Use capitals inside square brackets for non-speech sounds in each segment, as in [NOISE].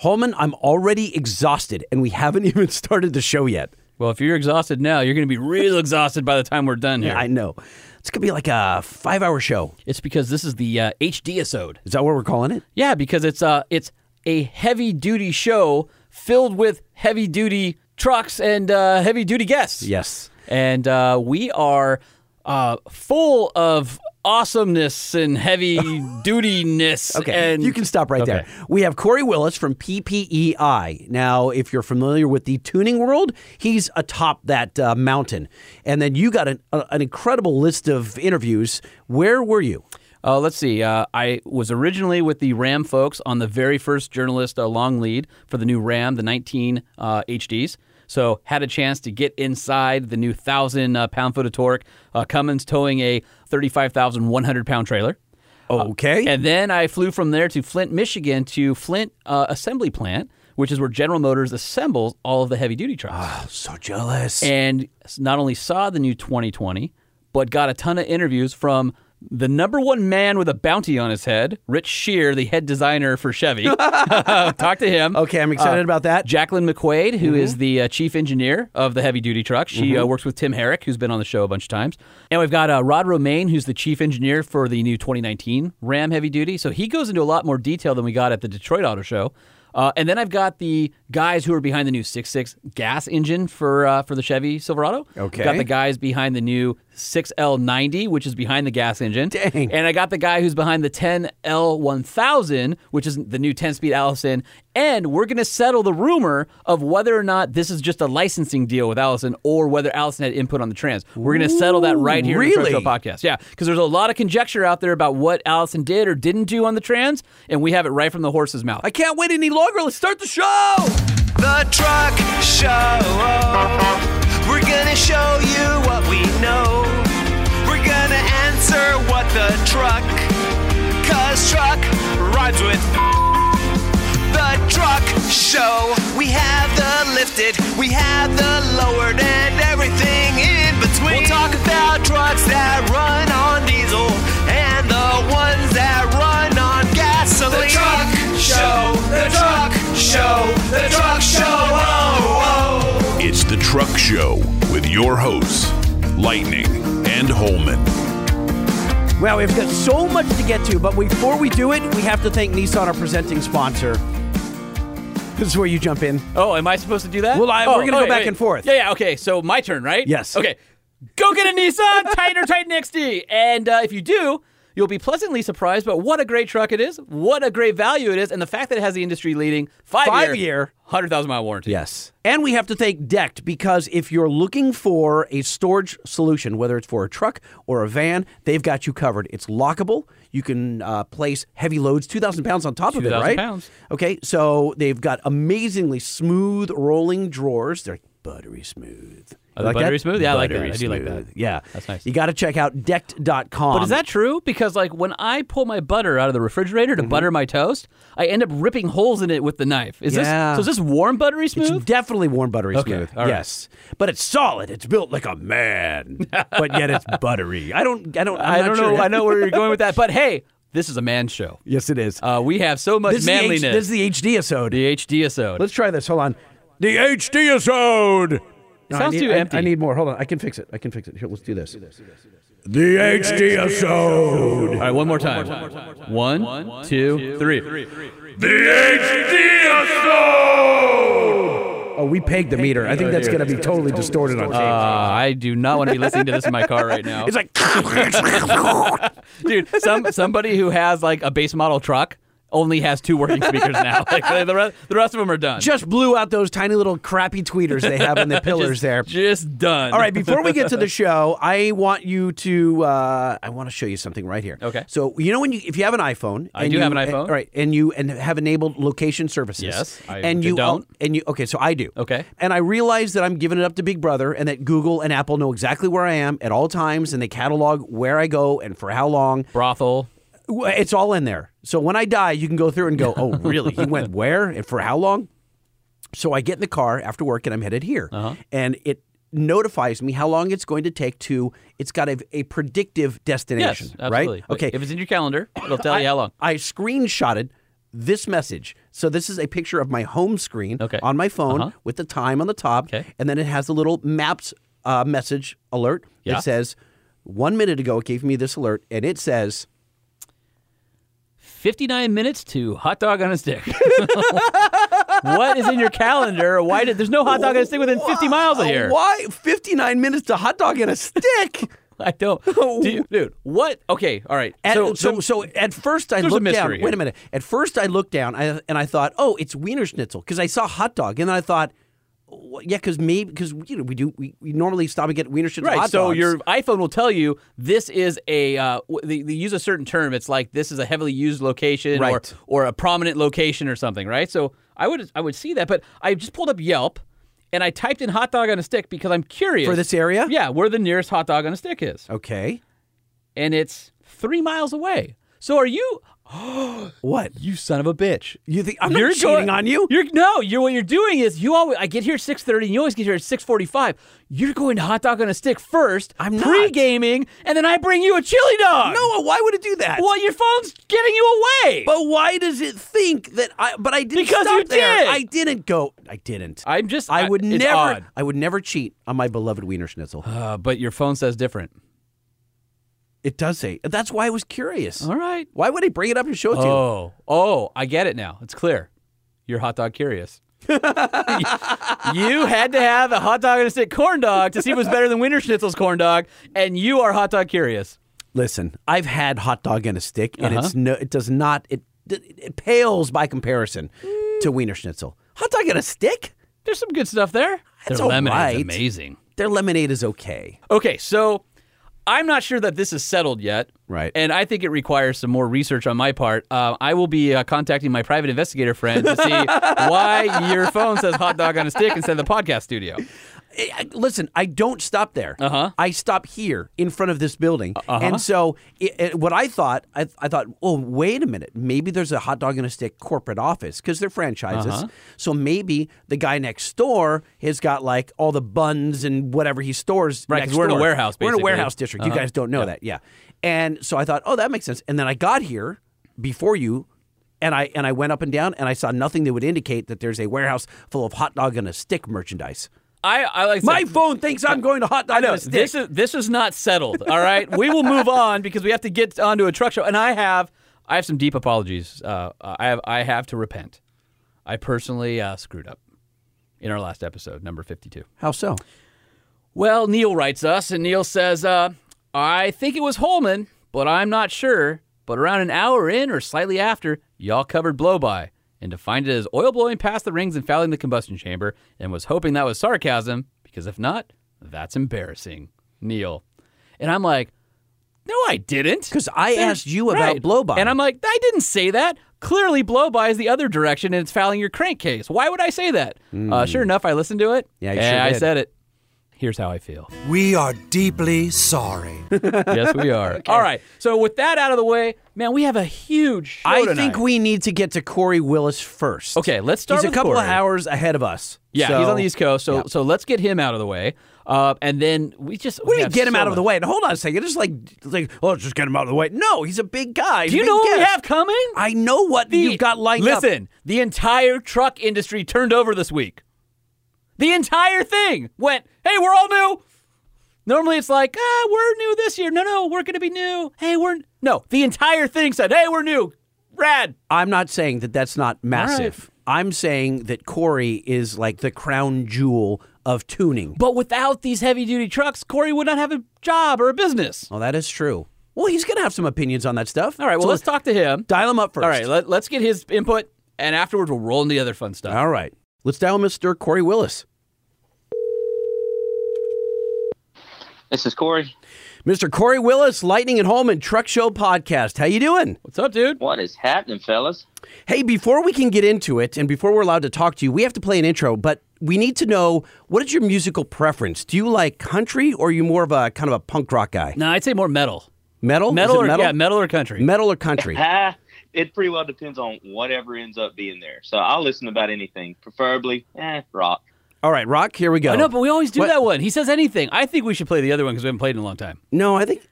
Holman, I'm already exhausted, and we haven't [LAUGHS] even started the show yet. Well, if you're exhausted now, you're going to be real exhausted by the time we're done here. I know. It's gonna be like a five-hour show. It's because this is the uh, HD episode. Is that what we're calling it? Yeah, because it's uh it's a heavy duty show filled with heavy duty trucks and uh, heavy duty guests. Yes. and uh, we are uh, full of awesomeness and heavy [LAUGHS] dutiness. Okay, and you can stop right there. We have Corey Willis from PPEI. Now, if you're familiar with the tuning world, he's atop that uh, mountain. And then you got an, an incredible list of interviews. Where were you? Uh, let's see. Uh, I was originally with the Ram folks on the very first journalist uh, long lead for the new Ram, the 19 uh, HDs. So had a chance to get inside the new thousand uh, pound foot of torque. Uh, Cummins towing a 35,100 pound trailer. Okay. And then I flew from there to Flint, Michigan, to Flint uh, Assembly Plant, which is where General Motors assembles all of the heavy duty trucks. Oh, so jealous. and not only saw the new 2020, but got a ton of interviews from the number one man with a bounty on his head, Rich Scheer, the head designer for Chevy. [LAUGHS] [LAUGHS] Talk to him. okay, I'm excited about that. Jaclyn McQuaid, who is the uh, chief engineer of the heavy duty truck. She uh, works with Tim Herrick, who's been on the show a bunch of times. And we've got uh, Rod Romaine, who's the chief engineer for the new 2019 Ram Heavy Duty. So he goes into a lot more detail than we got at the Detroit Auto Show. Uh, and then I've got the guys who are behind the new 6.6 gas engine for uh, for the Chevy Silverado. Okay. Got the guys behind the new 6L90, which is behind the gas engine. Dang. And I got the guy who's behind the 10L1000, which is the new 10 speed Allison. And we're going to settle the rumor of whether or not this is just a licensing deal with Allison or whether Allison had input on the trans. We're going to settle that right here in the really? Truck Show podcast. Yeah, because there's a lot of conjecture out there about what Allison did or didn't do on the trans, and we have it right from the horse's mouth. I can't wait any longer. Let's start the show. The Truck Show. We're gonna show you what we know. We're gonna answer what the truck. Cause truck rhymes with the truck show. We have the lifted, we have the lowered, and everything in between. We'll talk about trucks that run on diesel and the ones that run on gasoline. The truck show, the truck show, the truck show. Oh, oh. It's the Truck Show with your hosts, Lightning and Holman. Well, we've got so much to get to, but before we do it, we have to thank Nissan, our presenting sponsor. This is where you jump in. Oh, am I supposed to do that? Well, I- Oh, we're gonna go back wait. and forth. Yeah, yeah. Okay, so my turn, right? Yes. Okay. Go get a Nissan Titan or Titan XD, and uh, if you do, you'll be pleasantly surprised. But what a great truck it is! What a great value it is, and the fact that it has the industry-leading five-year, Five-year. hundred thousand mile warranty. Yes. And we have to thank Decked because if you're looking for a storage solution, whether it's for a truck or a van, they've got you covered. It's lockable. You can uh, place heavy loads, 2,000 pounds on top of it, 2,000 right? pounds. Okay, so they've got amazingly smooth rolling drawers. They're buttery smooth. Are like buttery that? smooth? Yeah, I like that. Buttery I do like that. Yeah. That's nice. You got to check out decked.com. But is that true? Because like when I pull my butter out of the refrigerator to butter my toast, I end up ripping holes in it with the knife. Is Yeah. this so? Is this warm buttery smooth? It's definitely warm buttery Okay, smooth. all right. Yes, but it's solid. It's built like a man, but yet it's buttery. I don't. I don't. I'm I don't sure. know. I know where you're going with that, but hey, this is a man's show. Yes, it is. Uh, we have so much this, is H, manliness. this is the HD episode. the HD episode. Let's try this. Hold on. The HD episode. No, Sounds I need, too I- empty. I, need more. Hold on. I can fix it. I can fix it. Here, let's do this. The HD episode. All right, one more time. One, two, three. The HD episode! Oh, we pegged the meter. I think that's going to be totally distorted on tape. Uh, I do not want to be listening to this in my car right now. it's like. [LAUGHS] [LAUGHS] Dude, some somebody who has like a base model truck only has two working speakers now. [LAUGHS] Like the rest, the rest of them are done. just blew out those tiny little crappy tweeters they have in the [LAUGHS] pillars just, there. Just done. All right, before we get to the [LAUGHS] show, I want you to uh, I want to show you something right here. Okay. So you know when you if you have an iPhone, I and do you- have an iPhone. right? And you and have enabled location services. Yes, I and you don't. and you okay, so I do. Okay. And I realize that I'm giving it up to Big Brother, and that Google and Apple know exactly where I am at all times, and they catalog where I go and for how long. brothel. It's all in there. So when I die, you can go through and go, [LAUGHS] oh, really? He went where and for how long? So I get in the car after work and I'm headed here. Uh-huh. And it notifies me how long it's going to take to, it's got a, a predictive destination, Yes, absolutely. right? Okay. If it's in your calendar, it'll tell you how long. I screenshotted this message. So this is a picture of my home screen Okay. on my phone Uh-huh. with the time on the top, Okay. and then it has a little maps uh, message alert Yeah. that says, one minute ago it gave me this alert, and it says, 59 minutes to hot dog on a stick. [LAUGHS] what is in your calendar? Why did there's no hot dog on a stick within 50 miles of here? Why 59 minutes to hot dog and a stick? [LAUGHS] I don't. Do you- [LAUGHS] dude, what? Okay, all right. At, so, so, so, at first I looked down. here. Wait a minute. At first I looked down I, and I thought, oh, it's Wienerschnitzel because I saw hot dog, and then I thought, yeah, because maybe because you know we do we, we normally stop and get Wiener Right. So dogs. your iPhone will tell you this is a uh, they, they use a certain term. It's like this is a heavily used location or Right. or a prominent location or something. Right. So I would I would see that, but I just pulled up Yelp and I typed in hot dog on a stick because I'm curious For this area? Yeah, where the nearest hot dog on a stick is, okay. and it's three miles away. So are you? [GASPS] What You son of a bitch. you think I'm you're not cheating going- on you? You're no. You're what you're doing is you always. I get here at six thirty, and you always get here at six forty five. You're going to hot dog on a stick first. I'm not. pre gaming, and then I bring you a chili dog. No, why would it do that? well, your phone's giving you away. But why does it think that I? But I didn't Because stop you there. did. I didn't go. I didn't. I'm just. I would never. odd. I would never cheat on my beloved Wienerschnitzel. Uh, but your phone says different. It does say. That's why I was curious. All right. Why would he bring it up and show it to you? Oh, oh, I get it now. It's clear. You're hot dog curious. [LAUGHS] you had to have a hot dog and a stick corn dog to see was better than Wienerschnitzel's corn dog, and you are hot dog curious. Listen, I've had hot dog and a stick, and Uh-huh. it's no. It does not. It it pales by comparison to Wienerschnitzel. Hot dog and a stick. There's some good stuff there. That's Their all lemonade's right. amazing. Their lemonade is okay. Okay, so I'm not sure that this is settled yet. Right. And I think it requires some more research on my part. Uh, I will be uh, contacting my private investigator friend to see [LAUGHS] why your phone says hot dog on a stick instead of the podcast studio. I- Listen, I don't stop there. Uh-huh. I stop here in front of this building, and so it, it- what I thought, I, I thought, oh, wait a minute, maybe there's a hot dog and a stick corporate office because they're franchises. Uh-huh. So maybe the guy next door has got like all the buns and whatever he stores. Right, because we're in a door. warehouse, We're in a warehouse district. You Uh-huh. guys don't know that, yeah. And so I thought, oh, that makes sense. And then I got here before you. And I and I went up and down and I saw nothing that would indicate that there's a warehouse full of hot dog and a stick merchandise. I, I like My phone thinks I'm going to hot dog I know and a stick. this is this is not settled. All right, we will move [LAUGHS] on because we have to get onto a truck show, and I have I have some deep apologies. Uh, I have I have to repent. I personally uh, screwed up in our last episode, number fifty-two. How so? Well, Neil writes us, and Neil says, uh, I think it was Holman, but I'm not sure. But around an hour in or slightly after, y'all covered blow by and defined it as oil blowing past the rings and fouling the combustion chamber, and was hoping that was sarcasm, because if not, that's embarrassing. Neil. And I'm like, no, I didn't. Because I There's- asked you about right. blow by. And I'm like, I didn't say that. Clearly, blow by is the other direction and it's fouling your crankcase. Why would I say that? Uh, sure enough, I listened to it. Hmm. Yeah, you and sure I said it. Here's how I feel. We are deeply sorry. [LAUGHS] yes, we are. [LAUGHS] All right. So with that out of the way, man, we have a huge show I tonight. think we need to get to Corey Willis first. Okay, let's start He's a couple of hours ahead of us. Yeah, So- he's on the East Coast, so Yeah. so let's get him out of the way, uh, and then we just do you get him so out of the way? And hold on a second. Just like, like, oh, just get him out of the way. No, he's a big guy. He's Do you know what we have coming? I know what you've got lined up. Listen, the entire truck industry turned over this week. The entire thing went, hey, we're all new. Normally it's like, ah, we're new this year. No, no, we're going to be new. Hey, we're. No, the entire thing said, hey, we're new. Rad. I'm not saying that that's not massive. I'm saying that Corey is like the crown jewel of tuning. But without these heavy duty trucks, Corey would not have a job or a business. Well, that is true. Well, he's going to have some opinions on that stuff. All right, well, So let's talk to him. dial him up first. All right, let, let's get his input, and afterwards we'll roll into the other fun stuff. All right. Let's dial Mr. Corey Willis. This is Corey. Mr. Corey Willis, Lightning at Home and Truck Show Podcast. How you doing? What's up, dude? What is happening, fellas? Hey, before we can get into it and before we're allowed to talk to you, we have to play an intro, but we need to know what is your musical preference? Do you like country or are you more of a kind of a punk rock guy? No, I'd say more metal. Metal? Metal or metal? yeah, metal or country. Metal or country? [LAUGHS] It pretty well depends on whatever ends up being there. So I'll listen to about anything, preferably eh, rock. All right, rock, here we go. I know, but we always do What- that one. He says anything. I think we should play the other one because we haven't played in a long time. No, I think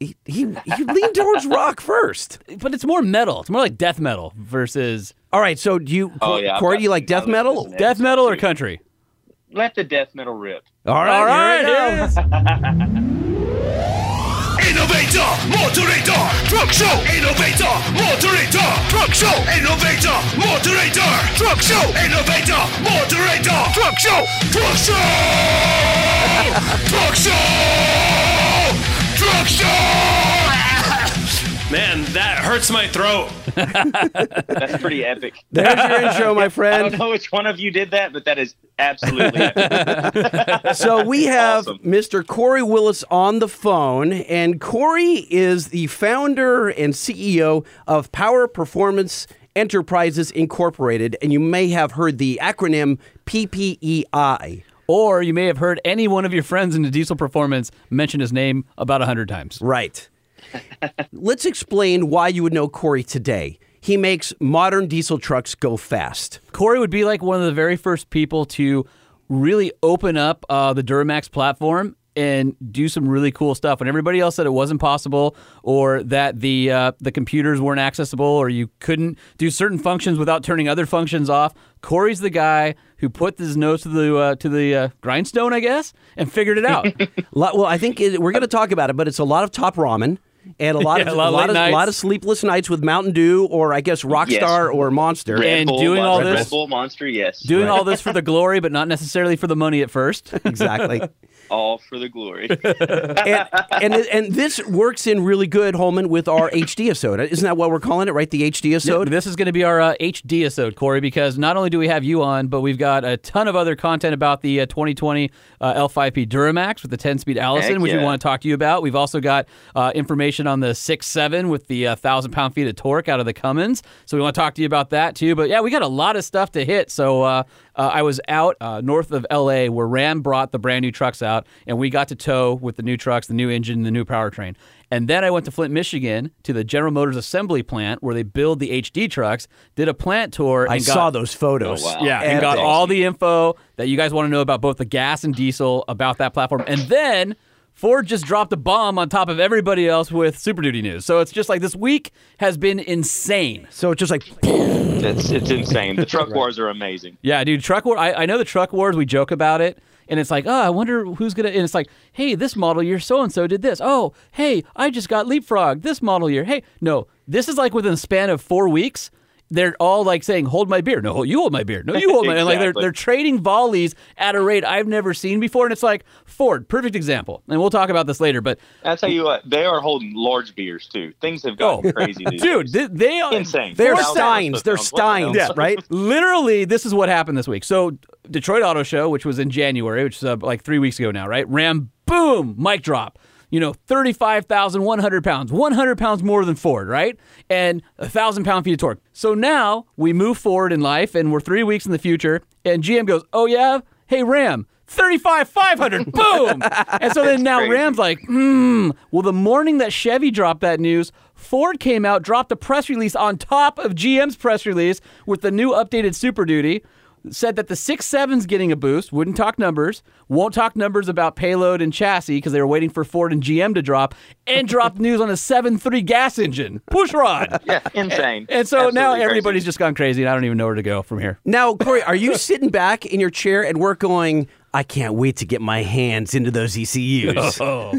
he he, he leaned towards rock first. But it's more metal. It's more like death metal versus All right, so do you, Oh, yeah, I've Corey? got Do you like some death other metal? listeners. death metal or country. Let the death metal rip. All right, All right, here it here goes. it is. [LAUGHS] Innovator, moderator, truck show. Innovator, moderator, truck show. Innovator, moderator, truck show. Innovator, moderator, truck show. Truck show. [LAUGHS] truck show. Truck show. Man, that hurts my throat. That's pretty epic. There's your intro, my friend. [LAUGHS] I don't know which one of you did that, but that is absolutely epic. [LAUGHS] So we have Awesome. Mr. Corey Willis on the phone, and Corey is the founder and CEO of Power Performance Enterprises Incorporated, and you may have heard the acronym PPEI. Or you may have heard any one of your friends in the diesel performance mention his name about a hundred times. Right. Let's explain why you would know Corey today. He makes modern diesel trucks go fast. Corey would be like one of the very first people to really open up uh, the Duramax platform and do some really cool stuff. When everybody else said it wasn't possible, or that the uh, the computers weren't accessible, or you couldn't do certain functions without turning other functions off, Corey's the guy who put his nose to the uh, to the uh, grindstone, I guess, and figured it out. [LAUGHS] Well, I think it, we're going to talk about it, but it's a lot of top ramen and a lot [LAUGHS] Yeah, of a lot of late of, nights. lot of sleepless nights with Mountain Dew or I guess Rockstar or Monster. Red And Bull, doing all Red this- Bull Monster, yes. Doing all this for the [LAUGHS] glory, but not necessarily for the money at first. [LAUGHS] Exactly. all for the glory. and, and and this works in really good, Holman, with our HD soda. Isn't that what we're calling it, right? The HD So soda. this is going to be our uh, HD episode, Corey, because not only do we have you on, but we've got a ton of other content about the uh, 2020 uh, L5P Duramax with the 10-speed Allison, Heck which we want to talk to you about. We've also got uh, information on the six seven with the uh, 1,000 pound-feet of torque out of the Cummins, so we want to talk to you about that too. But yeah, we got a lot of stuff to hit. So uh, uh, I was out uh, north of LA where Ram brought the brand new trucks out, and we got to tow with the new trucks, the new engine, the new powertrain. And then I went to Flint, Michigan to the General Motors assembly plant where they build the HD trucks, did a plant tour. I got, saw those photos. Oh, wow. Yeah, and got all the info that you guys want to know about both the gas and diesel about that platform. And then Ford just dropped a bomb on top of everybody else with Super Duty news. So it's just like this week has been insane. So it's just like it's, it's insane. The [LAUGHS] truck wars are amazing. Yeah, dude, truck war. I, I know the truck wars. We joke about it, and it's like, oh, I wonder who's gonna. And it's like, hey, this model year, so and so did this. Oh, hey, I just got leapfrog this model year. Hey, no, this is like within a span of four weeks. They're all like saying, "Hold my beer." No, you hold my beer. No, you hold my. And like they're they're trading volleys at a rate I've never seen before, and it's like Ford, perfect example. And we'll talk about this later, but I'll tell you what, they are holding large beers too. Things have gotten Oh, crazy, dude, they, they are insane. they're Steins. They're pounds. What the? Steins, right? Literally, this is what happened this week. So, Detroit Auto Show, which was in January, which is uh, like three weeks ago now, right? Ram, boom, mic drop. You know, 35,100 pounds, 100 pounds more than Ford, right? And a 1,000 pound feet of torque. So now we move forward in life and we're three weeks in the future, and GM goes, Oh, yeah? Hey, Ram, 35,500, [LAUGHS] boom! and so then now crazy. Ram's like, hmm. Well, the morning that Chevy dropped that news, Ford came out, dropped a press release on top of GM's press release with the new updated Super Duty. Said that the 6.7's getting a boost, wouldn't talk numbers, won't talk numbers about payload and chassis because they were waiting for Ford and GM to drop, and dropped [LAUGHS] news on a seven three gas engine. Push rod. [LAUGHS] Yeah, insane. And so now everybody's crazy. just gone crazy, and I don't even know where to go from here. Now, Corey, are you sitting back in your chair and we're going? I can't wait to get my hands into those ECUs. [LAUGHS] Oh,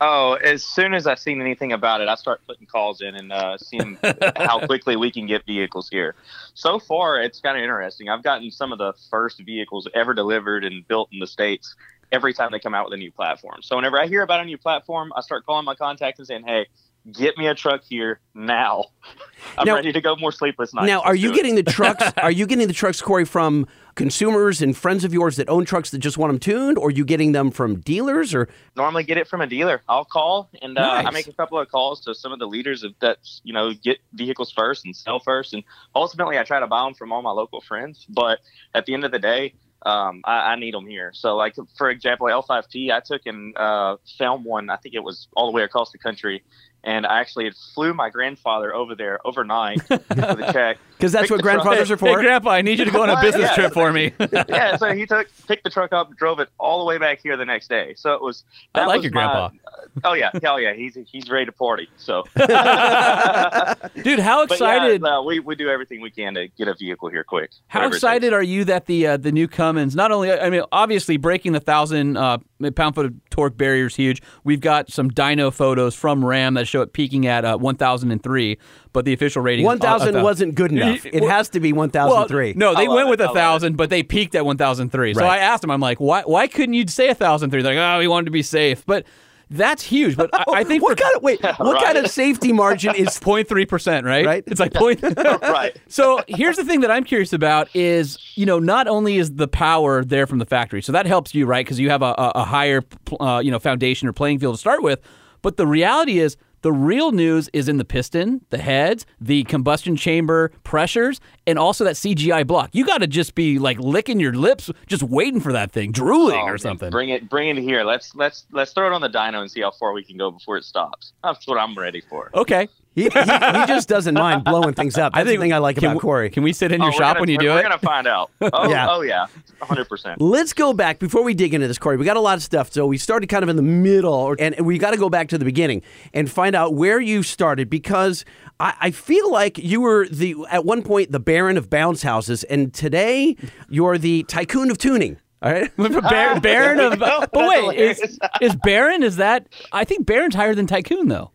Oh, as soon as I seen anything about it, I start putting calls in and uh, seeing how [LAUGHS] quickly we can get vehicles here. So far, it's kind of interesting. I've gotten some of the first vehicles ever delivered and built in the states every time they come out with a new platform. So whenever I hear about a new platform, I start calling my contacts and saying, "Hey, get me a truck here now. [LAUGHS] I'm Now- ready to go more sleepless nights." Now, are Let's you do it." getting the trucks? Are you getting the trucks, Corey, from consumers and friends of yours that own trucks that just want them tuned, or are you getting them from dealers? Or normally get it from a dealer. I'll call and uh, Nice. I make a couple of calls to some of the leaders of that you know get vehicles first and sell first, and ultimately I try to buy them from all my local friends. But at the end of the day, um, I, I need them here. So like for example, L5P, I took and uh, filmed one. I think it was all the way across the country. And I actually flew my grandfather over there overnight [LAUGHS] for the check. Because that's what grandfathers truck. are for. Hey, Grandpa, I need you to go on a business yeah, trip for me. [LAUGHS] yeah, so he took picked the truck up, drove it all the way back here the next day. So it was. I like was your grandpa. My, uh, oh yeah, hell yeah, he's he's ready to party. So, [LAUGHS] dude, how excited? Yeah, we we do everything we can to get a vehicle here quick. How excited are you that the uh, the new Cummins? Not only, I mean, obviously breaking the thousand uh, pound foot of torque barrier is huge. We've got some dyno photos from Ram that show it peaking at uh, 1,003 but the official rating One thousand wasn't good enough. It has to be 1,003. Well, no, they went it. with I a thousand, but they peaked at one thousand three. So I asked them, I'm like, why why couldn't you say a thousand three? They're like, oh, we wanted to be safe, but that's huge. But [LAUGHS] I, I think what for kind of wait? [LAUGHS] What kind of safety margin [LAUGHS] is? 0.3 percent, right? Right. It's like point. right. So here's the thing that I'm curious about is, you know, not only is the power there from the factory, so that helps you, right? Because you have a, a, a higher, uh, you know, foundation or playing field to start with. But the reality is, the real news is in the piston, the heads, the combustion chamber pressures, and also that CGI block. You got to just be like licking your lips, just waiting for that thing, drooling Oh, or something. Bring it, bring it here. Let's let's let's throw it on the dyno and see how far we can go before it stops. That's what I'm ready for. okay. He, he, he just doesn't mind blowing things up. [LAUGHS] That's the thing I like can about we- Corey. Can we sit in Oh, your we're shop gonna- when you we're- do we're gonna find out. [LAUGHS] Oh Yeah. oh yeah, 100. percent Let's go back before we dig into this, Corey. We got a lot of stuff, so we started kind of in the middle, and we got to go back to the beginning and find out where you started because I, I feel like you were the at one point the Baron of bounce houses, and today you're the tycoon of tuning. All right. [LAUGHS] Bar- Baron of. we. But wait, is, is Baron? Is that? I think Baron's higher than Tycoon though.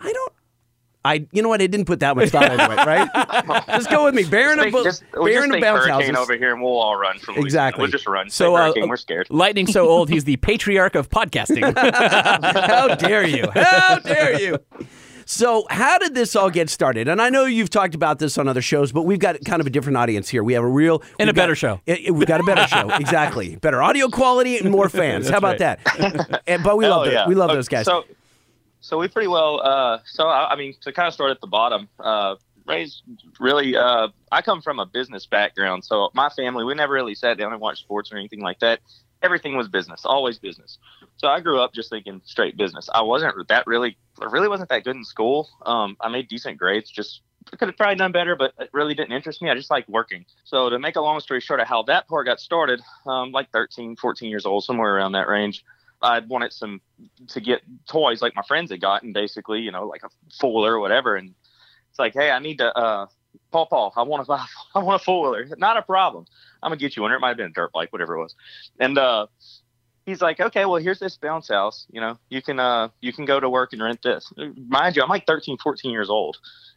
I don't. I you know what? I didn't put that much thought into it. [LAUGHS] Right. Just go with me, Baron of just, we'll Baron just of take bounce hurricane houses. over here and we'll all run from Louisiana. Exactly. We'll just run. So So uh, hurricane, we're scared. Lightning's so old, he's the patriarch of podcasting. [LAUGHS] How dare you? How dare you? So, how did this all get started? And I know you've talked about this on other shows, but we've got kind of a different audience here. We have a real And we've a better show. it- it- we've got a better show, exactly. Better audio quality and more fans. how about that? And, but we [LAUGHS] Hell love those. yeah. We love Uh, those guys. So, so we pretty well. Uh, so I, I mean, to kind of start at the bottom. Uh, Ray's really. Uh, I come from a business background, so my family we never really sat down and watched sports or anything like that. Everything was business, always business. So I grew up just thinking straight business. I wasn't that really. I really wasn't that good in school. Um, I made decent grades. Just could have probably done better, but it really didn't interest me. I just like working. So to make a long story short of how that part got started, um, like 13, 14 years old, somewhere around that range. I wanted some to get toys like my friends had gotten, basically, you know, like a fuller or whatever. And it's like, hey, I need to, uh, Paul, Paul, I want [LAUGHS] buy, I want a fuller. Not a problem. I'm gonna get you one. It might have been a dirt bike, whatever it was. And uh, he's like, okay, well, here's this bounce house. You know, you can, uh, you can go to work and rent this. Mind you, I'm like 13, 14 years old,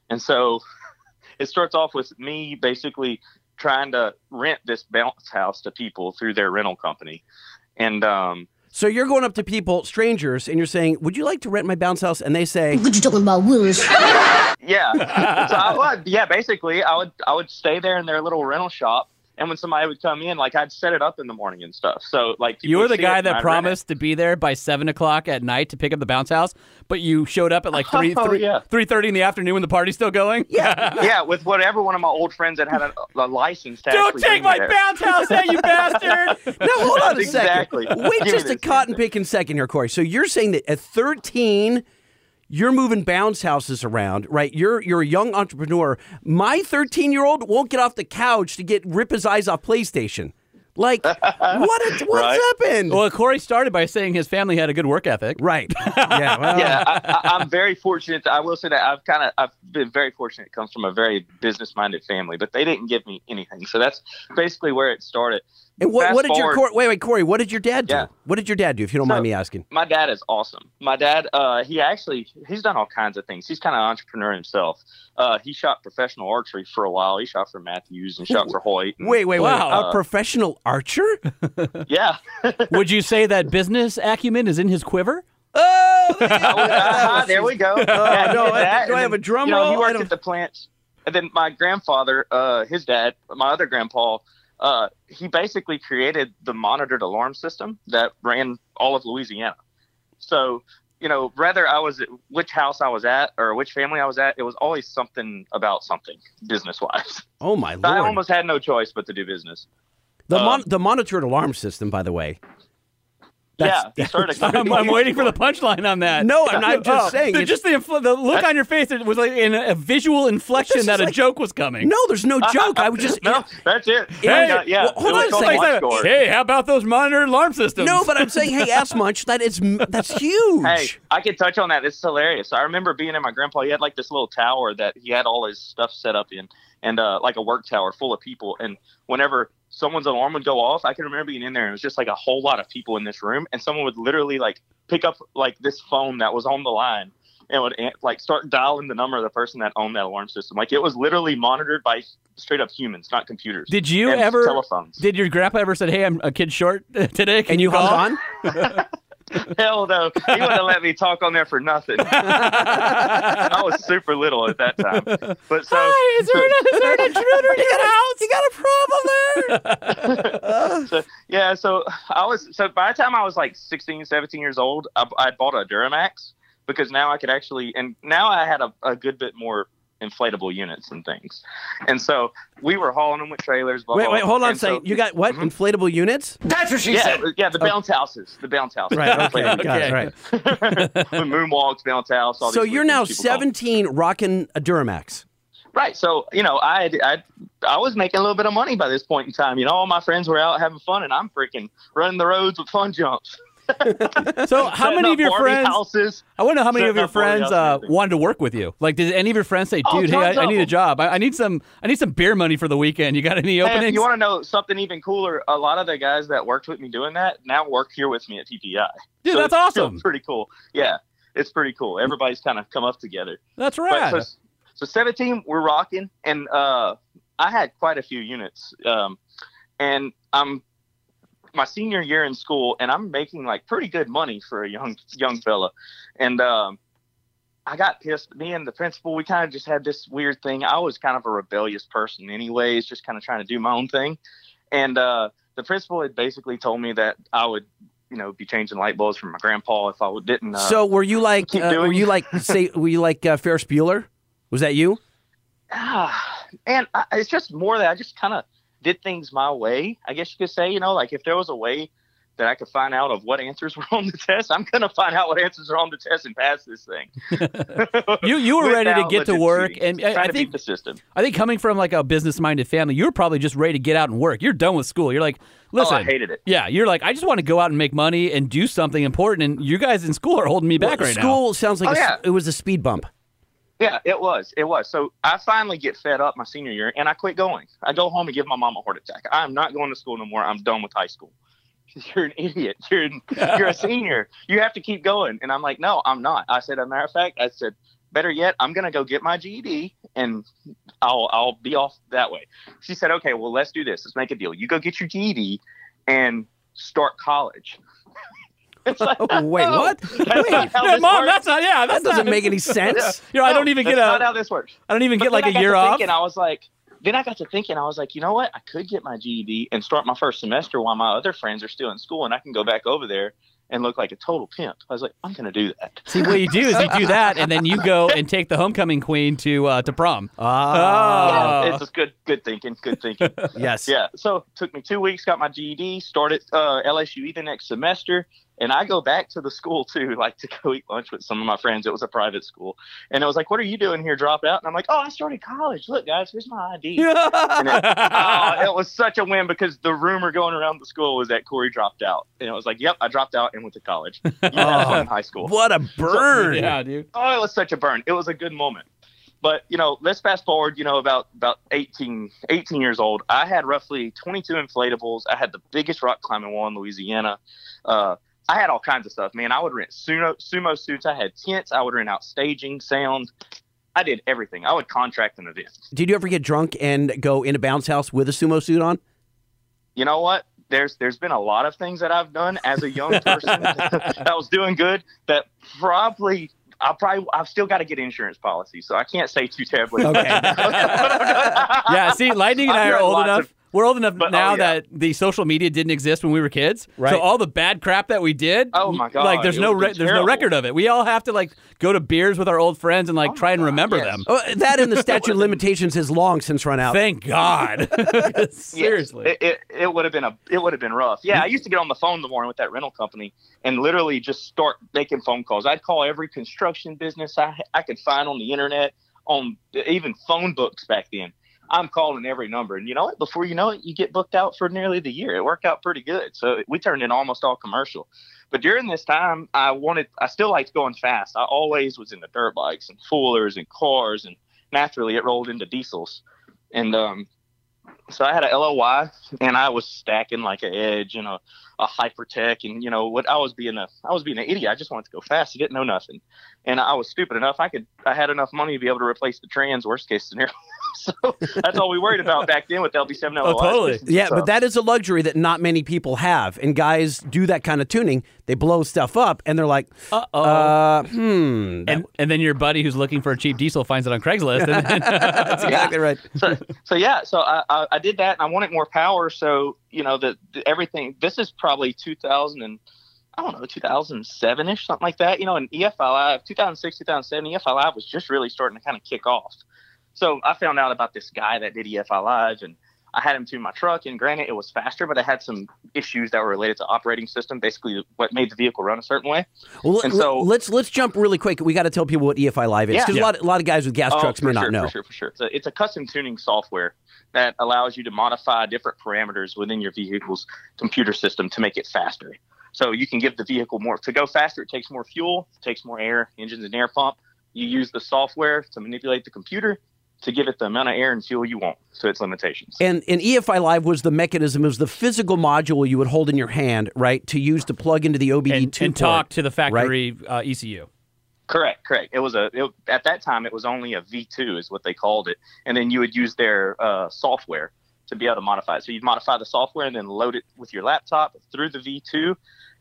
and so [LAUGHS] it starts off with me basically trying to rent this bounce house to people through their rental company. And um, so you're going up to people, strangers, and you're saying, "Would you like to rent my bounce house?" And they say, What you talking about, Willis? Yeah. [LAUGHS] so I would, yeah, basically, I would I would stay there in their little rental shop, and when somebody would come in, like I'd set it up in the morning and stuff. So like you were the guy it and I'd that promised to be there by seven o'clock at night to pick up the bounce house, but you showed up at like three, [LAUGHS] Oh, three, yeah. three thirty in the afternoon when the party's still going. "Yeah. [LAUGHS] Yeah, with whatever one of my old friends that had a, a license to Don't actually take my there. bounce house, there, you [LAUGHS] bastard! Now hold on a Exactly. second. Wait Give just a cotton thing. picking second here, Corey. So you're saying that at 13, you're moving bounce houses around, right? You're you're a young entrepreneur. My 13 year old won't get off the couch to get rip his eyes off PlayStation. Like [LAUGHS] what? A, what's Right. happened? well, Corey started by saying his family had a good work ethic. right. [LAUGHS] Yeah. Well, yeah, I, I, I'm very fortunate. I will say that I've kind of I've been very fortunate. It comes from a very business minded family, but they didn't give me anything. So that's basically where it started. And what, what did your forward- Cor- wait wait Corey? What did your dad do? Yeah. What did your dad do? If you don't So- mind me asking. my dad is awesome. My dad, uh, he actually he's done all kinds of things. He's kind of an entrepreneur himself. Uh, he shot professional archery for a while. He shot for Mathews and shot for Hoyt. and- Wait wait wait. Wow. A professional archer? [LAUGHS] yeah. [LAUGHS] Would you say that business acumen is in his quiver? Oh, [LAUGHS] Ah, there we go. Yeah, he no, did that, do I have a then, drum you know, roll? He worked at the plants, and then my grandfather, uh, his dad, my other grandpa, uh, he basically created the monitored alarm system that ran all of Louisiana. So, you know, whether I was at which house I was at or which family I was at, it was always something about something business wise. oh my [LAUGHS] lord. I almost had no choice but to do business. The, mon- Um, the monitored alarm system, by the way. That's- yeah, he started. a I'm. I'm waiting for the punchline on that. No, I'm [LAUGHS] not just Oh, saying. It's- Just the, infl- the look on your face it was like in a, a visual inflection that a like- joke was coming. no, there's no joke. I was just No, that's it. Hey, yeah, yeah. well, hold on a second. Like, hey, how about those monitor alarm systems? no, but I'm saying, hey, ask much. That is that's huge. Hey, I can touch on that. It's hilarious. I remember being in my grandpa. He had like this little tower that he had all his stuff set up in, and uh, like a work tower full of people. And whenever someone's alarm would go off, I can remember being in there, and it was just like a whole lot of people in this room, and someone would literally like pick up like this phone that was on the line. And would like start dialing the number of the person that owned that alarm system. Like it was literally monitored by straight up humans, not computers. Did you and ever? telephones? Did your grandpa ever said, "Hey, I'm a kid short [LAUGHS] today"? Can and you call? hung on. [LAUGHS] [LAUGHS] [LAUGHS] Hell no, he wouldn't have let me talk on there for nothing. I was super little at that time. But so Hi, is there an, is there an intruder in your house? You got a problem there? [LAUGHS] so, yeah, so I was so by the time I was like 16, 17 years old, I, I bought a Duramax because now I could actually and now I had a, a good bit more inflatable units and things, and so we were hauling them with trailers. Blah, wait, blah, wait, hold on a and so- You got what? Mm-hmm. Inflatable units? That's what she yeah, said. yeah, the oh. bounce houses, the bounce houses, Right. Okay. Inflatable Got it. Right. [LAUGHS] with moonwalks, bounce house. All So these you're now things people call them. 17, rocking a Duramax. Right. So, you know, I, I I was making a little bit of money by this point in time. You know, all my friends were out having fun and I'm freaking running the roads with fun jumps. [LAUGHS] So, how many of your Barbie friends? houses. I wonder how many of your friends uh, wanted to work with you. Like, did any of your friends say, Oh, "Dude, hey, I, I need a job. I, I need some. I need some beer money for the weekend. You got any Hey, openings?" if you want to know something even cooler, a lot of the guys that worked with me doing that now work here with me at PPEI. Dude, So that's awesome. [LAUGHS] Pretty cool. Yeah, it's pretty cool. Everybody's kind of come up together. That's right. so, so 17, we're rocking, and uh, I had quite a few units. Um, and I'm my senior year in school, and I'm making like pretty good money for a young young fella. And um, I got pissed. Me and the principal, we kind of just had this weird thing. I was kind of a rebellious person, anyways, just kind of trying to do my own thing. And uh, the principal had basically told me that I would, you know, be changing light bulbs for my grandpa if I didn't. Uh, so were you like, uh, were you like, [LAUGHS] say, were you like uh, Ferris Bueller? Was that you? ah, and I, it's just more that I just kind of did things my way. I guess you could say, you know, like if there was a way that I could find out of what answers [LAUGHS] were on the test, I'm gonna find out what answers are on the test and pass this thing. [LAUGHS] You- you were ready to get to work, and I- Trying I to think- beat the system. I think coming from like a business-minded family, you were probably just ready to get out and work. You're done with school. You're like, listen, oh, I hated it. yeah, you're like, I just want to go out and make money and do something important. And you guys in school are holding me back Well, right now. School sounds like Oh, a s- yeah. it was a speed bump. Yeah, it was. It was. So I finally get fed up my senior year and I quit going. I go home and give my mom a heart attack. I'm not going to school no more. I'm done with high school. [LAUGHS] You're an idiot. You're an, you're a [LAUGHS] senior. You have to keep going. And I'm like, no, I'm not. I said, as a matter of fact, I said, better yet, I'm gonna go get my GED and I'll I'll be off that way. She said, okay, well let's do this. Let's make a deal. You go get your GED and start college. It's like, [LAUGHS] Oh, wait, no, what? that's Wait, not how Yeah, this mom, works. that's not. Yeah, That doesn't not, make any [LAUGHS] sense. You know, I don't even that's get not a. how this works. I don't even But get like a a I got year off. Thinking, I was like, then I got to thinking, I was like, you know what? I could get my GED and start my first semester while my other friends are still in school, and I can go back over there and look like a total pimp. I was like, I'm gonna do that. See, what you do is you do [LAUGHS] that, and then you go and take the homecoming queen to uh, to prom. Ah, Oh. it's just good, good thinking, good thinking. yes. yeah. So took me two weeks, got my GED, started uh, LSU the next semester, and I go back to the school too, like to go eat lunch with some of my friends. It was a private school, and it was like, "What are you doing here? Drop out?" And I'm like, "Oh, I started college. Look, guys, here's my ID." [LAUGHS] It, oh, it was such a win because the rumor going around the school was that Corey dropped out, and it was like, "Yep, I dropped out and went to college." You had fun in high school. What a burn. yeah, dude. Oh, it was such a burn. It was a good moment. But, you know, let's fast forward, you know, about about 18, 18 years old. I had roughly 22 inflatables. I had the biggest rock climbing wall in Louisiana. Uh, I had all kinds of stuff, man. I would rent sumo, sumo suits. I had tents. I would rent out staging, sound. I did everything. I would contract an event. Did you ever get drunk and go in a bounce house with a sumo suit on? you know what? There's there's been a lot of things that I've done as a young person [LAUGHS] that was doing good that probably I probably I've still got to get insurance policy, so I can't say too terribly. Okay. [LAUGHS] Yeah, see, Lightning and I've I are old enough. of- We're old enough But- oh, now oh, yeah. that the social media didn't exist when we were kids. Right. So all the bad crap that we did, Oh, my God, like there's no re- there's no record of it. We all have to like go to beers with our old friends and like Oh, try and God, remember yes. them. Oh, that and the [LAUGHS] statute of limitations has long since run out. Thank God. [LAUGHS] [LAUGHS] Yes, Seriously. it, it, it would have been a it would have been rough. Yeah, I used to get on the phone in the morning with that rental company and literally just start making phone calls. I'd call every construction business I I could find on the internet, on even phone books back then. I'm calling every number, and you know what? Before you know it, you get booked out for nearly the year. It worked out pretty good, so we turned in almost all commercial. But during this time, I wanted, I still liked going fast. I always was into dirt bikes and foolers and cars, and naturally, it rolled into diesels. And um, so I had a LLY, and I was stacking like an Edge and a, a Hypertech, and you know what? I was being a, I was being an idiot. I just wanted to go fast. I didn't know nothing, and I was stupid enough. I could, I had enough money to be able to replace the trans. Worst case scenario. [LAUGHS] [LAUGHS] so that's all we worried about back then with LB7 LLYs. Oh, totally. Yeah, So- but that is a luxury that not many people have. And guys do that kind of tuning. They blow stuff up and they're like, Uh-oh. uh, hmm. and and then your buddy who's looking for a cheap diesel finds it on Craigslist. And then, [LAUGHS] That's exactly right. [LAUGHS] so, so yeah, so I, I, I did that, and I wanted more power. So you know, the, the everything. This is probably 2000 and I don't know, 2007 ish, something like that. You know, and EFI Live, 2006, 2007, EFI Live was just really starting to kind of kick off. So I found out about this guy that did EFI Live, and I had him to my truck. And granted, it was faster, but I had some issues that were related to operating system, basically what made the vehicle run a certain way. Well, And so- let's let's jump really quick. We got to tell people what EFI Live is Yeah. because a lot a lot of guys with gas Oh, trucks may not know. For sure, for sure. It's a, it's a custom tuning software that allows you to modify different parameters within your vehicle's computer system to make it faster. So you can give the vehicle more to go faster. It takes more fuel, it takes more air, engines and air pump. You use the software to manipulate the computer to give it the amount of air and fuel you want to its limitations. And, and EFI Live was the mechanism, it was the physical module you would hold in your hand, right, to use to plug into the OBD2 and, and port. talk to the factory uh, ECU. Correct, correct. It was a it, at that time it was only a V2 is what they called it, and then you would use their uh, software to be able to modify it. So you'd modify the software and then load it with your laptop through the V2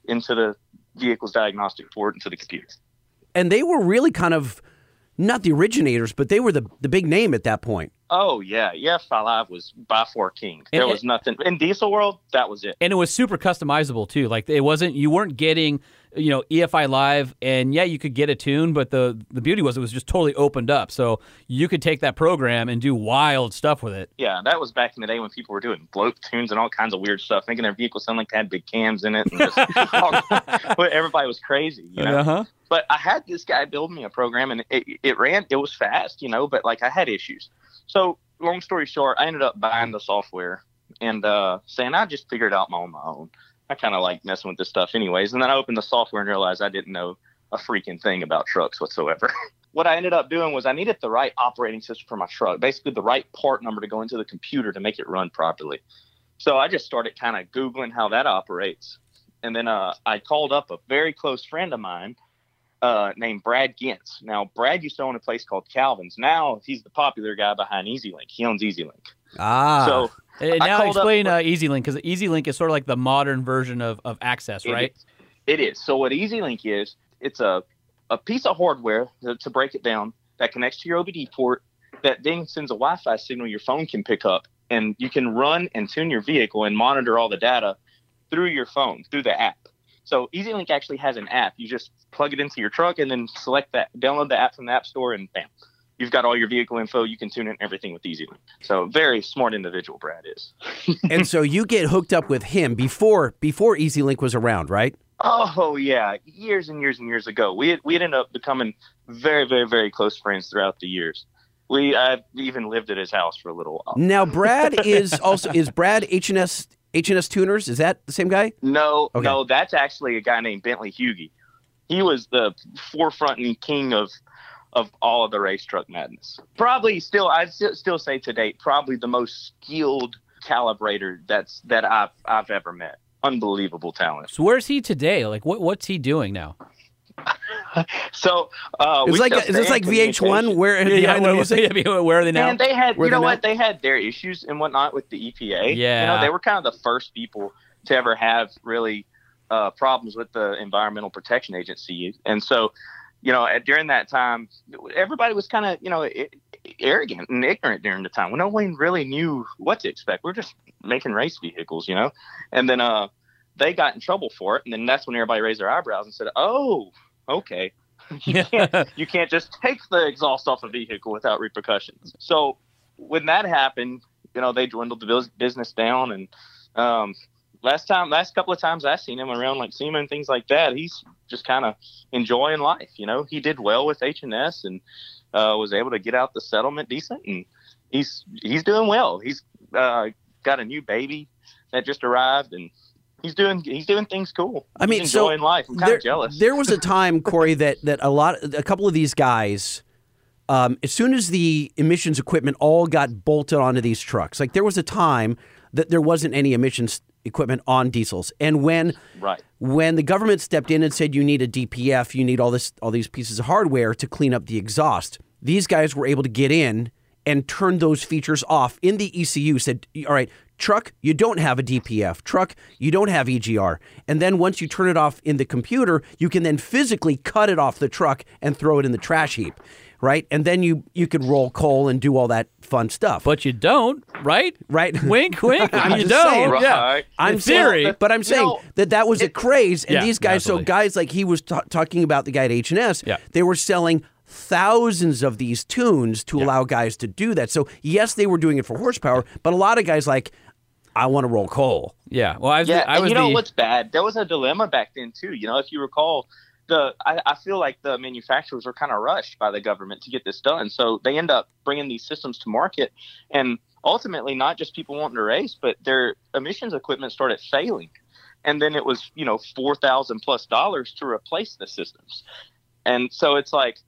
into the vehicle's diagnostic port into the computer. And they were really kind of not the originators, but they were the, the big name at that point. Oh yeah, yeah. Live was by far king. There it- was nothing in Diesel World. That was it. and it was super customizable too. Like it wasn't you weren't getting you know EFI Live, and yeah, you could get a tune, but the the beauty was it was just totally opened up, so you could take that program and do wild stuff with it. Yeah, that was back in the day when people were doing bloat tunes and all kinds of weird stuff, making their vehicles sound like they had big cams in it. And just, [LAUGHS] everybody was crazy, you know. Uh-huh. But I had this guy build me a program, and it, it ran. It was fast, you know, but like I had issues. So long story short, I ended up buying the software and uh, saying I just figured out on my own. I kind of like messing with this stuff, anyways. And then I opened the software and realized I didn't know a freaking thing about trucks whatsoever. [LAUGHS] what I ended up doing was I needed the right operating system for my truck, basically the right part number to go into the computer to make it run properly. So I just started kind of Googling how that operates. And then uh, I called up a very close friend of mine uh, named Brad Gintz. Now, Brad used to own a place called Calvin's. Now he's the popular guy behind EZ LYNK. He owns EZ LYNK. Ah. So And I now called up- explain uh, EZ LYNK because EZ LYNK is sort of like the modern version of, of Access, It right? is. It is. So what EZ LYNK is, it's a a piece of hardware to, to break it down that connects to your OBD port that then sends a Wi-Fi signal your phone can pick up, and you can run and tune your vehicle and monitor all the data through your phone through the app. So EZ LYNK actually has an app. You just plug it into your truck and then select that, download the app from the App Store, and bam, you've got all your vehicle info. You can tune in everything with EZ LYNK. So very smart individual, Brad is. [LAUGHS] and so you get hooked up with him before before EZ LYNK was around, right? Oh yeah, years and years and years ago, we had, we had ended up becoming very, very, very close friends throughout the years. We I even lived at his house for a little while. Now Brad [LAUGHS] is also is Brad H&S H&S Tuners? Is that the same guy? No, Okay. no, that's actually a guy named Bentley Hughie. He was the forefront and king of of all of the race truck madness. Probably still, I'd still, still say to date, probably the most skilled calibrator that's that I've I've ever met. Unbelievable talent. So where's he today? Like what what's he doing now? So uh, It's we like sell is this like stand VH1 communication. where [LAUGHS] behind the where, music? [LAUGHS] yeah, where are they now? And they had, Where you know they're what? They had their issues and whatnot with the EPA. Yeah, you Yeah. know, they were kind of the first people to ever have really uh, problems with the Environmental Protection Agency, and so, you know, at, during that time, everybody was kind of, you know, it, arrogant and ignorant during the time when no one really knew what to expect. We're just making race vehicles, you know. And then uh, they got in trouble for it, and then that's when everybody raised their eyebrows and said, "Oh, okay." [LAUGHS] you can't you can't just take the exhaust off a vehicle without repercussions. So when that happened, you know, they dwindled the business down. And um, last time, last couple of times I've seen him around like SEMA and things like that, he's just kind of enjoying life. You know, he did well with H and S and uh, was able to get out the settlement decent, and he's he's doing well. He's uh, got a new baby that just arrived, and he's doing he's doing things cool. I mean, he's so enjoying life. I'm kind there, of jealous. There was a time, Corey, that that a lot, a couple of these guys, um, as soon as the emissions equipment all got bolted onto these trucks, like there was a time that there wasn't any emissions equipment on diesels, and when right. when the government stepped in and said you need a DPF, you need all this all these pieces of hardware to clean up the exhaust. These guys were able to get in and turn those features off in the ECU. Said, all right, truck, you don't have a DPF. Truck, you don't have EGR. And then once you turn it off in the computer, you can then physically cut it off the truck and throw it in the trash heap. Right, and then you you could roll coal and do all that fun stuff. But you don't, right? right, [LAUGHS] Wink, wink. [LAUGHS] I'm you just don't. saying. Yeah. I'm In saying- theory. but I'm You saying know, that that was a craze, and Yeah, these guys, so guys like he was ta- talking about the guy at H and S, Yeah. they were selling thousands of these tunes to allow guys to do that. So yes, they were doing it for horsepower, but a lot of guys like, I want to roll coal. Yeah. Well, I was, Yeah, I was you know the, what's bad? There was a dilemma back then too. You know, if you recall, the I, I feel like the manufacturers were kind of rushed by the government to get this done, so they end up bringing these systems to market, and ultimately, not just people wanting to race, but their emissions equipment started failing, and then it was you know four thousand plus dollars to replace the systems, and so it's like.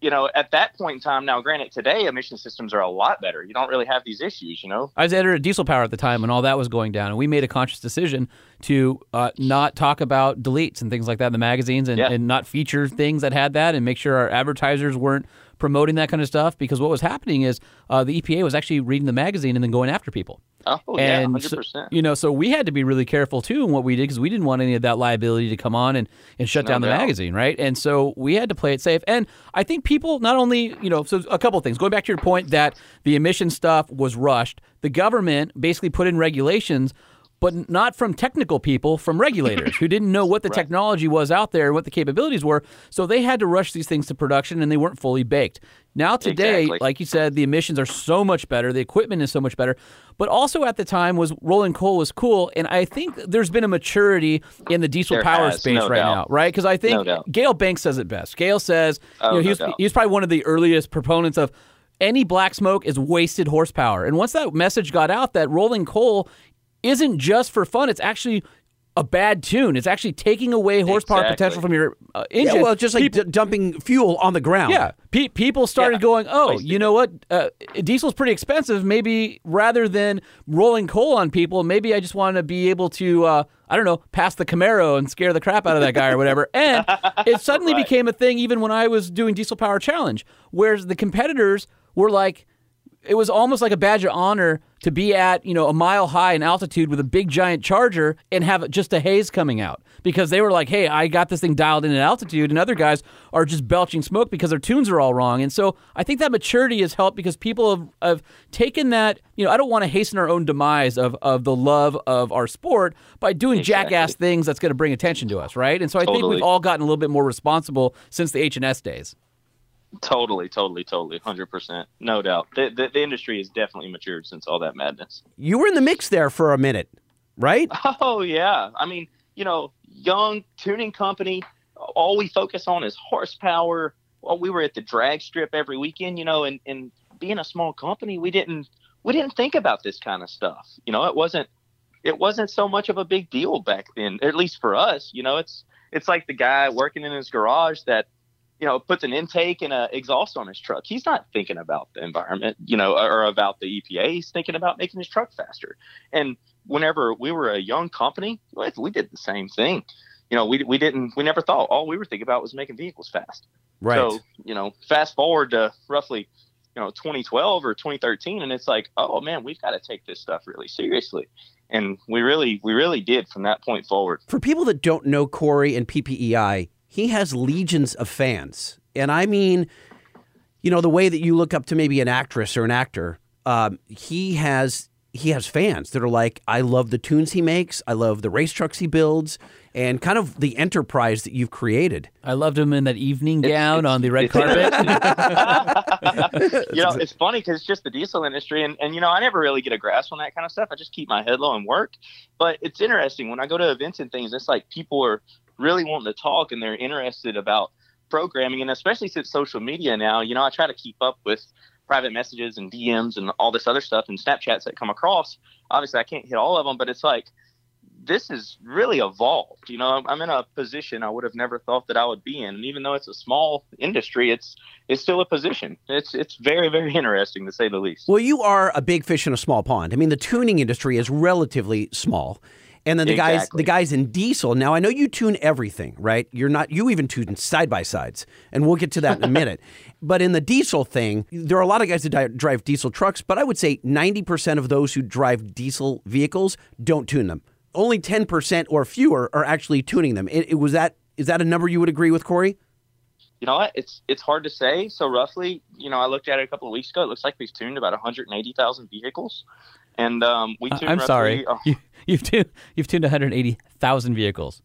You know, at that point in time, now granted, today emission systems are a lot better. You don't really have these issues, you know. I was editor at Diesel Power at the time when all that was going down, and we made a conscious decision to uh, not talk about deletes and things like that in the magazines, and, Yeah. and not feature things that had that, and make sure our advertisers weren't promoting that kind of stuff. Because what was happening is uh, the EPA was actually reading the magazine and then going after people. Oh yeah, and hundred so- percent. you know, so we had to be really careful too in what we did because we didn't want any of that liability to come on and, and shut No down the doubt. magazine, right? And so we had to play it safe. And I think people not only, you know, so a couple of things. Going back to your point that the emission stuff was rushed, the government basically put in regulations. But not from technical people, from regulators who didn't know what the [LAUGHS] technology was out there, what the capabilities were. So they had to rush these things to production, and they weren't fully baked. Now today, Exactly. like you said, the emissions are so much better, the equipment is so much better. But also at the time was rolling coal was cool, and I think there's been a maturity in the diesel There power has, space no right doubt. now, right? Because I think No. Gale Banks says it best. Gale says, Oh, you know, he no was, doubt. he was probably one of the earliest proponents of any black smoke is wasted horsepower. And once that message got out that rolling coal isn't just for fun, it's actually a bad tune. It's actually taking away horsepower Exactly. potential from your uh, engine. Yeah, well, just like People- d- dumping fuel on the ground. yeah, pe- people started Yeah. going, "Oh, you know what? Uh, diesel's pretty expensive. Maybe rather than rolling coal on people, maybe I just want to be able to, uh, I don't know, pass the Camaro and scare the crap out of that guy or whatever." [LAUGHS] And it suddenly Right. became a thing, even when I was doing Diesel Power Challenge, whereas the competitors were like, it was almost like a badge of honor to be at you know a mile high in altitude with a big giant charger and have just a haze coming out. Because they were like hey i got this thing dialed in at altitude and other guys are just belching smoke because their tunes are all wrong. And so i think that maturity has helped because people have, have taken that you know i don't want to hasten our own demise of, of the love of our sport by doing jackass things that's going to bring attention to us right? And so i think we've all gotten a little bit more responsible since the h&s days Totally, totally, totally, hundred percent, no doubt. The, the the industry has definitely matured since all that madness. You were in the mix there for a minute, right? [LAUGHS] Oh yeah, I mean, you know, young tuning company. All we focus on is horsepower. Well, we were at the drag strip every weekend, you know, and and being a small company, we didn't we didn't think about this kind of stuff. You know, it wasn't it wasn't so much of a big deal back then, at least for us. You know, it's it's like the guy working in his garage that you know puts an intake and a exhaust on his truck. He's not thinking about the environment, you know, or about the EPA. He's thinking about making his truck faster. And whenever we were a young company, we- we did the same thing. You know, we we didn't we never thought all we were thinking about was making vehicles fast. Right. So, you know, fast forward to roughly, you know, 2012 or 2013, and it's like, oh man, we've got to take this stuff really seriously. And we really, we really did from that point forward. For people that don't know Corey and PPEI, he has legions of fans. And I mean, you know, the way that you look up to maybe an actress or an actor, um, he has he has fans that are like, I love the tunes he makes, I love the race trucks he builds, and kind of the enterprise that you've created. I loved him in that evening gown on the red carpet. [LAUGHS] [LAUGHS] you know, it's funny because it's just the diesel industry, and, and you know, I never really get a grasp on that kind of stuff. I just keep my head low and work. But it's interesting when I go to events and things. It's like people are really wanting to talk, and they're interested about programming, and especially since social media now. You know, I try to keep up with private messages and DMs and all this other stuff and Snapchats that come across. Obviously, I can't hit all of them, but it's like this is really evolved. You know, I'm- I'm in a position I would have never thought that I would be in, and even though it's a small industry, it's it's still a position. It's it's very very interesting to say the least. Well, you are a big fish in a small pond. I mean, the tuning industry is relatively small. And then the guys, the guys in diesel. Now I know you tune everything, right? You're not. You even tune side by sides, and we'll get to that in a [LAUGHS] minute. But in the diesel thing, there are a lot of guys that drive diesel trucks. But I would say ninety percent of those who drive diesel vehicles don't tune them. Only ten percent or fewer are actually tuning them. It, it was that. Is that a number you would agree with, Corey? You know what? It's it's hard to say. So roughly, you know, I looked at it a couple of weeks ago. It looks like we've tuned about 180,000 vehicles, and um, we tuned. I'm roughly, sorry. uh, [LAUGHS] You, you've tuned you've tuned 180,000 vehicles.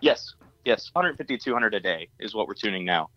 yes, yes, 150 200 a day is what we're tuning now.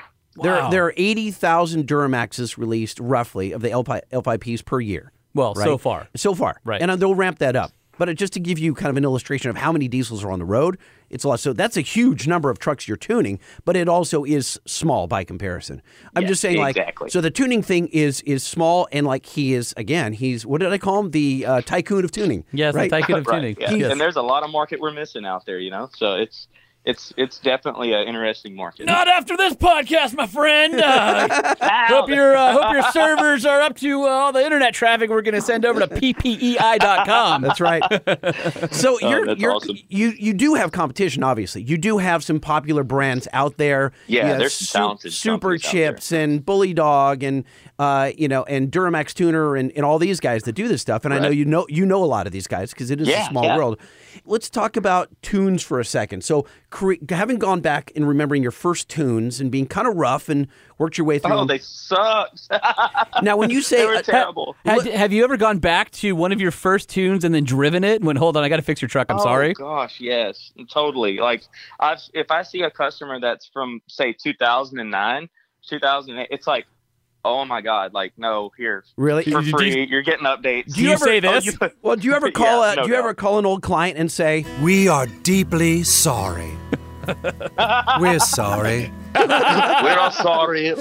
There, Wow. there are eighty thousand Duramaxes released roughly of the L5, L5Ps per year. Well, so far. So far. Right. And uh, they'll ramp that up. But just to give you kind of an illustration of how many diesels are on the road, it's a lot. So that's a huge number of trucks you're tuning, but it also is small by comparison. I'm Yeah, just saying, like, exactly. so the tuning thing is is small, and like he is again, he's what did I call him? The uh, tycoon of tuning. Yes, right? the tycoon [LAUGHS] of right. tuning. Yeah. Yes. And there's a lot of market we're missing out there. You know, so it's it's it's definitely an interesting market. Not after this podcast, my friend. Uh, [LAUGHS] hope your uh, hope your servers are up to uh, all the internet traffic we're going to send over to ppei.com. That's right. [LAUGHS] so Oh, you're, that's you're awesome. you you do have competition, obviously. You do have some popular brands out there. Yeah, there's some talented Super companies out there. Chips and Bully Dog and uh, you know and Duramax Tuner and, and all these guys that do this stuff. And I know you know you know a lot of these guys because it is a small yeah. world. Let's talk about tunes for a second. So, cre- having gone back and remembering your first tunes and being kind of rough and worked your way through. Oh, them. they sucked. [LAUGHS] now, when you say they were uh, terrible. Had, have you ever gone back to one of your first tunes and then driven it and went, hold on, I got to fix your truck. I'm sorry. oh, sorry. Gosh, yes, totally. Like, I've if I see a customer that's from say 2009, 2008, it's like, oh my god, like no, here really, for Do you- free, you're getting updates. Do you say Oh, this? you- well, do you ever [LAUGHS] call Yeah, a, no do you ever call an old client and say, We are deeply sorry. [LAUGHS] We're sorry. [LAUGHS] We're all sorry.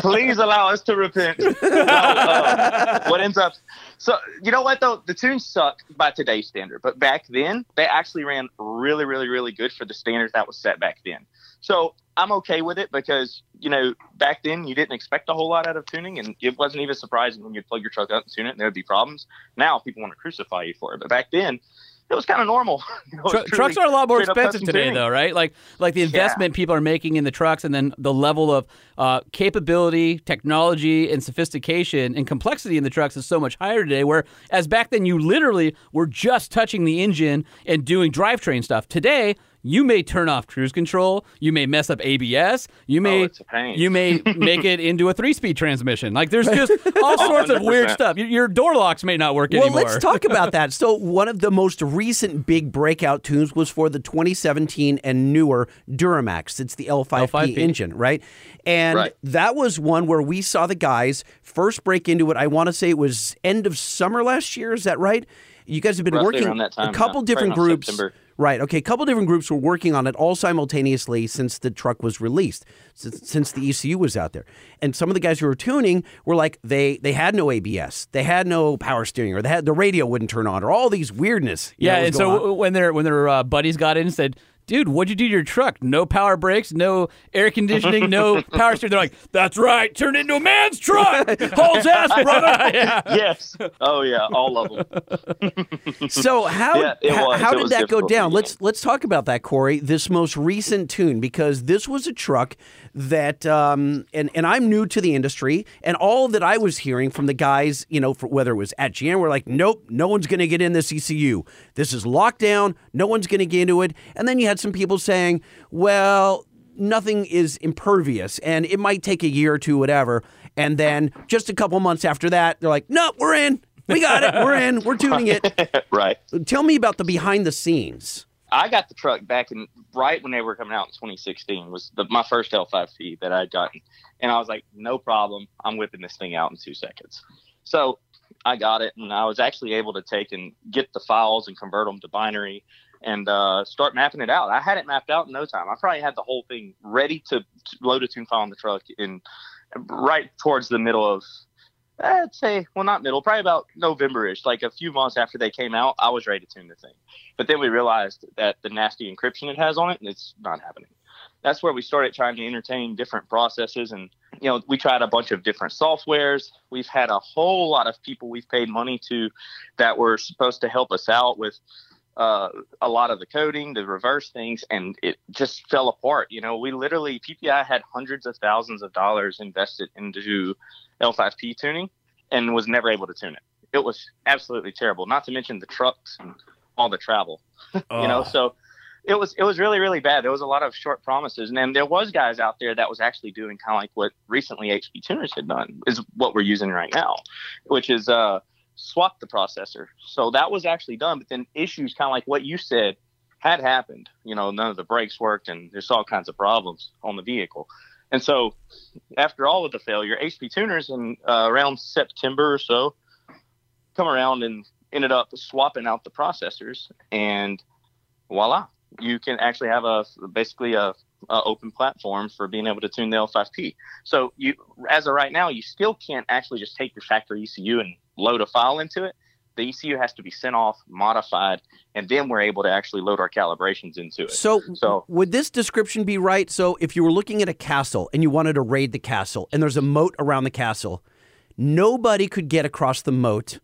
Please allow us to repent. No, uh, what ends up? So you know what though, the tunes suck by today's standard, but back then they actually ran really, really, really good for the standards that was set back then. So I'm okay with it because you know back then you didn't expect a whole lot out of tuning, and it wasn't even surprising when you'd plug your truck up and tune it and there would be problems. Now people want to crucify you for it, but back then it was kind of normal. [LAUGHS] You know, Tru- trucks are a lot more expensive today, tuning. though, right? Like, like the investment people are making in the trucks, and then the level of uh, capability, technology, and sophistication and complexity in the trucks is so much higher today. Where, as back then, you literally were just touching the engine and doing drivetrain stuff. Today, you may turn off cruise control, you may mess up ABS, you may Oh, it's a pain. you may make it into a three-speed transmission. Like, there's just [LAUGHS] all sorts of weird oh, stuff. Your, your door locks may not work Well, anymore. Well, let's talk [LAUGHS] about that. So, one of the most recent big breakout tunes was for the 2017 and newer Duramax. It's the L5P, L5P. engine, right? And Right. that was one where we saw the guys first break into it. I want to say it was end of summer last year. Is that right? You guys have been Roughly working around that time, a couple yeah. different Right groups. September. Right. Okay. A couple different groups were working on it all simultaneously since the truck was released, since, the ECU was out there. And some of the guys who were tuning were like they they had no ABS, they had no power steering, or they had the radio wouldn't turn on, or all these weirdness. know, Yeah, and so on. when their when their uh, buddies got in and said, "Dude, what'd you do to your truck? No power brakes, no air conditioning, no [LAUGHS] power steering." They're like, "That's right, turn it into a man's truck. [LAUGHS] Hauls ass, brother." [LAUGHS] yeah. yes. Oh yeah, all of them. So how Yeah, how, was. how did that go down? Let's let's talk about that, Corey. This most recent tune because this was a truck that um, and and I'm new to the industry and all that I was hearing from the guys, you know, for, whether it was at GM, were like, nope, no one's going to get in this ECU. This is lockdown. No one's going to get into it. And then you had some people saying, well. nothing is impervious, and it might take a year or two, whatever. And then just a couple months after that, they're like, "No, we're in. We got it. We're in. We're tuning it." [LAUGHS] right. Tell me about the behind the scenes. I got the truck back in right when they were coming out in 2016 was the, my first L5P that I'd gotten, and I was like, no problem, I'm whipping this thing out in two seconds. So I got it, and I was actually able to take and get the files and convert them to binary and uh, start mapping it out. I had it mapped out in no time. I probably had the whole thing ready to, to load a tune file on the truck in right towards the middle of I'd say, well, not middle, probably about November-ish, like a few months after they came out, I was ready to tune the thing. But then we realized that the nasty encryption it has on it, it's not happening. That's where we started trying to entertain different processes, and you know, we tried a bunch of different softwares. We've had a whole lot of people we've paid money to that were supposed to help us out with uh, a lot of the coding, the reverse things, and it just fell apart. You know, we literally PPI had hundreds of thousands of dollars invested into L5P tuning and was never able to tune it. It was absolutely terrible. Not to mention the trucks and all the travel. you [LAUGHS] know, so it was it was really really bad. There was a lot of short promises, and then there was guys out there that was actually doing kind of like what recently HP tuners had done is what we're using right now, which is uh swap the processor. So that was actually done, but then issues kind of like what you said had happened. You know, none of the brakes worked, and there's all kinds of problems on the vehicle. And so, after all of the failure, HP tuners in uh, around September or so come around and ended up swapping out the processors, and voila, you can actually have a basically a, a open platform for being able to tune the L5P. So you, as of right now, you still can't actually just take your factory ECU and load a file into it. The ECU has to be sent off, modified, and then we're able to actually load our calibrations into it. So, So- would this description be right? So, if you were looking at a castle and you wanted to raid the castle, and there's a moat around the castle, nobody could get across the moat.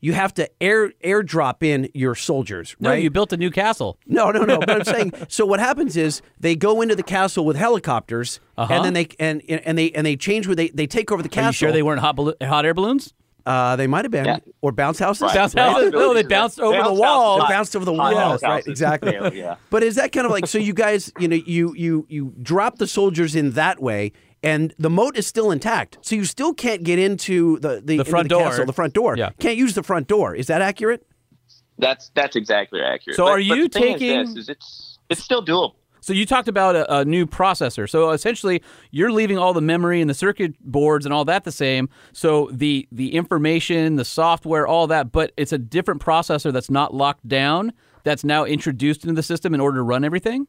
You have to air airdrop in your soldiers, No, right? you built a new castle. No, no, no. But I'm saying, [LAUGHS] so what happens is they go into the castle with helicopters, Uh-huh. and then they and and they and they change where they they take over the castle. Are you sure they weren't hot, ballo- hot air balloons? Uh, they might have been Yeah. or bounce houses. Right. Bounce houses? No, they bounced over Bounce the wall. They bounced over the hot walls, house right? Exactly. Yeah, yeah. But is that kind of like so? You guys, you know, you you you drop the soldiers in that way, and the moat is still intact, so you still can't get into the the, into front the door. castle, the front door. Yeah. Can't use the front door. Is that accurate? That's that's exactly accurate. So But- are but you the thing is taking- this, is it's it's still doable. So you talked about a, a new processor. So essentially, you're leaving all the memory and the circuit boards and all that the same. So the the information, the software, all that, but it's a different processor that's not locked down. That's now introduced into the system in order to run everything.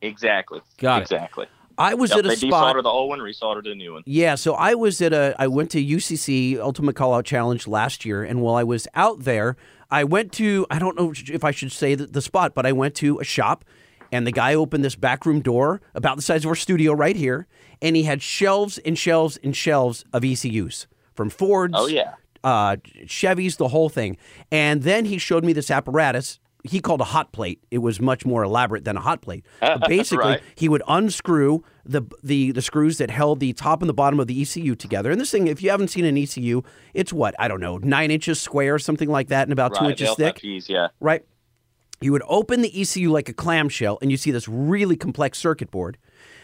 Exactly. Got it. Exactly. I was Yep, at a they spot. desoldered the old one, resoldered the new one. Yeah, so I was at a I went to UCC Ultimate Call Out Challenge last year, and while I was out there, I went to I don't know if I should say the, the spot, but I went to a shop, and the guy opened this back room door about the size of our studio right here, and he had shelves and shelves and shelves of ECUs from Fords. Oh, yeah. uh, Chevys, the whole thing, and then he showed me this apparatus. He called a hot plate. It was much more elaborate than a hot plate. [LAUGHS] But basically, Right. he would unscrew the, the the screws that held the top and the bottom of the ECU together. And this thing, if you haven't seen an ECU, it's what I don't know, nine inches square, or something like that, and about two Right, inches the thick, L5Ps, yeah. right? You would open the ECU like a clamshell, and you see this really complex circuit board.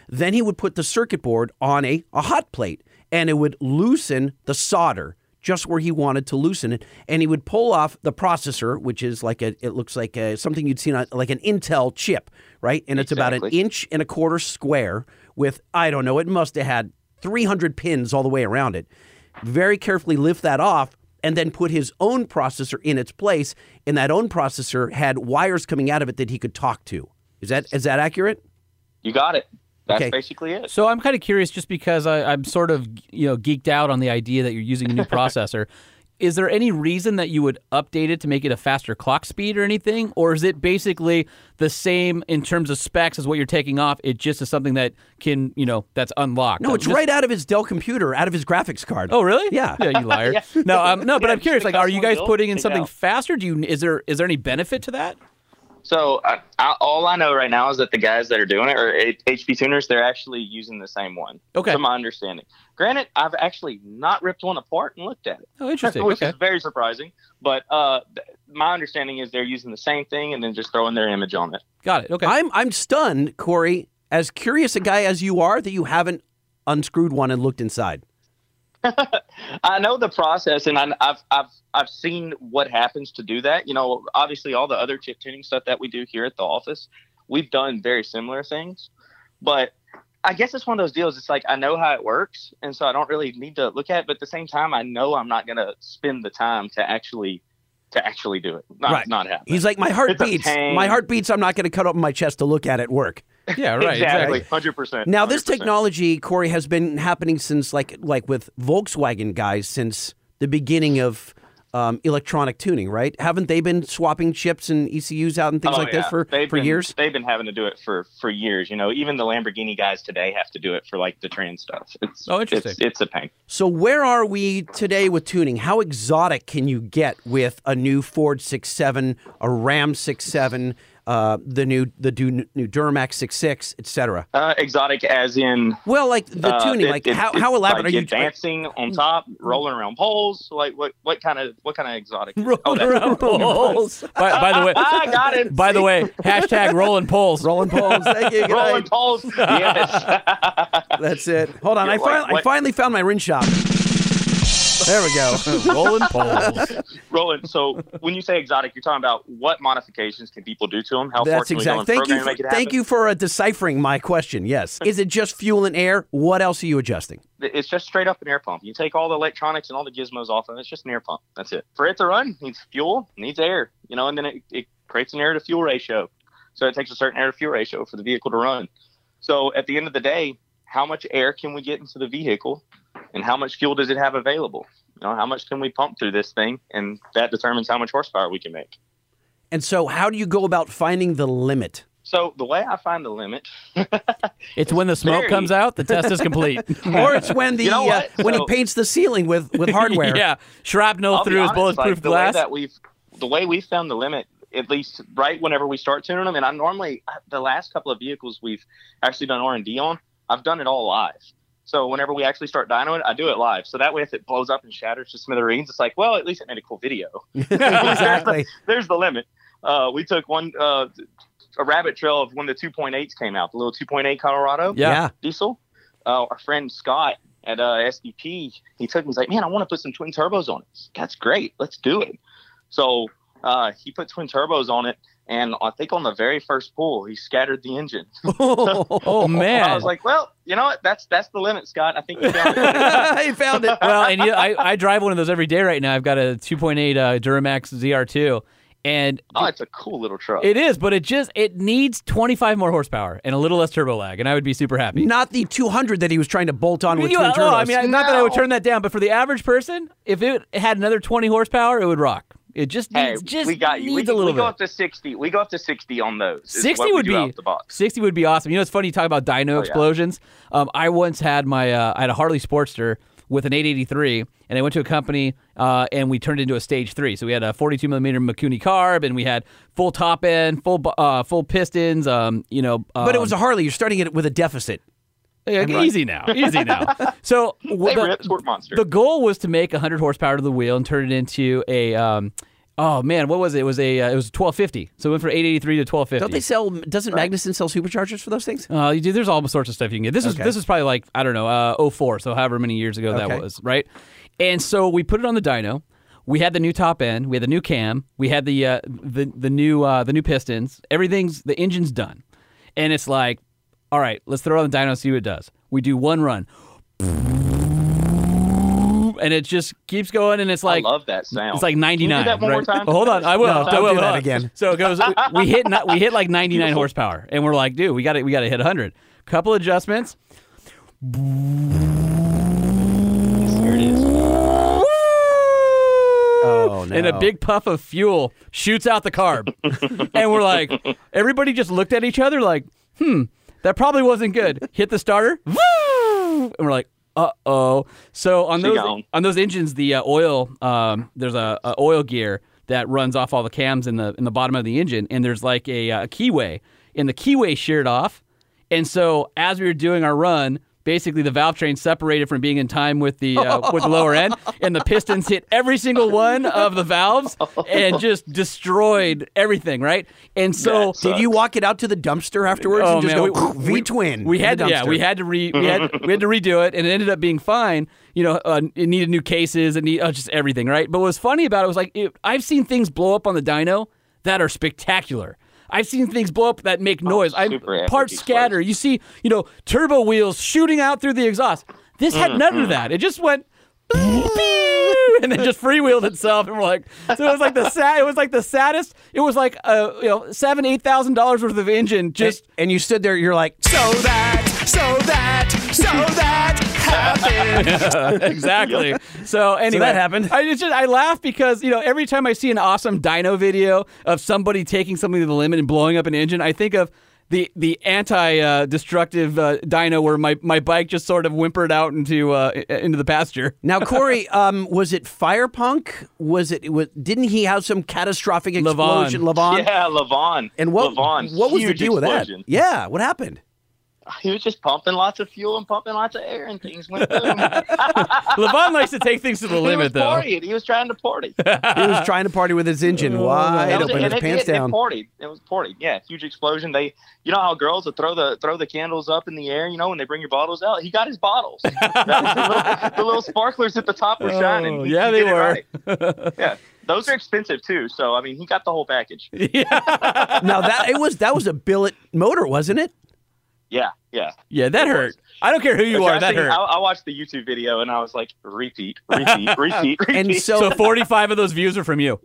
Then he would put the circuit board on a, a hot plate, and it would loosen the solder just where he wanted to loosen it. And he would pull off the processor, which is like a, it looks like a, something you'd seen on like an Intel chip, right? And it's about an inch and a quarter square with, I don't know, it must have had 300 pins all the way around it. Very carefully lift that off and then put his own processor in its place. And that own processor had wires coming out of it that he could talk to. Is that is that accurate? You got it. That's Okay. basically it. So I'm kind of curious, just because I, I'm sort of you know geeked out on the idea that you're using a new [LAUGHS] processor. Is there any reason that you would update it to make it a faster clock speed or anything, or is it basically the same in terms of specs as what you're taking off? It just is something that can you know that's unlocked. No, it's just- right out of his Dell computer, out of his graphics card. Oh, really? Yeah. Yeah, you liar. [LAUGHS] No, um, no, but Yeah, I'm curious. Like, are you guys putting in something out. faster? Do you? Is there is there any benefit to that? So uh, I, all I know right now is that the guys that are doing it are HP tuners. They're actually using the same one. Okay. To my understanding. Granted, I've actually not ripped one apart and looked at it. Oh, interesting. [LAUGHS] Which Okay. is very surprising. But uh, th- my understanding is they're using the same thing and then just throwing their image on it. Got it. Okay. I'm I'm stunned, Corey. as curious a guy as you are, that you haven't unscrewed one and looked inside? [LAUGHS] I know the process, and I, I've I've I've seen what happens to do that. You know, obviously, all the other chip tuning stuff that we do here at the office, we've done very similar things. But I guess it's one of those deals. It's like I know how it works, and so I don't really need to look at. it. But at the same time, I know I'm not going to spend the time to actually to actually do it. Not, Right. not happen. He's like, my heart It's beats. My heart beats. I'm not going to cut open my chest to look at it work. [LAUGHS] Yeah, right. exactly, hundred percent. Now, this technology, Corey, has been happening since like like with Volkswagen guys since the beginning of um, electronic tuning, right? Haven't they been swapping chips and ECUs out and things Oh, like this for They've for been, years? They've been having to do it for for years. You know, even the Lamborghini guys today have to do it for like the trans stuff. It's Oh, interesting. It's, it's a pain. So where are we today with tuning? How exotic can you get with a new Ford 67, a Ram 67, uh, the new the new Duramax 66, etc.? Uh, exotic, as in Well, like the uh, tuning, it- like it- how, how elaborate like are you? you're dancing on top, rolling around poles? Like what? What kind of what kind of exotic? Rolling Oh, around poles. [LAUGHS] By, by the way, I got it. by the way, [LAUGHS] hashtag rolling poles. Rolling poles. Thank you. Rolling poles. [LAUGHS] Yes. That's it. Hold on. Yeah, I, like- finally, I finally found my rim shop. There we go. rolling poles. rolling. So when you say exotic, you're talking about what modifications can people do to them? How far That's we go exactly. Thank you. For, to make it thank you for uh, deciphering my question. Yes. Is it just fuel and air? What else are you adjusting? It's just straight up an air pump. You take all the electronics and all the gizmos off, and it's just an air pump. That's it. For it to run, it needs fuel, needs air, you know, and then it, it creates an air to fuel ratio. So it takes a certain air to fuel ratio for the vehicle to run. So at the end of the day, how much air can we get into the vehicle, and how much fuel does it have available? You know, how much can we pump through this thing, and that determines how much horsepower we can make. And so, how do you go about finding the limit? So the way I find the limit, [LAUGHS] It's when the smoke Very- comes out, the test is complete. [LAUGHS] Or it's when [LAUGHS] the You know uh, what? when he paints the ceiling with with hardware. yeah, shrapnel I'll be through his honest, bulletproof like, the glass. Way that we've the way we found the limit, at least right whenever we start tuning them, and I normally the last couple of vehicles we've actually done R and D on, I've done it all live. So whenever we actually start dynoing it, I do it live. So that way, if it blows up and shatters to smithereens, it's like, well, at least it made a cool video. [LAUGHS] [LAUGHS] exactly. There's the limit. Uh, we took one uh, a rabbit trail of when the 2.8s came out, the little 2.8 Colorado yeah. diesel. Uh, our friend Scott at uh, SDP, he took me. He's like, "Man, I want to put some twin turbos on it." That's great. Let's do it. So uh, he put twin turbos on it, and I think on the very first pull, he scattered the engine. [LAUGHS] [LAUGHS] Oh man. I was like, "Well, you know what? That's that's the limit, Scott. I think you found it." [LAUGHS] he found it. well, and you, I, I drive one of those every day right now. I've got a 2.8 uh, Duramax ZR2, and oh, it's a cool little truck. it is, but it just it needs 25 more horsepower and a little less turbo lag, and I would be super happy. Not the 200 that he was trying to bolt on with You- twin oh, turbos. I mean, I- not that I would turn that down, but for the average person, if it had another 20 horsepower, it would rock. It just Hey, needs, just we got you. We, needs a little we go bit. up to sixty. We go up to sixty on those. 60 would be the 60 would be awesome. You know, it's funny you talk about dyno Oh, yeah. explosions. Um, I once had my uh, I had a Harley Sportster with an 883, and I went to a company uh, and we turned it into a stage three. So we had a 42 millimeter Mikuni carb, and we had full top end, full uh, full pistons. Um, you know, but it um, was a Harley. You're starting it with a deficit. yeah, easy now, easy now. [LAUGHS] So They the, rip Sport Monster. the goal was to make 100 horsepower to the wheel and turn it into a. Um, Oh man, what was it? It was a uh, it was 1250. So it went from 883 to 1250. Don't they sell? Doesn't Magnuson sell superchargers for those things? Uh, you do, there's all sorts of stuff you can get. This is this is probably like I don't know, uh, 04, so however many years ago Okay. that was, right? And so we put it on the dyno. We had the new top end. We had the new cam. We had the uh, the the new uh, the new pistons. Everything's the engine's done, and it's like, all right, let's throw it on the dyno, see what it does. We do one run, and it just keeps going, and it's like I love that sound. it's like Can 99. you do that one right? more time? Hold on, I will. No, I don't will, do that again. So it goes. [LAUGHS] we hit not, we hit like 99 horsepower, and we're like, dude, we got to we got to hit 100. Couple adjustments. Here it is. Oh no! And a big puff of fuel shoots out the carb, [LAUGHS] and we're like, everybody just looked at each other like, hmm, that probably wasn't good. Hit the starter, woo, and we're like. Uh oh! So on She those gone. on those engines, the uh, oil um, there's a, a oil gear that runs off all the cams in the in the bottom of the engine, and there's like a, uh keyway, and the keyway sheared off, and so as we were doing our run, basically the valve train separated from being in time with the uh, with the lower end, [LAUGHS] and the pistons hit every single one of the valves and [LAUGHS] just destroyed everything. Right, and so. Did you walk it out to the dumpster afterwards Oh and just man, go we- V [LAUGHS] twin? We had to, yeah, we had to re we had we had to redo it, and it ended up being fine. You know, uh, it needed new cases, and need, uh, just everything, right? But what was funny about it was like it, I've seen things blow up on the dyno that are spectacular. I've seen things blow up that make noise. I parts scatter. You see, you know, turbo wheels shooting out through the exhaust. This had none of that. It just went. [LAUGHS] and then just freewheeled itself, and we're like, so it was like the sad, it was like the saddest. It was like, uh, you know, seven, eight thousand dollars worth of engine just and you stood there. You're like, So that, so that, so that happened. [LAUGHS] exactly. So anyway, that happened. I just I laugh because you know every time I see an awesome dyno video of somebody taking something to the limit and blowing up an engine, I think of the the anti uh, destructive uh, dyno where my, my bike just sort of whimpered out into uh, into the pasture. now [LAUGHS] Corey, um, was it Firepunk? Was it? Was, didn't he have some catastrophic explosion? Levon. Yeah, Levon. And what? Levon, what was the huge deal with that? Yeah. What happened? He was just pumping lots of fuel and pumping lots of air, and things went boom. [LAUGHS] Levon likes to take things to the he was limit, though. partying. He was trying to party. He was trying to party with his engine oh, wide That was open, it. his And it, pants it, down. It partied. It was partied. Yeah, huge explosion. They, you know how girls will throw the throw the candles up in the air. You know when they bring your bottles out. He got his bottles. [LAUGHS] The, little, the little sparklers at the top were oh, shining. Oh, He- yeah, he they were. right. [LAUGHS] yeah, those are expensive too. So I mean, he got the whole package. Yeah. now that it was that was a billet motor, wasn't it? Yeah, yeah. Yeah, that hurt. I don't care who you Okay, are, I that think- hurt. I, I watched the YouTube video and I was like, repeat, repeat, [LAUGHS] repeat, repeat. And so, so [LAUGHS] 45 of those views are from you.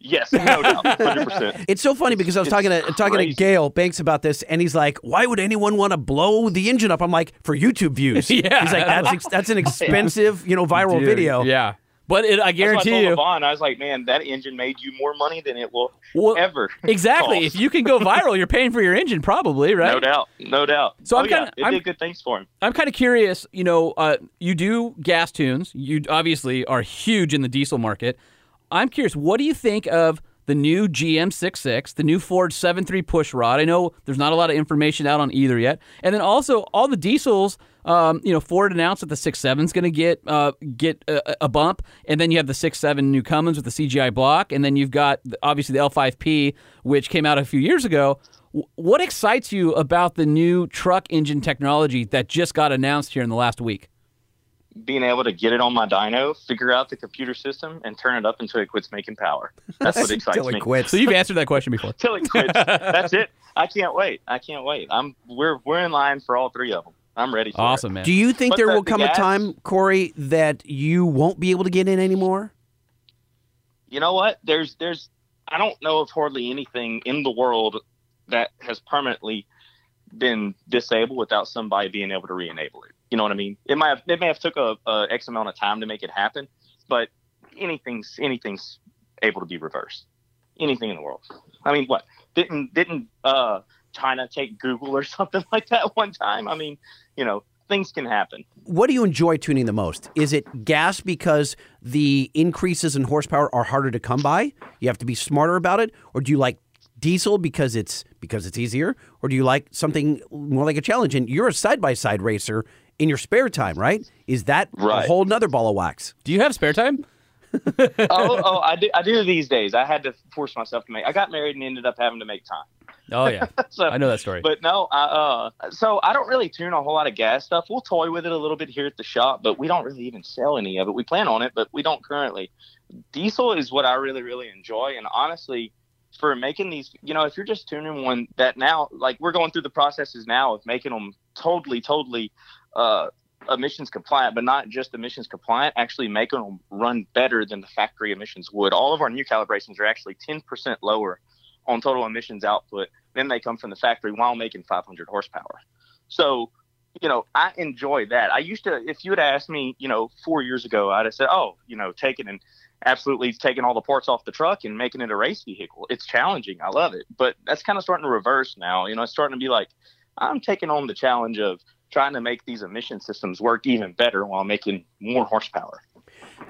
yes, no doubt, hundred percent. [LAUGHS] It's so funny because I was It's talking to talking to. Gale Banks about this, and he's like, "Why would anyone want to blow the engine up?" I'm like, "For YouTube views." Yeah. He's like, "That's ex- that's an expensive, you know, viral Dude, video." Yeah. But it, I I guarantee told you. Levon, I was like, man, that engine made you more money than it will Well, ever. [LAUGHS] Exactly. cost. If you can go viral, you're paying for your engine, probably, [LAUGHS] right? No doubt, no doubt. So oh, I'm kinda- yeah, it I'm- did good things for him. I'm kind of curious. You know, uh, you do gas tunes. You obviously are huge in the diesel market. I'm curious. What do you think of the new GM66, the new Ford 7.3 push rod? I know there's not a lot of information out on either yet. And then also all the diesels. Um, you know, Ford announced that the 6.7 is going to get uh, get a, a bump, and then you have the 6.7 new Cummins with the CGI block, and then you've got obviously the L5P, which came out a few years ago. W- What excites you about the new truck engine technology that just got announced here in the last week? Being able to get it on my dyno, figure out the computer system, and turn it up until it quits making power. That's what [LAUGHS] excites Till it me. quits. So you've answered that question before. [LAUGHS] Till it quits. That's it. I can't wait. I can't wait. I'm we're we're in line for all three of them. I'm ready. For it. Awesome, man. Do you think But there the- will the come a time, Corey, that you won't be able to get in anymore? you know what? There's there's I don't know of hardly anything in the world that has permanently been disabled without somebody being able to re-enable it. You know what I mean? It might have it may have took a, a X amount of time to make it happen, but anything's anything's able to be reversed. Anything in the world. I mean, what didn't didn't uh, China take Google or [LAUGHS] something like that one time? I mean, you know, things can happen. What do you enjoy tuning the most? Is it gas because the increases in horsepower are harder to come by? You have to be smarter about it, or do you like diesel because it's because it's easier, or do you like something more like a challenge? And you're a side by side racer in your spare time, right? Is that a whole nother ball of wax? Do you have spare time? [LAUGHS] oh, oh, I do. I do these days. I had to force myself to make. I got married and ended up having to make time. Oh yeah, [LAUGHS] So, I know that story. But no, I, uh, so I don't really tune a whole lot of gas stuff. We'll toy with it a little bit here at the shop, but we don't really even sell any of it. We plan on it, but we don't currently. Diesel is what I really, really enjoy, and honestly, for making these, you know, if you're just tuning one that now, like we're going through the processes now of making them totally, totally uh, emissions compliant, but not just emissions compliant, actually making them run better than the factory emissions would. All of our new calibrations are actually 10% lower on total emissions output than they come from the factory while making 500 horsepower. So, you know, I enjoy that. I used to, if you had asked me, you know, four years ago, I'd have said, oh, you know, taking and absolutely taking all the parts off the truck and making it a race vehicle. It's challenging. I love it. But that's kind of starting to reverse now. You know, it's starting to be like, I'm taking on the challenge of trying to make these emission systems work even better while making more horsepower.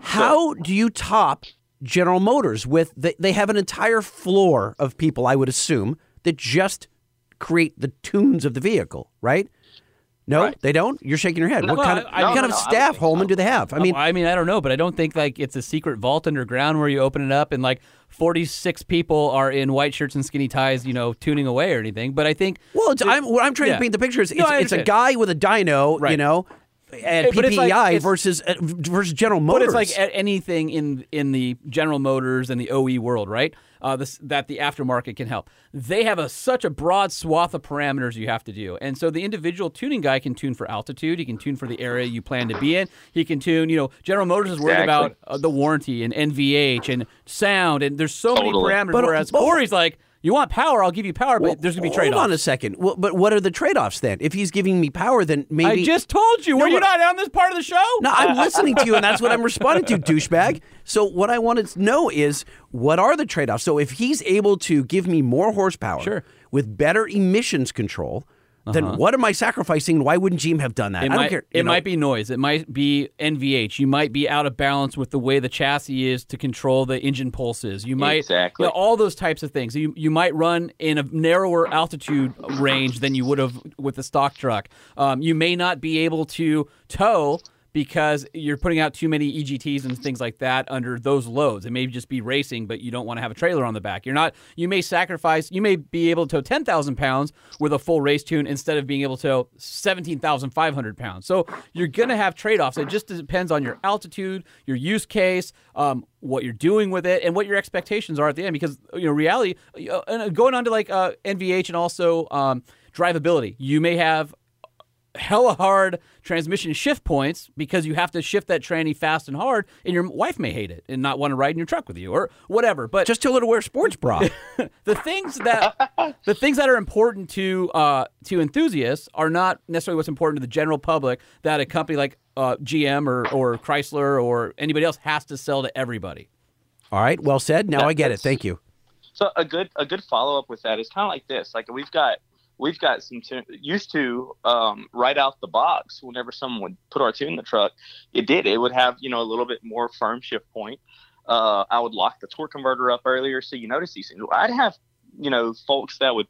How do you top General Motors with they, they have an entire floor of people, I would assume, that just create the tunes of the vehicle, right? No, Right. they don't. You're shaking your head. what kind of, I- I- what no, kind no, of no, staff, Holman, do they have? I mean, I mean, I don't know, but I don't think like it's a secret vault underground where you open it up and like 46 people are in white shirts and skinny ties, you know, tuning away or anything. But I think well, it's, I'm, what I'm trying yeah. to paint the picture is it's, No, it's a guy with a dyno, you know, it's PPEI like- it's- versus uh, versus General Motors. But it's like anything in in the General Motors and the OE world, right? Uh, this, that the aftermarket can help. They have a such a broad swath of parameters you have to do, and so the individual tuning guy can tune for altitude. He can tune for the area you plan to be in. He can tune. You know, General Motors is worried Exactly. about uh, the warranty and NVH and sound, and there's so many parameters. But- whereas but- Corey's like, you want power? I'll give you power, but Well, there's gonna be trade offs. Hold on a second. Well, but what are the trade offs then? If he's giving me power, then maybe I just told you. Were you not on this part of the show? No, I'm listening to you, and that's what I'm responding to, [LAUGHS] douchebag. So what I wanted to know is what are the trade-offs? So if he's able to give me more horsepower Sure. with better emissions control, then what am I sacrificing? Why wouldn't GM have done that? Uh-huh. It I don't might, care. It know. might be noise. It might be NVH. You might be out of balance with the way the chassis is to control the engine pulses. You might Exactly. you know, all those types of things. You you might run in a narrower altitude range than you would have with the stock truck. Um, you may not be able to tow because you're putting out too many EGTs and things like that under those loads. It may just be racing, but you don't want to have a trailer on the back. You're not. You may sacrifice. You may be able to tow ten thousand pounds with a full race tune instead of being able to tow seventeen thousand five hundred pounds. So you're gonna have trade offs. It just depends on your altitude, your use case, um, what you're doing with it, and what your expectations are at the end. Because you know, reality. Uh, and going on to like uh, NVH and also um, drivability, you may have hella hard transmission shift points because you have to shift that tranny fast and hard, and your wife may hate it and not want to ride in your truck with you or whatever. But just tell her to wear a sports bra. [LAUGHS] the things that the things that are important to uh, to enthusiasts are not necessarily what's important to the general public that a company like uh, GM or, or Chrysler or anybody else has to sell to everybody. All right, well said. Now I get it. Thank you. So a good a good follow up with that is kind of like this. Like we've got we've got some tune used to um, right out the box. Whenever someone would put our tune in the truck, it did. It would have you know a little bit more firm shift point. Uh, I would lock the torque converter up earlier, so you notice these things. I'd have you know folks that would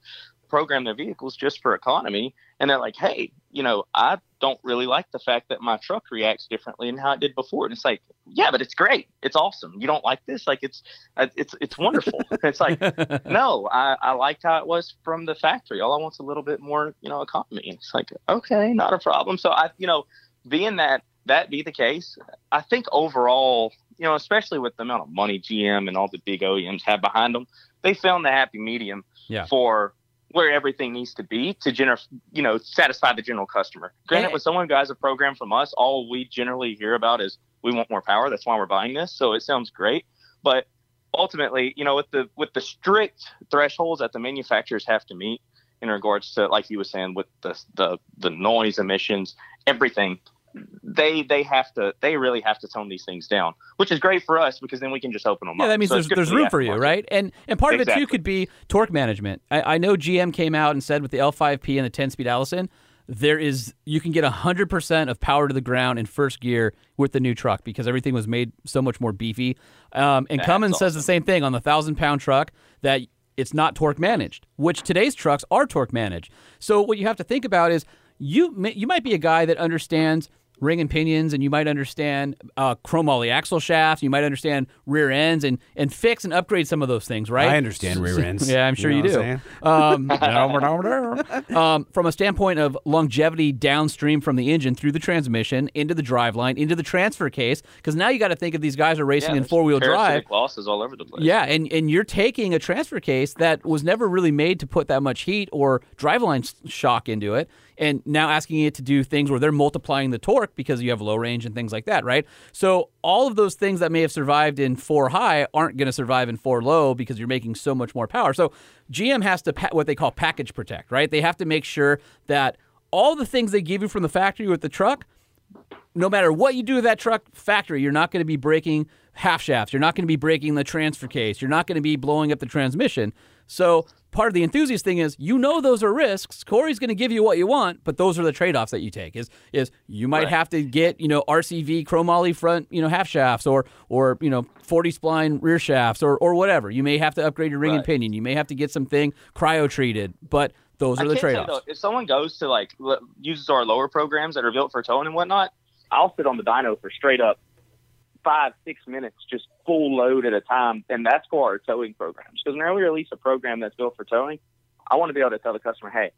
program their vehicles just for economy, and they're like, hey, you know, I don't really like the fact that my truck reacts differently than how it did before. And it's like, yeah, but it's great. It's awesome. You don't like this? Like it's uh, it's it's wonderful. [LAUGHS] it's like [LAUGHS] no, I, I liked how it was from the factory. All I want's a little bit more, you know, economy. And it's like, okay, not a problem. So I, you know, being that that be the case, I think overall, you know, especially with the amount of money GM and all the big OEMs have behind them, they found the happy medium Yeah. for where everything needs to be to gener- you know, satisfy the general customer. Granted, And- when someone buys a program from us, all we generally hear about is we want more power. That's why we're buying this. So it sounds great, but ultimately, you know, with the with the strict thresholds that the manufacturers have to meet in regards to, like you were saying, with the the the noise emissions, everything, they they have to they really have to tone these things down, which is great for us because then we can just open them Yeah, up. that means So there's there's the room for you, right? And and part of it too could be torque management. I, I know GM came out and said with the L5P and the 10-speed Allison, there is you can get 100% of power to the ground in first gear with the new truck because everything was made so much more beefy. Um, and That's Cummins says the same thing on the thousand pound truck that it's not torque managed, which today's trucks are torque managed. So what you have to think about is you you might be a guy that understands ring and pinions, and you might understand uh, chromoly axle shafts. You might understand rear ends, and and fix and upgrade some of those things, right? I understand rear [LAUGHS] ends. Yeah, I'm sure you, know what do. [LAUGHS] Um, um, from a standpoint of longevity downstream from the engine through the transmission into the driveline into the transfer case, because now you got to think of these guys are racing Yeah, in four wheel drive. losses all over the place. Yeah, and, and you're taking a transfer case that was never really made to put that much heat or driveline s- shock into it, and now asking it to do things where they're multiplying the torque because you have low range and things like that, right? So all of those things that may have survived in four high aren't going to survive in four low because you're making so much more power. So GM has to pa- what they call package protect, right? They have to make sure that all the things they give you from the factory with the truck no matter what you do with that truck factory, you're not going to be breaking half shafts. You're not going to be breaking the transfer case. You're not going to be blowing up the transmission. So part of the enthusiast thing is you know those are risks. Corey's going to give you what you want, but those are the trade offs that you take. Is is you might have to get you know RCV chromoly front you know half shafts or or you know 40 spline rear shafts or or whatever. You may have to upgrade your ring and pinion. You may have to get something cryo treated, but Those I are the trade-offs. if someone goes to like uses our lower programs that are built for towing and whatnot, I'll sit on the dyno for straight up five, six minutes, just full load at a time, and that's for our towing programs. Because whenever we release a program that's built for towing, I want to be able to tell the customer, hey,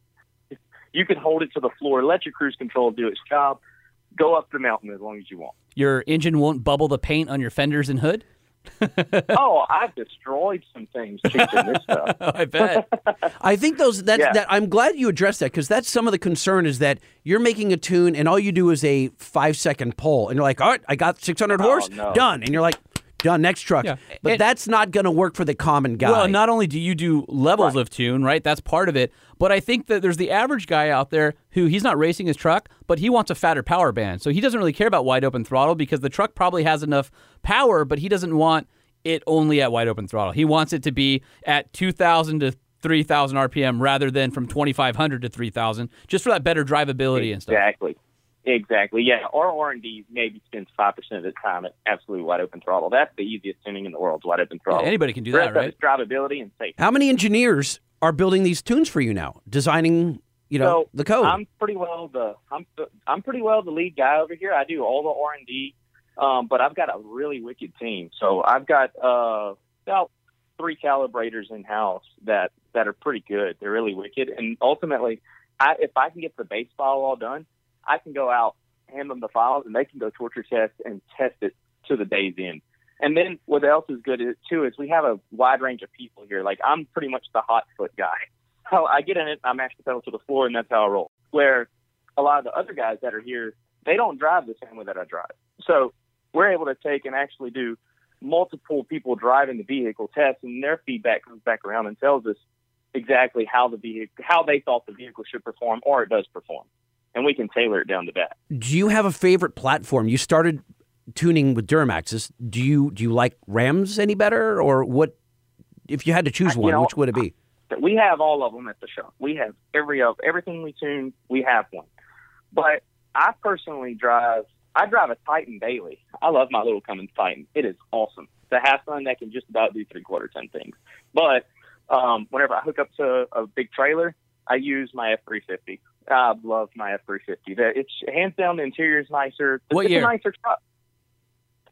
you can hold it to the floor, let your cruise control do its job, go up the mountain as long as you want. Your engine won't bubble the paint on your fenders and hood. [LAUGHS] oh, I've destroyed some things changing this stuff. [LAUGHS] I bet. I think those that's Yeah. that I'm glad you addressed that because that's some of the concern is that you're making a tune and all you do is a five second pull and you're like, all right, I got 600 horse, no. done, and you're like, done, next truck. Yeah. But And- that's not going to work for the common guy. Well, not only do you do levels of tune, right? That's part of it. But I think that there's the average guy out there who he's not racing his truck, but he wants a fatter power band. So he doesn't really care about wide open throttle because the truck probably has enough power, but he doesn't want it only at wide open throttle. He wants it to be at 2,000 to 3,000 RPM rather than from 2,500 to 3,000, just for that better drivability and stuff. Exactly. Exactly. Yeah. Our R and D maybe spends five percent of the time at absolute wide open throttle. That's the easiest tuning in the world, wide open throttle. anybody can do The that, right? it's drivability and safety. How many engineers are building these tunes for you now, designing, you know, so the code? I'm pretty well the I'm I'm pretty well the lead guy over here. I do all the R and D, um, but I've got a really wicked team. So I've got uh, about three calibrators in house that that are pretty good. They're really wicked, and ultimately, I, if I can get the base file all done, I can go out hand them the files, and they can go torture test and test it to the day's end. And then what else is good too is we have a wide range of people here. Like I'm pretty much the hot foot guy. How I get in it, I mash the pedal to the floor, and that's how I roll. Where a lot of the other guys that are here, they don't drive the same way that I drive. So we're able to take and actually do multiple people driving the vehicle tests, and their feedback comes back around and tells us exactly how the vehicle, how they thought the vehicle should perform, or it does perform, and we can tailor it down to that. do you have a favorite platform? You started tuning with Duramaxes. Do you do you like Rams any better, or what? If you had to choose You one, know, which would it be? that we have all of them at the shop. We have every of everything we tune. We have one, but I personally drive. I drive a Titan daily. I love my little Cummins Titan. It is awesome. It's a half ton that can just about do three quarter ton things. But um, whenever I hook up to a big trailer, I use my F three fifty. I love my F three fifty. It's hands down the interior is nicer. What it's year? a nicer truck.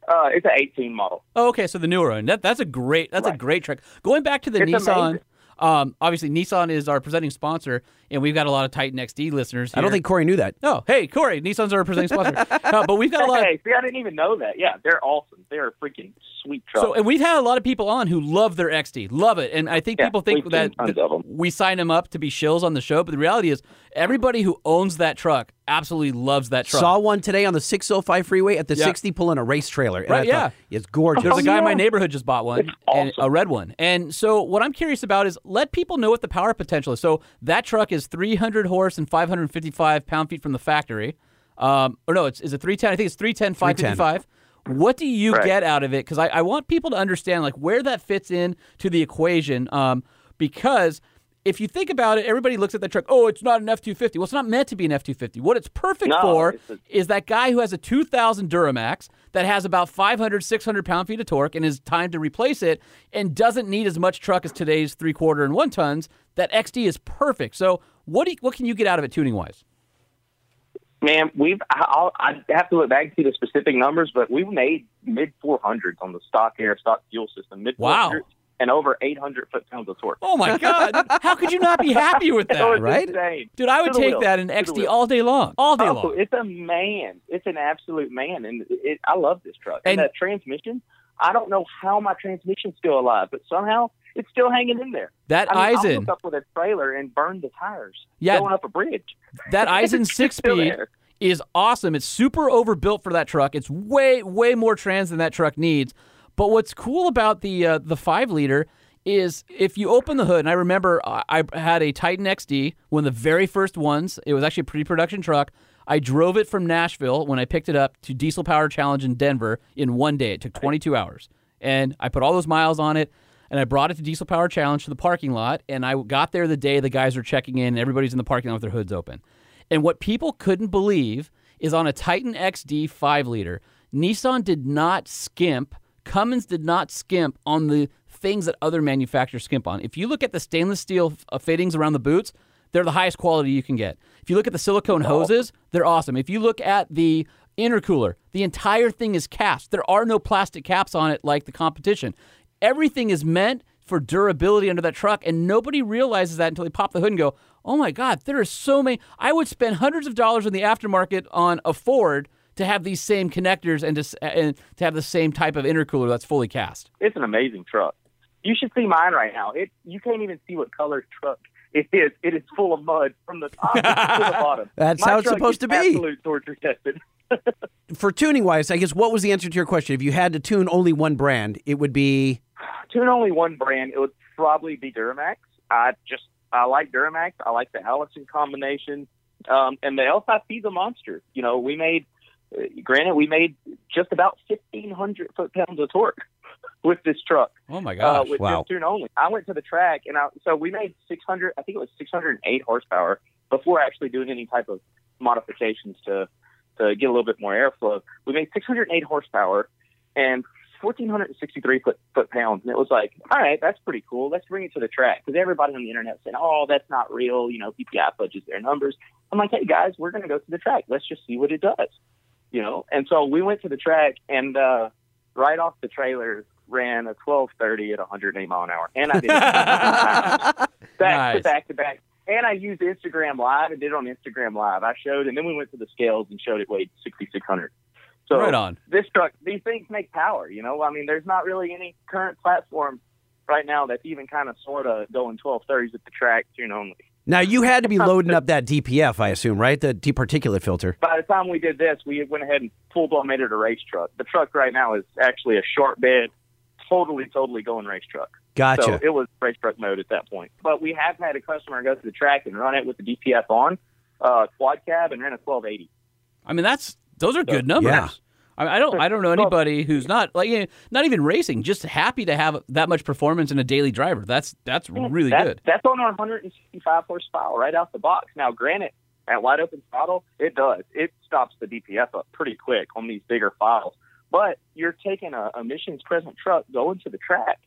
Uh, it's an eighteen model. Oh, okay, so the newer one. That, that's a great. That's a great truck. Going back to the It's Nissan. amazing. Um, obviously, Nissan is our presenting sponsor, and we've got a lot of Titan XD listeners. I don't think Corey knew that. Oh, hey, Corey, Nissan's our presenting sponsor. [LAUGHS] Uh, but we've got a lot. Of, Hey, see, I didn't even know that. Yeah, they're awesome. They're freaking sweet truck. so, and we've had a lot of people on who love their XD, love it, and I think Yeah, people think that, seen that we sign them up to be shills on the show, but the reality is, everybody who owns that truck absolutely loves that truck. Saw one today on the 605 freeway at the Yeah. 60 pulling a race trailer. And Right, I thought, It's gorgeous. There's a guy in my neighborhood just bought one, It's and awesome. a red one. And so, what I'm curious about is let people know what the power potential is. So that truck is 300 horse and 555 pound feet from the factory. Um, or no, it's is it 310? I think it's 310, 555. What do you Right. get out of it? Because I, I want people to understand like where that fits in to the equation. Um, because if you think about it, everybody looks at that truck. Oh, it's not an F two fifty. Well, it's not meant to be an F two fifty. What it's perfect No, for it's a- is that guy who has a 2000 Duramax that has about 500, 600 pound feet of torque and is time to replace it and doesn't need as much truck as today's three quarter and one tons. That XD is perfect. So, what do you, what can you get out of it tuning wise? Man, we've I'll, I have to look back to the specific numbers, but we've made mid 400s on the stock air, stock fuel system. Mid Wow. 400s and over 800 foot pounds of torque. Oh my God! How could you not be happy with [LAUGHS] that? right? insane. Dude, I would take wheel. that in XD all day long. All day Oh, long. it's a man. It's an absolute man, and it, I love this truck. And- And, that transmission, I don't know how my transmission's still alive, but somehow it's still hanging in there. That I mean, Eisen, hook up with a trailer and burn the tires Yeah. going up a bridge. that [LAUGHS] Aisin six speed is awesome. It's super overbuilt for that truck. It's way way more trans than that truck needs. But what's cool about the uh, the five liter is if you open the hood, and I remember I, I had a Titan XD, one of the very first ones. It was actually a pre-production truck. I drove it from Nashville when I picked it up to Diesel Power Challenge in Denver in one day. It took 22 hours, and I put all those miles on it. And I brought it to Diesel Power Challenge to the parking lot, and I got there the day the guys are checking in, and everybody's in the parking lot with their hoods open. And what people couldn't believe is on a Titan XD 5 liter, Nissan did not skimp, Cummins did not skimp on the things that other manufacturers skimp on. If you look at the stainless steel uh, fittings around the boots, they're the highest quality you can get. If you look at the silicone hoses, they're awesome. If you look at the intercooler, the entire thing is cast. There are no plastic caps on it like the competition. Everything is meant for durability under that truck, and nobody realizes that until they pop the hood and go, "Oh my God, there are so many." I would spend hundreds of dollars in the aftermarket on a Ford to have these same connectors and to, and to have the same type of intercooler that's fully cast. It's an amazing truck. You should see mine right now. It you can't even see what color truck it is. It is full of mud from the top to the [LAUGHS] bottom. That's My how it's supposed to be. Absolute torture tested. [LAUGHS] For tuning wise, I guess what was the answer to your question? If you had to tune only one brand, it would be Tune only one brand. It would probably be Duramax. I just I like Duramax. I like the Allison combination, um, and the L5P is a monster. You know, we made. Uh, granted, we made just about fifteen hundred foot pounds of torque [LAUGHS] with this truck. Oh my uh, gosh! with wow. tune only. I went to the track and I, so we made 600. I think it was 608 horsepower before actually doing any type of modifications to to get a little bit more airflow. We made 608 horsepower and 1,463 foot foot pounds, and it was like, all right, that's pretty cool. Let's bring it to the track because everybody on the internet said, oh, that's not real. You know, PPEI fudges their numbers. I'm like, hey guys, we're going to go to the track. Let's just see what it does. You know, and so we went to the track and. uh right off the trailer ran a 1230 at 108 mile an hour, and I did it [LAUGHS] back Nice. to back to back. And I used Instagram Live and did it on Instagram Live. I showed, and then we went to the scales and showed it weighed 6,600. So Right on. this truck, these things make power. You know, I mean, there's not really any current platform right now that's even kind of sort of going 1230s at the track tune only. now you had to be [LAUGHS] loading up that DPF, I assume, right? The deep particulate filter. By the time we did this, we went ahead and full blown made it a race truck. The truck right now is actually a short bed, totally, totally going race truck. Gotcha. So it was race truck mode at that point. But we have had a customer go to the track and run it with the DPF on, uh, quad cab, and ran a 1280. I mean, that's those are good numbers. Yeah. I, mean, I don't I don't know anybody who's not like you know, not even racing, just happy to have that much performance in a daily driver. That's that's really That's- good. That's on our 165 horsepower right out the box. Now, granted, at wide open throttle, it does. It stops the DPF up pretty quick on these bigger files. But you're taking a emissions present truck, going to the track,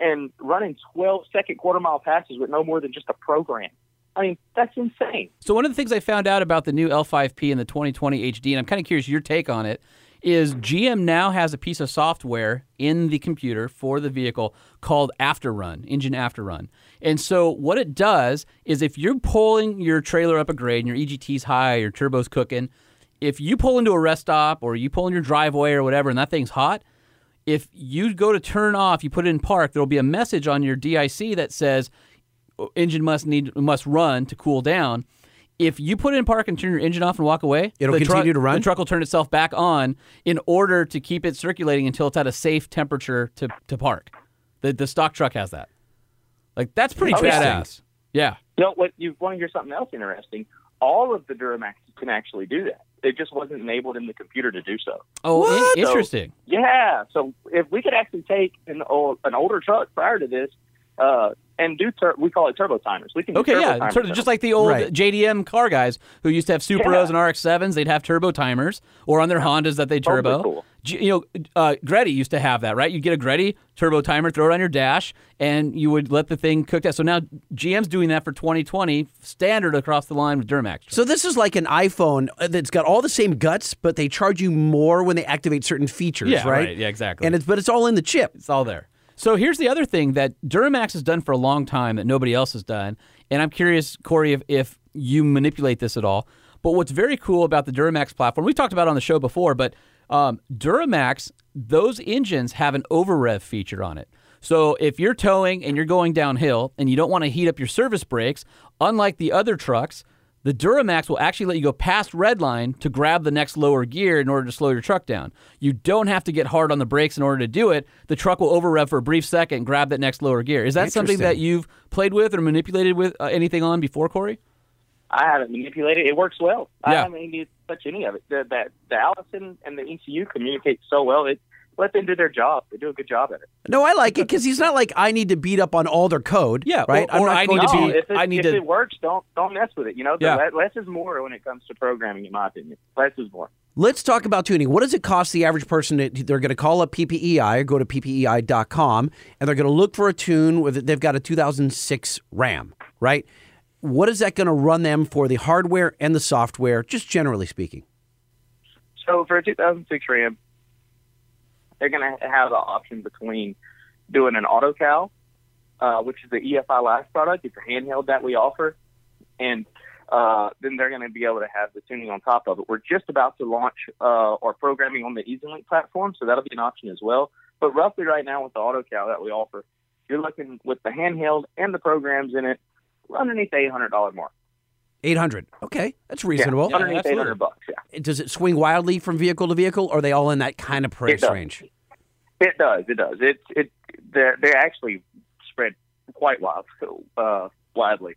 and running 12 second quarter mile passes with no more than just a program. I mean, that's insane. So one of the things I found out about the new L5P and the 2020 HD, and I'm kind of curious your take on it, is GM now has a piece of software in the computer for the vehicle called Afterrun, Engine Afterrun. And so what it does is if you're pulling your trailer up a grade and your EGT's high, your turbo's cooking, if you pull into a rest stop or you pull in your driveway or whatever and that thing's hot, if you go to turn off, you put it in park, there'll be a message on your DIC that says engine must need must run to cool down. If you put it in park and turn your engine off and walk away, It'll continue truck- to run? The truck will turn itself back on in order to keep it circulating until it's at a safe temperature to, to park. The the stock truck has that. Like that's pretty oh, Interesting. badass. Yeah. You know what? You want to hear something else interesting? All of the Duramax can actually do that. It just wasn't enabled in the computer to do so. Oh, in- So- interesting. Yeah. So if we could actually take an old, an older truck prior to this uh, and do tur- we call it turbo timers. We can do Okay, turbo yeah, sort of just like the old Right. JDM car guys who used to have Supras Yeah. and RX-7s. They'd have turbo timers, or on their Hondas that they Totally turbo. cool. G- you know, uh, Greddy used to have that, right? You'd get a Greddy turbo timer, throw it on your dash, and you would let the thing cook that. So now GM's doing that for 2020, standard across the line with Duramax. So this is like an iPhone uh, that's got all the same guts, but they charge you more when they activate certain features, Yeah, right? right. Yeah, exactly. And it's but it's all in the chip. It's all there. So here's the other thing that Duramax has done for a long time that nobody else has done, and I'm curious, Corey, if, if you manipulate this at all. But what's very cool about the Duramax platform, we talked about on the show before, but um, Duramax, those engines have an over rev feature on it. So if you're towing and you're going downhill and you don't want to heat up your service brakes, unlike the other trucks, the Duramax will actually let you go past red line to grab the next lower gear in order to slow your truck down. You don't have to get hard on the brakes in order to do it. The truck will over rev for a brief second, and grab that next lower gear. Is that something that you've played with or manipulated with uh, anything on before, Corey? I haven't manipulated. It works well. I Yeah. haven't needed to touch any of it. The, the, the Allison and the ECU communicate so well. It let them do their job. They do a good job at it. No, I like it because he's not like I need to beat up on all their code. Yeah, right. or- or not I going need to No, be- if it, I need if to- it works, don't don't mess with it. You know, the Yeah. less is more when it comes to programming, in my opinion. Less is more. Let's talk about tuning. What does it cost the average person? To, they're going to call up PPEI or go to PPEI.com and they're going to look for a tune with they've got a 2006 Ram, right? what is that going to run them for the hardware and the software, just generally speaking? So for a 2006 Ram, they're going to have the option between doing an auto uh, which is the EFI Live product. It's a handheld that we offer, and uh, then they're going to be able to have the tuning on top of it. We're just about to launch uh, our programming on the EZ LYNK platform, so that'll be an option as well. But roughly right now with the AutoCal that we offer, you're looking with the handheld and the programs in it, underneath the $800 mark. 800. Okay, that's reasonable. Yeah, underneath absolutely. 800 bucks. Yeah. Does it swing wildly from vehicle to vehicle, or are they all in that kind of price does. range? It does. It does. It it they're they actually spread quite wild, uh, widely,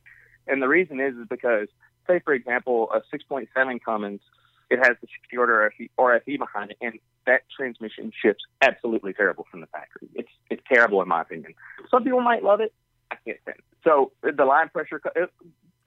and the reason is is because say for example a 6.7 Cummins, it has the secured RFE, RFE behind it, and that transmission shifts absolutely terrible from the factory. It's it's terrible in my opinion. Some people might love it. I can't stand it. So the line pressure, co- it,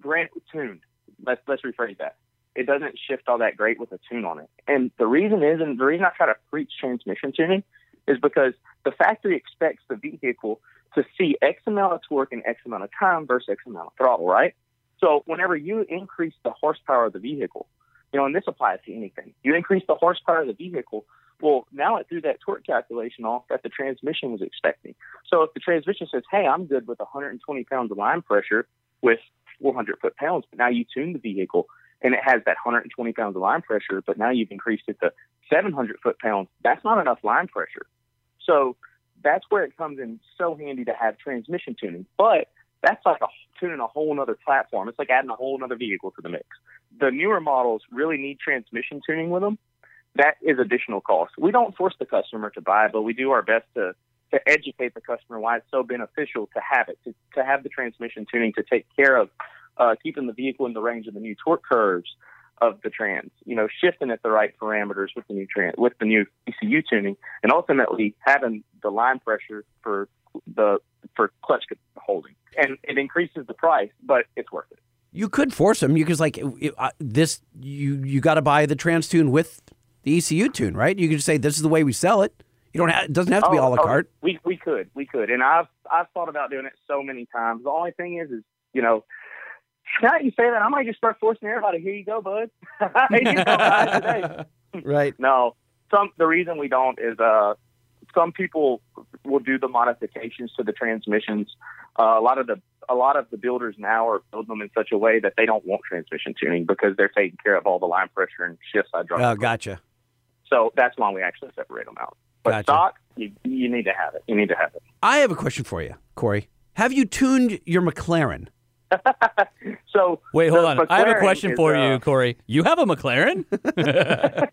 grant tuned. Let's let's rephrase that. It doesn't shift all that great with a tune on it, and the reason is, and the reason I try to preach transmission tuning is because the factory expects the vehicle to see X amount of torque in X amount of time versus X amount of throttle, right? So whenever you increase the horsepower of the vehicle, you know, and this applies to anything, you increase the horsepower of the vehicle. Well, now it threw that torque calculation off that the transmission was expecting. So if the transmission says, "Hey, I'm good with 120 pounds of line pressure with 400 foot pounds," but now you tune the vehicle and it has that 120 pounds of line pressure, but now you've increased it to 700 foot pounds. That's not enough line pressure. So that's where it comes in so handy to have transmission tuning. But that's like a tuning a whole other platform. It's like adding a whole other vehicle to the mix. The newer models really need transmission tuning with them. That is additional cost. We don't force the customer to buy, but we do our best to to educate the customer why it's so beneficial to have it, to, to have the transmission tuning to take care of uh, keeping the vehicle in the range of the new torque curves of the trans, you know, shifting at the right parameters with the new trans, with the new ECU tuning, and ultimately having the line pressure for the for clutch holding, and it increases the price, but it's worth it. You could force them because, like, it- uh, this, you you got to buy the trans tune with the ECU tune, right? You could just say this is the way we sell it. You don't. have It doesn't have to be a la oh, carte. We we could we could, and I've I've thought about doing it so many times. The only thing is, is you know, now that you say that, I might just start forcing everybody. Here you go, bud. [LAUGHS] Here you go. [LAUGHS] Right. No, some the reason we don't is uh some people will do the modifications to the transmissions. Uh, a lot of the a lot of the builders now are building them in such a way that they don't want transmission tuning because they're taking care of all the line pressure and shifts I hydraulic. Oh, gotcha. So that's why we actually separate them out. But Gotcha. stock, you, you need to have it. You need to have it. I have a question for you, Corey. Have you tuned your McLaren? [LAUGHS] So Wait, hold the on. I have a question is, for uh, you, Corey. You have a McLaren?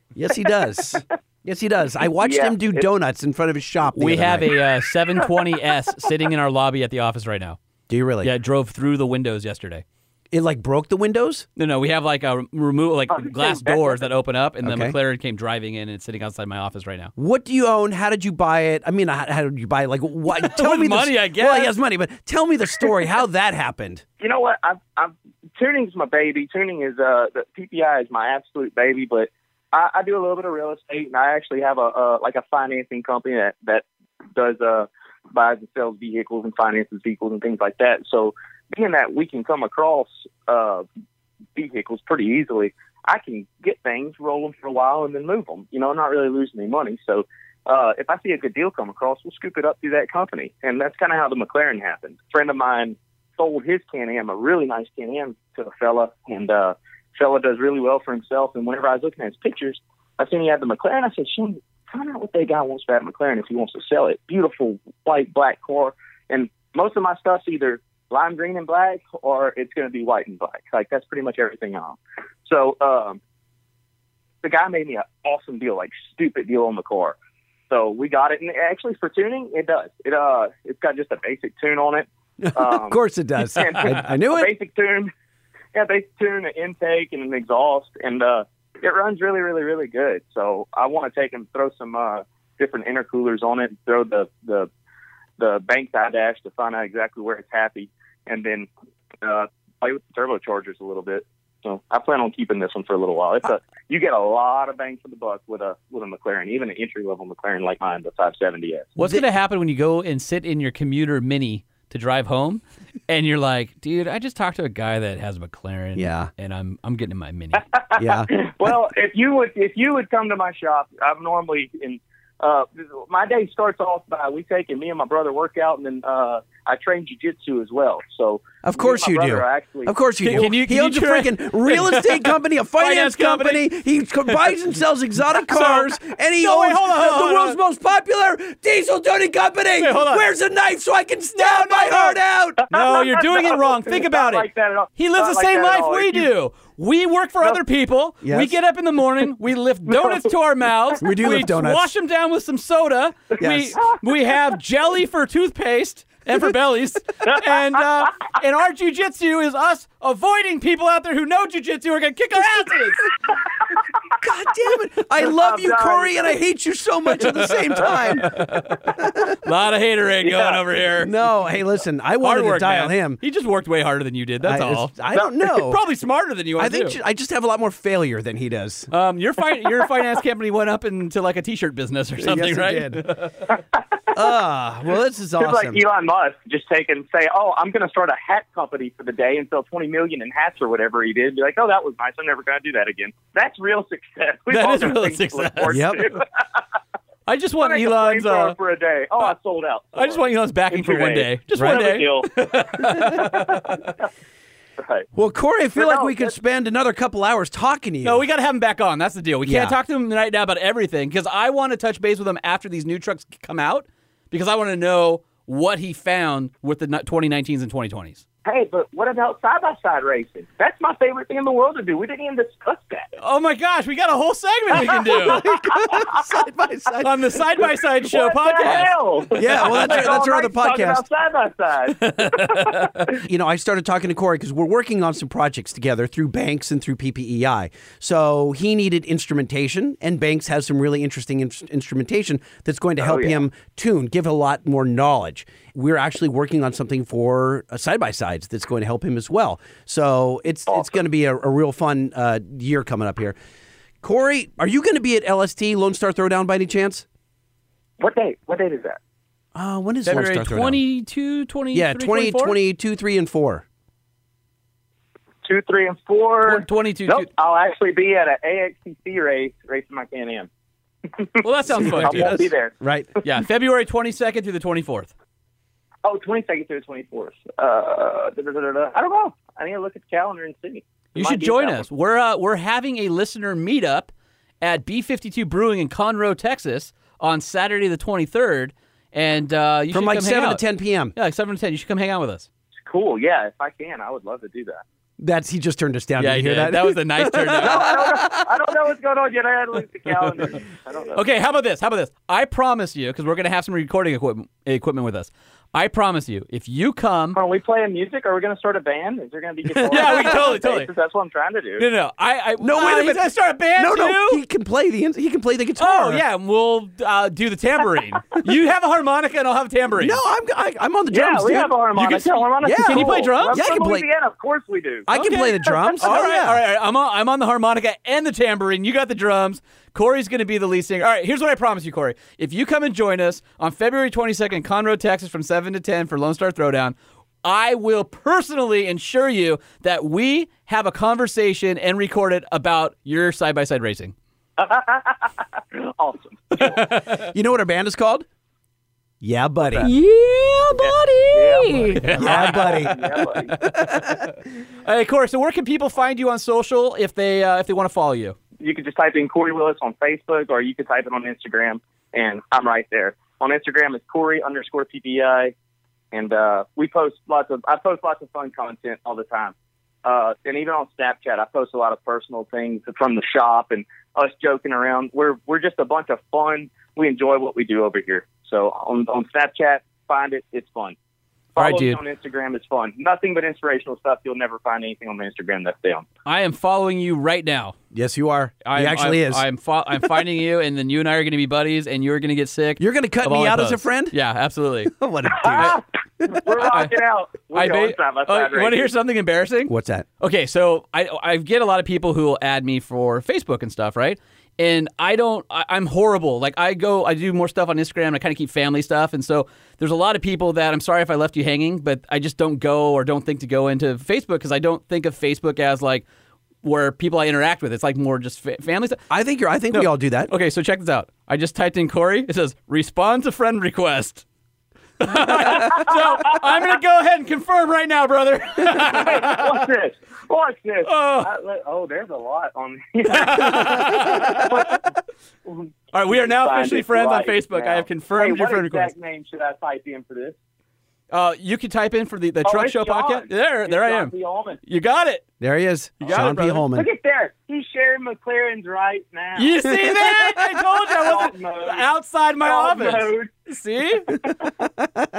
[LAUGHS] Yes, he does. yes, he does. I watched Yeah, him do donuts in front of his shop. the we other have night. a uh, 720S sitting in our lobby at the office right now. Do you really? Yeah, it drove through the windows yesterday. It like broke the windows. No, no, we have like a remove like Oh, glass doors that open up, and the Okay. McLaren came driving in and it's sitting outside my office right now. What do you own? How did you buy it? I mean, how, how did you buy it? Like, what? [LAUGHS] Tell With me the- money, I guess. Well, guess. he has money, but tell me the story. How [LAUGHS] that happened? you know what? I've, I've tuning's my baby. Tuning is uh the PPEI is my absolute baby. But I, I do a little bit of real estate, and I actually have a uh, like a financing company that that does uh buys and sells vehicles and finances vehicles and things like that. So being that we can come across uh vehicles pretty easily, I can get things, roll them for a while, and then move them. You know, not really losing any money. So. Uh, if I see a good deal come across, we'll scoop it up through that company, and that's kind of how the McLaren happened. A friend of mine sold his Can-Am, a really nice Can-Am, to a fella, and uh, fella does really well for himself. And whenever I was looking at his pictures, I seen he had the McLaren. I said, "Shane, find out what that guy wants for that McLaren if he wants to sell it. Beautiful white black car, and most of my stuff's either lime green and black or it's going to be white and black. Like that's pretty much everything on. So um, the guy made me an awesome deal, like stupid deal on the car. So we got it, and actually for tuning, it does. It uh, it's got just a basic tune on it. [LAUGHS] Um, of course it [LAUGHS] does. I, I knew it. Basic tune, yeah, basic tune, an intake, and an exhaust, and uh, it runs really, really, really good. So I want to take and throw some uh, different intercoolers on it, and throw the the the Banks iDash to find out exactly where it's happy, and then uh, play with the turbochargers a little bit. So I plan on keeping this one for a little while. It's a you get a lot of bang for the buck with a with a McLaren, even an entry level McLaren like mine, the 570s. What's going to happen when you go and sit in your commuter mini to drive home, [LAUGHS] and you're like, dude, I just talked to a guy that has a McLaren. Yeah. and I'm I'm getting in my Mini. [LAUGHS] Yeah. [LAUGHS] well, if you would if you would come to my shop, I'm normally in. Uh, my day starts off by we taking me and my brother work out, and then uh, I train jujitsu as well. So Of course you do. Actually, Of course you Can- do. can you- he owns you a try- freaking real [LAUGHS] estate company, a finance, Finance company. company. He buys and sells exotic [LAUGHS] cars, and he No, wait, owns hold on, the, hold the on, world's on. most popular diesel tuning company. Wait. Where's a knife so I can stab No, my no, no. heart out? No, you're doing it wrong. [LAUGHS] Think about it. like that at all. He lives Not the like same that life we If you- do. We work for other people. We get up in the morning. We lift [LAUGHS] donuts to our mouths. We do lift donuts. We wash them down with some soda. Yes. We we have jelly for toothpaste and for bellies. [LAUGHS] and uh, and our jujitsu is us avoiding people out there who know jujitsu are gonna kick our asses. [LAUGHS] God damn it! I love I'm you, dying. Corey, and I hate you so much at the same time. A lot of haterade going over here. No, hey, listen, I Hard wanted work, to dial man. him. He just worked way harder than you did. That's I, all. I don't know. [LAUGHS] Probably smarter than you. Are I think too. ju- I just have a lot more failure than he does. Um, your fi- your finance company went up into like a t-shirt business or something, yes, right? it did. [LAUGHS] Ah, well, this is It's like. Elon Musk just taking say, "Oh, I'm going to start a hat company for the day and sell 20 million in hats or whatever he did." Be like, "Oh, that was nice. I'm never going to do that again." That's real success. We've That all is real things to look success. forward Yep. [LAUGHS] I just want Make a Elon's. flamethrower Uh, for a day. Oh, I sold out. I just want Elon's backing for your one day. day, just Right. one day. big [LAUGHS] [LAUGHS] right. well, Corey, I feel But like we could spend another couple hours talking to you. No, we got to have him back on. That's the deal. We Yeah. can't talk to him right now about everything because I want to touch base with him after these new trucks come out because I want to know what he found with the 2019s and 2020s. Hey, but what about side by side racing? That's my favorite thing in the world to do. We didn't even discuss that. Oh my gosh, we got a whole segment we can do side by side. on the Side by Side Show what podcast. The hell? Yeah, well, that's our- that's our other podcast. Side by side. you know, I started talking to Corey because we're working on some projects together through Banks and through PPEI. So he needed instrumentation, and Banks has some really interesting in- instrumentation that's going to oh, help yeah. him tune, give a lot more knowledge. We're actually working on something for side by sides that's going to help him as well. So it's it's going to be a, a real fun uh, year coming up here. Corey, are you going to be at LST Lone Star Throwdown by any chance? what date? What date is that? Uh, when is Lone Star Throwdown? 22, 23, Yeah, 20, 24? 22, 3, and 4. Two, three, and four. 22, Nope, two- I'll actually be at an AXTC race racing my Can-Am. Well, that sounds [LAUGHS] fun. I won't be there. Right. Yeah, February 22nd through the 24th. Oh, 22nd through the 24th. Uh, da, da, da, da, da. I don't know. I need to look at the calendar and see. You should join that us. We're uh, we're having a listener meetup at B52 Brewing in Conroe, Texas, on Saturday the 23rd, and uh, you From should like come hang 7 to 10 p.m. Yeah, like seven to ten. You should come hang out with us. Cool. Yeah, if I can, I would love to do that. That's he just turned us down. Yeah, Did you hear did. that? was a nice [LAUGHS] turn. down. I don't know. I don't know what's going on yet. I had to look at the calendar. I don't know. Okay, how about this? How about this? I promise you, because we're going to have some recording equipment equipment with us. I promise you, if you come, Are we playing music? Are we going to start a band? Is there going to be [LAUGHS] guitars? Yeah, we totally, totally. That's what I'm trying to do. no, no, I, I No, uh, wait a he's minute. gonna start a band no, too. no, he can play the he can play the guitar. Oh yeah, and we'll uh, do the tambourine. [LAUGHS] you have a harmonica, and I'll have a tambourine. No, I'm I, I'm on the drums. Yeah, drums, we dude. have a harmonica. You can- Harmonica's yeah. Can you play drums? Yeah, I can play- Louisiana. Of course we do. I can play the drums. All Hell right, yeah. all right. I'm on, I'm on the harmonica and the tambourine. You got the drums. Corey's going to be the lead singer. All right, here's what I promise you, Corey. If you come and join us on February 22nd in Conroe, Texas from 7 to 10 for Lone Star Throwdown, I will personally ensure you that we have a conversation and record it about your side by side racing. [LAUGHS] awesome. [LAUGHS] You know what our band is called? Yeah, buddy. Yeah, buddy. Yeah, buddy. [LAUGHS] Yeah, buddy. Hey, Corey. So where can people find you on social if they uh, if they want to follow you? You could just type in Corey Willis on Facebook, or you could type it on Instagram, and I'm right there. On Instagram, it's Corey underscore PPEI, and uh, we post lots of I post lots of fun content all the time. Uh, and even on Snapchat, I post a lot of personal things from the shop and us joking around. We're we're just a bunch of fun. We enjoy what we do over here. So on on Snapchat, find it. It's fun. All Follow right, dude. us on Instagram. It's fun. Nothing but inspirational stuff. You'll never find anything on the Instagram that's down. I am following you right now. Yes, you are. I he actually I'm, is. I'm fo- I'm finding you, and then you and I are going to be buddies, and you're going to get sick. You're going to cut of all me I out as a post. friend? Yeah, absolutely. [LAUGHS] what a ah! dude. We're rocking out. We're I going ba- side by oh, side you want to hear something embarrassing? What's that? Okay, so I I get a lot of people who will add me for Facebook and stuff, right? And I don't. I, I'm horrible. Like I go, I do more stuff on Instagram. I kind of keep family stuff, and so there's a lot of people that I'm sorry if I left you hanging, but I just don't go or don't think to go into Facebook because I don't think of Facebook as like where people I interact with. It's like more just fa- family stuff. I think you're. I think we all do that. Okay, so check this out. I just typed in Corey. It says respond to friend request. So I'm gonna go ahead and confirm right now, brother. [LAUGHS] What's this? What's this? Oh. Uh, let- oh, there's a lot on here. [LAUGHS] [LAUGHS] All right, we are now officially friends on Facebook. I have confirmed hey, your what friend exact request. name should I type in for this? Uh, you can type in for the, the Oh, Truck Show John. podcast. There, It's there I am. P. You got it. There he is, got Sean it, P. Holman. Look at there. He's sharing McLaren's right now. You see [LAUGHS] that? I told you I wasn't outside my Oh, office. no. See?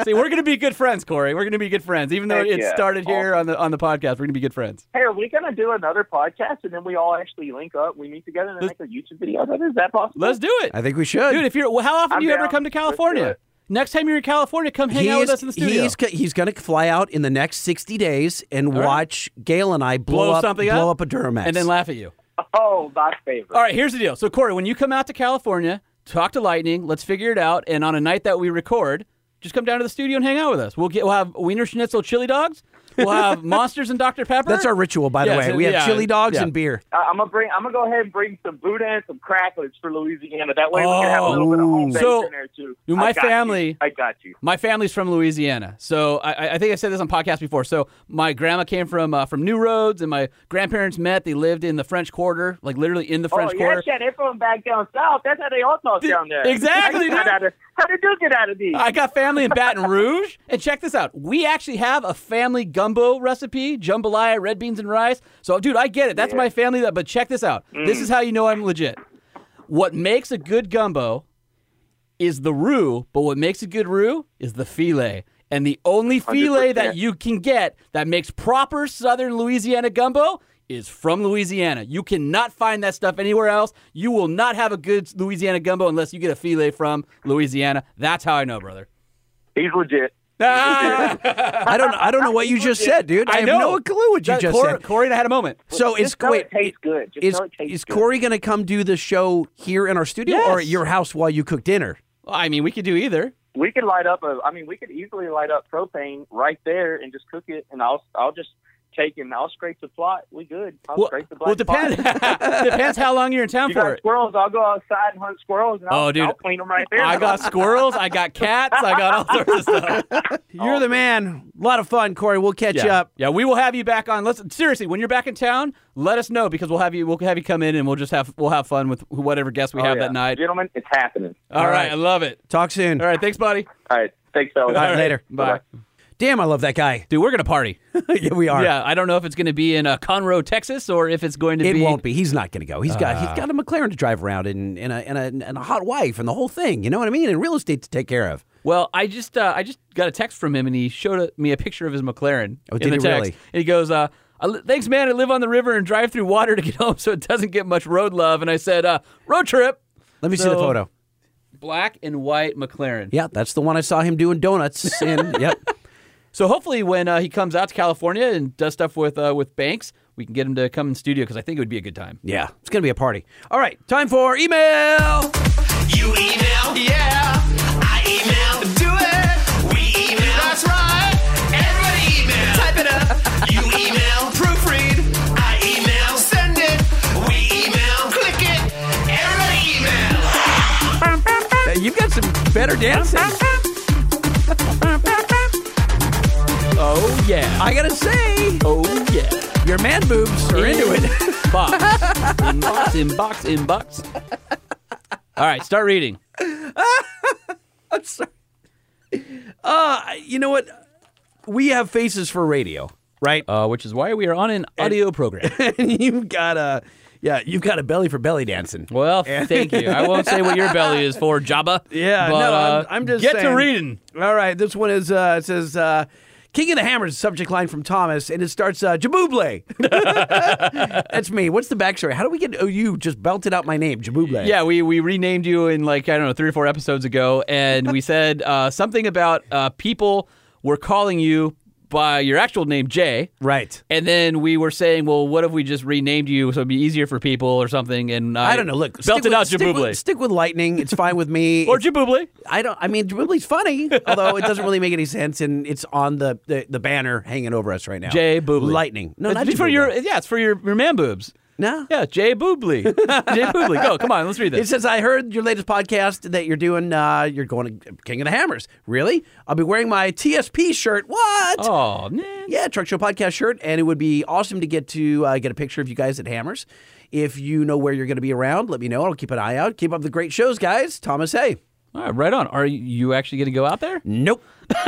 See, we're gonna be good friends, Corey. We're gonna be good friends, even though Heck it yeah. started here on the on the podcast. We're gonna be good friends. Hey, are we gonna do another podcast and then we all actually link up? We meet together and then Let's- make a YouTube video. of it? Is that possible? Let's do it, I think we should. dude. If you're, how often I'm do you ever come to Let's do California? It. Next time you're in California, come hang out with us in the studio. He's, he's going to fly out in the next 60 days and right. watch Gale and I blow, Blow up, something blow up? up a Duramax. and then laugh at you. Oh, my favorite. All right, here's the deal. So, Corey, when you come out to California, talk to Lightning. Let's figure it out. And on a night that we record, just come down to the studio and hang out with us. We'll get. We'll have Wienerschnitzel chili dogs. We'll have Monsters and Dr Pepper. That's our ritual, by the Yeah, way. so- we have yeah, chili dogs yeah. and beer. Uh, I'm gonna bring. I'm gonna go ahead and bring some boudin and some cracklins for Louisiana. That way we can have a little bit of home base So, in there too. you- my I got you. family- I got you. My family's from Louisiana, so I, I think I said this on podcast before. So my grandma came from uh, from New Roads, and my grandparents met. They lived in the French Quarter, like literally in the French oh Quarter. yeah, shit, they're from back down south. That's how they all talk down there. exactly, How, you get dude. out of, how did you get out of these? I got family in Baton Rouge. And check this out. We actually have a family gumbo recipe, jambalaya, red beans and rice. So, dude, I get it. That's my family. That, but check this out. This Mm. is how you know I'm legit. What makes a good gumbo is the roux, but what makes a good roux is the filé. And the only filé that 100%. you can get that makes proper Southern Louisiana gumbo is from Louisiana. You cannot find that stuff anywhere else. You will not have a good Louisiana gumbo unless you get a filé from Louisiana. That's how I know, brother. He's legit. I don't I don't know what you just [LAUGHS] said, dude. I, I have know. no clue what you just Corey, said. Corey and I had a moment. So is Just know wait, it tastes good. Just is know it tastes is good. Corey going to come do the show here in our studio or at your house while you cook dinner? I mean, we could do either. We could light up a. I mean, we could easily light up propane right there and just cook it, and I'll I'll just take and I'll scrape the plot. We good. I'll Well, scrape the well depends. [LAUGHS] depends how long you're in town You for got it. squirrels? I'll go outside and hunt squirrels, and I'll, Oh, dude. I'll clean them right there. I got squirrels. I got cats. I got all sorts of stuff. [LAUGHS] You're the man. A lot of fun, Corey. We'll catch you Yeah, up. yeah. We will have you back on. Let's seriously. When you're back in town, let us know because we'll have you. We'll have you come in and we'll just have we'll have fun with whatever guests we Oh, have yeah. that night. gentlemen. It's happening. All right, right. I love it. Talk soon. All right, thanks, buddy. All right, thanks, fellas. All right, later. Bye. Damn, I love that guy. Dude, we're gonna party. [LAUGHS] yeah, we are. Yeah, I don't know if it's gonna be in uh, Conroe, Texas, or if it's going to It be. It won't be. He's not going to go. He's got Ah. he's got a McLaren to drive around and, and, a, and, a, and a hot wife and the whole thing. You know what I mean? And real estate to take care of. Well, I just uh, I just got a text from him, and he showed a, me a picture of his McLaren Oh, in did the he text. really? And he goes, uh, "Thanks, man. I live on the river and drive through water to get [LAUGHS] home, so it doesn't get much road love." And I said, uh, "Road trip." Let me see the photo. Black and white McLaren. Yeah, that's the one I saw him doing donuts in. [LAUGHS] yep. So hopefully, when uh, he comes out to California and does stuff with uh, with Banks, we can get him to come in studio because I think it would be a good time. Yeah, it's going to be a party. All right, time for email. You email, yeah. I email, do it. We email, that's right. Everybody email, type it up. You email, proofread. I email, send it. We email, click it. Everybody email. You've got some better dancing. Oh yeah. I got to say, oh yeah. your man boobs are into it. Box. inbox. Inbox. Inbox. All right, start reading. [LAUGHS] I'm sorry. Uh, you know what? We have faces for radio, right? Uh, which is why we are on an audio program. [LAUGHS] and you've got a, yeah, you've got a belly for belly dancing. Well, thank you. I won't say what your belly is for, Jabba. Yeah, but, no, uh, I'm, I'm just get to saying. reading. All right, this one is uh, it says uh, King of the Hammers subject line from Thomas, and it starts uh, Jabuble. [LAUGHS] That's me. What's the backstory? How do we get? Oh, you just belted out my name, Jabuble. Yeah, we, we renamed you in like I don't know three or four episodes ago, and we said uh, something about uh, people were calling you by your actual name, Jay. Right. And then we were saying, well, what if we just renamed you so it'd be easier for people or something? And I don't know. Look, belted stick with, out stick Jabuble. with, stick with lightning. It's fine with me. [LAUGHS] or Jabuble. I don't. I mean, Jabuble's funny, although it doesn't really make any sense, and it's on the the, the banner hanging over us right now. Jay Boobly. Lightning. No, it's not for your yeah, it's for your, your man boobs. No. Yeah, Jay Boobly. [LAUGHS] Jay Boobly. Go, come on, let's read this. It says, I heard your latest podcast that you're doing, uh, you're going to King of the Hammers. Really? I'll be wearing my TSP shirt. What? Oh man. Yeah, Truck Show Podcast shirt. And it would be awesome to get to uh, get a picture of you guys at Hammers. If you know where you're going to be around, let me know. I'll keep an eye out. Keep up the great shows, guys. Thomas Hay. All right, right on. Are you actually going to go out there? Nope. [LAUGHS]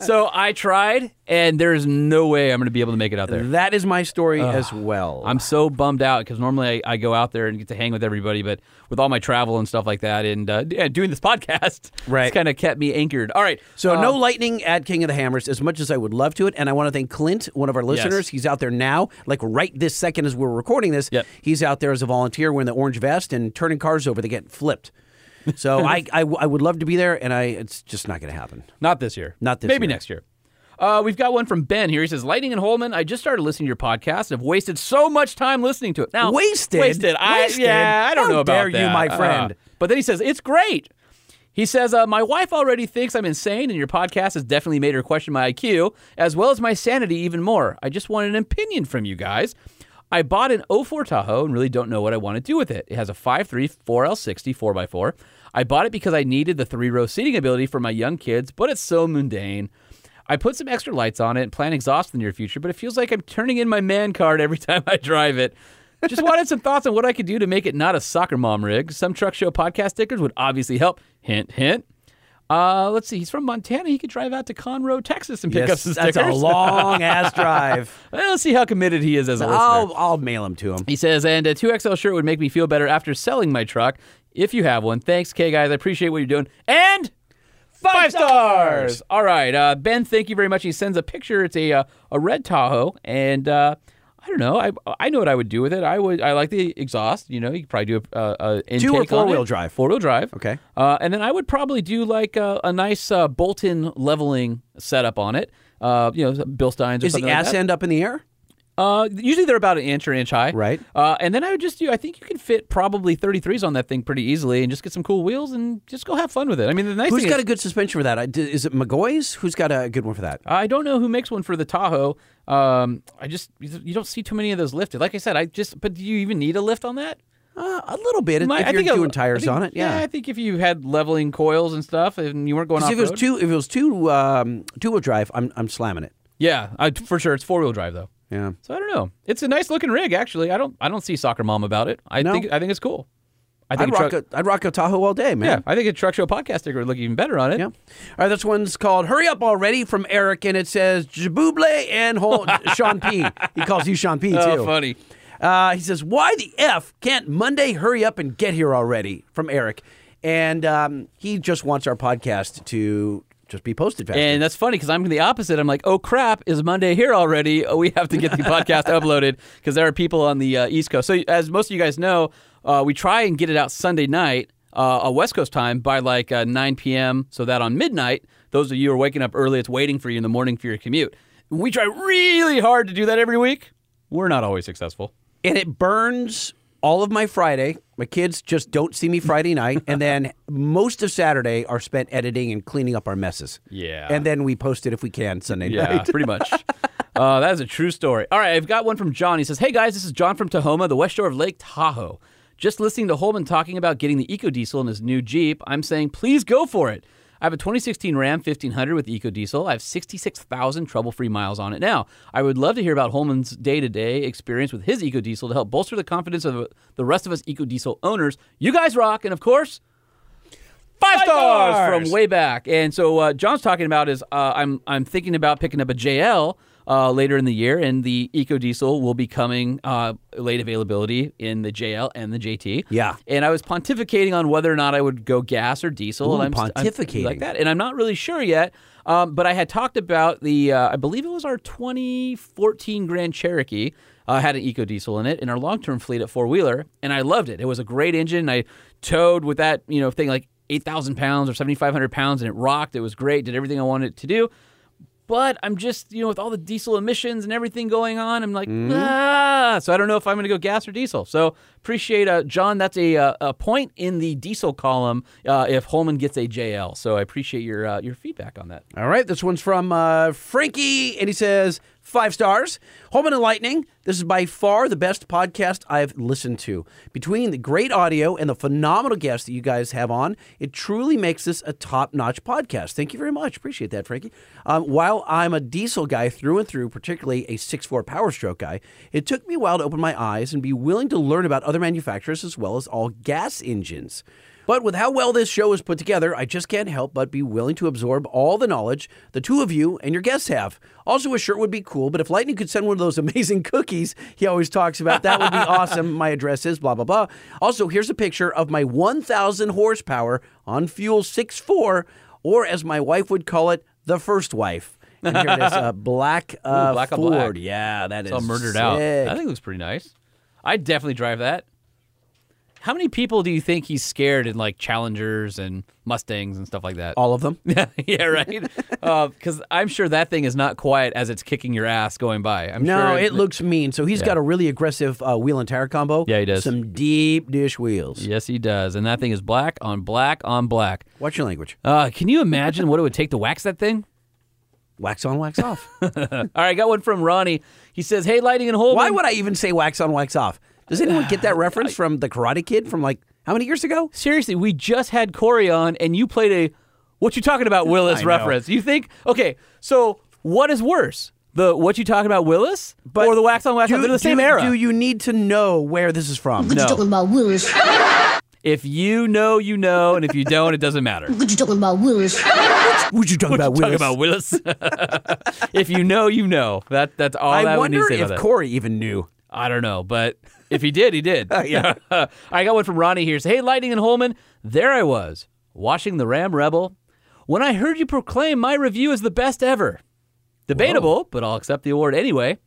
so I tried, and there's no way I'm going to be able to make it out there. That is my story as well. I'm so bummed out because normally I, I go out there and get to hang with everybody, but with all my travel and stuff like that, and uh, doing this [LAUGHS] podcast, Right. it's kind of kept me anchored. All right, So um, no lightning at King of the Hammers as much as I would love to it. And I want to thank Clint, one of our listeners. He's out there now, like right this second as we're recording this. Yep. He's out there as a volunteer wearing the orange vest and turning cars over that get flipped. [LAUGHS] So I, I I would love to be there, and I it's just not going to happen. Not this year. Not this Maybe year. next year. Uh, we've got one from Ben here. He says, Lightning and Holman, I just started listening to your podcast and have wasted so much time listening to it. Now, Wasted? Wasted. I, Wasted? Yeah, I don't How know about dare you, that. my Uh, friend. but then he says, it's great. He says, uh, My wife already thinks I'm insane, and your podcast has definitely made her question my IQ, as well as my sanity even more. I just want an opinion from you guys. I bought an 04 Tahoe and really don't know what I want to do with it. It has a 5.3 4L60 4x4. I bought it because I needed the three row seating ability for my young kids, but it's so mundane. I put some extra lights on it and plan exhaust in the near future, but it feels like I'm turning in my man card every [LAUGHS] time I drive it. Just wanted some thoughts on what I could do to make it not a soccer mom rig. Some truck show podcast stickers would obviously help. Hint, hint. Uh, let's see. He's from Montana. He could drive out to Conroe, Texas, and pick up some stickers. that's a long ass [LAUGHS] drive. well, let's see how committed he is as a listener. I'll I'll mail him to him. He says, and a 2XL shirt would make me feel better after selling my truck. If you have one, thanks, K guys. I appreciate what you're doing. And five stars. All right, uh, Ben. Thank you very much. He sends a picture. It's a uh, a red Tahoe, and uh, I don't know. I I know what I would do with it. I would. I like the exhaust. You know, you could probably do a, a, a Two or four-wheel it. drive? Four wheel drive. Okay. Uh, and then I would probably do like a, a nice uh, bolt-in leveling setup on it. Uh, you know, Bill Steins or Is the like ass that. end up in the air? Uh, usually they're about an inch or inch high. Right. Uh, and then I would just do. I think you can fit probably 33s on that thing pretty easily, and just get some cool wheels and just go have fun with it. I mean, the nice Who's got is, a good suspension for that? I- Is it McGaughy's? Who's got a good one for that? I don't know who makes one for the Tahoe. Um, I just you don't see too many of those lifted. Like I said, I just. But do you even need a lift on that? Uh, a little bit. If My- I you're think a- doing I tires think- on it, yeah. I think if you had leveling coils and stuff, and you weren't going off if it was two, if it was two, um, two wheel drive, I'm I'm slamming it. yeah, I, for sure it's four wheel drive though. Yeah. So I don't know. It's a nice looking rig actually. I don't I don't see soccer mom about it. I No. think I think it's cool. I I'd think a rock truck- a I'd rock a Tahoe all day, man. Yeah, I think a truck show podcast sticker would look even better on it. Yeah. All right, this one's called "Hurry Up Already" from Eric, and it says Jabuble and Hol- [LAUGHS] Sean P. He calls you Sean P. too. Oh, funny. Uh, he says, "Why the f can't Monday hurry up and get here already?" From Eric, and um, he just wants our podcast to just be posted faster. And that's funny because I'm the opposite. I'm like, oh crap, is Monday here already? Oh, we have to get the podcast [LAUGHS] uploaded because there are people on the uh, East Coast. So as most of you guys know, uh, we try and get it out Sunday night, uh, a West Coast time by like uh, 9 p.m. So that on midnight, those of you who are waking up early, it's waiting for you in the morning for your commute. We try really hard to do that every week. We're not always successful. and it burns all of my Friday. My kids just don't see me Friday night, and then most of Saturday are spent editing and cleaning up our messes. Yeah. and then we post it if we can Sunday Yeah, night. pretty much. [LAUGHS] Uh, that is a true story. All right, I've got one from John. He says, Hey guys, this is John from Tahoma, the west shore of Lake Tahoe. Just listening to Holman talking about getting the EcoDiesel in his new Jeep, I'm saying, please go for it. I have a 2016 Ram 1500 with EcoDiesel. I have 66,000 trouble free miles on it now. I would love to hear about Holman's day to day experience with his EcoDiesel to help bolster the confidence of the rest of us EcoDiesel owners. You guys rock. And of course, Five stars, stars. from way back. And so uh, John's talking about is uh, I'm I'm thinking about picking up a JL uh, later in the year, and the EcoDiesel will be coming uh, late availability in the JL and the JT. Yeah. And I was pontificating on whether or not I would go gas or diesel. Ooh, and I'm, I'm pontificating. like that, and I'm not really sure yet. Um, but I had talked about the uh, I believe it was our 2014 Grand Cherokee. Uh, had an EcoDiesel in it in our long-term fleet at four wheeler, and I loved it. It was a great engine. I towed with that you know thing like 8,000 pounds or 7,500 pounds, and it rocked. It was great. Did everything I wanted it to do. But I'm just, you know, with all the diesel emissions and everything going on, I'm like, Mm-hmm. ah. So I don't know if I'm going to go gas or diesel. So appreciate, uh, John. That's a uh, a point in the diesel column uh, if Holman gets a JL. So I appreciate your uh, your feedback on that. All right, this one's from Frankie, and he says five stars. Holman and Lightning. This is by far the best podcast I've listened to. Between the great audio and the phenomenal guests that you guys have on, it truly makes this a top-notch podcast. Thank you very much. Appreciate that, Frankie. Um, while I'm a diesel guy through and through, particularly a 6.4 Power Stroke guy, it took me a while to open my eyes and be willing to learn about other manufacturers as well as all gas engines. But with how well this show is put together, I just can't help but be willing to absorb all the knowledge the two of you and your guests have. Also, a shirt would be cool, but if Lightning could send one of those [LAUGHS] amazing cookies he always talks about, that would be [LAUGHS] awesome. My address is blah, blah, blah. Also, here's a picture of my 1,000 horsepower on Fuel 6.4, or as my wife would call it, the first wife. And here it is, a [LAUGHS] black, uh, black Ford. black. Yeah, that is It's all murdered out. I think it looks pretty nice. I'd definitely drive that. How many people do you think he's scared in like Challengers and Mustangs and stuff like that? All of them. yeah, [LAUGHS] yeah, right. Because I'm sure that thing is not quiet as it's kicking your ass going by. I'm No, sure it looks mean. So he's Yeah. got a really aggressive uh, wheel and tire combo. Yeah, he does. Some deep dish wheels. Yes, he does, and that thing is black on black on black. Watch your language. Uh, can you imagine what it would take to wax that thing? Wax on, wax off. [LAUGHS] All right, got one from Ronnie. He says, "Hey, Lightning and Holman." Why would I even say wax on, wax off? Does anyone get that [SIGHS] reference from the Karate Kid from like how many years ago? Seriously, we just had Corey on, and you played a "What you talking about, Willis" reference. You think? Okay, so what is worse, the "What you talking about, Willis" or the wax on, wax off? They're the same era. Do you need to know where this is from? What you talking about, Willis? [LAUGHS] if you know, you know, and if you don't, it doesn't matter. What you talking about, Willis? What you talking about, Talk Willis? about Willis. [LAUGHS] if you know, you know. That that's all that I we need to wonder say if about that. Corey even knew. I don't know, but if he did, he did. [LAUGHS] yeah. [LAUGHS] I got one from Ronnie here. Say, hey, Lightning and Holman, there I was, watching the Ram Rebel, when I heard you proclaim my review is the best ever. Debatable, but I'll accept the award anyway.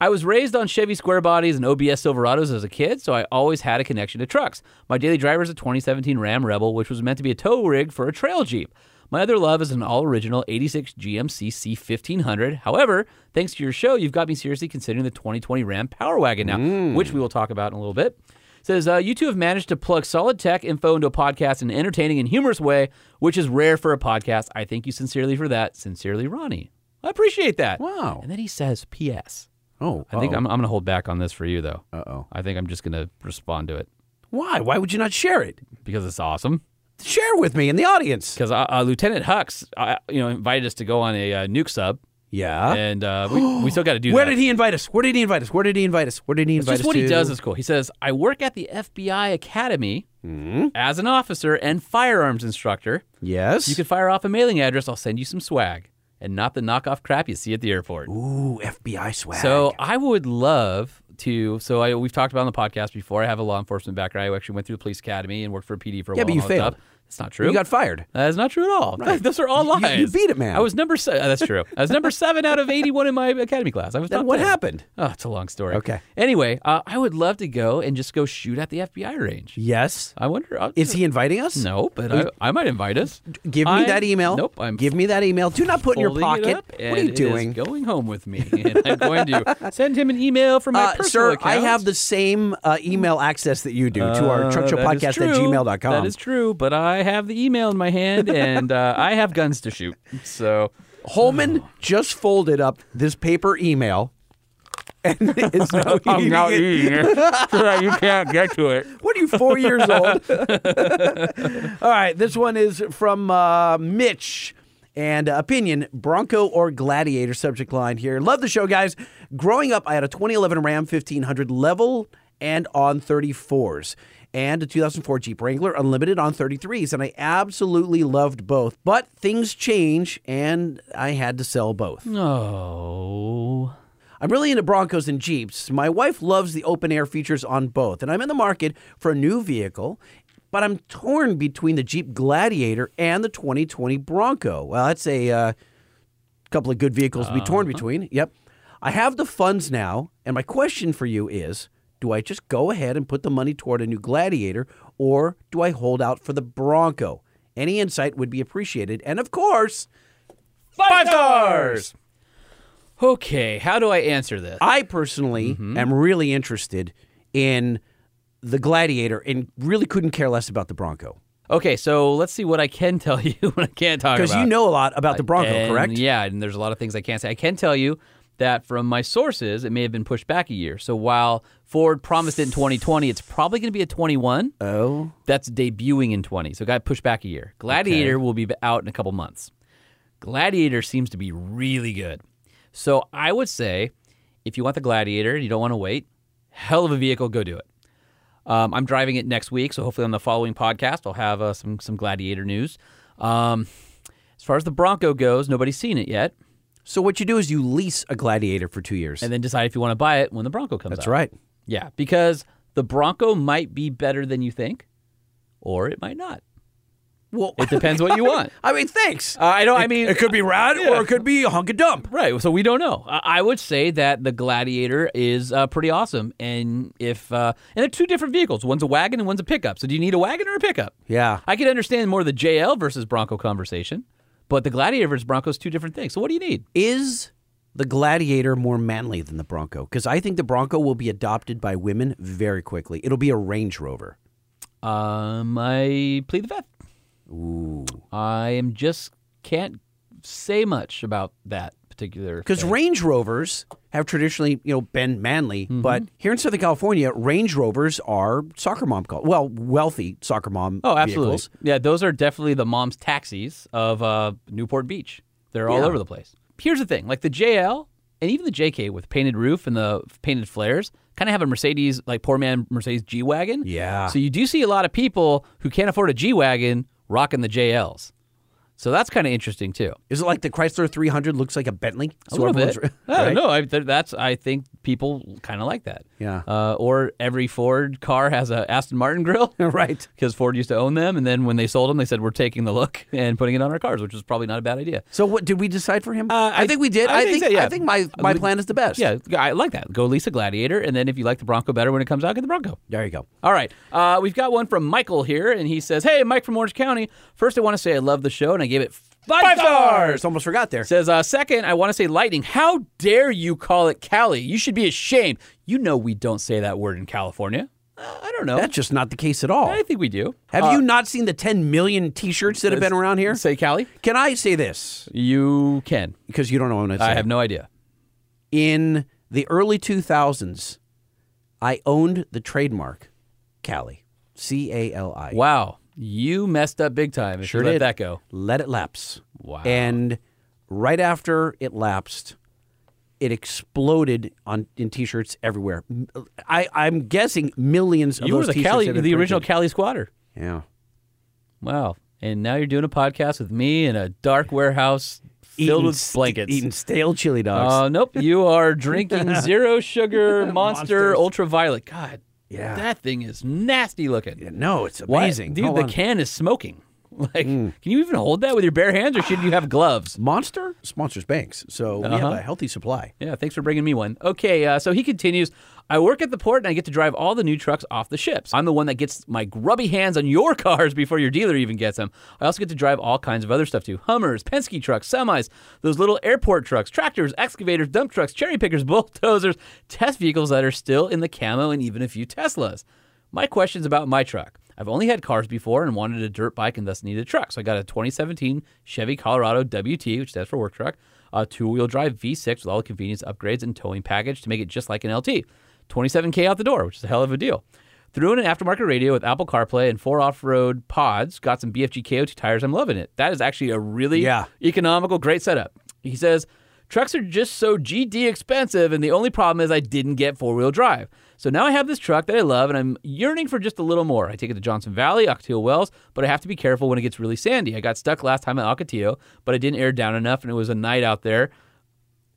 I was raised on Chevy square bodies and OBS Silverados as a kid, so I always had a connection to trucks. My daily driver is a 2017 Ram Rebel, which was meant to be a tow rig for a trail Jeep. My other love is an all original 86 GMC C1500. However, thanks to your show, you've got me seriously considering the 2020 Ram Power Wagon now, which we will talk about in a little bit. Says, uh, you two have managed to plug solid tech info into a podcast in an entertaining and humorous way, which is rare for a podcast. I thank you sincerely for that. Sincerely, Ronnie. I appreciate that. Wow. And then he says, P.S. Oh, I think I'm, I'm going to hold back on this for you, though. Uh oh. I think I'm just going to respond to it Why? Why would you not share it? because it's awesome. Share with me in the audience. Because uh, uh, Lieutenant Hux, uh, you know, invited us to go on a uh, nuke sub, Yeah. and uh, we, we still got to do Where that. did he invite us? Where did he invite us? Where did he invite us? Where did he It's invite just us what he to? does is cool. He says, "I work at the FBI Academy Hmm? as an officer and firearms instructor. Yes. You can fire off a mailing address. I'll send you some swag, and not the knockoff crap you see at the airport." Ooh, FBI swag. So I would love to. So I, we've talked about on the podcast before. I have a law enforcement background. I actually went through the police academy and worked for a PD for a Yeah, while. but you and all that failed. It's not true. you got fired. That is not true at all. Those are all lies. you beat it, man. I was number seven. That's true. I was number seven out of 81 in my academy class. I was what 10. happened? Oh, it's a long story. Okay. Anyway, uh, I would love to go and just go shoot at the FBI range. Yes. I wonder. uh, Is he inviting us? No, but I, I might invite us. Give me I- that email. Nope. I'm Give me that email. Do not put in your pocket. What are you doing? going home with me, and I'm going to [LAUGHS] send him an email from my Uh, personal sir, account. I have the same uh, email access that you do to our Uh, show podcast at gmail.com. That is true, but I have the email in my hand, and uh, I have guns to shoot. So Holman just folded up this paper email and is [LAUGHS] now I'm eating not it. eating it so that you can't get to it. What are you, four years old? [LAUGHS] All right, this one is from uh, Mitch. And uh, opinion Bronco or Gladiator subject line here. Love the show, guys. Growing up, I had a 2011 Ram 1500 level and on 34s, and a 2004 Jeep Wrangler Unlimited on 33s, and I absolutely loved both. But things change, and I had to sell both. No. I'm really into Broncos and Jeeps. My wife loves the open air features on both, and I'm in the market for a new vehicle, but I'm torn between the Jeep Gladiator and the 2020 Bronco. Well, that's a uh, couple of good vehicles to be torn between. Yep. I have the funds now, and my question for you is do I just go ahead and put the money toward a new Gladiator, or do I hold out for the Bronco? Any insight would be appreciated. And of course, Five stars. Okay, how do I answer this? I personally Mm-hmm. am really interested in the Gladiator and really couldn't care less about the Bronco Okay, so let's see what I can tell [LAUGHS] you when I can't talk about. because you know a lot about the Bronco, And, correct? Yeah, and there's a lot of things I can't say. I can tell you that from my sources, it may have been pushed back a year. So while Ford promised it in 2020, it's probably going to be a 21. Oh, That's debuting in 20. So it got pushed back a year. Gladiator will be out in a couple months. Gladiator seems to be really good. So I would say if you want the Gladiator and you don't want to wait, hell of a vehicle, go do it. Um, I'm driving it next week, so hopefully on the following podcast I'll have uh, some some Gladiator news. Um, as far as the Bronco goes, nobody's seen it yet, so what you do is you lease a Gladiator for two years. and then decide if you want to buy it when the Bronco comes out. That's out. right. Yeah, because the Bronco might be better than you think, or it might not. Well, It depends what you [LAUGHS] want. I mean, thanks. Uh, I don't. I mean, it could be rad or it could be a hunk of dump. Right. So we don't know. I I would say that the Gladiator is uh, pretty awesome, and if uh, and they're two different vehicles. One's a wagon and one's a pickup. So do you need a wagon or a pickup? Yeah. I could understand more the JL versus Bronco conversation, but the Gladiator versus Bronco is two different things. So what do you need? Is the Gladiator more manly than the Bronco? Because I think the Bronco will be adopted by women very quickly. It'll be a Range Rover. Um, I plead the fifth. Ooh. I am just can't say much about that particular. Because. Range Rovers have traditionally, you know, been manly, Mm-hmm. but here in Southern California, Range Rovers are soccer mom call well, wealthy soccer mom. Oh, absolutely. vehicles. Yeah, those are definitely the mom's taxis of uh, Newport Beach. They're all Yeah. over the place. Here's the thing: like the JL and even the JK with painted roof and the painted flares, kind of have a Mercedes, like poor man Mercedes G wagon. Yeah. So you do see a lot of people who can't afford a G wagon rocking the JLs. So that's kind of interesting too. Is it like the Chrysler 300 looks like a Bentley? A little bit. everyone's- I don't right? know. I, th- that's I think people kind of like that. Yeah. Uh, or every Ford car has a Aston Martin grill. [LAUGHS] right. because Ford used to own them, and then when they sold them, they said we're taking the look and putting it on our cars, which is probably not a bad idea. So what did we decide for him? Uh, I, think we did. I, think, so, yeah. I think my, my plan is the best. Yeah, I like that. Go lease a Gladiator, and then if you like the Bronco better when it comes out, get the Bronco. There you go. All right, uh, we've got one from Michael here, and he says, "Hey, Mike from Orange County. First, I want to say I love the show, and I gave it five, stars." Almost forgot there. Says, uh, second, I want to say lightning. How dare you call it Cali? You should be ashamed. You know we don't say that word in California. Uh, I don't know. That's just not the case at all. I think we do. Have Uh, you not seen the 10 million T-shirts that have been around here? say Cali? Can I say this You can. because you don't know what I'm saying? I have no idea. In the early 2000s, I owned the trademark Cali, C A L I. Wow, you messed up big time. If Sure you let did. that go. Let it lapse. Wow. And right after it lapsed, it exploded on in T-shirts everywhere. I'm guessing millions of You were the T-shirts Cali, the been original. Cali squatter. Yeah. Wow. And now you're doing a podcast with me in a dark warehouse filled Eating with blankets. eating stale chili dogs. Uh, nope. You are [LAUGHS] drinking zero sugar monster ultraviolet. God, Yeah. that thing is nasty looking. Yeah, no, it's Why- amazing. dude. Hold the on. Mm. can is smoking. [LAUGHS] Like, can you even hold that with your bare hands, or should you have gloves? Monster sponsors Banks, so we Uh-huh. have a healthy supply. Yeah, thanks for bringing me one. Okay, uh, so he continues. I work at the port and I get to drive all the new trucks off the ships. I'm the one that gets my grubby hands on your [LAUGHS] cars before your dealer even gets them. I also get to drive all kinds of other stuff too Hummers, Penske trucks, semis, those little airport trucks, tractors, excavators, dump trucks, cherry pickers, [LAUGHS] bulldozers, test vehicles that are still in the camo, and even a few Teslas. My question's about my truck. I've only had cars before and wanted a dirt bike and thus needed a truck. So I got a 2017 Chevy Colorado WT, which stands for work truck, a two wheel drive V6 with all the convenience upgrades and towing package to make it just like an LT. 27K out the door, which is a hell of a deal. Threw in an aftermarket radio with Apple CarPlay and four off road pods. Got some BFG KO2 tires. I'm loving it. That is actually a really Yeah. economical, great setup. He says, Trucks are just so GD expensive, and the only problem is I didn't get four wheel drive. So now I have this truck that I love, and I'm yearning for just a little more. I take it to Johnson Valley, Ocotillo Wells, but I have to be careful when it gets really sandy. I got stuck last time at Ocotillo, but I didn't air down enough, and it was a night out there.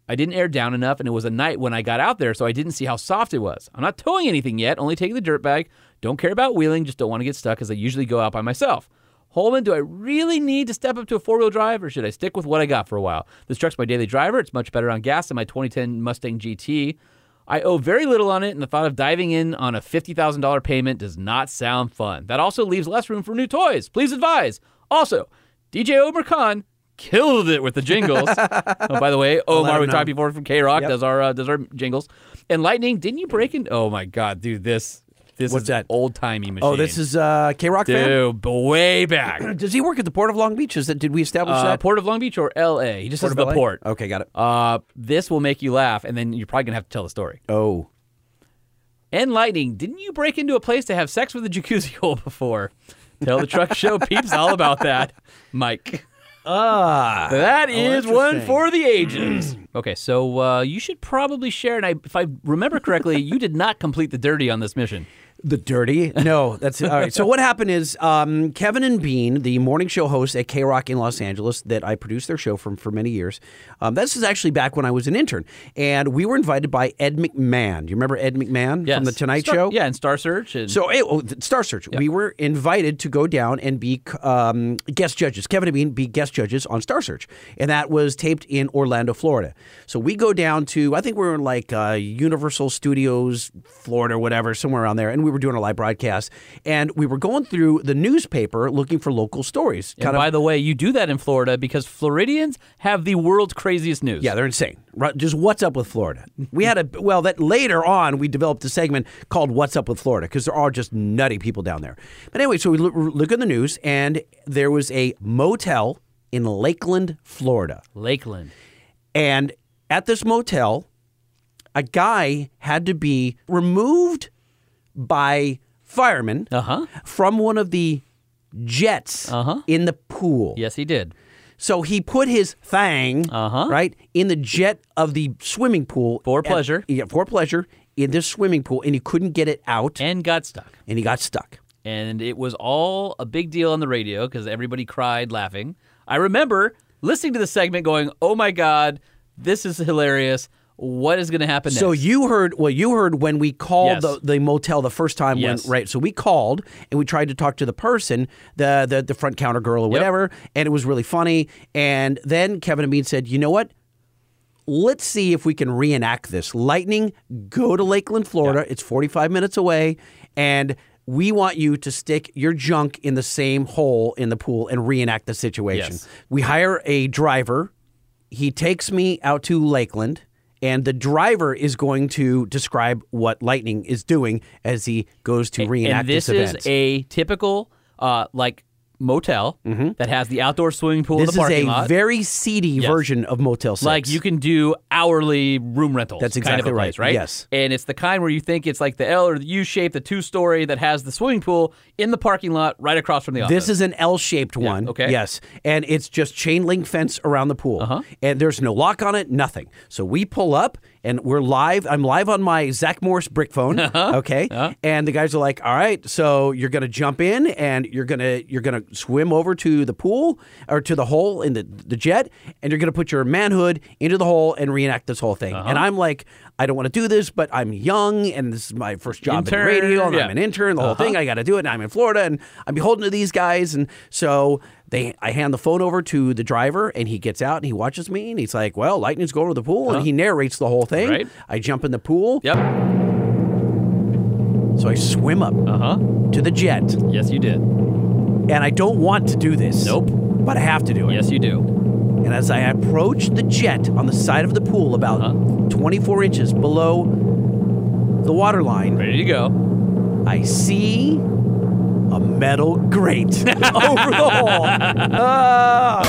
I didn't air down enough, and it was a night when I got out there, so I didn't see how soft it was. I'm not towing anything yet, only taking the dirt bag. Don't care about wheeling, just don't want to get stuck as I usually go out by myself. Holman, do I really need to step up to a four wheel drive, or should I stick with what I got for a while? This truck's my daily driver. It's much better on gas than my 2010 Mustang GT. I owe very little on it, and the thought of diving in on a $50,000 payment does not sound fun. That also leaves less room for new toys. Please advise. Also, DJ Omar Khan, killed it with the jingles. [LAUGHS] oh, by the way, Omar, we talked before from K Rock Yep. does our uh, does our jingles. And Lightning, didn't you break in? Oh my God, dude, this this What's is that? old timey machine. Oh, this is uh, K Rock fan. dude way back. [CLEARS THROAT] Does he work at the Port of Long Beach? Is that did we establish Uh, that? Port of Long Beach or L.A. He just says of the LA? port. Okay, got it. Uh, this will make you laugh, and then you're probably gonna have to tell the story. Oh, And Lightning, didn't you break into a place to have sex with a jacuzzi [LAUGHS] hole before? Tell the truck show peeps all about that, Mike. Ah, That is one for the ages. [CLEARS THROAT] okay, so uh, you should probably share. And I, if I remember correctly, you did not complete the dirty on this mission. The dirty? No, that's all right. So what happened is um, Kevin and Bean, the morning show hosts at K Rock in Los Angeles, that I produced their show from for many years. Um, this is actually back when I was an intern, and we were invited by Ed McMahon. Do you remember Ed McMahon Yes. from the Tonight Star- Show? Yeah, and Star Search. And So, oh, Star Search. We were invited to go down and be um, guest judges. Kevin and Bean be guest judges on Star Search, and that was taped in Orlando, Florida. So we go down to I think we are in like uh, Universal Studios, Florida, whatever, somewhere around there, and we were doing a live broadcast, and we were going through the newspaper looking for local stories. and by the way, you do that in Florida because Floridians have the world's craziest news. Yeah, they're insane. Right, Just what's up with Florida? We had a well that later on we developed a segment called "What's Up with Florida" because there are just nutty people down there. But anyway, so we look, look at the news, and there was a motel in Lakeland, Florida, Lakeland. and at this motel, a guy had to be removed by firemen Uh huh. from one of the jets Uh-huh. in the pool. Yes, he did. So he put his thing Uh-huh. right in the jet of the swimming pool For pleasure. yeah, for pleasure in this swimming pool, and he couldn't get it out, And got stuck. and he got stuck. and it was all a big deal on the radio because everybody cried laughing. I remember listening to the segment going, "Oh my god, this is hilarious! What is going to happen next? So you heard well, you heard when we called Yes. the, the motel the first time, Yes. when right? So we called and we tried to talk to the person, the the, the front counter girl or whatever, and it was really funny. And then Kevin and Bean said, "You know what? Let's see if we can reenact this. Lightning, go to Lakeland, Florida. It's 45 minutes away, and we want you to stick your junk in the same hole in the pool and reenact the situation. Yes. We hire a driver. He takes me out to Lakeland, and the driver is going to describe what Lightning is doing as he goes to reenact and this, this event. is a typical uh, like motel that has the outdoor swimming pool in this the is a lot. very seedy Yes. version of Motel 6. like you can do hourly room rentals. That's kind of exactly a place, right. right? Yes. And it's the kind where you think it's like the L or the U shape, the two story that has the swimming pool in the parking lot right across from the office. This is an L-shaped one. okay. Yes, and it's just chain link fence around the pool, Uh-huh. and there's no lock on it, nothing. So we pull up, and we're live. I'm live on my Zach Morris brick phone. Uh-huh. Okay, and the guys are like, "All right, so you're gonna jump in, and you're gonna you're gonna swim over to the pool or to the hole in the the jet, and you're gonna put your manhood into the hole and reenact this whole thing." Uh-huh. And I'm like, "I don't want to do this, but I'm young, and this is my first job Intern, in radio, and yeah. I'm an intern. The whole Uh-huh. thing, I got to do it. And I'm in Florida, and I'm beholden to these guys, and so they, I hand the phone over to the driver, and he gets out and he watches me, and he's like, "Well, Lightning's going to the pool," and he narrates the whole thing. Right. I jump in the pool, Yep. so I swim up Uh huh. to the jet, Yes, you did. and I don't want to do this. Nope. But I have to do it. Yes, you do. And as I approach the jet on the side of the pool, about Uh-huh. 24 inches below the water line, Ready to go. I see a metal grate [LAUGHS] over the hole. Ah.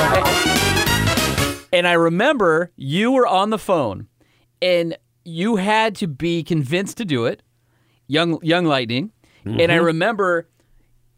And I remember you were on the phone and you had to be convinced to do it, young young lightning. And I Mm-hmm. remember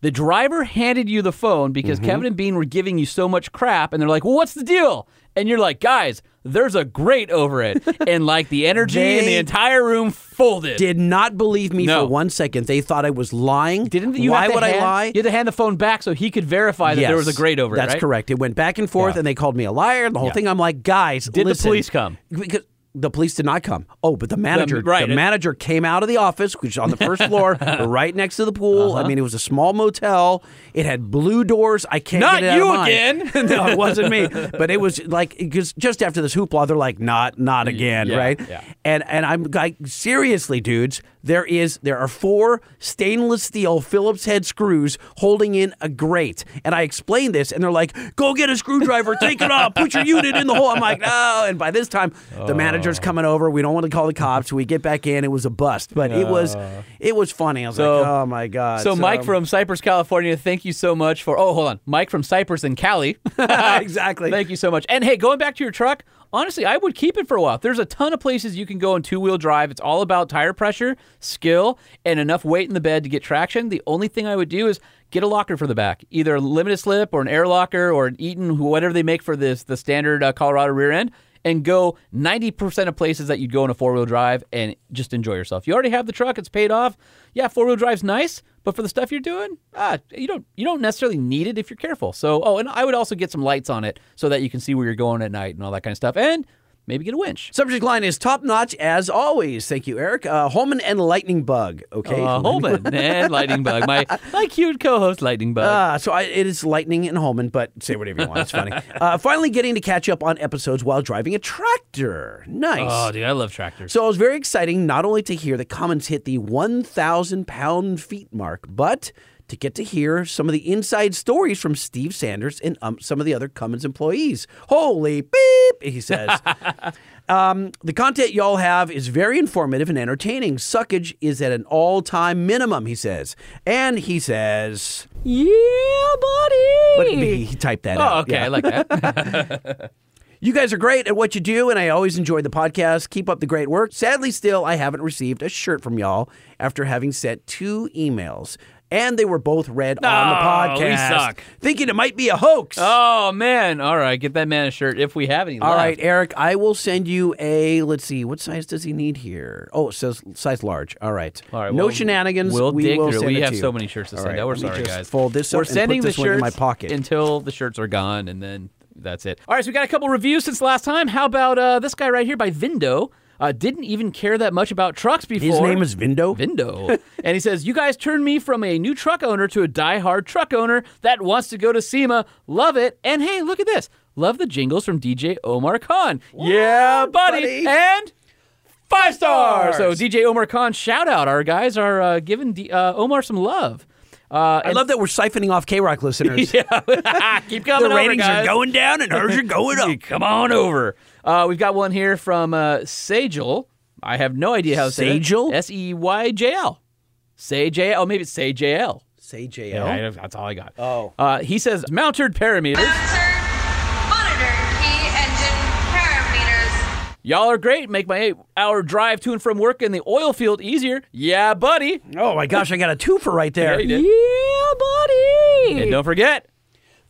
the driver handed you the phone because Mm-hmm. Kevin and Bean were giving you so much crap and they're like, "Well, what's the deal?" And you're like, "Guys, there's a grate over it." [LAUGHS] and like the energy in the entire room folded. Did not believe me No. for one second. They thought I was lying. Didn't you Why have to would hand, I lie? You had to hand the phone back so he could verify that there was a Yes, grate over That's it, right? correct. It went back and forth, Yeah. and they called me a liar. and The whole thing. I'm like, guys, Did the listen. police come? Because The police did not come. Oh, but the manager, right, the manager came out of the office, which is on the first [LAUGHS] floor, right next to the pool. Uh-huh. I mean, it was a small motel. It had blue doors. I can't Not get it out you again. [LAUGHS] no, it wasn't me. [LAUGHS] But it was like because just after this hoopla, they're like, not, not again, yeah, right? yeah. And and I'm like, seriously, dudes, there is there are four stainless steel Phillips head screws holding in a grate. And I explained this, and they're like, go get a screwdriver, take it off, put your unit in the hole. I'm like, no. And by this time, the manager's Oh. coming over. We don't want to call the cops. We get back in. It was a bust, but it was it was funny. I was So- like, oh my god. So, Mike from Cypress, California, thank you so much for. Oh, hold on, Mike from Cypress and Cali. [LAUGHS] [LAUGHS] exactly. Thank you so much. And hey, going back to your truck, honestly, I would keep it for a while. There's a ton of places you can go in two wheel drive. It's all about tire pressure, skill, and enough weight in the bed to get traction. The only thing I would do is get a locker for the back, either a limited slip or an air locker or an Eaton, whatever they make for this the standard uh, Colorado rear end. And go 90% of places that you'd go in a four wheel drive and just enjoy yourself. You already have the truck, it's paid off. Yeah, four wheel drive's nice, but for the stuff you're doing, ah, you don't you don't necessarily need it if you're careful. So, oh, and I would also get some lights on it so that you can see where you're going at night and all that kind of stuff. And maybe get a winch. Subject line is top notch as always. Thank you, Eric. Uh, Holman and Lightning Bug. Okay. Uh, Holman [LAUGHS] and Lightning Bug, my my cute co-host Lightning Bug. Uh, so I, it is Lightning and Holman, but say whatever you want. It's funny. [LAUGHS] Uh, finally, getting to catch up on episodes while driving a tractor. Nice. oh, dude, I love tractors. So it was very exciting not only to hear the comments hit the 1,000 pound feet mark, but to get to hear some of the inside stories from Steve Sanders and um, some of the other Cummins employees. Holy beep, he says. [LAUGHS] um, the content y'all have is very informative and entertaining. Suckage is at an all time minimum, he says. And he says, yeah, buddy. but he, he typed that oh, out. okay, Yeah. I like that. [LAUGHS] [LAUGHS] You guys are great at what you do, and I always enjoy the podcast. Keep up the great work. Sadly, still, I haven't received a shirt from y'all after having sent two emails, and they were both read on the Oh, podcast. Thinking it might be a hoax. oh man, all right, get that man a shirt if we have any. All left. right, Eric, I will send you a. Let's see, what size does he need here? Oh, it says size large. All right. All right, no well, shenanigans. We'll we dig will through. We have so many shirts to send right, out. We're sorry, guys. Fold this We're sending the shirts in my pocket. until the shirts are gone, and then that's it. All right, so we got a couple reviews since last time. How about uh, this guy right here by Vindo? Uh, didn't even care that much about trucks before. His name is Vindo. Vindo. [LAUGHS] and he says, You guys turned me from a new truck owner to a die-hard truck owner that wants to go to SEMA. Love it. And hey, look at this. Love the jingles from DJ Omar Khan. yeah, buddy. buddy? And five stars. So. DJ Omar Khan, shout out. Our guys are uh, giving D- uh, Omar some love. Uh, I love that we're siphoning off K Rock listeners. [LAUGHS] yeah, [LAUGHS] keep coming the ratings are going down and hers are going up. Come on over. Uh, we've got one here from uh. I have no idea how to say it. S E Y J L. Say J L. Oh, maybe it's Say J L. Say. Yeah, I- that's all I got. Oh. Uh, he says mounted parameters. Monitor key engine parameters. Y'all are great. Make my eight-hour drive to and from work in the oil field easier. Yeah, buddy. Oh my gosh, I got a twofer right there. Yeah, you did. Yeah, buddy. And don't forget,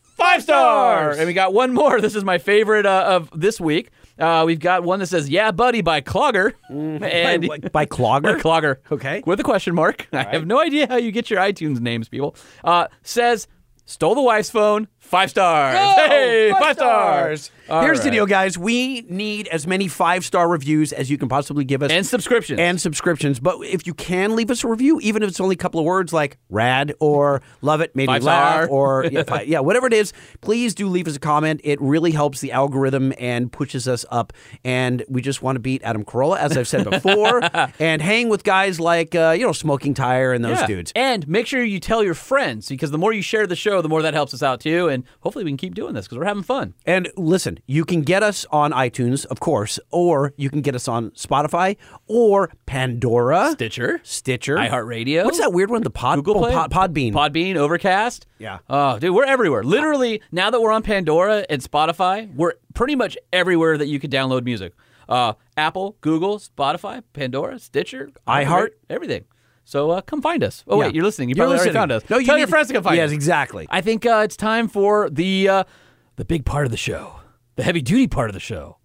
five stars. And we got one more. This is my favorite uh, of this week. Uh, we've got one that says "Yeah, buddy" by Clogger, [LAUGHS] and by, by Clogger? by Clogger. Okay. with a question mark. [LAUGHS] I have no idea how you get your iTunes names, people. Uh, says stole the wife's phone. Five stars. hey, five, stars. All Here's the deal, guys. We need as many five star reviews as you can possibly give us. And subscriptions. and subscriptions. But if you can leave us a review, even if it's only a couple of words like rad or love it, made me laugh, star. or yeah, [LAUGHS] fi- yeah, whatever it is, please do leave us a comment. It really helps the algorithm and pushes us up. And we just want to beat Adam Carolla, as I've said before, [LAUGHS] and hang with guys like, uh, you know, Smoking Tire and those Yeah. dudes. And make sure you tell your friends because the more you share the show, the more that helps us out too. And hopefully we can keep doing this because we're having fun. And listen, you can get us on iTunes, of course, or you can get us on Spotify or Pandora, Stitcher, Stitcher, iHeartRadio. What's that weird one? The Pod, Google oh, Play? Pod, Podbean. Podbean, Overcast. Yeah. Oh, dude, we're everywhere. Literally, now that we're on Pandora and Spotify, we're pretty much everywhere that you could download music. Uh, Apple, Google, Spotify, Pandora, Stitcher, iHeart. everything. So uh, come find us. Oh Yeah. wait, you're listening. You You're probably listening. already found us. No, you tell your friends to come find Yes, us. exactly. I think uh, it's time for the uh, the big part of the show, the heavy duty part of the show,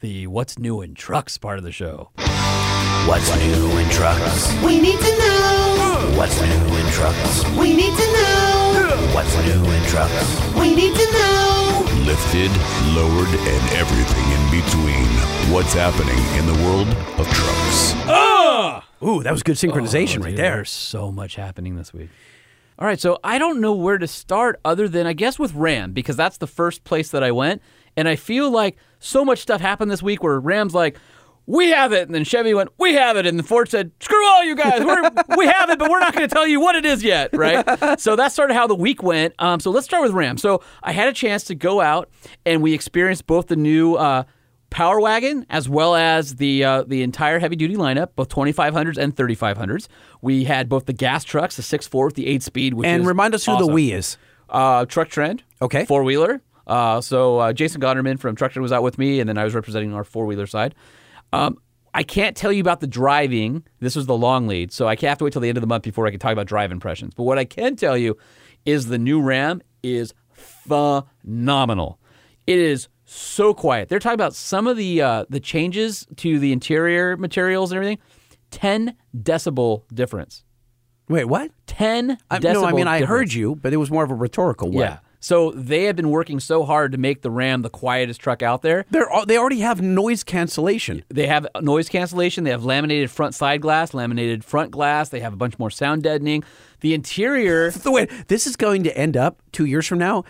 the what's new in trucks part of the show. What's new in trucks? We need to know. What's new in trucks? We need to know. What's new in trucks? We need to know. Lifted, lowered, and everything in between. What's happening in the world of trucks? Ah! Ooh, that was good synchronization Oh, right dude, there. There's so much happening this week. All right, so I don't know where to start other than I guess with Ram because that's the first place that I went, and I feel like so much stuff happened this week where Ram's like. We have it, and then Chevy went. We have it, and the Ford said, "Screw all you guys. We're, we have it, but we're not going to tell you what it is yet." Right. [LAUGHS] so that's sort of how the week went. Um, so let's start with Ram. So I had a chance to go out, and we experienced both the new uh, Power Wagon as well as the uh, the entire heavy duty lineup, both 2500s and 3500s. We had both the gas trucks, the 6.4 with the 8 speed, which And remind us who the awesome. we is. Uh, Truck Trend. Okay. Four wheeler. Uh, so uh, Jason Gonderman from Truck Trend was out with me, and then I was representing our four wheeler side. Um, I can't tell you about the driving. This was the long lead, so I have to wait till the end of the month before I can talk about drive impressions. But what I can tell you is the new Ram is phenomenal. It is so quiet. They're talking about some of the uh, the changes to the interior materials and everything. Ten decibel difference. Wait, what? Ten I, decibel. no, I mean I difference. heard you, but it was more of a rhetorical one. Yeah. So they have been working so hard to make the Ram the quietest truck out there. They're they already have noise cancellation. They have noise cancellation. They have laminated front side glass, laminated front glass. They have a bunch more sound deadening. The interior. The way this is going to end up two years from now,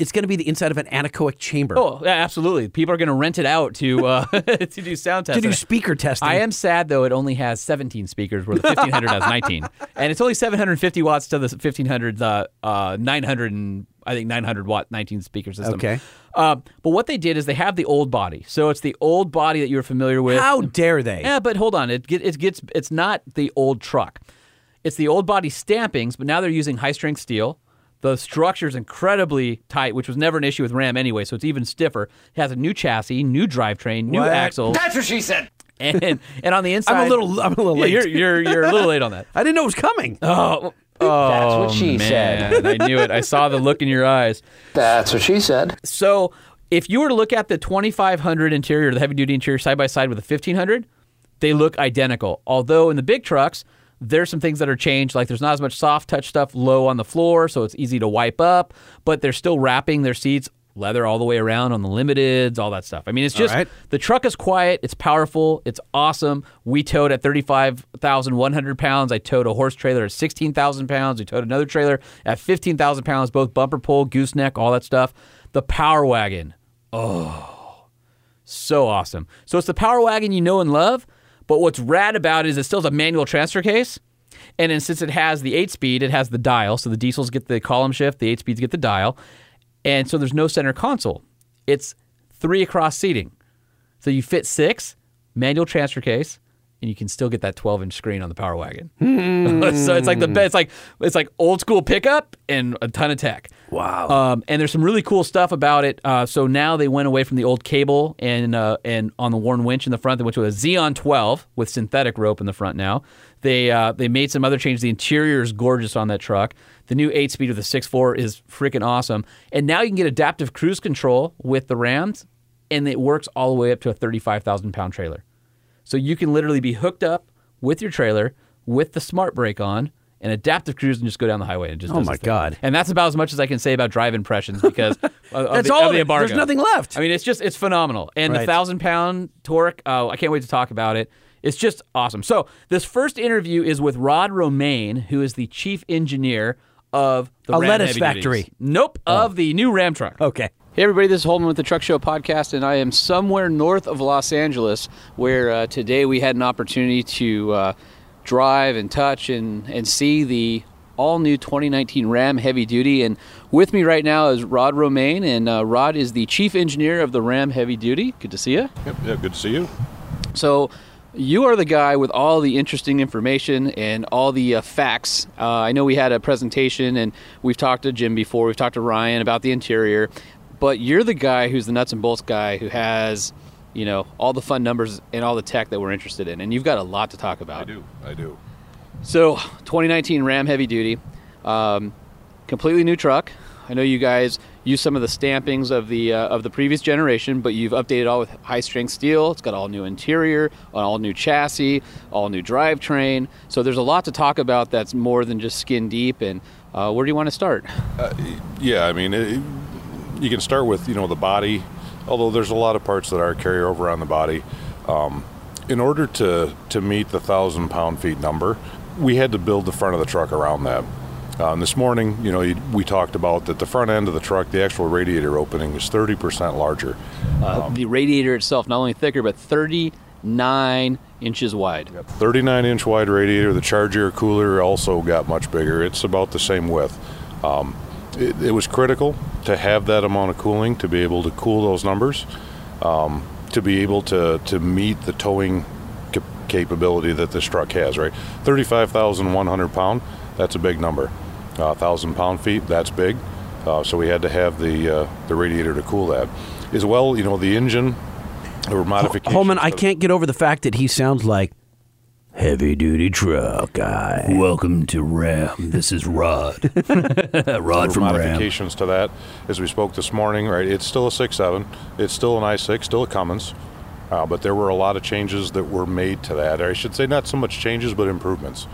it's going to be the inside of an anechoic chamber Oh, yeah, absolutely. People are going to rent it out to uh, [LAUGHS] to do sound testing. to do speaker testing. I am sad though; it only has 17 speakers, where the 1500 has 19, and it's only 750 watts to the 1500 uh, uh, 900 and I think 900 watt 19 speaker system. Okay. Uh, but what they did is they have the old body, so it's the old body that you're familiar with. How dare they? Yeah, but hold on. It, get, it gets it's not the old truck. It's the old body stampings, but now they're using high strength steel. The structure is incredibly tight, which was never an issue with Ram anyway, so it's even stiffer. It has a new chassis, new drivetrain, new What? axles. That's what she said. And and on the inside, [LAUGHS] I'm a little I'm a little Yeah, late. you're you're you're a little late on that. [LAUGHS] I didn't know it was coming. Oh, That's what she oh, man, I knew it. I saw the look in your eyes. That's what she said. So if you were to look at the 2500 interior, the heavy duty interior side by side with the 1500, they look identical. Although in the big trucks, there's some things that are changed. Like there's not as much soft touch stuff low on the floor, so it's easy to wipe up. But they're still wrapping their seats leather all the way around on the limiteds, all that stuff. I mean, it's just right. the truck is quiet, it's powerful, it's awesome. We towed at 35,100 pounds. I towed a horse trailer at 16,000 pounds. We towed another trailer at 15,000 pounds, both bumper pull, gooseneck, all that stuff. The Power Wagon. Oh, so awesome. So it's the Power Wagon you know and love, but what's rad about it is it still has a manual transfer case. And then since it has the eight speed, it has the dial. So the diesels get the column shift, the eight speeds get the dial. And so there's no center console. It's three across seating. So you fit six, manual transfer case, and you can still get that 12 inch screen on the Power Wagon. [LAUGHS] so it's like the be- it's like it's like old school pickup and a ton of tech. Wow. Um, and there's some really cool stuff about it. Uh, so now they went away from the old cable and uh, and on the Warn winch in the front. They went to a Zeon 12 with synthetic rope in the front. Now they uh, they made some other changes. The interior is gorgeous on that truck. The new eight speed with the 6.4 is freaking awesome. And now you can get adaptive cruise control with the Rams, and it works all the way up to a 35,000 pound trailer. So you can literally be hooked up with your trailer with the smart brake on and adaptive cruise and just go down the highway and just Oh my. God. And that's about as much as I can say about drive impressions because of, That's the, all of the embargo. There's nothing left. I mean, it's just it's phenomenal. And the thousand pound torque, oh, I can't wait to talk about it. It's just awesome. So this first interview is with Rod Romaine, who is the chief engineer of the A Ram lettuce factory. Duties. Nope, of oh. the new Ram truck. Okay. Hey, everybody, this is Holman with the Truck Show Podcast, and I am somewhere north of Los Angeles where uh, today we had an opportunity to uh, drive and touch and, and see the all new 2019 Ram Heavy Duty. And with me right now is Rod Romaine, and uh, Rod is the chief engineer of the Ram Heavy Duty. Good to see you. Yep, yeah, good to see you. So, you are the guy with all the interesting information and all the uh, facts. Uh, I know we had a presentation and we've talked to Jim before, we've talked to Ryan about the interior, but you're the guy who's the nuts and bolts guy who has, you know, all the fun numbers and all the tech that we're interested in. And you've got a lot to talk about. I do. I do. So, 2019 Ram Heavy Duty, um, completely new truck. I know you guys use some of the stampings of the uh, of the previous generation, but you've updated all with high strength steel. It's got all new interior, an all new chassis, all new drivetrain. So there's a lot to talk about that's more than just skin deep. And uh, where do you want to start? Uh, yeah, I mean, it, you can start with you know the body, although there's a lot of parts that are carryover on the body. Um, in order to to meet the thousand pound feet number, we had to build the front of the truck around that. Um, this morning, you know, we talked about that the front end of the truck, the actual radiator opening, is 30% larger. Uh, the radiator itself not only thicker but 39 inches wide. 39 inch wide radiator. The charge air cooler also got much bigger. It's about the same width. Um, it, it was critical to have that amount of cooling to be able to cool those numbers, um, to be able to, to meet the towing cap- capability that this truck has, right? 35,100 pound, that's a big number. Uh, 1,000 pound feet, that's big. Uh, so we had to have the, uh, the radiator to cool that. As well, you know, the engine, there were modifications. Holman, I can't get over the fact that he sounds like heavy duty truck guy. Welcome to Ram. This is Rod. [LAUGHS] Rod were from Ram. modifications to that as we spoke this morning. Right, it's still a six seven. It's still an i6, still a Cummins, uh, but there were a lot of changes that were made to that. Or I should say, not so much changes, but improvements.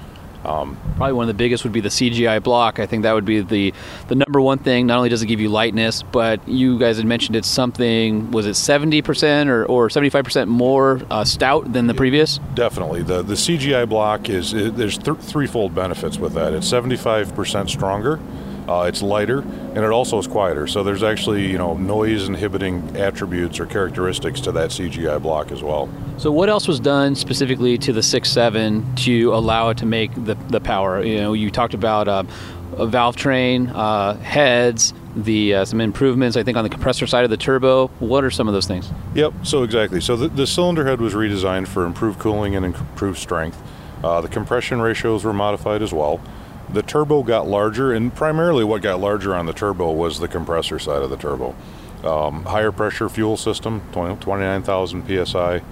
Um, Probably one of the biggest would be the CGI block. I think that would be the the number one thing. Not only does it give you lightness, but you guys had mentioned it's something. Was it seventy percent or or seventy five percent more uh, stout than the previous? definitely, the the CGI block is it, there's th- threefold benefits with that. It's 75% stronger. Uh, it's lighter and it also is quieter. So there's actually you know noise inhibiting attributes or characteristics to that CGI block as well. So what else was done specifically to the six seven to allow it to make the the power? You know, you talked about uh, a valve train, uh, heads, the uh, some improvements. I think on the compressor side of the turbo. What are some of those things? Yep, so exactly. So the, the cylinder head was redesigned for improved cooling and improved strength. Uh, the compression ratios were modified as well. The turbo got larger, and primarily what got larger on the turbo was the compressor side of the turbo. Um, higher pressure fuel system, 20, 29,000 psi.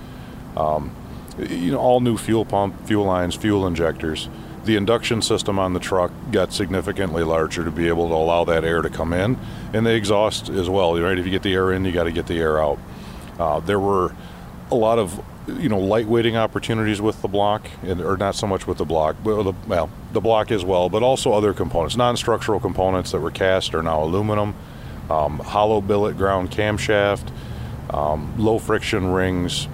Um, you know, all new fuel pump, fuel lines, fuel injectors. The induction system on the truck got significantly larger to be able to allow that air to come in, and the exhaust as well. Right, if you get the air in, you got to get the air out. Uh, there were a lot of you know lightweighting opportunities with the block, and, or not so much with the block, but the, well, the block as well, but also other components, non-structural components that were cast are now aluminum. Um, hollow billet ground camshaft, um, low friction rings,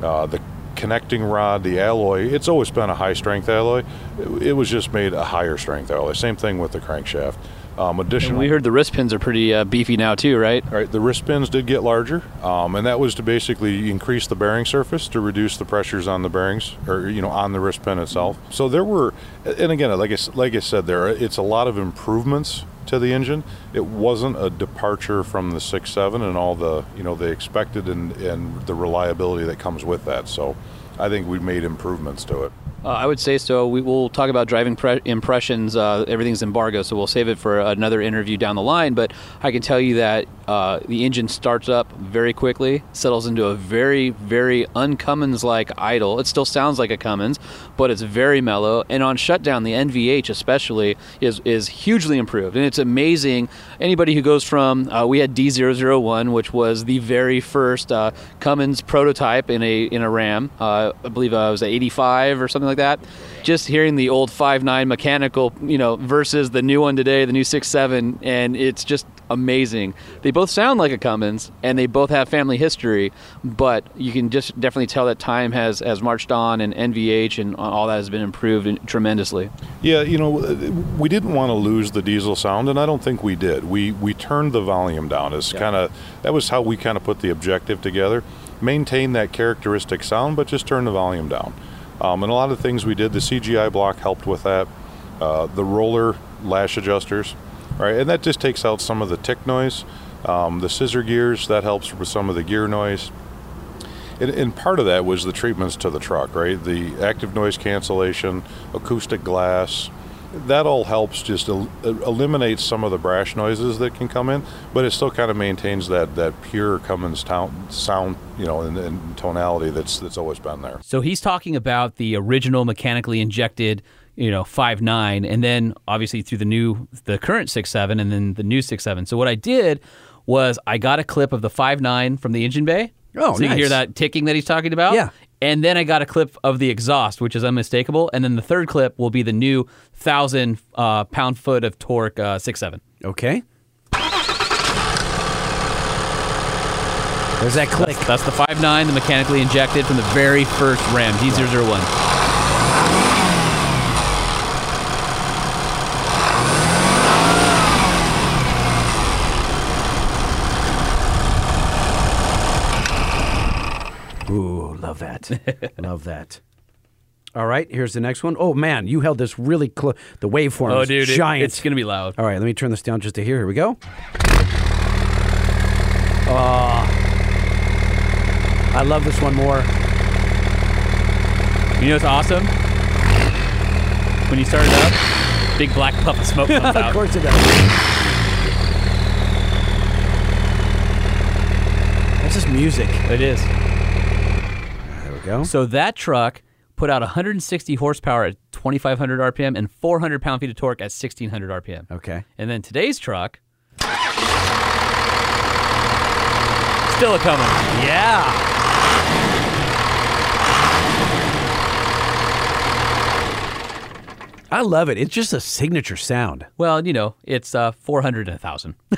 uh, the connecting rod, the alloy. It's always been a high strength alloy. It, it was just made a higher strength alloy. Same thing with the crankshaft. Um, additional. And we heard the wrist pins are pretty uh, beefy now too, right? Right. The wrist pins did get larger, um, and that was to basically increase the bearing surface to reduce the pressures on the bearings, or you know, on the wrist pin itself. So there were, and again, like I, like I said, there it's a lot of improvements to the engine. It wasn't a departure from the six seven and all the you know the expected and and the reliability that comes with that. So I think we've made improvements to it. Uh, I would say so. We will talk about driving pre- impressions. Uh, everything's embargo, so we'll save it for another interview down the line. But I can tell you that uh, the engine starts up very quickly, settles into a very, very uncummins-like idle. It still sounds like a Cummins, but it's very mellow. And on shutdown, the NVH especially is is hugely improved, and it's amazing. Anybody who goes from uh, we had D001, which was the very first uh, Cummins prototype in a in a Ram. Uh, I believe uh, it was a 85 or something like that. Just hearing the old 5.9 mechanical, you know, versus the new one today, the new 6.7, and it's just amazing. They both sound like a Cummins, and they both have family history, but you can just definitely tell that time has has marched on, and NVH and all that has been improved tremendously. Yeah, you know, we didn't want to lose the diesel sound, and I don't think we did. We we turned the volume down. As kind of that was how we kind of put the objective together. Maintain that characteristic sound, but just turn the volume down. Um, and a lot of things we did. The CGI block helped with that. Uh, the roller lash adjusters, right, and that just takes out some of the tick noise. Um, the scissor gears that helps with some of the gear noise. And, and part of that was the treatments to the truck, right? The active noise cancellation, acoustic glass, that all helps just el- eliminate some of the brash noises that can come in, but it still kind of maintains that, that pure Cummins town, sound, you know, and, and tonality that's that's always been there. So he's talking about the original mechanically injected, you know, five nine, and then obviously through the new, the current six seven, and then the new six seven. So what I did was I got a clip of the five nine from the engine bay. Oh, so you hear that ticking that he's talking about. Yeah. And then I got a clip of the exhaust, which is unmistakable. And then the third clip will be the new thousand uh, pound foot of torque uh, six seven. Okay. There's that click. That's the 5.9, the mechanically injected from the very first Ram D001. Ooh, love that. [LAUGHS] love that. All right, here's the next one. Oh man, you held this really close. The waveform Oh, is dude, it- giant. it's gonna be loud. All right, let me turn this down just to hear. Here we go. Oh, I love this one more. You know what's awesome? When you start it up, big black puff of smoke comes [LAUGHS] out. of course it does. That's just music. It is. Go. So that truck put out 160 horsepower at 2,500 RPM and 400 pound feet of torque at 1,600 RPM. Okay. And then today's truck, still a coming. Yeah. I love it. It's just a signature sound. Well, you know, it's uh, 400 and a 1,000. [LAUGHS]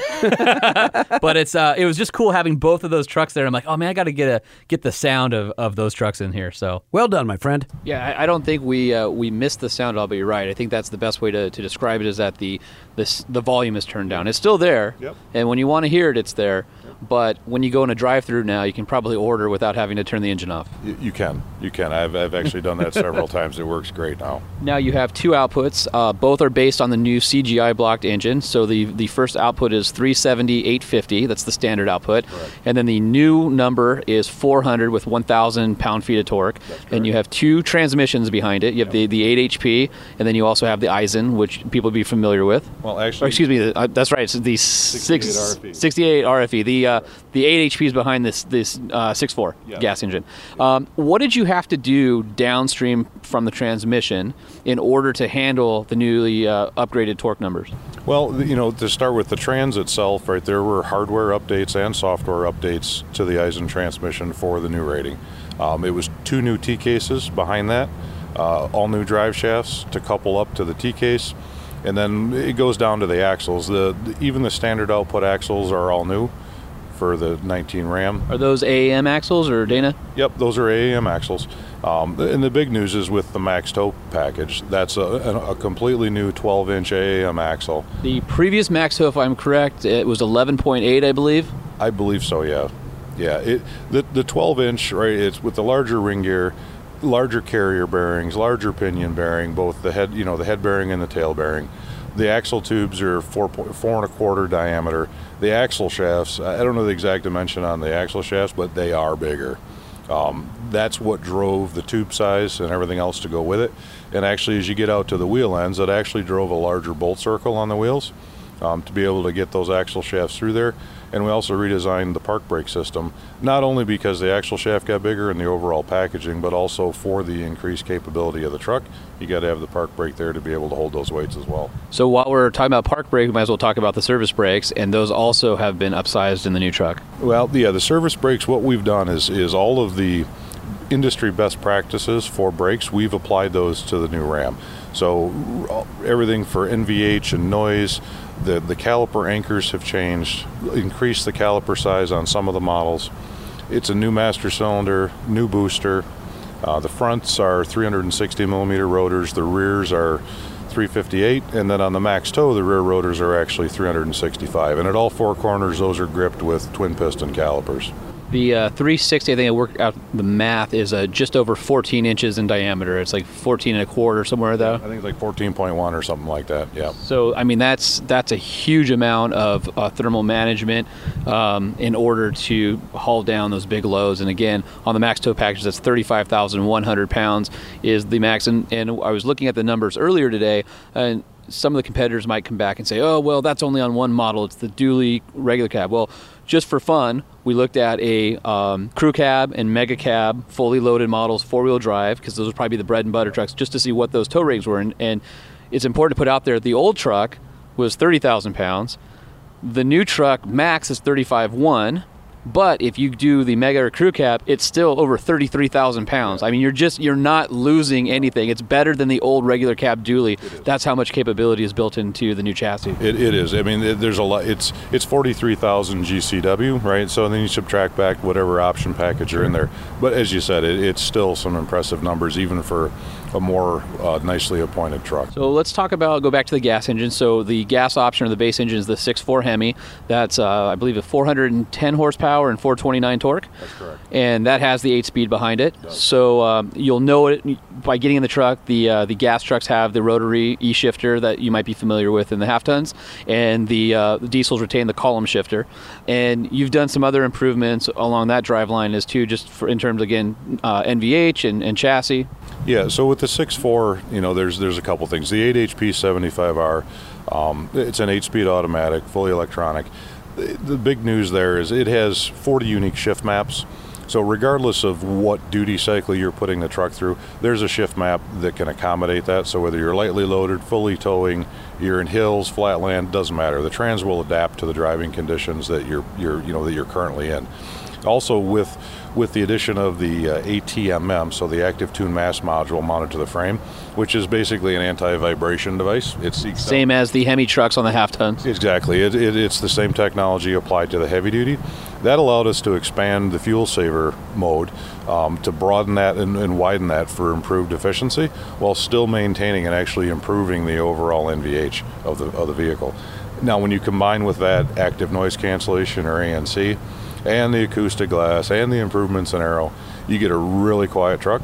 but it's uh, it was just cool having both of those trucks there. I'm like, oh man, I got to get a get the sound of, of those trucks in here. So Well done, my friend. Yeah, I, I don't think we uh, we missed the sound at all, but you're right. I think that's the best way to, to describe it is that the this the volume is turned down. It's still there, Yep. and when you want to hear it, it's there. But when you go in a drive-through now, you can probably order without having to turn the engine off. You, you can, you can. I've, I've actually done that several [LAUGHS] times. It works great now. Now you have two outputs. Uh, both are based on the new CGI blocked engine. So the, the first output is 370 850. That's the standard output. And then the new number is 400 with 1,000 pound feet of torque. And you have two transmissions behind it. You have the, the 8 HP, and then you also have the Aisin, which people would be familiar with. Well, actually, Or excuse me, uh, that's right. It's the six, 68 RFE. 68 RFE. The uh, the 8 HP is behind this this uh, 6.4 Yeah. gas engine. Um, what did you have to do downstream from the transmission in order to handle the newly uh, upgraded torque numbers? Well, you know, to start with the trans itself, right, there were hardware updates and software updates to the Aisin transmission for the new rating. Um, it was two new T cases behind that, uh, all new drive shafts to couple up to the T case, and then it goes down to the axles. The, the even the standard output axles are all new for the 19 Ram. Are those AAM axles or Dana? Yep, those are AAM axles. Um, and the big news is with the Max Tow package. That's a, a, completely new 12-inch AAM axle. The previous Max Tow, if I'm correct, it was 11.8, I believe. I believe so. Yeah, yeah. It the the 12 inch right. It's with the larger ring gear, larger carrier bearings, larger pinion bearing, both the head you know the head bearing and the tail bearing. The axle tubes are four point four and a quarter diameter. The axle shafts. I don't know the exact dimension on the axle shafts, but they are bigger. Um, that's what drove the tube size and everything else to go with it. And actually, as you get out to the wheel ends, it actually drove a larger bolt circle on the wheels um, to be able to get those axle shafts through there. And we also redesigned the park brake system, not only because the axle shaft got bigger and the overall packaging, but also for the increased capability of the truck. You got to have the park brake there to be able to hold those weights as well. So while we're talking about park brake, we might as well talk about the service brakes, and those also have been upsized in the new truck. Well, yeah, the service brakes. What we've done is is all of the industry best practices for brakes. We've applied those to the new Ram. So everything for NVH and noise. The the caliper anchors have changed. Increased the caliper size on some of the models. It's a new master cylinder, new booster. Uh, the fronts are 360 millimeter rotors. The rears are 358, and then on the Max Tow, the rear rotors are actually 365. And at all four corners, those are gripped with twin piston calipers. The uh, 360, I think I worked out the math, is uh, just over 14 inches in diameter. It's like 14 and a quarter somewhere though. I think it's like 14.1 or something like that. Yeah. So I mean that's that's a huge amount of uh, thermal management um, in order to haul down those big loads. And again, on the max tow package, that's 35,100 pounds is the max. And, and I was looking at the numbers earlier today, and some of the competitors might come back and say, "Oh, well, that's only on one model. It's the dually regular cab." Well, just for fun, we looked at a um, crew cab and mega cab, fully loaded models, four wheel drive, because those would probably be the bread and butter trucks, just to see what those tow ratings were. And, and it's important to put out there the old truck was 30,000 pounds. The new truck max is 35.1, But if you do the Mega or Crew Cab, it's still over 33,000 pounds. I mean, you're just you're not losing anything. It's better than the old regular cab dually. That's how much capability is built into the new chassis. It, it is. I mean, it, there's a lot. It's it's 43,000 GCW, right? So then you subtract back whatever option package you're in there. But as you said, it, it's still some impressive numbers, even for a more uh, nicely appointed truck. So let's talk about go back to the gas engine. So the gas option or the base engine is the 6.4 Hemi. That's uh, I believe a 410 horsepower and 429 torque. That's correct. And that has the eight speed behind it. So um, you'll know it by getting in the truck. The uh, the gas trucks have the rotary e shifter that you might be familiar with in the half tons, and the, uh, the diesels retain the column shifter. And you've done some other improvements along that drive line as too, just for, in terms again uh, NVH and, and chassis. Yeah, so with the 6.4, you know, there's there's a couple things. The 8 HP 75R, um, it's an 8-speed automatic, fully electronic. The, the big news there is it has 40 unique shift maps. So regardless of what duty cycle you're putting the truck through, there's a shift map that can accommodate that. So whether you're lightly loaded, fully towing, you're in hills, flatland, doesn't matter. The trans will adapt to the driving conditions that you're you're you know that you're currently in. Also with with the addition of the uh, ATMM, so the Active Tune Mass Module mounted to the frame, which is basically an anti-vibration device. It seeks Same as the Hemi trucks on the half tons. Exactly. It, it, it's the same technology applied to the heavy duty. That allowed us to expand the fuel saver mode um, to broaden that and, and widen that for improved efficiency while still maintaining and actually improving the overall NVH of the, of the vehicle. Now, when you combine with that active noise cancellation or ANC, and the acoustic glass and the improvements in aero, you get a really quiet truck.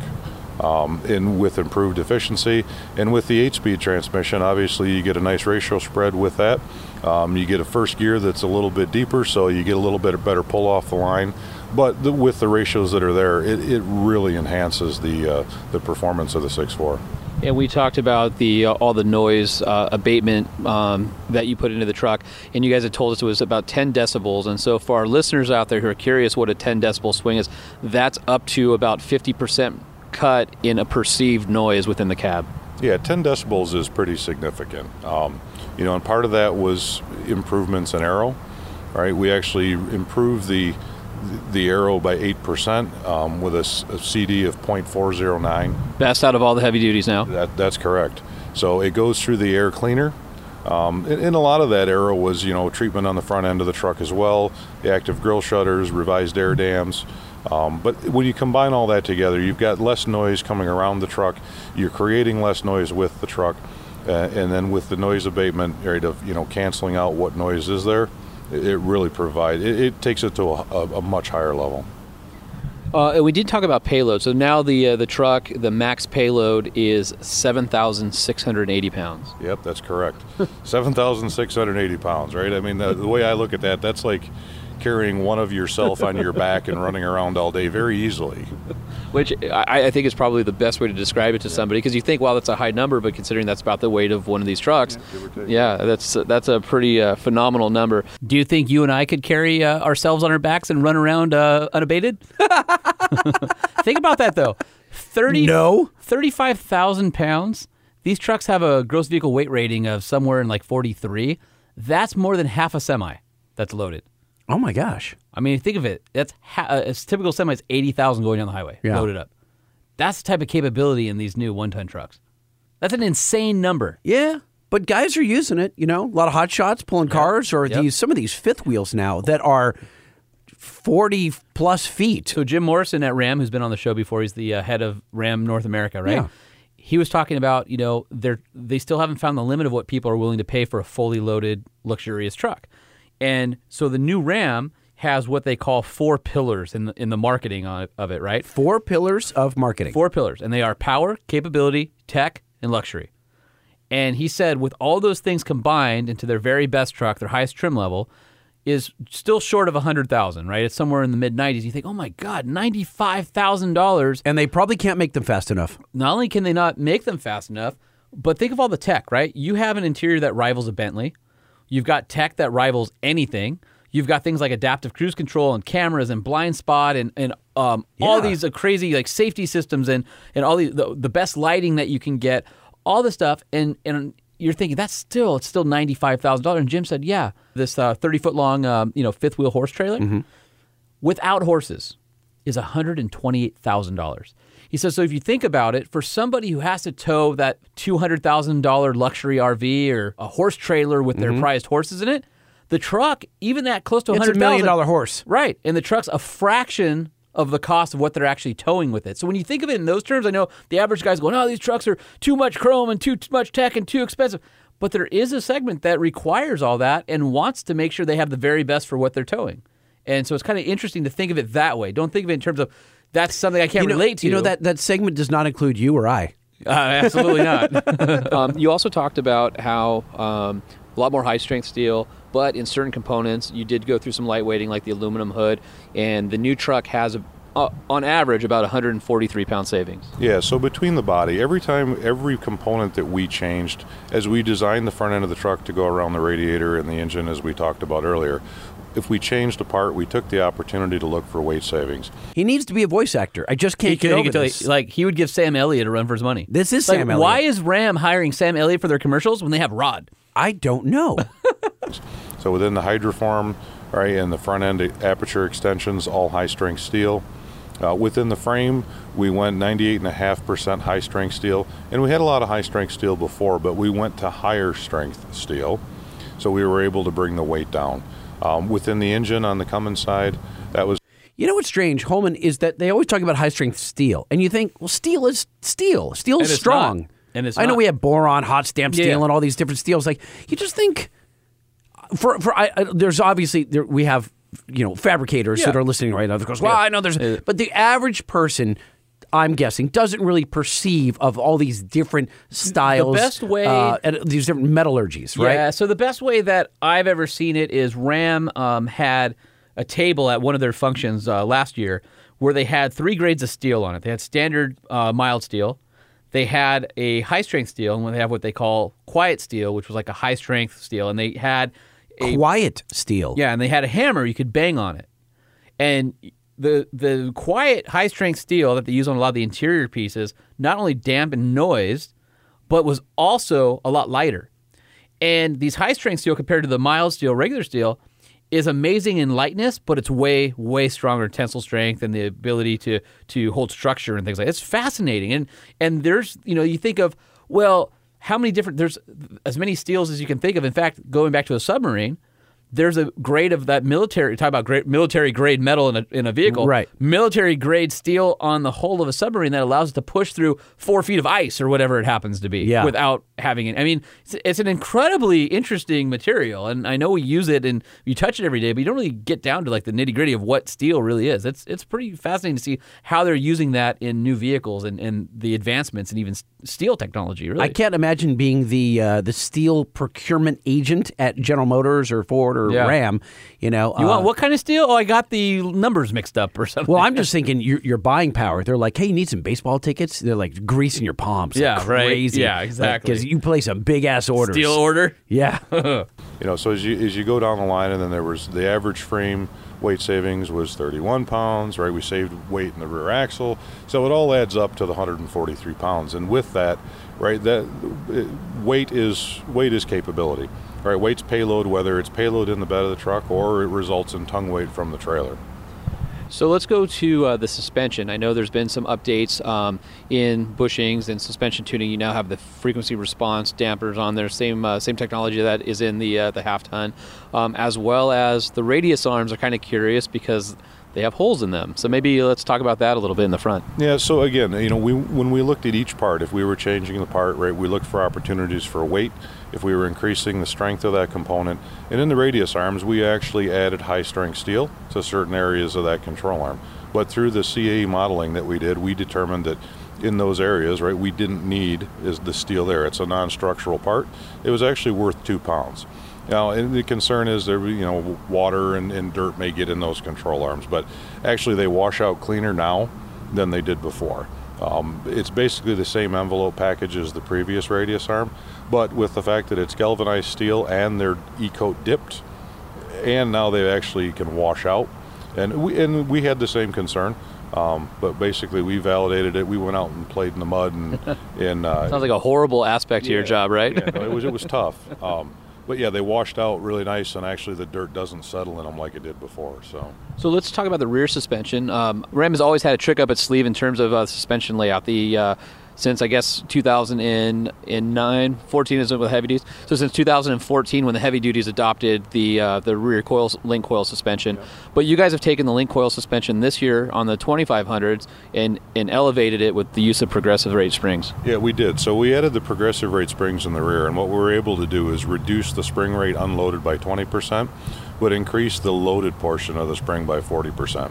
Um, and with improved efficiency, and with the eight-speed transmission, obviously you get a nice ratio spread with that. Um, you get a first gear that's a little bit deeper, so you get a little bit better pull off the line. But the, with the ratios that are there, it, it really enhances the uh, the performance of the 6.4. And we talked about the uh, all the noise uh, abatement um, that you put into the truck, and you guys had told us it was about 10 decibels. And so, for our listeners out there who are curious what a 10 decibel swing is, that's up to about 50% cut in a perceived noise within the cab. Yeah, 10 decibels is pretty significant. Um, you know, and part of that was improvements in aero. Right, we actually improved the the aero by 8% um, with a, a, CD of 0.409. Best out of all the heavy duties now. That, that's correct. So it goes through the air cleaner. Um, and, and, a lot of that aero was, you know, treatment on the front end of the truck as well, the active grill shutters, revised air dams. Um, but when you combine all that together, you've got less noise coming around the truck. You're creating less noise with the truck, uh, and then with the noise abatement, right, of you know canceling out what noise is there it really provides it, it, takes it to a, a, much higher level. Uh, and we did talk about payload. So now the uh, the truck the max payload is 7680 pounds. Yep that's correct. [LAUGHS] 7680 pounds right? I mean the, the way i look at that that's like carrying one of yourself on your back and running around all day very easily. Which I, I think is probably the best way to describe it to yeah. somebody because you think, well, that's a high number, but considering that's about the weight of one of these trucks, yeah, yeah that's that's a pretty uh, phenomenal number. Do you think you and I could carry uh, ourselves on our backs and run around uh, unabated? [LAUGHS] think about that though. Thirty no thirty-five thousand pounds. These trucks have a gross vehicle weight rating of somewhere in like forty-three. That's more than half a semi that's loaded. Oh my gosh! I mean, think of it. That's ha- uh, a typical semi is eighty thousand going down the highway, yeah. loaded up. That's the type of capability in these new one-ton trucks. That's an insane number. Yeah, but guys are using it. You know, a lot of hot shots pulling cars, or yep. these some of these fifth wheels now that are forty plus feet. So Jim Morrison at Ram, who's been on the show before, he's the uh, head of Ram North America, right? Yeah. He was talking about, you know, they they still haven't found the limit of what people are willing to pay for a fully loaded, luxurious truck. And so the new Ram has what they call four pillars in the, in the marketing of it, right? Four pillars of marketing. Four pillars, and they are power, capability, tech, and luxury. And he said, with all those things combined into their very best truck, their highest trim level, is still short of a hundred thousand, right? It's somewhere in the mid nineties. You think, oh my god, ninety five thousand dollars, and they probably can't make them fast enough. Not only can they not make them fast enough, but think of all the tech, right? You have an interior that rivals a Bentley. You've got tech that rivals anything. You've got things like adaptive cruise control and cameras and blind spot and, and um, yeah. all these uh, crazy like safety systems and, and all the, the, the best lighting that you can get, all this stuff. And, and you're thinking that's still it's still ninety five thousand dollars. And Jim said, yeah, this thirty uh, foot long um, you know fifth wheel horse trailer. Mm-hmm. without horses is $128,000. He says, so if you think about it, for somebody who has to tow that $200,000 luxury RV or a horse trailer with their Mhm. prized horses in it, the truck, even that close to a 100,000 million dollar horse. Right. And the truck's a fraction of the cost of what they're actually towing with it. So when you think of it in those terms, I know the average guy's going, oh, these trucks are too much chrome and too much tech and too expensive. But there is a segment that requires all that and wants to make sure they have the very best for what they're towing. And so it's kind of interesting to think of it that way. Don't think of it in terms of that's something I can't you know, relate to. You know that that segment does not include you or I. Uh, absolutely not. [LAUGHS] um, you also talked about how um, a lot more high strength steel, but in certain components, you did go through some lightweighting, like the aluminum hood, and the new truck has, a, uh, on average, about 143 pound savings. Yeah, so between the body, every time, every component that we changed, as we designed the front end of the truck to go around the radiator and the engine, as we talked about earlier, if we changed a part, we took the opportunity to look for weight savings. He needs to be a voice actor. I just can't He get could, over could tell you- this. like he would give Sam Elliott a run for his money. This is Like, Sam Elliott. Why is Ram hiring Sam Elliott for their commercials when they have Rod? I don't know. [LAUGHS] So within the hydroform, right, and the front end aperture extensions, all high strength steel. Uh, within the frame, we went 98.5% high strength steel, and we had a lot of high strength steel before, but we went to higher strength steel, so we were able to bring the weight down. Um, within the engine on the Cummins side, that was You know what's strange, Holman, is that they always talk about high strength steel, and you think, well, steel is steel. Steel is strong. not. And it's I know not. we have boron, hot stamp steel, Yeah. and all these different steels. Like you just think, for for I, I, there's obviously there, we have you know fabricators that are listening right now. That goes, well, Yeah. I know there's, but the average person. I'm guessing doesn't really perceive of all these different styles, The best way- uh, and these different metallurgies, right? Yeah. So the best way that I've ever seen it is Ram um, had a table at one of their functions uh, last year where they had three grades of steel on it. They had standard uh, mild steel. They had a high strength steel, and they have what they call quiet steel, which was like a high strength steel. And they had a Quiet steel. Yeah, and they had a hammer you could bang on it. And the the quiet high strength steel that they use on a lot of the interior pieces not only dampened noise, but was also a lot lighter. And these high strength steel compared to the mild steel, regular steel, is amazing in lightness, but it's way, way stronger tensile strength and the ability to to hold structure and things like that. It's fascinating. And and there's you know, you think of, well, how many different there's as many steels as you can think of. In fact, going back to a submarine, there's a grade of that military talk about great military grade metal in a in a vehicle. Right. Military grade steel on the hull of a submarine that allows it to push through four feet of ice or whatever it happens to be Yeah. without having it. I mean, it's, it's an incredibly interesting material, and I know we use it and you touch it every day, but you don't really get down to like the nitty gritty of what steel really is. It's it's pretty fascinating to see how they're using that in new vehicles and, and the advancements and even steel technology. Really, I can't imagine being the uh, the steel procurement agent at General Motors or Ford or Yeah. Ram. You know, You uh, want what kind of steel? Oh, I got the numbers mixed up or something. Well, I'm [LAUGHS] just thinking your, your buying power. They're like, hey, you need some baseball tickets. They're like greasing your palms. like Yeah, right. crazy. Yeah, exactly. Because you place some big ass orders. steel order. Yeah. [LAUGHS] You know, so as you as you go down the line, and then there was the average frame weight savings was 31 pounds, right? We saved weight in the rear axle, so it all adds up to the 143 pounds. And with that, right, that weight is weight is capability, right? Weight's payload, whether it's payload in the bed of the truck or it results in tongue weight from the trailer. So let's go to uh, the suspension. I know there's been some updates um, in bushings and suspension tuning. You now have the frequency response dampers on there, same uh, same technology that is in the uh, the half ton, um, as well as the radius arms are kind of curious because they have holes in them. So maybe let's talk about that a little bit in the front. Yeah, so again, you know, we when we looked at each part, if we were changing the part, right, we looked for opportunities for weight, if we were increasing the strength of that component. And in the radius arms, we actually added high strength steel to certain areas of that control arm. But through the CAE modeling that we did, we determined that in those areas, right, we didn't need is the steel there. It's a non-structural part. It was actually worth two pounds. Now, and the concern is there, you know, water and, and dirt may get in those control arms, but actually they wash out cleaner now than they did before. Um, it's basically the same envelope package as the previous radius arm, but with the fact that it's galvanized steel and they're e-coat dipped, and now they actually can wash out. And we and we had the same concern, um, but basically we validated it. We went out and played in the mud and [LAUGHS] in uh, Sounds like a horrible aspect to your job, right? yeah, no, it was it was [LAUGHS] tough. Um, but yeah, they washed out really nice, and actually the dirt doesn't settle in them like it did before. So So let's talk about the rear suspension. Um, Ram has always had a trick up its sleeve in terms of uh, suspension layout. The uh, since I guess 2009, 14 is with heavy duties. So since 2014, when the heavy duties adopted the uh, the rear coil link coil suspension, but you guys have taken the link coil suspension this year on the 2500s and and elevated it with the use of progressive rate springs. Yeah, we did. So we added the progressive rate springs in the rear, and what we were able to do is reduce the spring rate unloaded by 20%, but increase the loaded portion of the spring by 40%.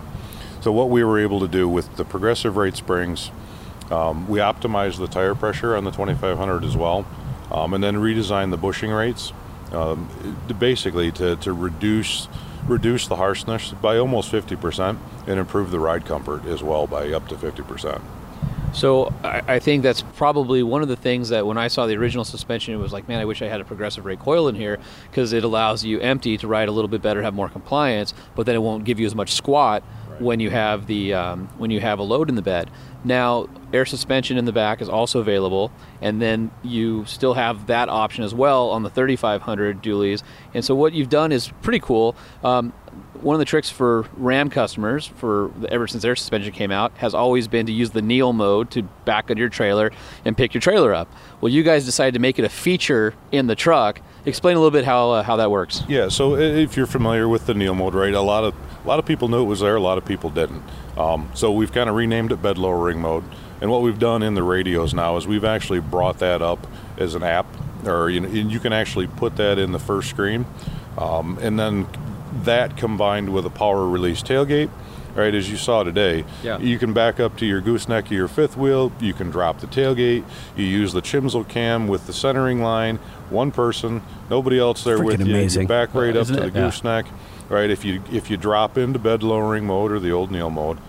So what we were able to do with the progressive rate springs, um, we optimized the tire pressure on the 2500 as well, um, and then redesigned the bushing rates, um, basically to, to reduce reduce the harshness by almost 50% and improve the ride comfort as well by up to 50%. So I, think that's probably one of the things that when I saw the original suspension, it was like, man, I wish I had a progressive rate coil in here because it allows you empty to ride a little bit better, have more compliance, but then it won't give you as much squat when you have the um, when you have a load in the bed. Now, air suspension in the back is also available, and then you still have that option as well on the 3500 dualies. And so what you've done is pretty cool. Um, one of the tricks for Ram customers, for ever since air suspension came out, has always been to use the kneel mode to back on your trailer and pick your trailer up. Well, you guys decided to make it a feature in the truck. Explain a little bit how uh, how that works. Yeah, so if you're familiar with the kneel mode, right, a lot of a lot of people knew it was there, a lot of people didn't. Um, so we've kind of renamed it bed lowering mode, and what we've done in the radios now is we've actually brought that up as an app, or you know, you can actually put that in the first screen, um, and then that combined with a power release tailgate. Right, as you saw today, Yeah. you can back up to your gooseneck of your fifth wheel. You can drop the tailgate. You use the CHMSL cam with the centering line. One person, nobody else there with Freaking you. amazing. You back right uh, up Isn't to the it? Yeah. gooseneck. Right, if you if you drop into bed lowering mode or the old kneel mode,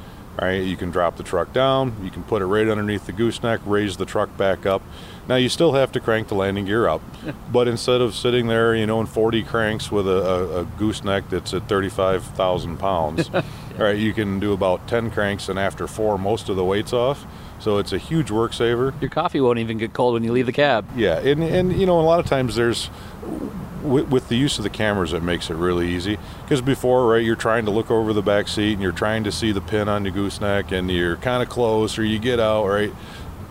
right, you can drop the truck down. You can put it right underneath the gooseneck, raise the truck back up. Now you still have to crank the landing gear up, [LAUGHS] but instead of sitting there, you know, in 40 cranks with a, a, a gooseneck that's at 35,000 pounds, [LAUGHS] right, you can do about 10 cranks, and after four, most of the weight's off. So it's a huge work saver. Your coffee won't even get cold when you leave the cab. Yeah, and and you know, a lot of times there's with, with the use of the cameras, it makes it really easy. Because before, right, you're trying to look over the back seat and you're trying to see the pin on your gooseneck, and you're kind of close, or you get out, right.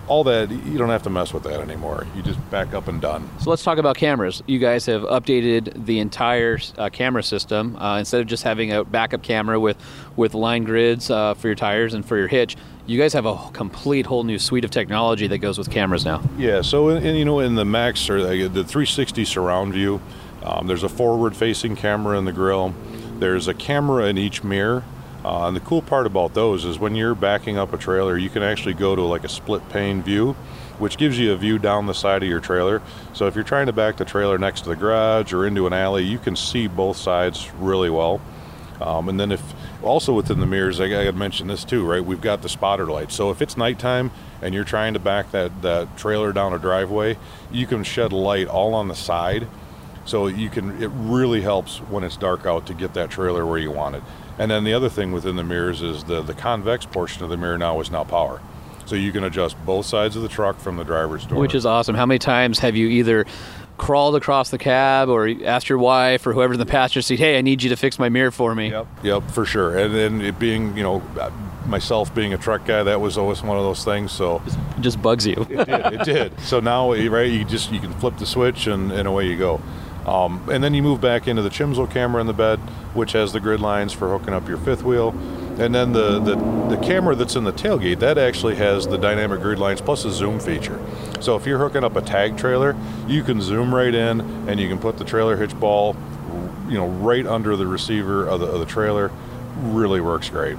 All that you don't have to mess with that anymore. You just back up and done. So let's talk about cameras. You guys have updated the entire uh, camera system. Uh, instead of just having a backup camera with, with line grids uh, for your tires and for your hitch, you guys have a complete whole new suite of technology that goes with cameras now. Yeah, so in, in, you know in the Max or the, the 360 surround view, um, there's a forward-facing camera in the grill. There's a camera in each mirror. Uh, and the cool part about those is when you're backing up a trailer, you can actually go to like a split pane view, which gives you a view down the side of your trailer. So if you're trying to back the trailer next to the garage or into an alley, you can see both sides really well. Um, and then if also within the mirrors, I got to mention this too, right? We've got the spotter light. So if it's nighttime and you're trying to back that, that trailer down a driveway, you can shed light all on the side. So you can it really helps when it's dark out to get that trailer where you want it. And then the other thing within the mirrors is the, the convex portion of the mirror now is now power. So you can adjust both sides of the truck from the driver's door. Which is awesome. How many times have you either crawled across the cab or asked your wife or whoever in the passenger seat, hey, I need you to fix my mirror for me? Yep, yep, for sure. And then it being, you know, myself being a truck guy, that was always one of those things. So it just bugs you. it did. It did. So now, right, you just you can flip the switch and, and away you go. Um, and then you move back into the CHMSL camera in the bed, which has the grid lines for hooking up your fifth wheel. And then the, the, the camera that's in the tailgate, that actually has the dynamic grid lines plus a zoom feature. So if you're hooking up a tag trailer, you can zoom right in and you can put the trailer hitch ball, you know, right under the receiver of the, of the trailer. Really works great.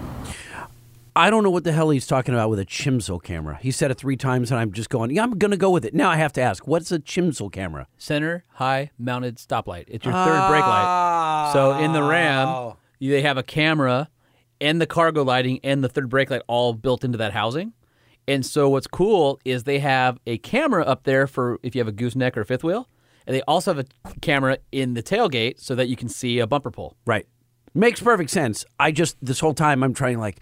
I don't know what the hell he's talking about with a CHMSL camera. He said it three times, and I'm just going, yeah, I'm going to go with it. Now I have to ask, what's a CHMSL camera? Center high mounted stoplight. It's your third brake ah. light. So in the Ram, you- they have a camera and the cargo lighting and the third brake light all built into that housing. And so what's cool is they have a camera up there for if you have a gooseneck or a fifth wheel, and they also have a camera in the tailgate so that you can see a bumper pull. Right. Makes perfect sense. I just, this whole time, I'm trying like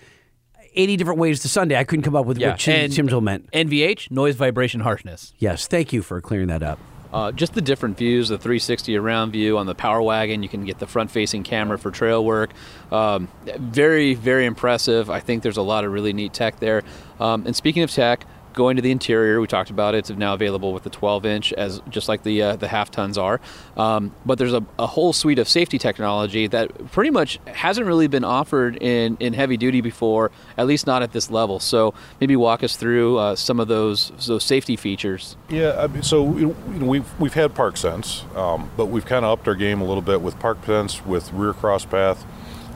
80 different ways to Sunday. I couldn't come up with what Chim- and CHMSL meant. NVH, noise, vibration, harshness. Yes, thank you for clearing that up. Uh, just the different views, the 360 around view on the Power Wagon. You can get the front-facing camera for trail work. Um, very, very impressive. I think there's a lot of really neat tech there. Um, and speaking of tech, going to the interior, we talked about it. It's now available with the 12 inch, as just like the uh, the half tons are. Um, but there's a, a, whole suite of safety technology that pretty much hasn't really been offered in, in heavy duty before, at least not at this level. So maybe walk us through uh, some of those those safety features. Yeah, I mean, so you know, we've we've had Park Sense, um, but we've kind of upped our game a little bit with Park Sense with rear cross path,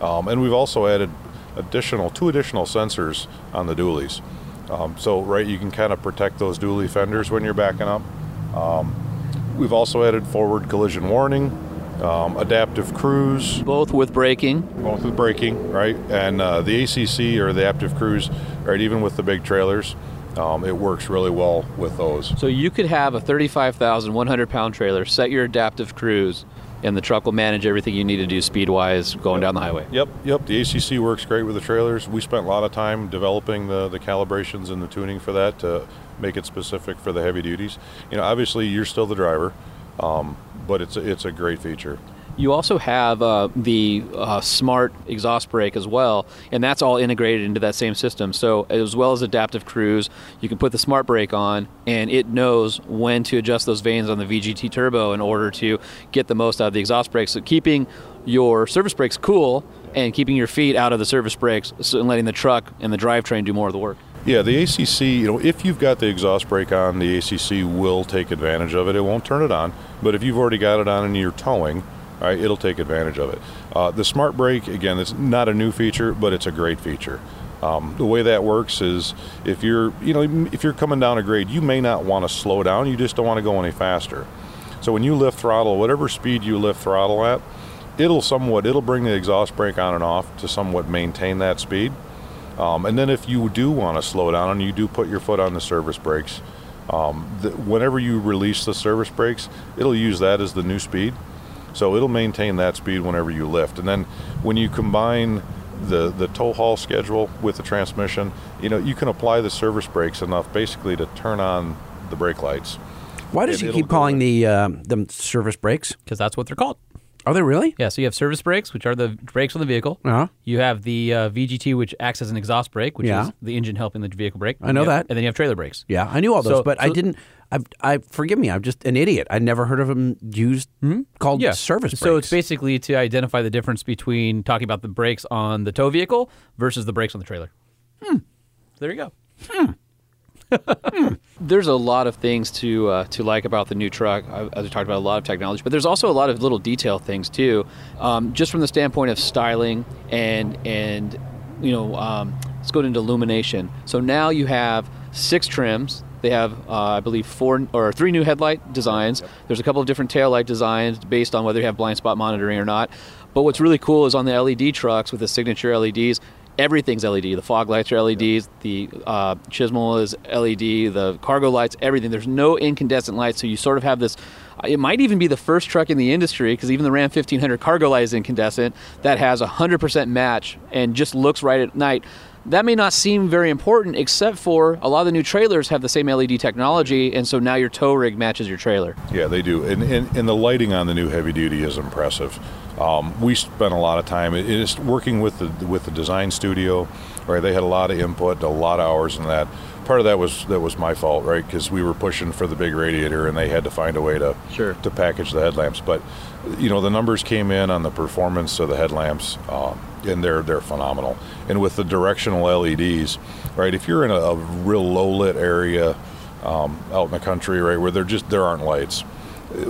um, and we've also added additional two additional sensors on the dualies. Um, so, right, you can kind of protect those dually fenders when you're backing up. Um, we've also added forward collision warning, um, adaptive cruise. Both with braking. Both with braking, right? And uh, the ACC or the adaptive cruise, right, even with the big trailers, um, it works really well with those. So you could have a 35,100 pound trailer, set your adaptive cruise, and the truck will manage everything you need to do speed wise going yep. down the highway. Yep, yep. The ACC works great with the trailers. We spent a lot of time developing the, the calibrations and the tuning for that to make it specific for the heavy duties. You know, obviously you're still the driver, um, but it's a, it's a great feature. You also have uh, the uh, smart exhaust brake as well, and that's all integrated into that same system. So, as well as adaptive cruise, you can put the smart brake on, and it knows when to adjust those vanes on the VGT turbo in order to get the most out of the exhaust brake. So, keeping your service brakes cool and keeping your feet out of the service brakes and letting the truck and the drivetrain do more of the work. Yeah, the ACC, you know, if you've got the exhaust brake on, the ACC will take advantage of it. It won't turn it on, but if you've already got it on and you're towing, it'll take advantage of it. Uh, the smart brake, again, it's not a new feature, but it's a great feature. Um, the way that works is if you're, you know, if you're coming down a grade, you may not want to slow down. You just don't want to go any faster. So when you lift throttle, whatever speed you lift throttle at, it'll somewhat, it'll bring the exhaust brake on and off to somewhat maintain that speed. Um, and then if you do want to slow down and you do put your foot on the service brakes, um, the, whenever you release the service brakes, it'll use that as the new speed. So it'll maintain that speed whenever you lift. And then when you combine the, the tow haul schedule with the transmission, you know, you can apply the service brakes enough basically to turn on the brake lights. Why does he keep calling the uh, them service brakes? Because that's what they're called. Are they really? Yeah. So you have service brakes, which are the brakes on the vehicle. Uh-huh. You have the uh, VGT, which acts as an exhaust brake, which Yeah. is the engine helping the vehicle brake. I know You have- that. And then you have trailer brakes. Yeah, I knew all those, So- but I didn't. I, I forgive me. I'm just an idiot. I never heard of them used called Yeah. service brakes. So it's basically to identify the difference between talking about the brakes on the tow vehicle versus the brakes on the trailer. Hmm. There you go. [LAUGHS] There's a lot of things to uh, to like about the new truck. I- As we talked about, a lot of technology, but there's also a lot of little detail things too. Um, just from the standpoint of styling and and you know, um, let's go into illumination. So now you have six trims. They have, uh, I believe, four or three new headlight designs. There's a couple of different tail light designs based on whether you have blind spot monitoring or not. But what's really cool is on the LED trucks with the signature LEDs, everything's LED. The fog lights are LEDs. The uh, is LED. The cargo lights, everything. There's no incandescent lights, so you sort of have this. It might even be the first truck in the industry because even the Ram 1500 cargo light is incandescent that has a 100% match and just looks right at night. That may not seem very important, except for a lot of the new trailers have the same LED technology, and so now your tow rig matches your trailer. Yeah, they do, and, and and the lighting on the new heavy duty is impressive. Um, we spent a lot of time. It is working with the with the design studio, right? They had a lot of input, a lot of hours in that. Part of that was that was my fault, right? Because we were pushing for the big radiator, and they had to find a way to Sure. to package the headlamps. But you know, the numbers came in on the performance of the headlamps, um, and they're they're phenomenal. And with the directional LEDs, right? If you're in a, a real low lit area um, out in the country, right, where there just there aren't lights,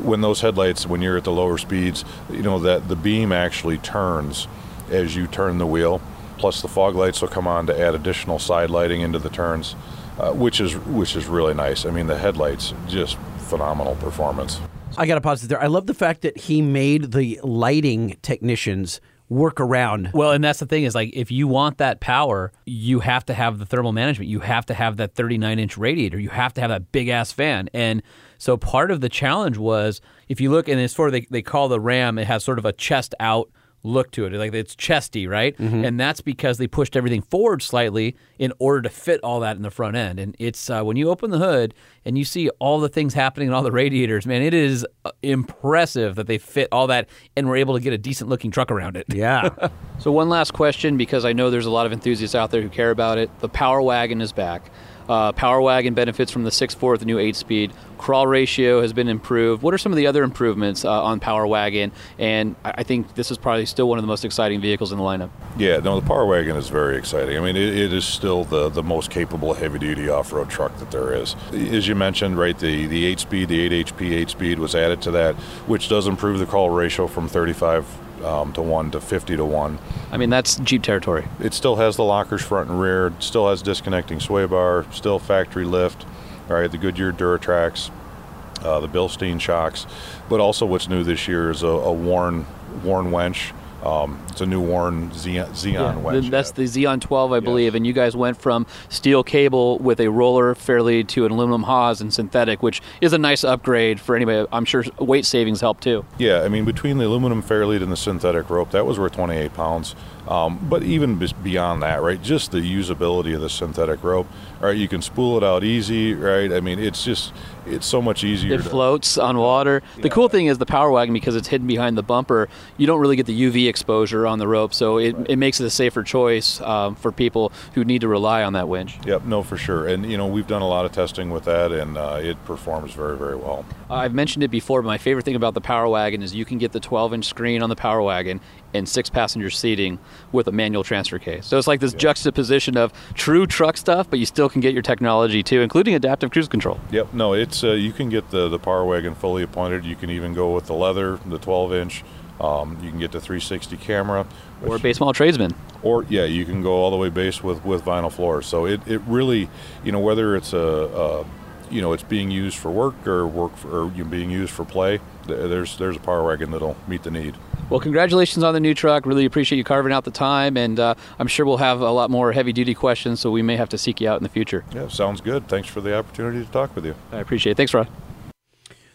when those headlights, when you're at the lower speeds, you know that the beam actually turns as you turn the wheel. Plus, the fog lights will come on to add additional side lighting into the turns, uh, which is which is really nice. I mean, the headlights just phenomenal performance. I got to pause it there. I love the fact that he made the lighting technicians work around. Well, and that's the thing is like if you want that power, you have to have the thermal management. You have to have that 39 inch radiator. You have to have that big ass fan. And so part of the challenge was if you look and it's sort of they, they call the Ram, it has sort of a chest out look to it. Like it's chesty, right? Mm-hmm. And that's because they pushed everything forward slightly in order to fit all that in the front end. And it's uh, when you open the hood and you see all the things happening in all the radiators, man, it is uh, impressive that they fit all that and were able to get a decent looking truck around it. Yeah. [LAUGHS] So one last question, because I know there's a lot of enthusiasts out there who care about it. The Power Wagon is back. Uh, Power Wagon benefits from the 6.4 with the new 8-speed. Crawl ratio has been improved. What are some of the other improvements uh, on Power Wagon? And I I think this is probably still one of the most exciting vehicles in the lineup. Yeah, no, the Power Wagon is very exciting. I mean, it, it is still the, the most capable heavy duty off road truck that there is. As you mentioned, right, the, the 8 speed, the 8 HP 8 speed was added to that, which does improve the crawl ratio from 35 um, to 1 to 50 to 1. I mean, that's Jeep territory. It still has the lockers front and rear, it still has disconnecting sway bar, still factory lift, all right, the Goodyear DuraTracs, uh, the Bilstein shocks, but also what's new this year is a, a Warn Warn winch. Um, it's a new Warn Zeon, Zeon Yeah, th- that's the Zeon 12, I believe, and you guys went from steel cable with a roller fairlead to an aluminum hawse and synthetic, which is a nice upgrade for anybody. I'm sure weight savings help too. Yeah, I mean, between the aluminum fairlead and the synthetic rope, that was worth 28 pounds. Um, but even beyond that, right, just the usability of the synthetic rope, right, you can spool it out easy, right? I mean, it's just, it's so much easier. It to, floats on water. The cool thing is the Power Wagon, because it's hidden behind the bumper, you don't really get the UV exposure on the rope, so it, it makes it a safer choice um, for people who need to rely on that winch. Yep, no, for sure. And, you know, we've done a lot of testing with that, and uh, it performs very, very well. I've mentioned it before, but my favorite thing about the Power Wagon is you can get the 12 inch screen on the Power Wagon and six passenger seating with a manual transfer case. So it's like this juxtaposition of true truck stuff, but you still can get your technology too, including adaptive cruise control. Yep, no, it's uh, you can get the the Power Wagon fully appointed. You can even go with the leather, the 12 inch. Um, you can get the 360 camera, Or a base model tradesman. or yeah, you can go all the way base with with vinyl floors. So it, it really, you know, whether it's a, a you know it's being used for work or work for, or you being used for play, there's there's a Power Wagon that'll meet the need. Well, congratulations on the new truck. Really appreciate you carving out the time, and uh, I'm sure we'll have a lot more heavy duty questions, so we may have to seek you out in the future. Yeah, sounds good. Thanks for the opportunity to talk with you. I appreciate it. Thanks, Rod.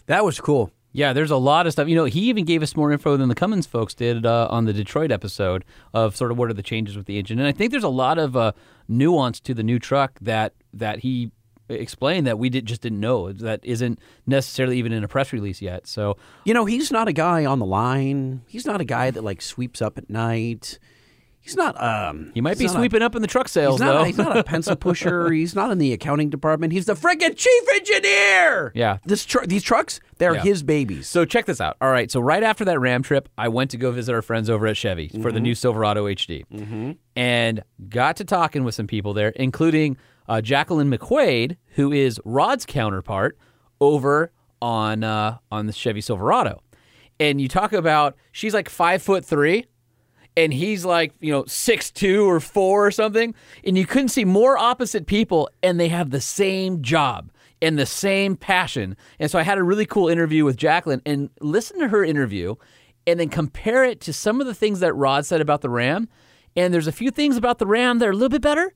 That was cool. Yeah, there's a lot of stuff. You know, he even gave us more info than the Cummins folks did uh, on the Detroit episode of sort of what are the changes with the engine. And I think there's a lot of uh, nuance to the new truck that that he explained that we did just didn't know that isn't necessarily even in a press release yet. So You know, he's not a guy on the line. He's not a guy that like sweeps up at night. He's not. Um, he might be not a- sweeping up in the truck sales He's not, though. he's not a pencil [LAUGHS] pusher. he's not in the accounting department. He's the friggin' chief engineer. Yeah. This tr- these trucks, they're Yeah. his babies. So check this out. All right, so right after that Ram trip, I went to go visit our friends over at Chevy for the Mhm. new Silverado HD, Mm-hmm. and got to talking with some people there, including uh, Jaclyn McQuaid, who is Rod's counterpart over on uh, on the Chevy Silverado. And you talk about she's like five foot three, and he's like you know six two or four or something, and you couldn't see more opposite people, and they have the same job and the same passion. And so I had a really cool interview with Jaclyn, and listen to her interview, and then compare it to some of the things that Rod said about the Ram. And there's a few things about the Ram that are a little bit better.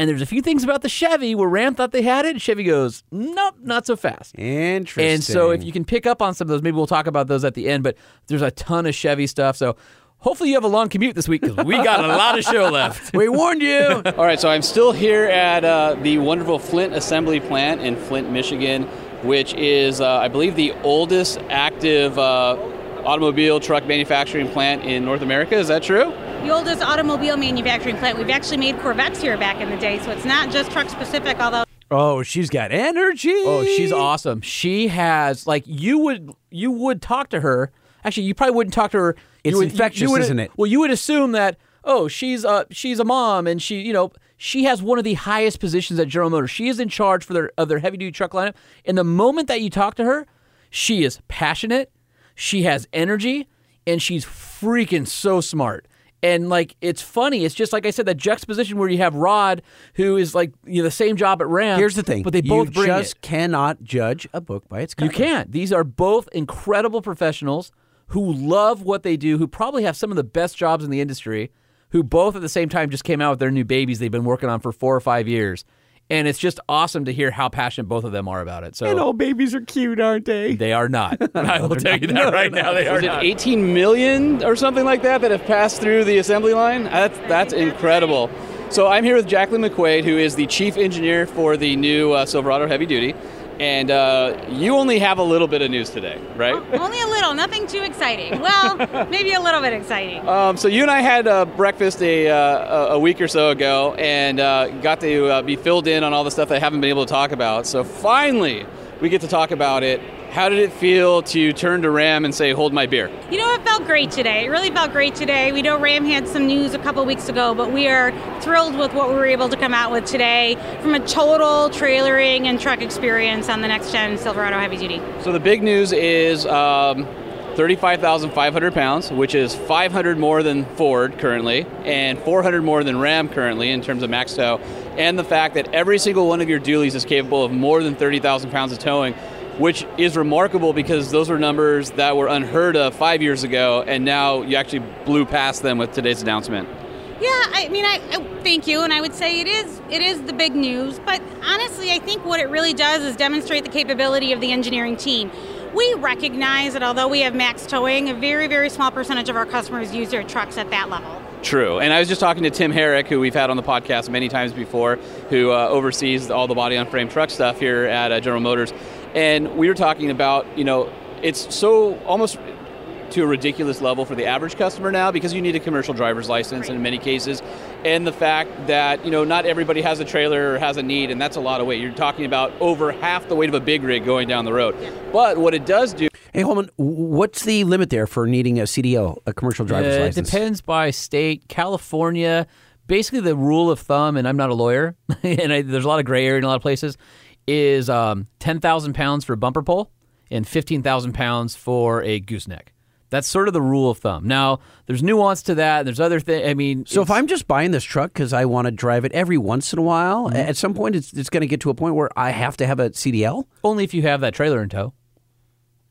And there's a few things about the Chevy where Ram thought they had it. Chevy goes, nope, not so fast. Interesting. And so if you can pick up on some of those, maybe we'll talk about those at the end. But there's a ton of Chevy stuff. So hopefully you have a long commute this week because we got a lot of show left. [LAUGHS] we warned you. [LAUGHS] All right, so I'm still here at uh, the wonderful Flint Assembly Plant in Flint, Michigan, which is, uh, I believe, the oldest active uh, automobile truck manufacturing plant in North America. Is that true? the oldest automobile manufacturing plant. We've actually made Corvettes here back in the day, so it's not just truck specific, although Oh, she's got energy. Oh, she's awesome. She has like you would you would talk to her. Actually, you probably wouldn't talk to her. It's You would- you- infectious, you would- isn't it? Well, you would assume that oh, she's a she's a mom and she you know she has one of the highest positions at General Motors. She is in charge for their of their heavy duty truck lineup. And the moment that you talk to her, she is passionate. She has energy, and she's freaking so smart. And like it's funny, it's just like I said that juxtaposition where you have Rod, who is like you know the same job at Ram. Here's the thing. but they both you bring just it. cannot judge a book by its cover. You can't. These are both incredible professionals who love what they do, who probably have some of the best jobs in the industry, who both at the same time just came out with their new babies they've been working on for four or five years. And it's just awesome to hear how passionate both of them are about it. So And all babies are cute, aren't they? they are not. [LAUGHS] I will tell you that right now. They are Was it not. 18 million or something like that that have passed through the assembly line? That's that's incredible. So I'm here with Jaclyn McQuaid, who is the chief engineer for the new uh, Silverado Heavy Duty, and uh, you only have a little bit of news today, right? Only a little, nothing too exciting. Well, [LAUGHS] maybe a little bit exciting. Um, so you and I had uh, breakfast a, uh, a week or so ago, and uh, got to uh, be filled in on all the stuff that I haven't been able to talk about. So finally, we get to talk about it. How did it feel to turn to Ram and say, "Hold my beer"? You know, it felt great today. It really felt great today. We know Ram had some news a couple weeks ago, but we are thrilled with what we were able to come out with today from a total trailering and truck experience on the next gen Silverado Heavy Duty. So the big news is um, 35,500 pounds, which is 500 more than Ford currently, and 400 more than Ram currently in terms of max tow, and the fact that every single one of your dualies is capable of more than 30,000 pounds of towing, which is remarkable because those were numbers that were unheard of five years ago, and now you actually blew past them with today's announcement. Yeah, I mean, I, I thank you, and I would say it is it is the big news. But honestly, I think what it really does is demonstrate the capability of the engineering team. We recognize that although we have max towing, a very very small percentage of our customers use their trucks at that level. True. And I was just talking to Tim Herrick, who we've had on the podcast many times before, who uh, oversees all the body on frame truck stuff here at uh, General Motors. And we were talking about, you know, it's so almost to a ridiculous level for the average customer now because you need a commercial driver's license in many cases. And the fact that, you know, not everybody has a trailer or has a need, and that's a lot of weight. You're talking about over half the weight of a big rig going down the road. But what it does do Hey, Holman, what's the limit there for needing a CDL, a commercial driver's Uh, license? It depends by state. California, basically the rule of thumb, and I'm not a lawyer, [LAUGHS] and I, there's a lot of gray area in a lot of places, is um, 10,000 pounds for a bumper pull and 15,000 pounds for a gooseneck. That's sort of the rule of thumb. Now, there's nuance to that. There's other things. I mean, So if I'm just buying this truck because I want to drive it every once in a while, Mm-hmm. at some point it's, it's going to get to a point where I have to have a CDL. only if you have that trailer in tow.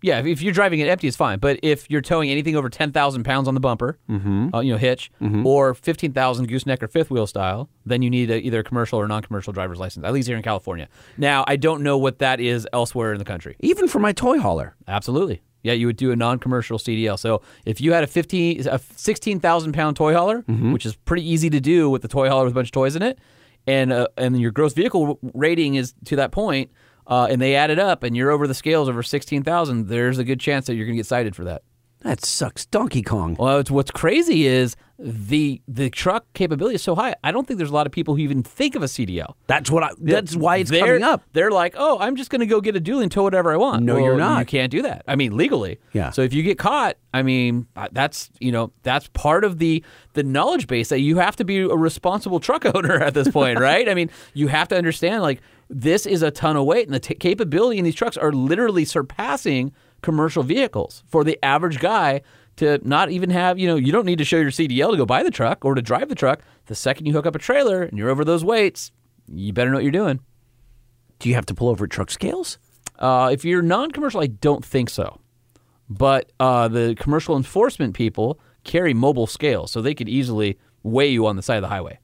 Yeah, if, you're driving it empty, it's fine. But if you're towing anything over 10,000 pounds on the bumper, Mm-hmm. uh, you know, hitch, or 15,000 gooseneck or fifth wheel style, then you need a, either a commercial or non-commercial driver's license, at least here in California. Now, I don't know what that is elsewhere in the country. Even for my toy hauler. Absolutely. Yeah, you would do a non-commercial CDL. So if you had a 15, a 16,000 pound toy hauler, Mm-hmm. which is pretty easy to do with the toy hauler with a bunch of toys in it, and uh, and your gross vehicle rating is to that point, uh, and they add it up, and you're over the scales over 16,000, there's a good chance that you're going to get cited for that. That sucks. Donkey Kong. Well, it's, what's crazy is the the truck capability is so high. I don't think there's a lot of people who even think of a CDL. That's what I. That's why it's They're- coming up. They're like, oh, I'm just going to go get a dually and tow whatever I want. No, Well, you're not. You can't do that. I mean, legally. Yeah. So if you get caught, I mean, uh, that's you know that's part of the the knowledge base that you have to be a responsible truck [LAUGHS] owner at this point, right? I mean, you have to understand like this is a ton of weight, and the t- capability in these trucks are literally surpassing commercial vehicles for the average guy to not even have, you know, you don't need to show your CDL to go buy the truck or to drive the truck. The second you hook up a trailer and you're over those weights, you better know what you're doing. Do you have to pull over at truck scales? Uh, if you're non-commercial, I don't think so. But uh, the commercial enforcement people carry mobile scales, so they could easily weigh you on the side of the highway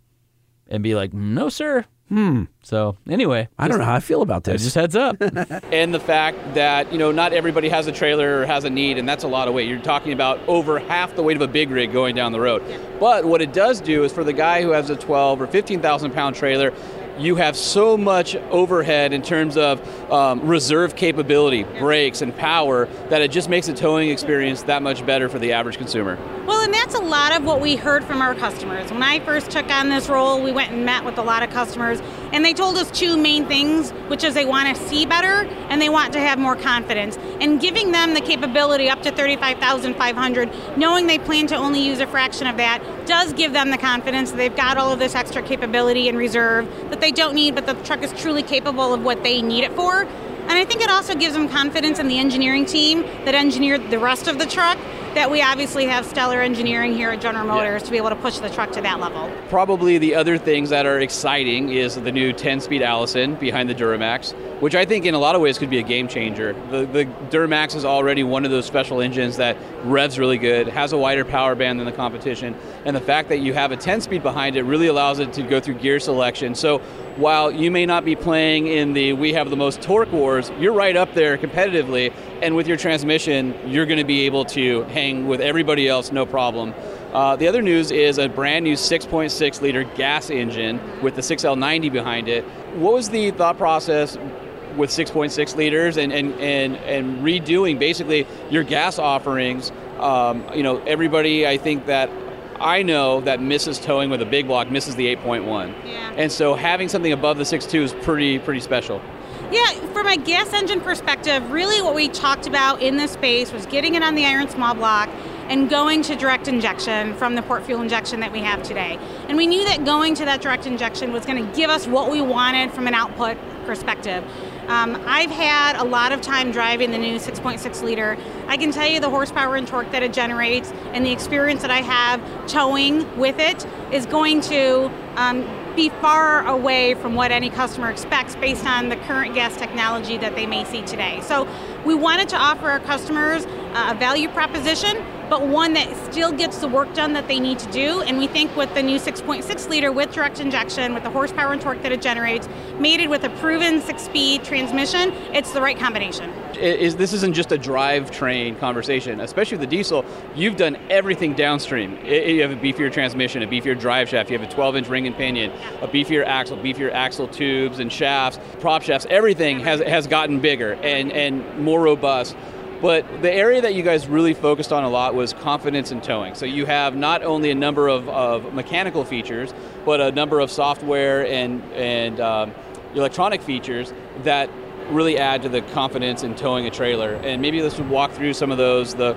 and be like, "No, sir." Hmm. So anyway, I don't know how I feel about this. Just heads up. [LAUGHS] and the fact that you know not everybody has a trailer or has a need and that's a lot of weight you're talking about over half the weight of a big rig going down the road but what it does do is for the guy who has a 12 or 15000 pound trailer you have so much overhead in terms of um, reserve capability brakes and power that it just makes the towing experience that much better for the average consumer Well, and that's a lot of what we heard from our customers. When I first took on this role, we went and met with a lot of customers, and they told us two main things, which is they want to see better and they want to have more confidence. And giving them the capability up to 35,500, knowing they plan to only use a fraction of that, does give them the confidence that they've got all of this extra capability in reserve that they don't need, but the truck is truly capable of what they need it for. And I think it also gives them confidence in the engineering team that engineered the rest of the truck that we obviously have stellar engineering here at General Motors to be able to push the truck to that level. Probably the other things that are exciting is the new 10-speed Allison behind the Duramax, which I think in a lot of ways could be a game changer. The, the Duramax is already one of those special engines that revs really good, has a wider power band than the competition, and the fact that you have a 10-speed behind it really allows it to go through gear selection. So while you may not be playing in the we have the most torque wars, you're right up there competitively. And with your transmission, you're going to be able to hang with everybody else no problem. Uh, the other news is a brand new 6.6 liter gas engine with the 6L90 behind it. What was the thought process with 6.6 liters and, and, and, and redoing basically your gas offerings? Um, you know, everybody I think that I know that misses towing with a big block misses the 8.1. Yeah. And so having something above the 6.2 is pretty pretty special. Yeah, from a gas engine perspective, really what we talked about in this space was getting it on the iron small block and going to direct injection from the port fuel injection that we have today. And we knew that going to that direct injection was going to give us what we wanted from an output perspective. Um, I've had a lot of time driving the new 6.6 liter. I can tell you the horsepower and torque that it generates and the experience that I have towing with it is going to um, be far away from what any customer expects based on the current gas technology that they may see today. So we wanted to offer our customers uh, a value proposition, but one that still gets the work done that they need to do. And we think with the new 6.6 liter with direct injection, with the horsepower and torque that it generates, mated with a proven six-speed transmission, it's the right combination. Is this isn't just a drivetrain conversation, especially with the diesel. You've done everything downstream. You have a beefier transmission, a beefier drive shaft. You have a 12-inch ring and pinion, a beefier axle, beefier axle tubes and shafts, prop shafts. Everything has has gotten bigger and and more robust. But the area that you guys really focused on a lot was confidence in towing. So you have not only a number of, of mechanical features, but a number of software and and um, electronic features that really add to the confidence in towing a trailer. And maybe let's walk through some of those. The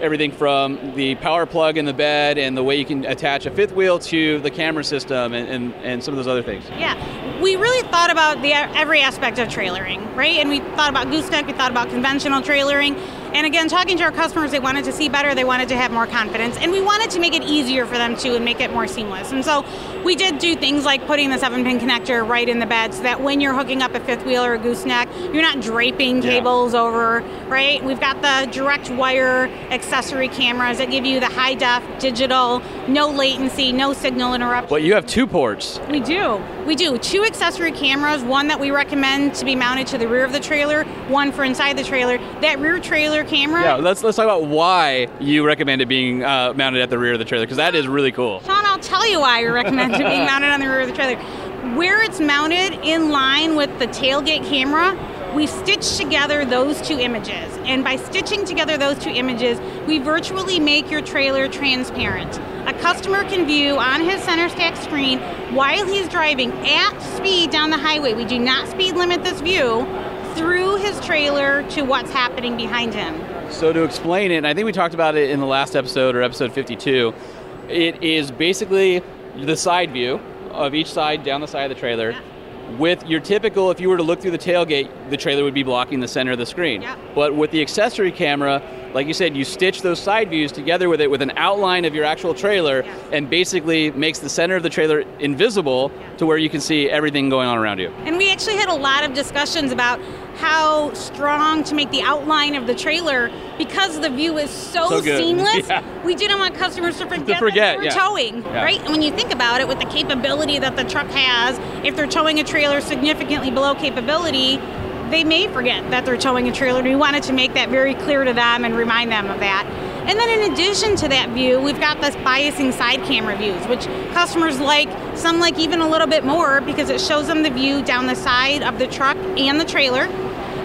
everything from the power plug in the bed and the way you can attach a fifth wheel to the camera system and, and, and some of those other things. Yeah, we really thought about the every aspect of trailering, right? And we thought about gooseneck, we thought about conventional trailering. And again, talking to our customers, they wanted to see better, they wanted to have more confidence, and we wanted to make it easier for them too and make it more seamless. And so we did do things like putting the seven pin connector right in the bed so that when you're hooking up a fifth wheel or a gooseneck, you're not draping Yeah. cables over, right? We've got the direct wire accessory cameras that give you the high def digital, no latency, no signal interruption. But you have two ports. We do. We do. Two accessory cameras, one that we recommend to be mounted to the rear of the trailer, one for inside the trailer. That rear trailer camera, Yeah, let's let's talk about why you recommend it being uh, mounted at the rear of the trailer because that is really cool. Sean, I'll tell you why we recommend it being [LAUGHS] mounted on the rear of the trailer. Where it's mounted in line with the tailgate camera, we stitch together those two images. And by stitching together those two images, we virtually make your trailer transparent. A customer can view on his center stack screen while he's driving at speed down the highway. We do not speed limit this view through his trailer to what's happening behind him. So to explain it, and I think we talked about it in the last episode or episode 52. It is basically the side view of each side down the side of the trailer. With your typical, if you were to look through the tailgate, the trailer would be blocking the center of the screen. But with the accessory camera, like you said, you stitch those side views together with it with an outline of your actual trailer and basically makes the center of the trailer invisible to where you can see everything going on around you. And we actually had a lot of discussions about how strong to make the outline of the trailer because the view is so, So [LAUGHS] seamless. Yeah. We didn't want customers to forget, forget, that they were yeah. towing, Yeah. right? And when you think about it, with the capability that the truck has, if they're towing a trailer significantly below capability, they may forget that they're towing a trailer. And we wanted to make that very clear to them and remind them of that. And then in addition to that view, we've got this biasing side camera views, which customers like, some like even a little bit more because it shows them the view down the side of the truck and the trailer.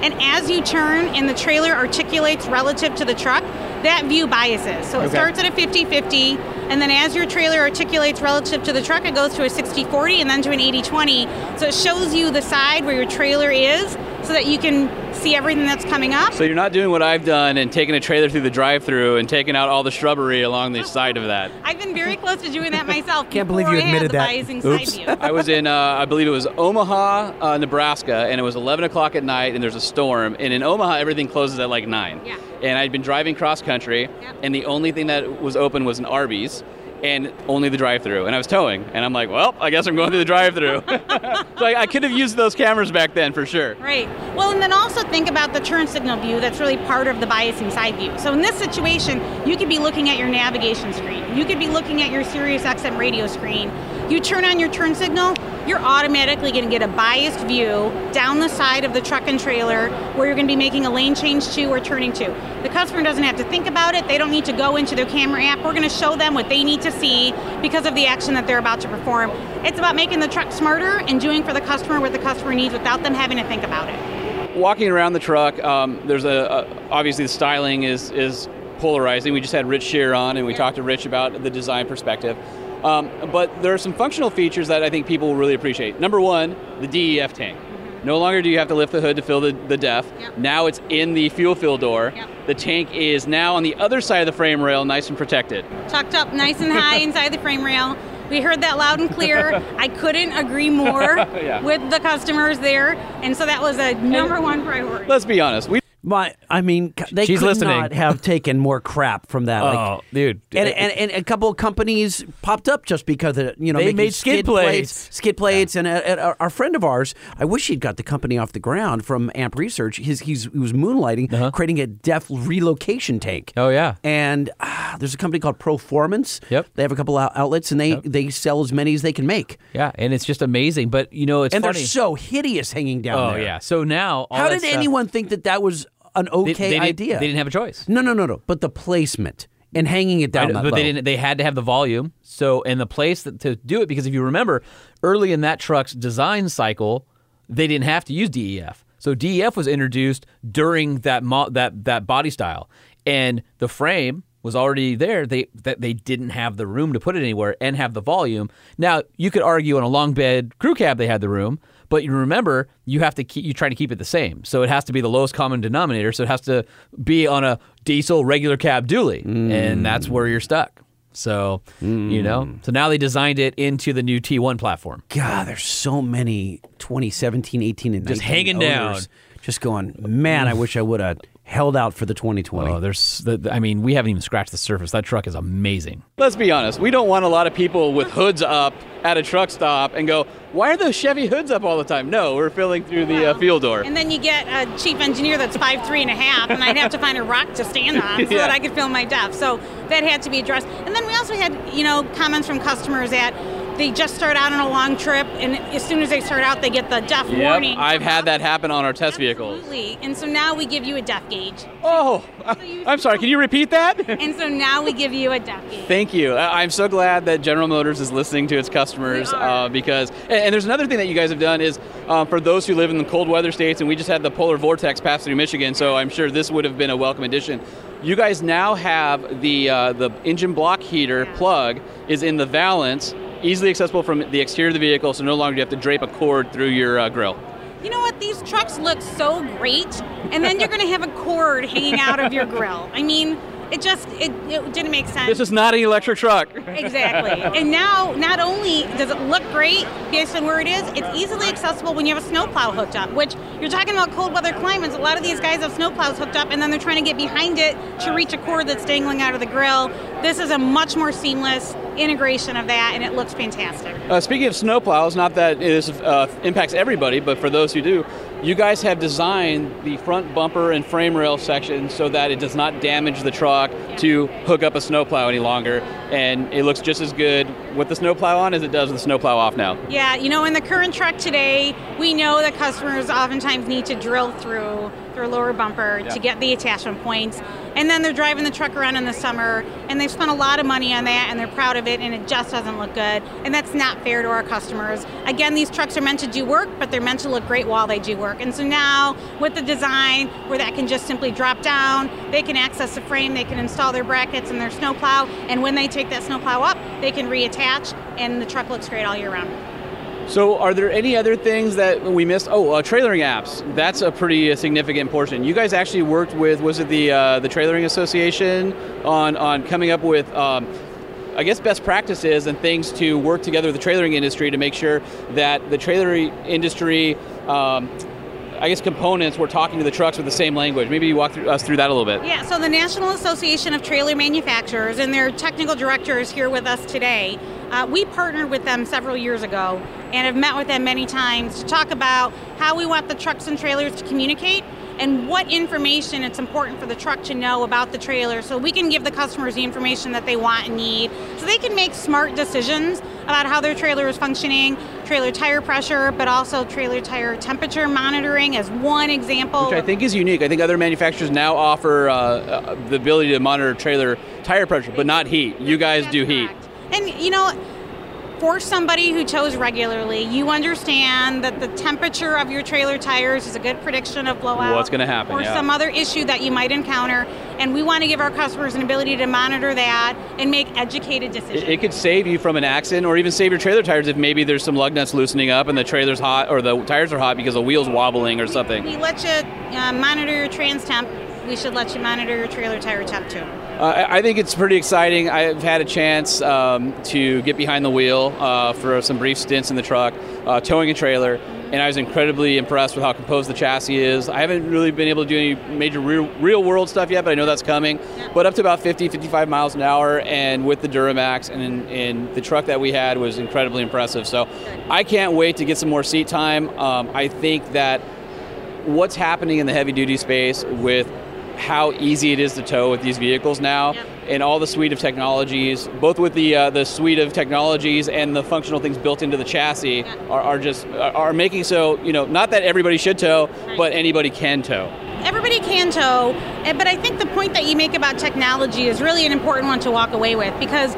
And as you turn and the trailer articulates relative to the truck, that view biases. So it Okay. starts at a 50 50, and then as your trailer articulates relative to the truck, it goes to a 60 40 and then to an 80 20. So it shows you the side where your trailer is so that you can see everything that's coming up. So you're not doing what I've done and taking a trailer through the drive-through and taking out all the shrubbery along the side of that. I've been very close to doing that myself. Can't believe you I admitted that. biasing Oops. side view. I was in, uh, I believe it was Omaha, uh, Nebraska, and it was 11 o'clock at night, and there's a storm. And in Omaha, everything closes at like 9. Yeah. And I'd been driving cross country, and the only thing that was open was an Arby's. And only the drive-through, and I was towing, and I'm like, well, I guess I'm going through the drive-through. [LAUGHS] so I, I could have used those cameras back then for sure. Right. Well, and then also think about the turn signal view that's really part of the biasing side view. So in this situation, you could be looking at your navigation screen. You could be looking at your Sirius XM radio screen. You turn on your turn signal, you're automatically going to get a biased view down the side of the truck and trailer where you're going to be making a lane change to or turning to. The customer doesn't have to think about it. They don't need to go into their camera app. We're going to show them what they need to see because of the action that they're about to perform. It's about making the truck smarter and doing for the customer what the customer needs without them having to think about it. Walking around the truck, um, there's a, a obviously the styling is is polarizing. We just had Rich Scheer on, and we talked to Rich about the design perspective. Um, but there are some functional features that I think people will really appreciate. Number one, the DEF tank. No longer do you have to lift the hood to fill the, the DEF. Yep. Now it's in the fuel fill door. Yep. The tank is now on the other side of the frame rail, nice and protected. Tucked up nice and high [LAUGHS] inside the frame rail. We heard that loud and clear. [LAUGHS] I couldn't agree more [LAUGHS] Yeah. with the customers there, and so that was a number one priority. Let's be honest. We My, I mean, they She's could listening. not [LAUGHS] have taken more crap from that. like, Oh, dude. And, and, and a couple of companies popped up just because of you know They made skid plates. skid plates, and uh, uh, our friend of ours, I wish he'd got the company off the ground from Amp Research. His, he's he was moonlighting, creating a DEF relocation tank. Uh-huh. Oh yeah. And ah, there's a company called Proformance. Yep. They have a couple out- outlets, and they they sell as many as they can make. Yeah, and it's just amazing. But you know, it's and funny. they're so hideous hanging down oh there. yeah. So now, all How did stuff- anyone think that that was an they- okay they didn't- idea? They didn't have a choice. No, no, no, no. But the placement and hanging it down but low. they didn't. They had to have the volume. So and the place that, to do it because if you remember, early in that truck's design cycle, they didn't have to use DEF. So DEF was introduced during that mo- that that body style, and the frame was already there. They that they didn't have the room to put it anywhere and have the volume. Now you could argue on a long bed crew cab they had the room. But you remember, you have to keep you try to keep it the same. So it has to be the lowest common denominator. So it has to be on a diesel regular cab dually, and mm. that's where you're stuck. So you mm. know, so now they designed it into the new T1 platform. God, there's so many 2017, 18, and Just 19 hanging down. Just going, man, I wish I would have held out for the 2020. Oh, there's, the, I mean, we haven't even scratched the surface. That truck is amazing. let's be honest. We don't want a lot of people with hoods up at a truck stop and go, "Why are those Chevy hoods up all the time?" No, we're filling through the uh, fuel door. And then you get a chief engineer that's five three and a half, and I'd have to find a rock to stand on [LAUGHS] so Yeah. that I could film my depth. So that had to be addressed. And then we also had, you know, comments from customers that they just start out on a long trip, and as soon as they start out, they get the DEF Yep, warning. I've had that happen on our test vehicles. Absolutely. And so now we give you a DEF gauge. Oh, I'm sorry. Can you repeat that? And so now we give you a DEF gauge. Thank you. I'm so glad that General Motors is listening to its customers uh, because, and, there's another thing that you guys have done is um, for those who live in the cold weather states, and we just had the polar vortex pass through Michigan, so I'm sure this would have been a welcome addition. You guys now have the uh, the engine block heater plug is in the valance, easily accessible from the exterior of the vehicle, so no longer do you have to drape a cord through your uh, grill. You know what? These trucks look so great, and then you're going to have a cord hanging out of your grill. I mean, it just it, it didn't make sense. This is not an electric truck. Exactly. [LAUGHS] And now, not only does it look great based on where it is, it's easily accessible when you have a snowplow hooked up, which you're talking about cold weather climates. A lot of these guys have snowplows hooked up and then they're trying to get behind it to reach a cord that's dangling out of the grill. This is a much more seamless integration of that, and it looks fantastic. Uh, speaking of snowplows, not that this uh, impacts everybody, but for those who do, you guys have designed the front bumper and frame rail section so that it does not damage the truck to hook up a snowplow any longer, and it looks just as good with the snowplow on as it does with the snowplow off now. Yeah, you know, in the current truck today, we know that customers oftentimes need to drill through their lower bumper Yeah. to get the attachment points. And then they're driving the truck around in the summer and they've spent a lot of money on that and they're proud of it and it just doesn't look good. And that's not fair to our customers. Again, these trucks are meant to do work, but they're meant to look great while they do work. And so now with the design where that can just simply drop down, they can access the frame, they can install their brackets and their snowplow, and when they take that snowplow up, they can reattach and the truck looks great all year round. So, are there any other things that we missed? Oh, uh, trailering apps. That's a pretty uh, significant portion. You guys actually worked with was it the uh, the Trailering Association on on coming up with. Um, I guess best practices and things to work together with the trailering industry to make sure that the trailer industry, um, I guess components, were talking to the trucks with the same language. Maybe you walk through, us through that a little bit. Yeah, so the National Association of Trailer Manufacturers and their technical director is here with us today. Uh, we partnered with them several years ago and have met with them many times to talk about how we want the trucks and trailers to communicate and what information it's important for the truck to know about the trailer so we can give the customers the information that they want and need so they can make smart decisions about how their trailer is functioning, trailer tire pressure, but also trailer tire temperature monitoring as one example. Which I think is unique. I think other manufacturers now offer uh, uh, the ability to monitor trailer tire pressure, but not heat. You guys do heat. And you know, for somebody who tows regularly, you understand that the temperature of your trailer tires is a good prediction of blowout. What's gonna happen, Or yeah. some other issue that you might encounter. And we want to give our customers an ability to monitor that and make educated decisions. It, it could save you from an accident or even save your trailer tires if maybe there's some lug nuts loosening up and the trailer's hot or the tires are hot because the wheel's wobbling or something. we let you uh, monitor your trans temp. We should let you monitor your trailer tire temp too. Uh, I think it's pretty exciting. I've had a chance um, to get behind the wheel uh, for some brief stints in the truck, uh, towing a trailer, and I was incredibly impressed with how composed the chassis is. I haven't really been able to do any major real, real world stuff yet, but I know that's coming. But up to about 50, 55 miles an hour, and with the Duramax and, and the truck that we had was incredibly impressive. So I can't wait to get some more seat time. Um, I think that what's happening in the heavy duty space with how easy it is to tow with these vehicles now. And all the suite of technologies both with the uh, the suite of technologies and the functional things built into the chassis are, are just are making so you know not that everybody should tow but anybody can tow. Everybody can tow, but I think the point that you make about technology is really an important one to walk away with because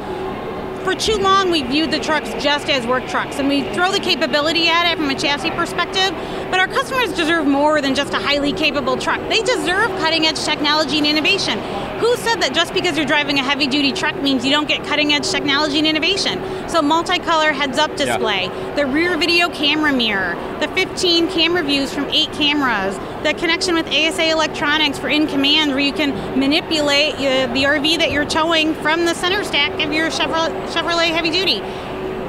for too long we viewed the trucks just as work trucks and we throw the capability at it from a chassis perspective, but our customers deserve more than just a highly capable truck. They deserve cutting edge technology and innovation. Who said that just because you're driving a heavy duty truck means you don't get cutting edge technology and innovation? So, multicolor heads up display, the rear video camera mirror, the 15 camera views from eight cameras, the connection with ASA electronics for in command where you can manipulate uh, the RV that you're towing from the center stack of your Chevrolet, Chevrolet heavy duty.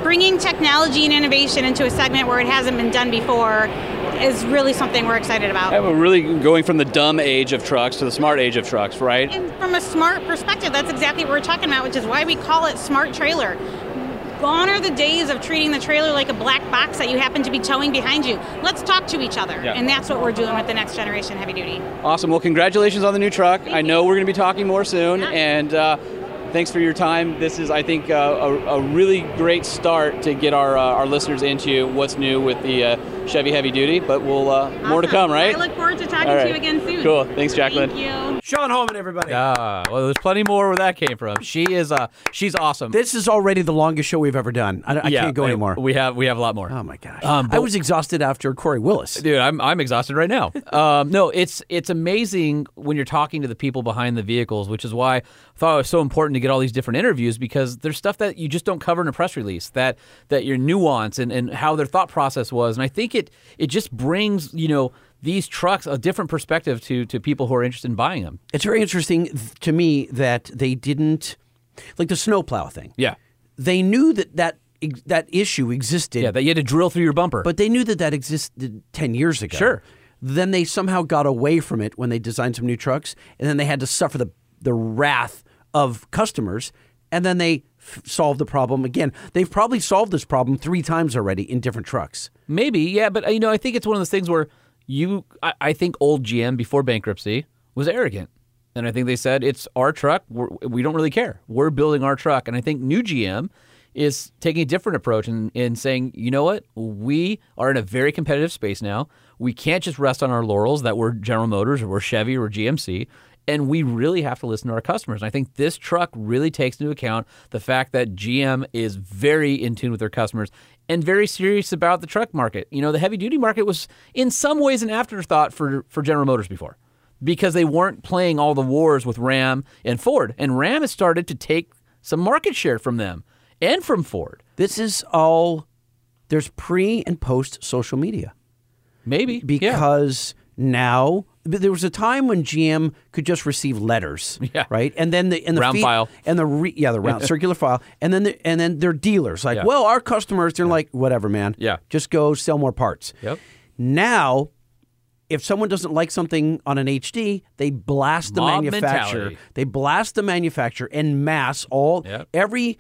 Bringing technology and innovation into a segment where it hasn't been done before is really something we're excited about. Yeah, we're really going from the dumb age of trucks to the smart age of trucks right And From a smart perspective, that's exactly what we're talking about, which is why we call it smart trailer. Gone are the days of treating the trailer like a black box that you happen to be towing behind you. Let's talk to each other. Yeah. And that's what we're doing with the next generation heavy duty. Awesome. Well, congratulations on the new truck. I know we're going to be talking more soon, and uh, thanks for your time. This is, I think, uh, a, a really great start to get our uh, our listeners into what's new with the uh, Chevy Heavy Duty. But we'll uh, more to come, right? I look forward to talking All to you again soon. Cool. Thanks, Jaclyn. Thank you. Sean Holman, everybody. Ah, well, there's plenty more where that came from. She is, uh, she's awesome. This is already the longest show we've ever done. I, I Yeah, can't go anymore. We have we have a lot more. Oh my gosh! Um, I was exhausted after Corey Willis. Dude, I'm I'm exhausted right now. [LAUGHS] um, no, it's it's amazing when you're talking to the people behind the vehicles, which is why I thought it was so important to get all these different interviews because there's stuff that you just don't cover in a press release that that your nuance and, and how their thought process was. And I think it it just brings, you know, these trucks a different perspective to to people who are interested in buying them. It's very interesting to me that they didn't like the snowplow thing. Yeah. They knew that that that issue existed. Yeah, that you had to drill through your bumper. But they knew that that existed 10 years ago. Sure. Then they somehow got away from it when they designed some new trucks, and then they had to suffer the, the wrath of customers, and then they solved the problem again. They've probably solved this problem three times already in different trucks. Maybe, yeah, but uh, you know, I think it's one of those things where you, I, I think old GM before bankruptcy was arrogant, and I think they said it's our truck. We're, we don't really care. We're building our truck, and I think new GM is taking a different approach and, saying, you know what, we are in a very competitive space now. We can't just rest on our laurels that we're General Motors or we're Chevy or GMC. And we really have to listen to our customers. And I think this truck really takes into account the fact that GM is very in tune with their customers and very serious about the truck market. You know, the heavy duty market was in some ways an afterthought for, for General Motors before because they weren't playing all the wars with Ram and Ford. And Ram has started to take some market share from them and from Ford. This is all, there's pre and post social media. Maybe. Because now, but there was a time when GM could just receive letters, [LAUGHS] Yeah. right? And then the and the Round fee- file. and the re, yeah the round [LAUGHS] circular file, and then the, and then they're dealers like, Yeah. well, our customers, they're like, whatever, man, Yeah. just go sell more parts. Yep. Now, if someone doesn't like something on an HD, they blast the Mob manufacturer. mentality. They blast the manufacturer en mass All Yep. every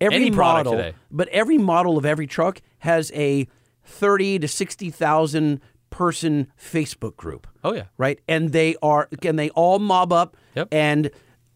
every Any model, today. but every model of every truck has a thirty to sixty thousand person Facebook group. Oh, yeah. right. And they are and they all mob up. Yep. And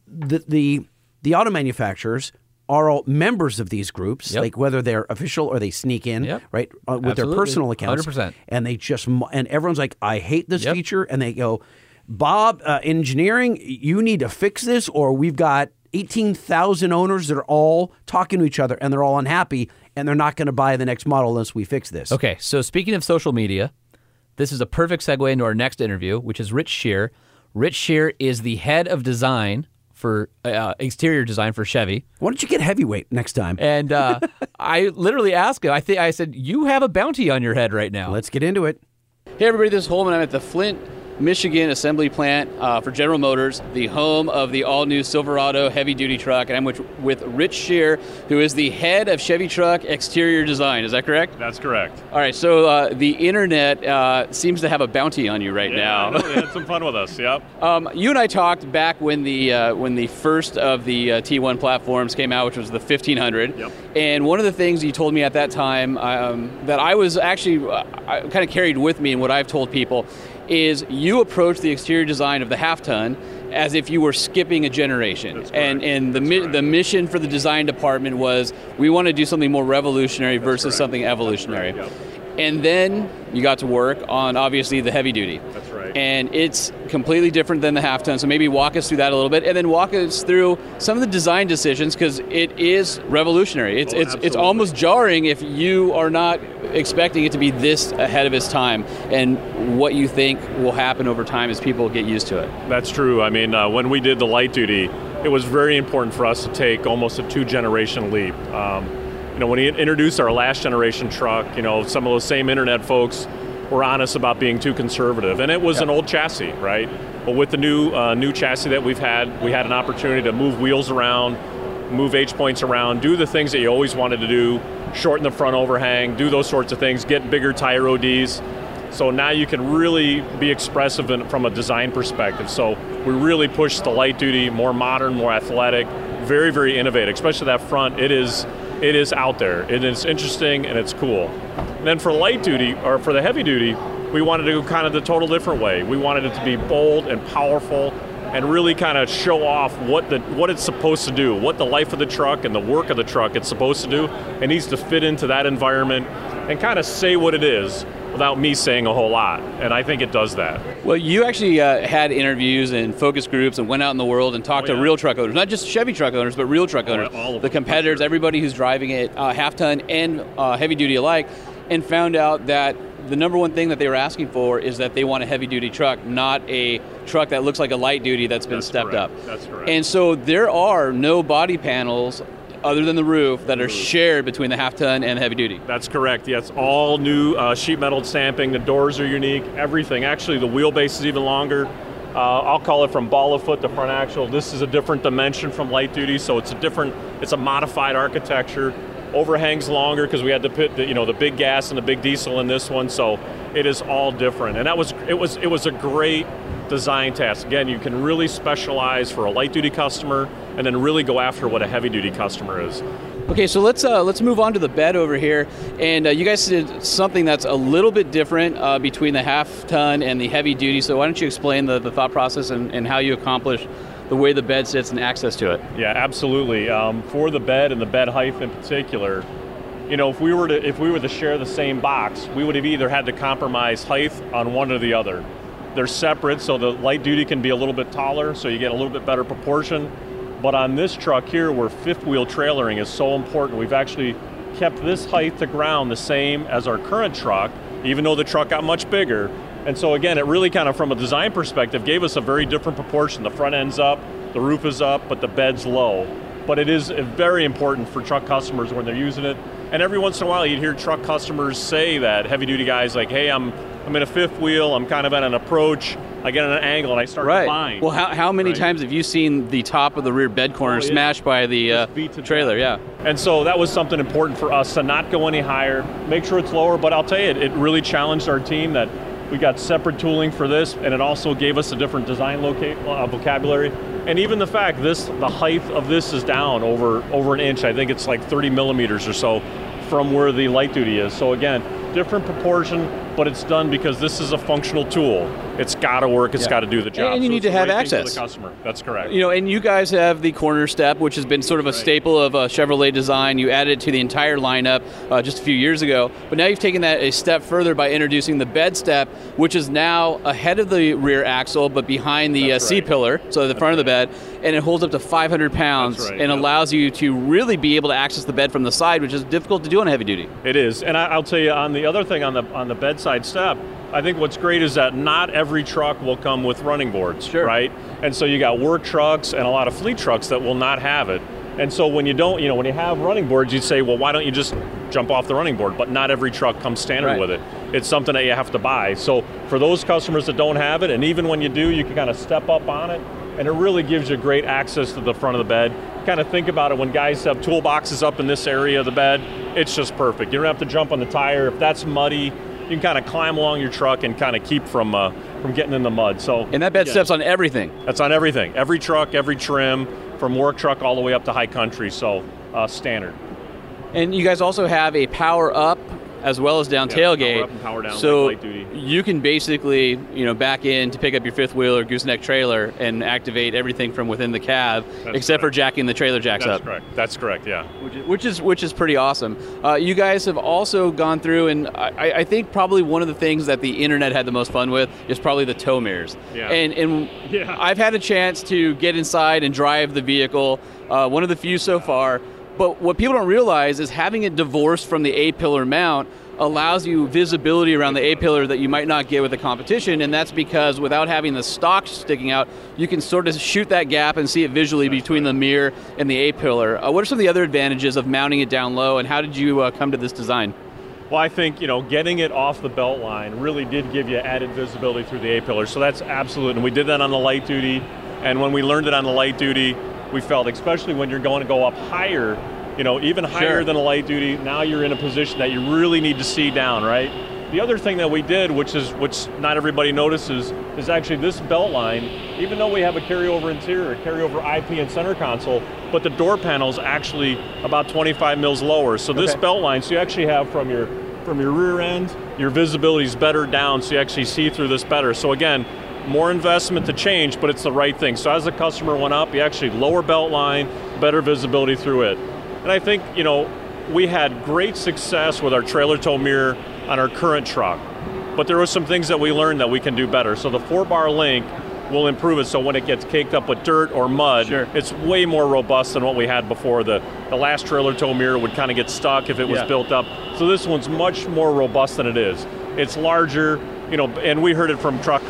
the the the auto manufacturers are all members of these groups, like whether they're official or they sneak in, right, uh, with their personal accounts. 100%. And they just, and everyone's like, I hate this Yep. feature. And they go, Bob, uh, engineering, you need to fix this, or we've got 18,000 owners that are all talking to each other and they're all unhappy and they're not going to buy the next model unless we fix this. Okay, so speaking of social media, this is a perfect segue into our next interview, which is Rich Scheer. Rich Scheer is the head of design for uh, exterior design for Chevy. Why don't you get heavyweight next time? And uh, [LAUGHS] I literally asked him. I think I said, "You have a bounty on your head right now." Let's get into it. Hey everybody, this is Holman. I'm at the Flint, Michigan assembly plant uh, for General Motors, the home of the all-new Silverado heavy-duty truck, and I'm with, with Rich Scheer, who is the head of Chevy Truck Exterior Design. Is that correct? That's correct. All right, so uh, the internet uh, seems to have a bounty on you right Yeah, now. Know, they had some fun with us. Yep. [LAUGHS] Um, you and I talked back when the uh, when the first of the uh, T1 platforms came out, which was the 1500. Yep. And one of the things you told me at that time um, that I was actually uh, kind of carried with me, and what I've told people is you approach the exterior design of the half ton as if you were skipping a generation. And and the mi- the mission for the design department was we want to do something more revolutionary versus something evolutionary. And then you got to work on obviously the heavy duty. That's. And it's completely different than the half ton. So maybe walk us through that a little bit, and then walk us through some of the design decisions because it is revolutionary. It's Oh, it's it's almost jarring if you are not expecting it to be this ahead of its time, and what you think will happen over time as people get used to it. That's true. I mean, uh, when we did the light duty, it was very important for us to take almost a two generation leap. Um, you know, when we introduced our last generation truck, you know, some of those same internet folks were honest about being too conservative, and it was an old chassis, right? But with the new uh, new chassis that we've had, we had an opportunity to move wheels around, move H points around, do the things that you always wanted to do, shorten the front overhang, do those sorts of things, get bigger tire ODs. So now you can really be expressive in, from a design perspective. So we really push the light duty, more modern, more athletic, very, very innovative. Especially that front, it is, it is out there. It is interesting and it's cool. And then for light duty or for the heavy duty, we wanted to go kind of the total different way. We wanted it to be bold and powerful and really kind of show off what the what it's supposed to do, what the life of the truck and the work of the truck it's supposed to do. It needs to fit into that environment and kind of say what it is without me saying a whole lot. And I think it does that. Well, you actually uh, had interviews and focus groups and went out in the world and talked Oh, to real truck owners, not just Chevy truck owners, but real truck owners, all of the competitors, everybody who's driving it, uh, half ton and uh, heavy duty alike, and found out that the number one thing that they were asking for is that they want a heavy duty truck, not a truck that looks like a light duty that's been That's stepped correct. up. That's correct. And so there are no body panels other than the roof that are shared between the half ton and heavy duty. That's correct. It's all new uh, sheet metal stamping. The doors are unique. Everything. Actually, the wheelbase is even longer. Uh, I'll call it from ball of foot to front axle. This is a different dimension from light duty, so it's a different. It's a modified architecture. Overhangs longer because we had to put the, you know the big gas and the big diesel in this one, so it is all different. And that was it was it was a great design task. Again, you can really specialize for a light duty customer, and then really go after what a heavy duty customer is. Okay, so let's uh, let's move on to the bed over here, and uh, you guys did something that's a little bit different uh, between the half ton and the heavy duty. So why don't you explain the, the thought process and, and how you accomplish the way the bed sits and access to it? Yeah, absolutely. Um, for the bed and the bed height in particular, you know, if we were to if we were to share the same box, we would have either had to compromise height on one or the other. They're separate, so the light duty can be a little bit taller, so you get a little bit better proportion. But on this truck here, where fifth wheel trailering is so important, we've actually kept this height to ground the same as our current truck, even though the truck got much bigger. And so again, it really kind of from a design perspective gave us a very different proportion. The front end's up, the roof is up, but the bed's low. But it is uh, very important for truck customers when they're using it. And every once in a while, you'd hear truck customers say that heavy duty guys like, "Hey, I'm I'm in a fifth wheel. I'm kind of at an approach. I get at an angle and I start to bind." Well, how, how many Right. times have you seen the top of the rear bed corner Oh, yeah. smashed by the uh, trailer? Yeah. And so that was something important for us to not go any higher, make sure it's lower. But I'll tell you, it, it really challenged our team that we got separate tooling for this, and it also gave us a different design uh, vocabulary. And even the fact this, the height of this is down over over an inch. I think it's like 30 millimeters or so from where the light duty is. So again, different proportion, but it's done because this is a functional tool. It's got to work. It's Yeah. got to do the job. And you So need to have right access. the customer. That's correct. You know, and you guys have the corner step, which has been sort of a staple of a Chevrolet design. You added it to the entire lineup uh, just a few years ago, but now you've taken that a step further by introducing the bed step, which is now ahead of the rear axle but behind the uh, C pillar, so the front of the bed, and it holds up to 500 pounds right, and yep. allows you to really be able to access the bed from the side, which is difficult to do on a heavy duty. It is, and I, I'll tell you on the other thing on the on the bedside step. I think what's great is that not every truck will come with running boards, right? And so you got work trucks and a lot of fleet trucks that will not have it. And so when you don't, you know, when you have running boards, you'd say, well, why don't you just jump off the running board? But not every truck comes standard Right. with it. It's something that you have to buy. So for those customers that don't have it, and even when you do, you can kind of step up on it, and it really gives you great access to the front of the bed. Kind of think about it when guys have toolboxes up in this area of the bed, it's just perfect. You don't have to jump on the tire. If that's muddy, you can kind of climb along your truck and kind of keep from uh, from getting in the mud. So And that bed yeah. steps on everything. That's on everything. Every truck, every trim, from work truck all the way up to high country. So uh, standard. And you guys also have a power up as well as down Yeah, tailgate. power up and power down, so like you can basically, you know, back in to pick up your fifth wheel or gooseneck trailer and activate everything from within the cab, That's except for jacking the trailer jacks That's up. That's correct. That's correct. Yeah. Which is, which is which is pretty awesome. Uh, you guys have also gone through, and I, I think probably one of the things that the internet had the most fun with is probably the tow mirrors. Yeah. And and [LAUGHS] Yeah. I've had a chance to get inside and drive the vehicle, uh, one of the few so far. But what people don't realize is having it divorced from the A pillar mount allows you visibility around the A pillar that you might not get with the competition, and that's because without having the stock sticking out, you can sort of shoot that gap and see it visually between the mirror and the A pillar. Uh, what are some of the other advantages of mounting it down low, and how did you uh, come to this design? Well, I think you know getting it off the belt line really did give you added visibility through the A pillar. So that's absolute, and we did that on the light duty. And when we learned it on the light duty, we felt, especially when you're going to go up higher, you know, even higher Sure. than a light duty, now you're in a position that you really need to see down, right? The other thing that we did, which is which not everybody notices, is actually this belt line. Even though we have a carryover interior, a carryover IP and center console, but the door panel is actually about 25 mils lower. So this Okay. belt line, so you actually have from your from your rear end, your visibility is better down, so you actually see through this better. So again, more investment to change, but it's the right thing. So as the customer went up, you actually lower belt line, better visibility through it. And I think you know we had great success with our trailer tow mirror on our current truck, but there were some things that we learned that we can do better. So the four bar link will improve it so when it gets caked up with dirt or mud, it's way more robust than what we had before. The the last trailer tow mirror would kind of get stuck if it was Yeah. built up. So this one's much more robust than it is. It's larger, you know, and we heard it from truck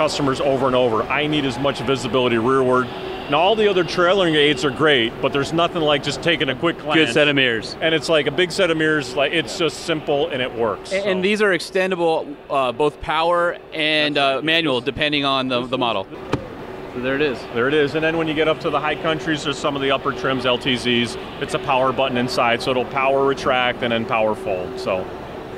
customers over and over. I need as much visibility rearward. Now all the other trailering aids are great, but there's nothing like just taking a quick glance. Good set of mirrors. And it's like a big set of mirrors. Like it's just simple and it works. And, and these are extendable, uh, both power and uh, manual, depending on the, the model. So there it is. There it is. And then when you get up to the high countries, there's some of the upper trims, LTZs. It's a power button inside, so it'll power retract and then power fold. So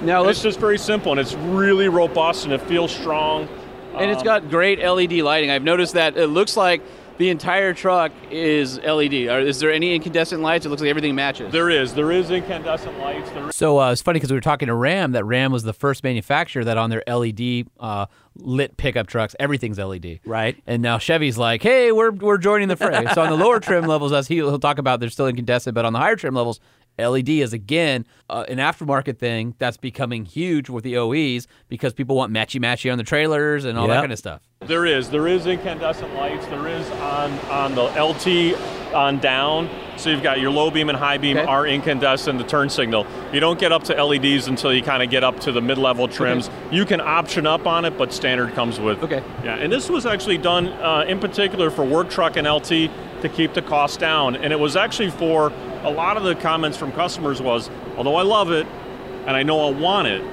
now And it's just very simple and it's really robust and it feels strong. And it's got great LED lighting. I've noticed that it looks like the entire truck is LED. Are, is there any incandescent lights? It looks like everything matches. There is. There is incandescent lights. There is So uh, it's funny because we were talking to Ram that Ram was the first manufacturer that on their LED uh, lit pickup trucks, everything's LED. Right. And now Chevy's like, hey, we're, we're joining the fray. so on the lower trim levels, as he, he'll talk about, they're still incandescent, but on the higher trim levels, LED is again uh, an aftermarket thing that's becoming huge with the OEs because people want matchy matchy on the trailers and all that kind of stuff. There is. There is incandescent lights. There is on on the LT on down. So you've got your low beam and high beam Okay. are incandescent, the turn signal. You don't get up to LEDs until you kind of get up to the mid-level trims. You can option up on it, but standard comes with. Okay. Yeah, and this was actually done uh, in particular for work truck and LT to keep the cost down. And it was actually for a lot of the comments from customers was, although I love it and I know I want it,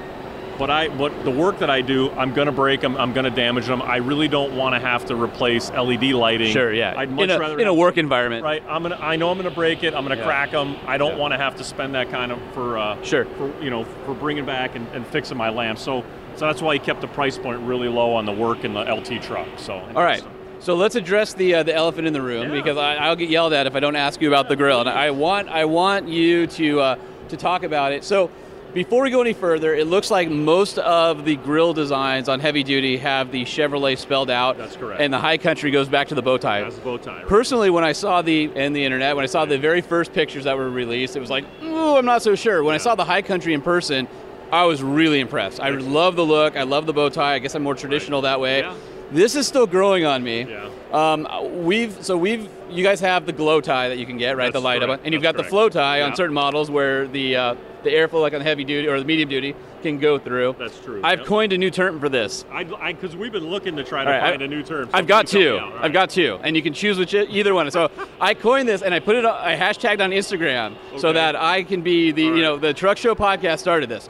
but I but the work that I do, I'm going to break them. I'm going to damage them. I really don't want to have to replace LED lighting. Sure, yeah. I'd much in a, rather in a work environment. Right. I'm gonna. I know I'm gonna break it. I'm gonna Yeah. crack them. I don't Yeah. want to have to spend that kind of for. Uh, Sure. For you know, for bringing back and, and fixing my lamp. So, so that's why he kept the price point really low on the work in the LT truck. So. All right. So let's address the uh, the elephant in the room because I, I'll get yelled at if I don't ask you about the grill, and I want I want you to uh, to talk about it. So Before we go any further, it looks like most of the grill designs on heavy duty have the Chevrolet spelled out. That's correct. And the high country goes back to the bow tie. That's the bow tie. Right? Personally, when I saw the in the internet, when I saw the very first pictures that were released, it was like, ooh, I'm not so sure. When I saw the high country in person, I was really impressed. I love the look. I love the bow tie. I guess I'm more traditional that way. Yeah. This is still growing on me. Yeah. Um, we've so we've you guys have the glow tie that you can get right, That's the light up, and you've That's got the flow tie Yeah. on certain models where the uh, the airflow, like on the heavy duty or the medium duty, can go through. That's true. I've Yep. coined a new term for this. I because we've been looking to try to right, find I- a new term. I've got two. help me out. All I've got two, and you can choose which either one. So [LAUGHS] I coined this, and I put it. I hashtagged on Instagram so that I can be the you know the Truck Show podcast started this.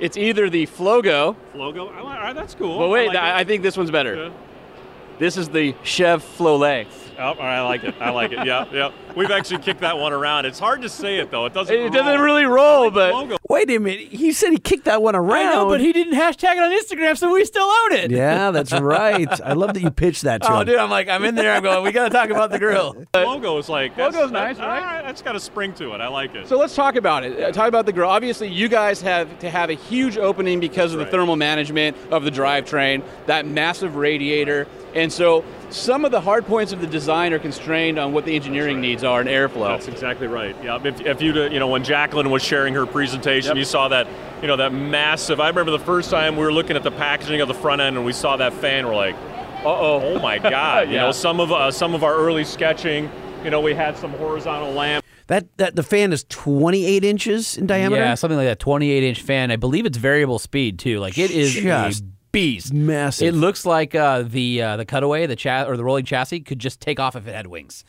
It's either the Flogo, Logo. All right, that's cool. but wait, I, like I, think this one's better. Good. This is the Chev Flolet. Oh, I like it. I like it. Yeah, yeah. We've actually kicked that one around. It's hard to say it though. It doesn't. It doesn't really roll, The but logo. Wait a minute. He said he kicked that one around. I know, but he didn't hashtag it on Instagram, so we still own it. Yeah, that's right. I love that you pitched that to Oh, him. dude, I'm like, I'm in there. I'm going. We got to talk about the grill. [LAUGHS] logo is like that's, Logo's that's- nice, right? all right, That's got a spring to it. I like it. So let's talk about it. Uh, Talk about the grill. Obviously, you guys have to have a huge opening because of the right. thermal management of the drivetrain, that massive radiator, and so some of the hard points of the design are constrained on what the engineering needs are in airflow. That's exactly right. Yeah, if, if you you know when Jaclyn was sharing her presentation, Yep. you saw that you know that massive. I remember the first time we were looking at the packaging of the front end and we saw that fan. We're like, uh oh, oh my [LAUGHS] god! You Yeah. know, some of uh, some of our early sketching. You know, we had some horizontal lamp. That that the fan is 28 inches in diameter. Yeah, something like that. 28 inch fan. I believe it's variable speed too. Like it is Just a beast. massive. It looks like uh, the uh, the cutaway, the cha- or the rolling chassis could just take off if it had wings.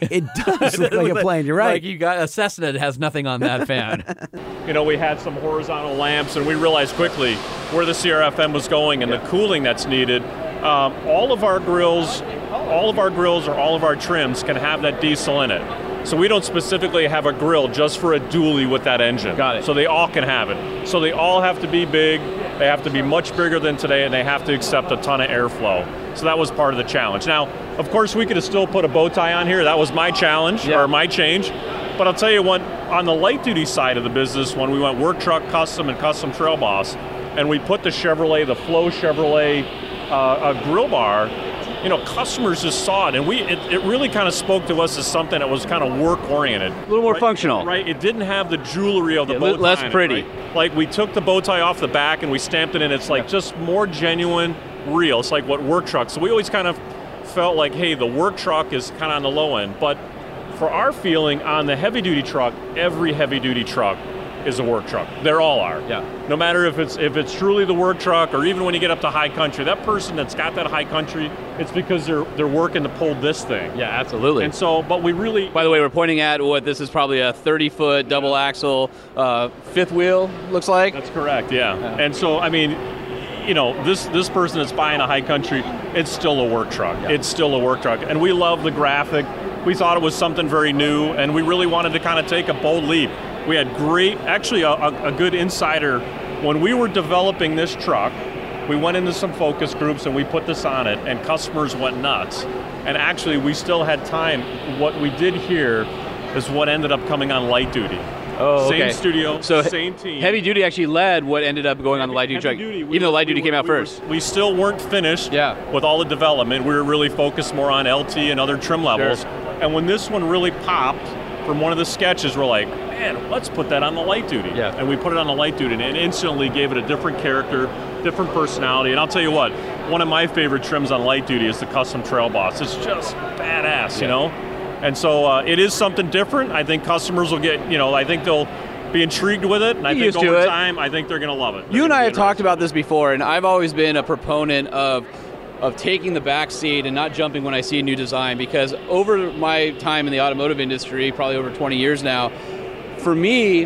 It does look like a [LAUGHS] plane. You're right. Like you got a Cessna that has nothing on that fan. [LAUGHS] You know, we had some horizontal lamps, and we realized quickly where the CRFM was going and the cooling that's needed. Um, all of our grills, all of our grills, or all of our trims can have that diesel in it. So we don't specifically have a grill just for a dually with that engine. Got it. So they all can have it. So they all have to be big. They have to be much bigger than today, and they have to accept a ton of airflow. So that was part of the challenge. Now, of course, we could have still put a bow tie on here. That was my challenge Yeah. or my change. But I'll tell you what, on the light duty side of the business, when we went work truck custom and custom trail boss, and we put the Chevrolet, the Flow Chevrolet uh, a grill bar, you know, customers just saw it, and we it, it really kind of spoke to us as something that was kind of work oriented, a little more functional. right? It didn't have the jewelry of the Yeah, bow tie less on it, pretty. right? Like we took the bow tie off the back and we stamped it in. It's like just more genuine, real. It's like what work truck. So we always kind of felt like, hey, the work truck is kind of on the low end, but for our feeling on the heavy duty truck, every heavy duty truck is a work truck. They all are. Yeah. No matter if it's if it's truly the work truck or even when you get up to high country, that person that's got that high country, it's because they're they're working to pull this thing. Yeah, absolutely. And so, but we really By the way, we're pointing at what this is probably a 30 foot double axle uh, fifth wheel, looks like. That's correct. Yeah. And so, I mean, you know, this this person that's buying a high country, it's still a work truck. It's still a work truck, and we love the graphic. We thought it was something very new, and we really wanted to kind of take a bold leap. We had great, actually, a, a, good insider when we were developing this truck. We went into some focus groups and we put this on it, and customers went nuts. And actually, we still had time. What we did here is what ended up coming on light duty. Oh, Same okay. studio, So same team. Heavy duty actually led what ended up going on the light duty truck, duty, we even though light duty were- came out we first. we still weren't finished Yeah. with all the development. We were really focused more on LT and other trim levels. And when this one really popped from one of the sketches, we're like, man, let's put that on the light duty. Yeah. And we put it on the light duty, and instantly gave it a different character, different personality. And I'll tell you what, one of my favorite trims on light duty is the custom trail boss. It's just badass, you know. And so uh, it is something different. I think customers will get, you know, I think they'll be intrigued with it, and I think over time, I think they're going to love it. You and They're I have talked about this before, and I've always been a proponent of of taking the back seat and not jumping when I see a new design because over my time in the automotive industry, probably over 20 years now, for me,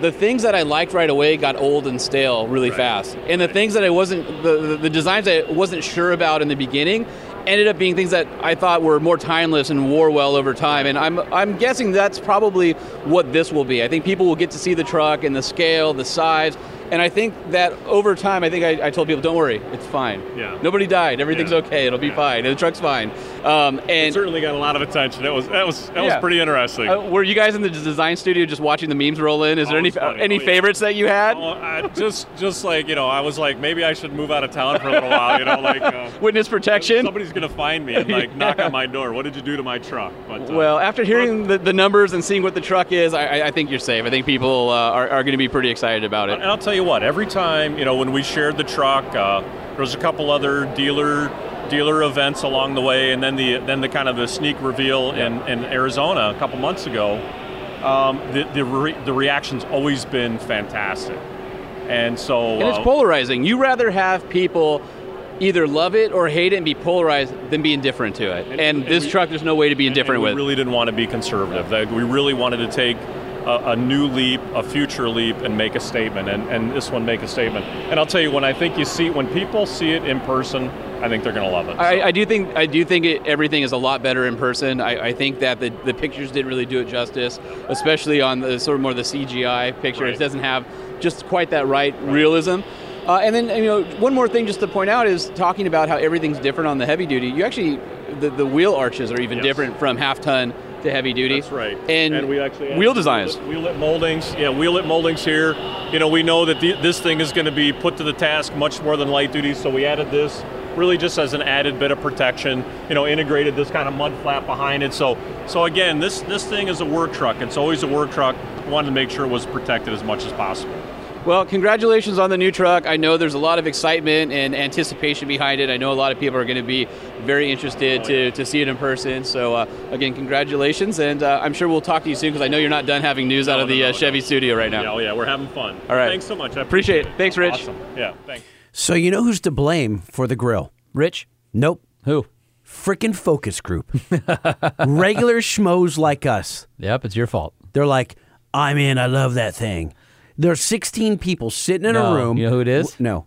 the things that I liked right away got old and stale really fast. And the things that I wasn't, the, the, the designs I wasn't sure about in the beginning, ended up being things that I thought were more timeless and wore well over time. And I'm, I'm guessing that's probably what this will be. I think people will get to see the truck and the scale, the size, And I think that over time, I think I, I told people, don't worry, it's fine. Yeah. Nobody died. Everything's Yeah. okay. It'll be fine. And the truck's fine. Um, and It certainly got a lot of attention. That was that was that was pretty interesting. uh, were you guys in the design studio just watching the memes roll in? Is there Oh, any funny. any Oh, yeah. favorites that you had? Oh, I just just like you know, I was like maybe I should move out of town for a little while. You know, like uh, Witness protection. somebody's gonna find me and [LAUGHS] like knock on my door. What did you do to my truck? But uh, Well, after hearing the, the numbers and seeing what the truck is, I, I- I think you're safe. I think people uh, are, are going to be pretty excited about it. And I'll tell you what, every time, you know, when we shared the truck, uh, there was a couple other dealer dealer events along the way, and then the then the kind of the sneak reveal in, in Arizona a couple months ago. Um, the the, re- the reaction's always been fantastic, and so And it's uh, polarizing. You rather have people either love it or hate it and be polarized than be indifferent to it. And, this truck, there's no way to be indifferent and we with. really didn't want to be conservative. That we really wanted to take a, a new leap, a future leap, and make a statement. And, and this one make a statement. And I'll tell you, when I think you see, when people see it in person, I think they're going to love it. I, I do think I do think it, everything is a lot better in person. I, I think that the, the pictures didn't really do it justice, especially on the sort of more the CGI picture. It doesn't have just quite that right realism. Uh, and then you know one more thing just to point out is talking about how everything's different on the heavy duty. You actually the, the wheel arches are even Yes. different from half ton to heavy duty. That's right. And, we actually wheel designs. Wheel lip moldings. Yeah, wheel lip moldings here. You know, we know that the, this thing is going to be put to the task much more than light duty, so we added this really just as an added bit of protection. You know, integrated this kind of mud flap behind it. So, so again, this this thing is a work truck. It's always a work truck. Wanted to make sure it was protected as much as possible. Well, congratulations on the new truck. I know there's a lot of excitement and anticipation behind it. I know a lot of people are going to be very interested to, to see it in person. So, uh, again, congratulations, and uh, I'm sure we'll talk to you soon because I know you're not done having news out of the uh, Chevy studio right now. Yeah, oh yeah, we're having fun. All right. Thanks so much. I Appreciate it. Thanks, Rich. Awesome. Yeah, thanks. So you know who's to blame for the grill? Rich? Nope. Who? Frickin' focus group. Regular schmoes like us. Yep, it's your fault. They're like, I'm in. I love that thing. There's 16 people sitting in No, a room. You know who it is? W- No.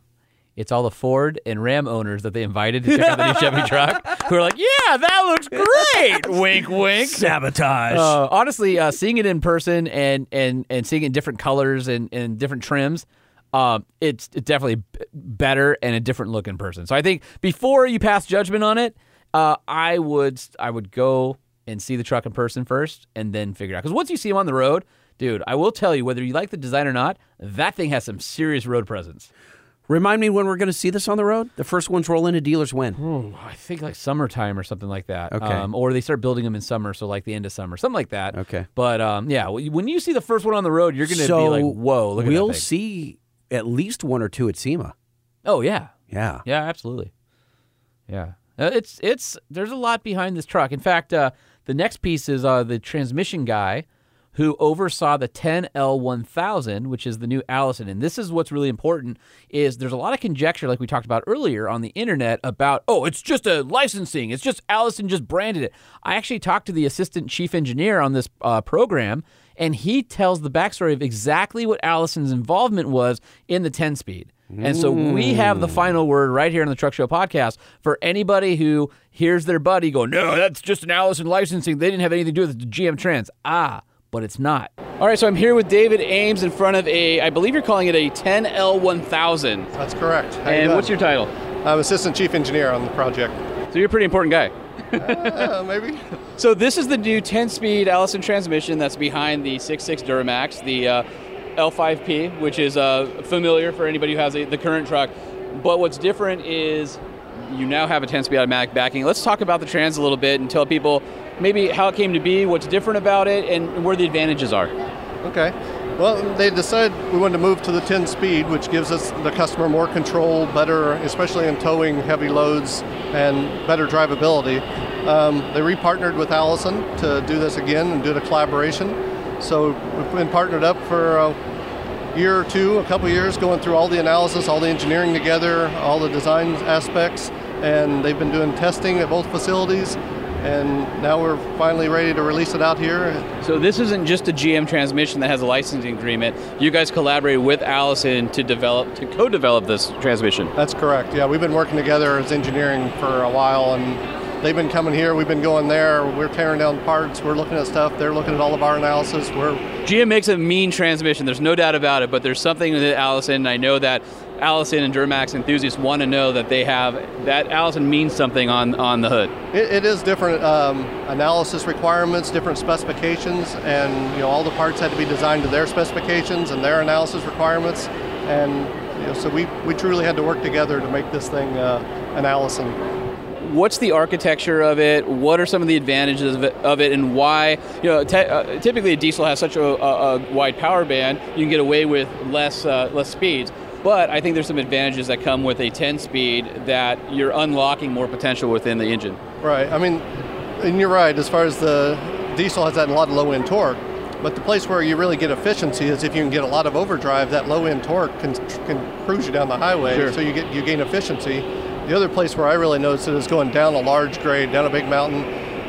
It's all the Ford and Ram owners that they invited to check out the new Chevy [LAUGHS] truck who are like, yeah, that looks great. [LAUGHS] wink, wink. Sabotage. Uh, honestly, uh, seeing it in person and and and seeing it in different colors and, and different trims, um, it's, it's definitely b- better and a different look in person. So I think before you pass judgment on it, uh, I would I would go and see the truck in person first and then figure it out. Because once you see them on the road, dude, I will tell you whether you like the design or not, that thing has some serious road presence. Remind me when we're going to see this on the road? The first ones roll into dealers when? Ooh, I think like summertime or something like that. Okay. Um, or they start building them in summer, so like the end of summer, something like that. Okay. But um, yeah, when you see the first one on the road, you're going to so be like, "Whoa, look we'll at that thing." see at least one or two at SEMA. Oh yeah, Yeah. yeah, absolutely. Yeah, Uh, it's it's there's a lot behind this truck. In fact, uh, the next piece is uh, the transmission guy who oversaw the 10L1000, which is the new Allison. And this is what's really important is there's a lot of conjecture, like we talked about earlier on the internet, about oh, it's just a licensing. It's just Allison just branded it. I actually talked to the assistant chief engineer on this uh, program, and he tells the backstory of exactly what Allison's involvement was in the 10 speed. And so we have the final word right here on the Truck Show podcast for anybody who hears their buddy go, no, that's just an Allison licensing. They didn't have anything to do with the GM Trans. Ah, but it's not. All right, so I'm here with David Ames in front of a, I believe you're calling it a 10L1000. That's correct. How And doing? what's your title? I'm assistant chief engineer on the project. So you're a pretty important guy. [LAUGHS] Uh, maybe. So this is the new 10-speed Allison transmission that's behind the 6.6 Duramax, the uh, L5P, which is uh, familiar for anybody who has a, the current truck. But what's different is you now have a 10-speed automatic backing. Let's talk about the trans a little bit and tell people maybe how it came to be, what's different about it, and where the advantages are. Okay. Well, they decided we wanted to move to the 10 speed, which gives us the customer more control, better, especially in towing heavy loads, and better drivability. Um, they repartnered with Allison to do this again and do the collaboration. So we've been partnered up for a year or two, a couple years, going through all the analysis, all the engineering together, all the design aspects, and they've been doing testing at both facilities. And now we're finally ready to release it out here. So this isn't just a GM transmission that has a licensing agreement. You guys collaborate with Allison to develop, to co-develop this transmission. That's correct. Yeah, we've been working together as engineering for a while, and they've been coming here, we've been going there. We're tearing down parts, we're looking at stuff. They're looking at all of our analysis. We're GM makes a mean transmission. There's no doubt about it. But there's something that Allison. And I know that Allison and Duramax enthusiasts want to know that they have that Allison means something on on the hood. It, it is different um, analysis requirements, different specifications, and you know all the parts had to be designed to their specifications and their analysis requirements, and you know, so we, we truly had to work together to make this thing uh, an Allison. What's the architecture of it? What are some of the advantages of it, of it and why? You know, uh, typically a diesel has such a, a, a, wide power band, you can get away with less uh, less speeds. But I think there's some advantages that come with a 10 speed that you're unlocking more potential within the engine. Right. I mean, and you're right, as far as the diesel has that a lot of low end torque. But the place where you really get efficiency is if you can get a lot of overdrive, that low end torque can, can cruise you down the highway, Sure. so you get you gain efficiency. The other place where I really notice it is going down a large grade, down a big mountain.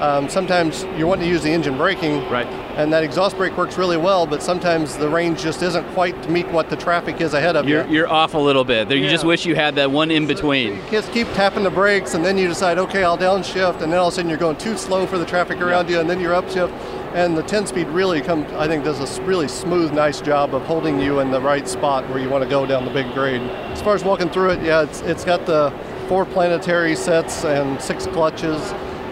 Um, sometimes you want to use the engine braking, right? And that exhaust brake works really well, but sometimes the range just isn't quite to meet what the traffic is ahead of You're, you. you're off a little bit. You just wish you had that one in between. Just keep tapping the brakes, and then you decide, okay, I'll downshift, and then all of a sudden you're going too slow for the traffic around you, and then you're upshift. And the 10 speed really comes, I think, does a really smooth, nice job of holding you in the right spot where you want to go down the big grade. As far as walking through it, yeah, it's, it's got the four planetary sets and six clutches,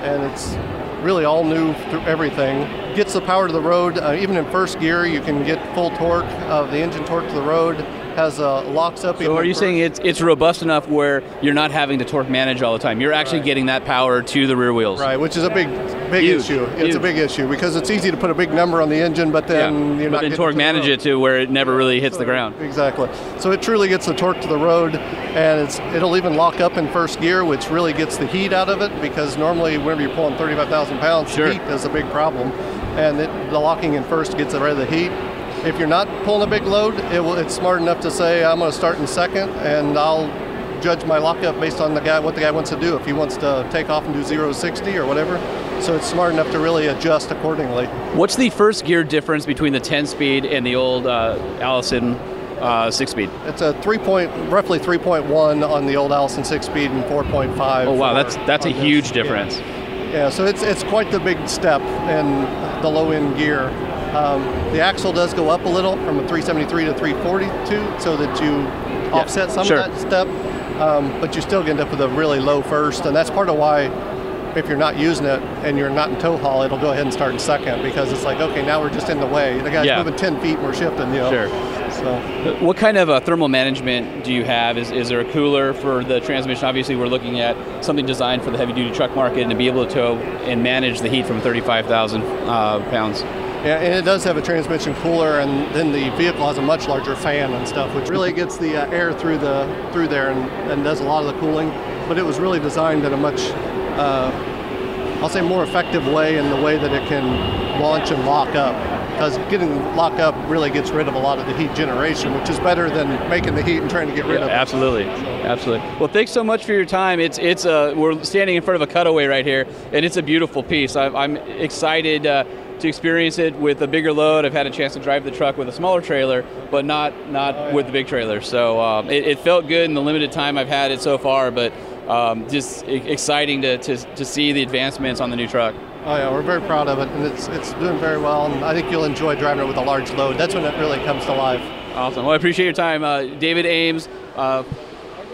and it's really all new through everything. Gets the power to the road. Uh, even in first gear, you can get full torque of the engine torque to the road. Has uh, locks up. So are you saying it's it's robust enough where you're not having to torque manage all the time? You're actually getting that power to the rear wheels. Right, which is a big, big Huge, issue. It's huge. a big issue because it's easy to put a big number on the engine, but then you're but not then torque to manage it to where it never really hits the ground. Exactly. So it truly gets the torque to the road, and it's it'll even lock up in first gear, which really gets the heat out of it because normally whenever you're pulling 35,000 pounds, Sure. heat is a big problem, and it, the locking in first gets rid of the heat. If you're not pulling a big load, it will, it's smart enough to say I'm going to start in second, and I'll judge my lockup based on the guy what the guy wants to do. If he wants to take off and do 0 to 60 or whatever, so it's smart enough to really adjust accordingly. What's the first gear difference between the 10 speed and the old uh, Allison uh, six speed? It's a three point, roughly 3.1 on the old Allison six speed and 4.5. Oh wow, that's that's a on this. huge Yeah. difference. Yeah, so it's it's quite the big step in the low end gear. Um, the axle does go up a little from a 373 to 342, so that you offset some sure. of that step, um, but you still end up with a really low first, and that's part of why. If you're not using it and you're not in tow haul, it'll go ahead and start in second because it's like, okay, now we're just in the way. The guy's Yeah. moving 10 feet and we're shifting, you know. Sure. So. What kind of uh, thermal management do you have? Is, is there a cooler for the transmission? Obviously, we're looking at something designed for the heavy duty truck market and to be able to tow and manage the heat from 35,000 uh, pounds. Yeah, and it does have a transmission cooler, and then the vehicle has a much larger fan and stuff, which really gets the uh, air through the through there and, and does a lot of the cooling. But it was really designed in a much, uh, I'll say, more effective way in the way that it can launch and lock up. Because getting lock up really gets rid of a lot of the heat generation, which is better than making the heat and trying to get rid Yeah, of it. absolutely, absolutely. Well, thanks so much for your time. It's it's uh, we're standing in front of a cutaway right here, and it's a beautiful piece. I, I'm excited uh, to experience it with a bigger load. I've had a chance to drive the truck with a smaller trailer, but not not with the big trailer. So um, it, it felt good in the limited time I've had it so far, but um, just exciting to, to to see the advancements on the new truck. Oh yeah, we're very proud of it, and it's it's doing very well. And I think you'll enjoy driving it with a large load. That's when it really comes to life. Awesome. Well, I appreciate your time, uh, David Ames, uh,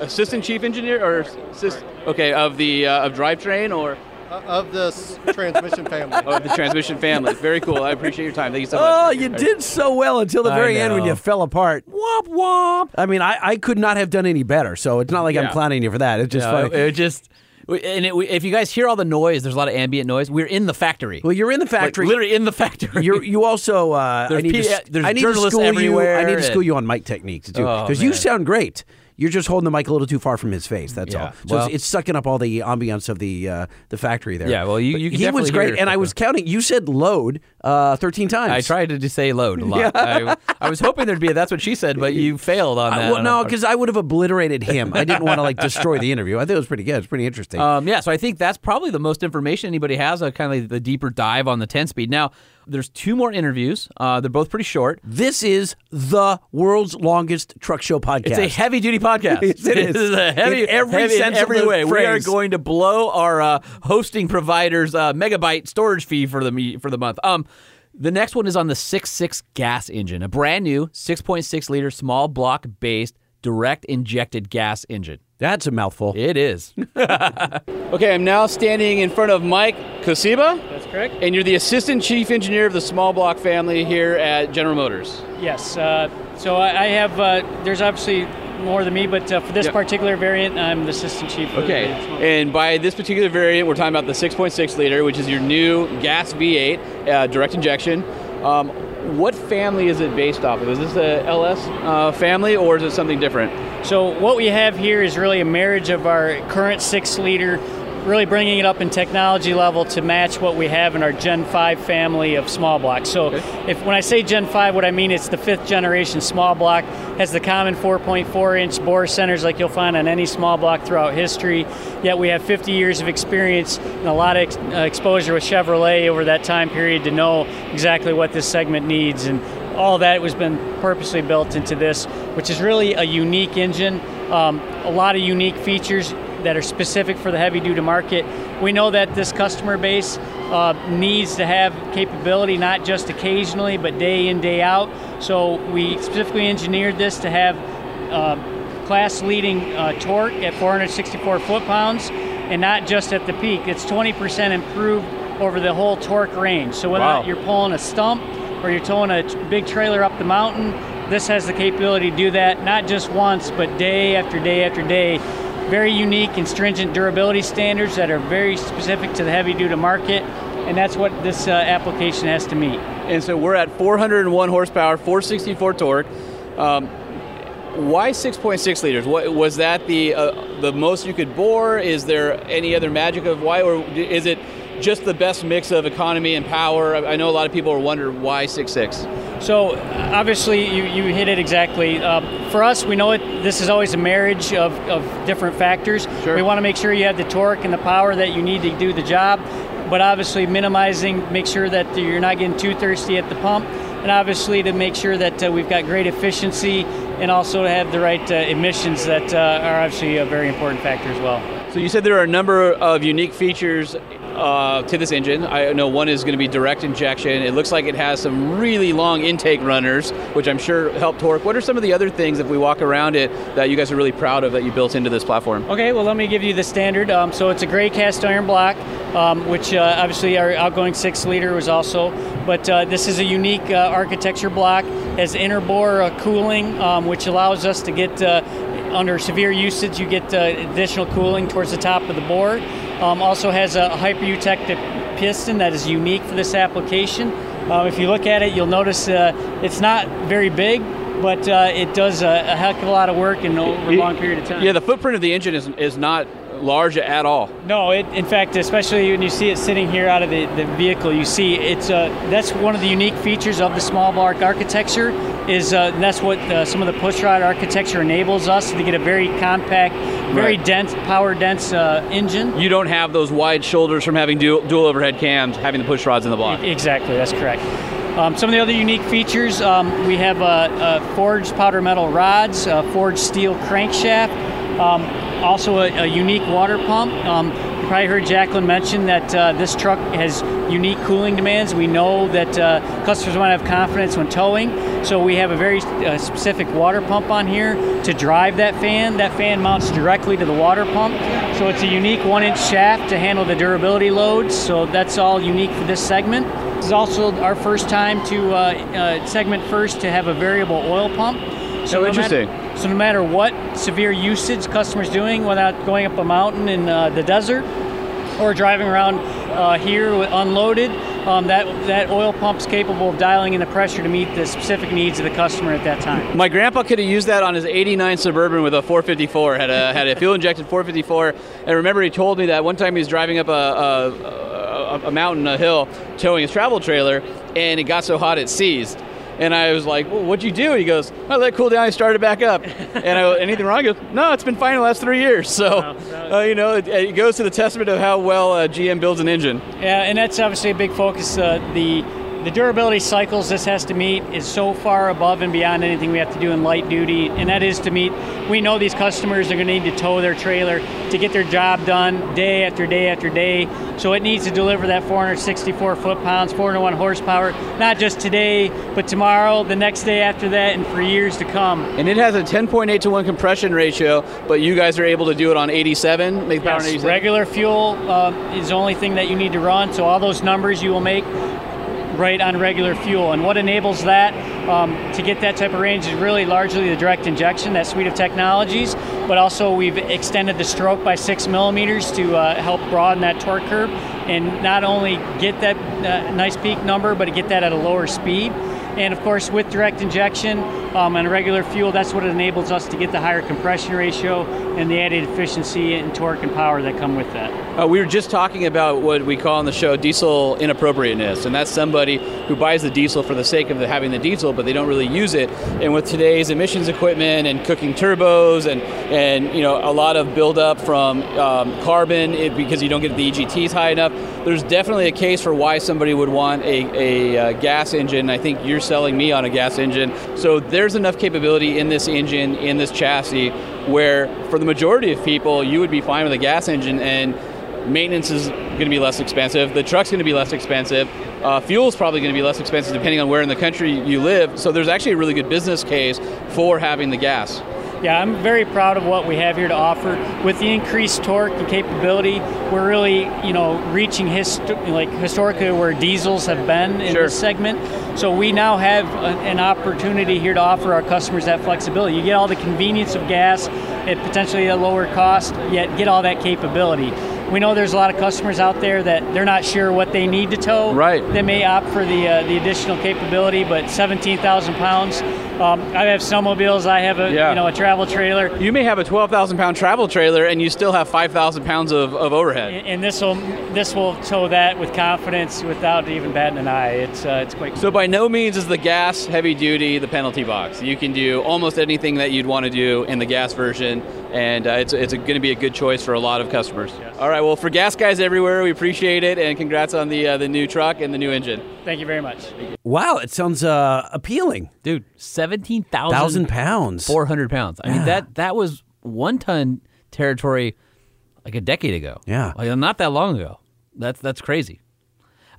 assistant chief engineer, or assist, okay of the uh, of drivetrain or of this transmission family. [LAUGHS] of the transmission family. Very cool. I appreciate your time. Thank you so much. Oh, you did so well until the I very end when you fell apart. Womp womp. I mean, I, I could not have done any better. So it's not like I'm Yeah. clowning you for that. It's just No, funny. It, it just. And it, if you guys hear all the noise, there's a lot of ambient noise. We're in the factory. Well, you're in the factory. Like, literally in the factory. You're, you also. Uh, There's I need P- to, there's I need to journalists school you. everywhere I need to and- school you on mic techniques too, Oh, because you sound great. You're just holding the mic a little too far from his face. That's Yeah, all. So well- it's, it's sucking up all the ambiance of the uh, the factory there. Yeah, well, you- you can he was great, and I was [LAUGHS] counting. You said load. Uh, uh, 13 times. I tried to just say load a lot. Yeah. I, I was hoping there'd be a that's what she said, but you failed on I- that. well, no, because I would have obliterated him. I didn't want to like destroy the interview. I think it was pretty good. It's pretty interesting. Um, yeah, so I think that's probably the most information anybody has, a kind of like the deeper dive on the 10 speed. Now, there's two more interviews. Uh, they're both pretty short. this is the world's longest truck show podcast. It's a heavy duty podcast. It is. [LAUGHS] Is a heavy, In every heavy sense every the way. We are going to blow our uh, hosting provider's uh, megabyte storage fee for the for the month. Um, the next one is on the 6.6 gas engine, a brand new 6.6 liter small block based direct injected gas engine. That's a mouthful. It is. [LAUGHS] Okay, I'm now standing in front of Mike Kociba. That's correct. And you're the assistant chief engineer of the small block family here at General Motors. Yes. Uh, so I, I have. Uh, there's obviously more than me, but uh, for this Yep. particular variant, I'm the assistant chief. Okay, and by this particular variant, we're talking about the 6.6 liter, which is your new gas V8 uh, direct injection. Um, what family is it based off of? Is this a LS uh, family or is it something different? So what we have here is really a marriage of our current six-liter, really bringing it up in technology level to match what we have in our Gen 5 family of small blocks. So if when I say Gen 5, what I mean it's the fifth generation small block, has the common 4.4 inch bore centers like you'll find on any small block throughout history. Yet we have 50 years of experience and a lot of ex- uh, exposure with Chevrolet over that time period to know exactly what this segment needs and all that was been purposely built into this, which is really a unique engine. Um, a lot of unique features that are specific for the heavy duty market. We know that this customer base uh, needs to have capability not just occasionally, but day in, day out. So we specifically engineered this to have uh, class leading uh, torque at 464 foot pounds and not just at the peak. It's 20% improved over the whole torque range. So whether Wow. you're pulling a stump or you're towing a big trailer up the mountain, this has the capability to do that not just once, but day after day after day. Very unique and stringent durability standards that are very specific to the heavy duty market, and that's what this uh, application has to meet. And so we're at 401 horsepower, 464 torque. Um, why 6.6 liters? What, was that the uh, the most you could bore? Is there any other magic of why, or is it just the best mix of economy and power? I I know a lot of people are wondering why 6.6. So obviously, you, you hit it exactly. Uh, for us, we know it. This is always a marriage of, of different factors. We want to make sure you have the torque and the power that you need to do the job, but obviously minimizing, make sure that you're not getting too thirsty at the pump, and obviously to make sure that uh, we've got great efficiency and also to have the right uh, emissions that uh, are obviously a very important factor as well. So you said there are a number of unique features uh, to this engine. I know one is going to be direct injection. It looks like it has some really long intake runners, which I'm sure help torque. What are some of the other things, if we walk around it, that you guys are really proud of that you built into this platform? Okay, well, let me give you the standard. Um, so it's a gray cast iron block, um, which uh, obviously our outgoing six liter was also. But uh, this is a unique uh, architecture block, has inner bore uh, cooling, um, which allows us to get uh, under severe usage, you get uh, additional cooling towards the top of the bore. Um, also has a hypereutectic piston that is unique for this application. Uh, if you look at it, you'll notice uh, it's not very big, but uh, it does a, a heck of a lot of work in over a long period of time. Yeah, the footprint of the engine is, is not large at all. No, it, in fact, especially when you see it sitting here out of the, the vehicle, you see it's uh, that's one of the unique features of the small block architecture. Is uh, that's what uh, some of the pushrod architecture enables us to get a very compact, very Right. dense, power dense uh, engine. You don't have those wide shoulders from having dual, dual overhead cams, having the push rods in the block. Exactly, that's correct. Um, some of the other unique features um, we have uh, uh, forged powder metal rods, uh, forged steel crankshaft, um, also a, a unique water pump. Um, you probably heard Jaclyn mention that uh, this truck has unique cooling demands. We know that uh, customers want to have confidence when towing, so we have a very uh, specific water pump on here to drive that fan. That fan mounts directly to the water pump, so it's a unique one-inch shaft to handle the durability loads. So that's all unique for this segment. This is also our first time to uh, uh, segment first to have a variable oil pump. No interesting. matter- so no matter what severe usage customers doing, without going up a mountain in uh, the desert or driving around uh, here unloaded, um, that that oil pump's capable of dialing in the pressure to meet the specific needs of the customer at that time. My grandpa could have used that on his 89 Suburban with a 454, had a, had a fuel injected 454. And remember, he told me that one time he was driving up a, a, a a mountain, a hill, towing his travel trailer, and it got so hot it seized. And I was like, well, what'd you do? He goes, I let it cool down. I started back up. and I go, anything wrong? He goes, no, it's been fine the last three years. [LAUGHS] So, uh, you know, it, it, goes to the testament of how well uh, GM builds an engine. Yeah, and that's obviously a big focus. Uh, the the durability cycles this has to meet is so far above and beyond anything we have to do in light duty, and that is to meet. We know these customers are going to need to tow their trailer to get their job done day after day after day. So it needs to deliver that 464 foot pounds, 401 horsepower, not just today, but tomorrow, the next day after that, and for years to come. And it has a 10.8 to 1 compression ratio, but you guys are able to do it on 87, make power yes, 87. Regular fuel uh, is the only thing that you need to run, so all those numbers you will make right on regular fuel. And what enables that um, to get that type of range is really largely the direct injection, that suite of technologies, but also we've extended the stroke by six millimeters to uh, help broaden that torque curve and not only get that uh, nice peak number, but get that at a lower speed. And of course, with direct injection um, and regular fuel, that's what enables us to get the higher compression ratio and the added efficiency and torque and power that come with that. Uh, we were just talking about what we call on the show diesel inappropriateness, and that's somebody who buys the diesel for the sake of having the diesel, but they don't really use it. And with today's emissions equipment and cooking turbos, and and you know a lot of buildup from um, carbon it, because you don't get the EGTs high enough, there's definitely a case for why somebody would want a, a, a gas engine. I think you're selling me on a gas engine, so there's enough capability in this engine in this chassis where for the majority of people you would be fine with a gas engine and maintenance is going to be less expensive. The truck's going to be less expensive. Uh, fuel is probably going to be less expensive depending on where in the country you live. So there's actually a really good business case for having the gas. Yeah, I'm very proud of what we have here to offer. With the increased torque and capability, we're really, you know, reaching hist- like historically where diesels have been in Sure. this segment. So we now have a, an opportunity here to offer our customers that flexibility. You get all the convenience of gas at potentially a lower cost, yet get all that capability. We know there's a lot of customers out there that they're not sure what they need to tow. Right. They may opt for the uh, the additional capability, but 17,000 pounds. Um, I have snowmobiles. I have a Yeah. you know a travel trailer. You may have a 12,000 pound travel trailer and you still have 5,000 pounds of, of overhead. and this will this will tow that with confidence without even batting an eye. It's uh, it's quite. So by no means is the gas heavy duty the penalty box. You can do almost anything that you'd want to do in the gas version, and uh, it's, it's going to be a good choice for a lot of customers. All right, well for gas guys everywhere, we appreciate it, and congrats on the uh, the new truck and the new engine. Thank you very much. Wow, it sounds uh, appealing, dude. Seventeen thousand pounds, four hundred pounds. I mean that that was one ton territory like a decade ago. Yeah. like not that long ago. That's that's crazy.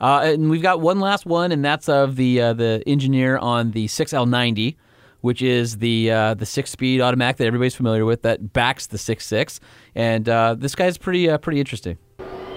Uh, and we've got one last one, and that's of the uh, the engineer on the 6L90, which is the uh, the six speed automatic that everybody's familiar with that backs the 6.6. And uh, this guy's pretty uh, pretty interesting.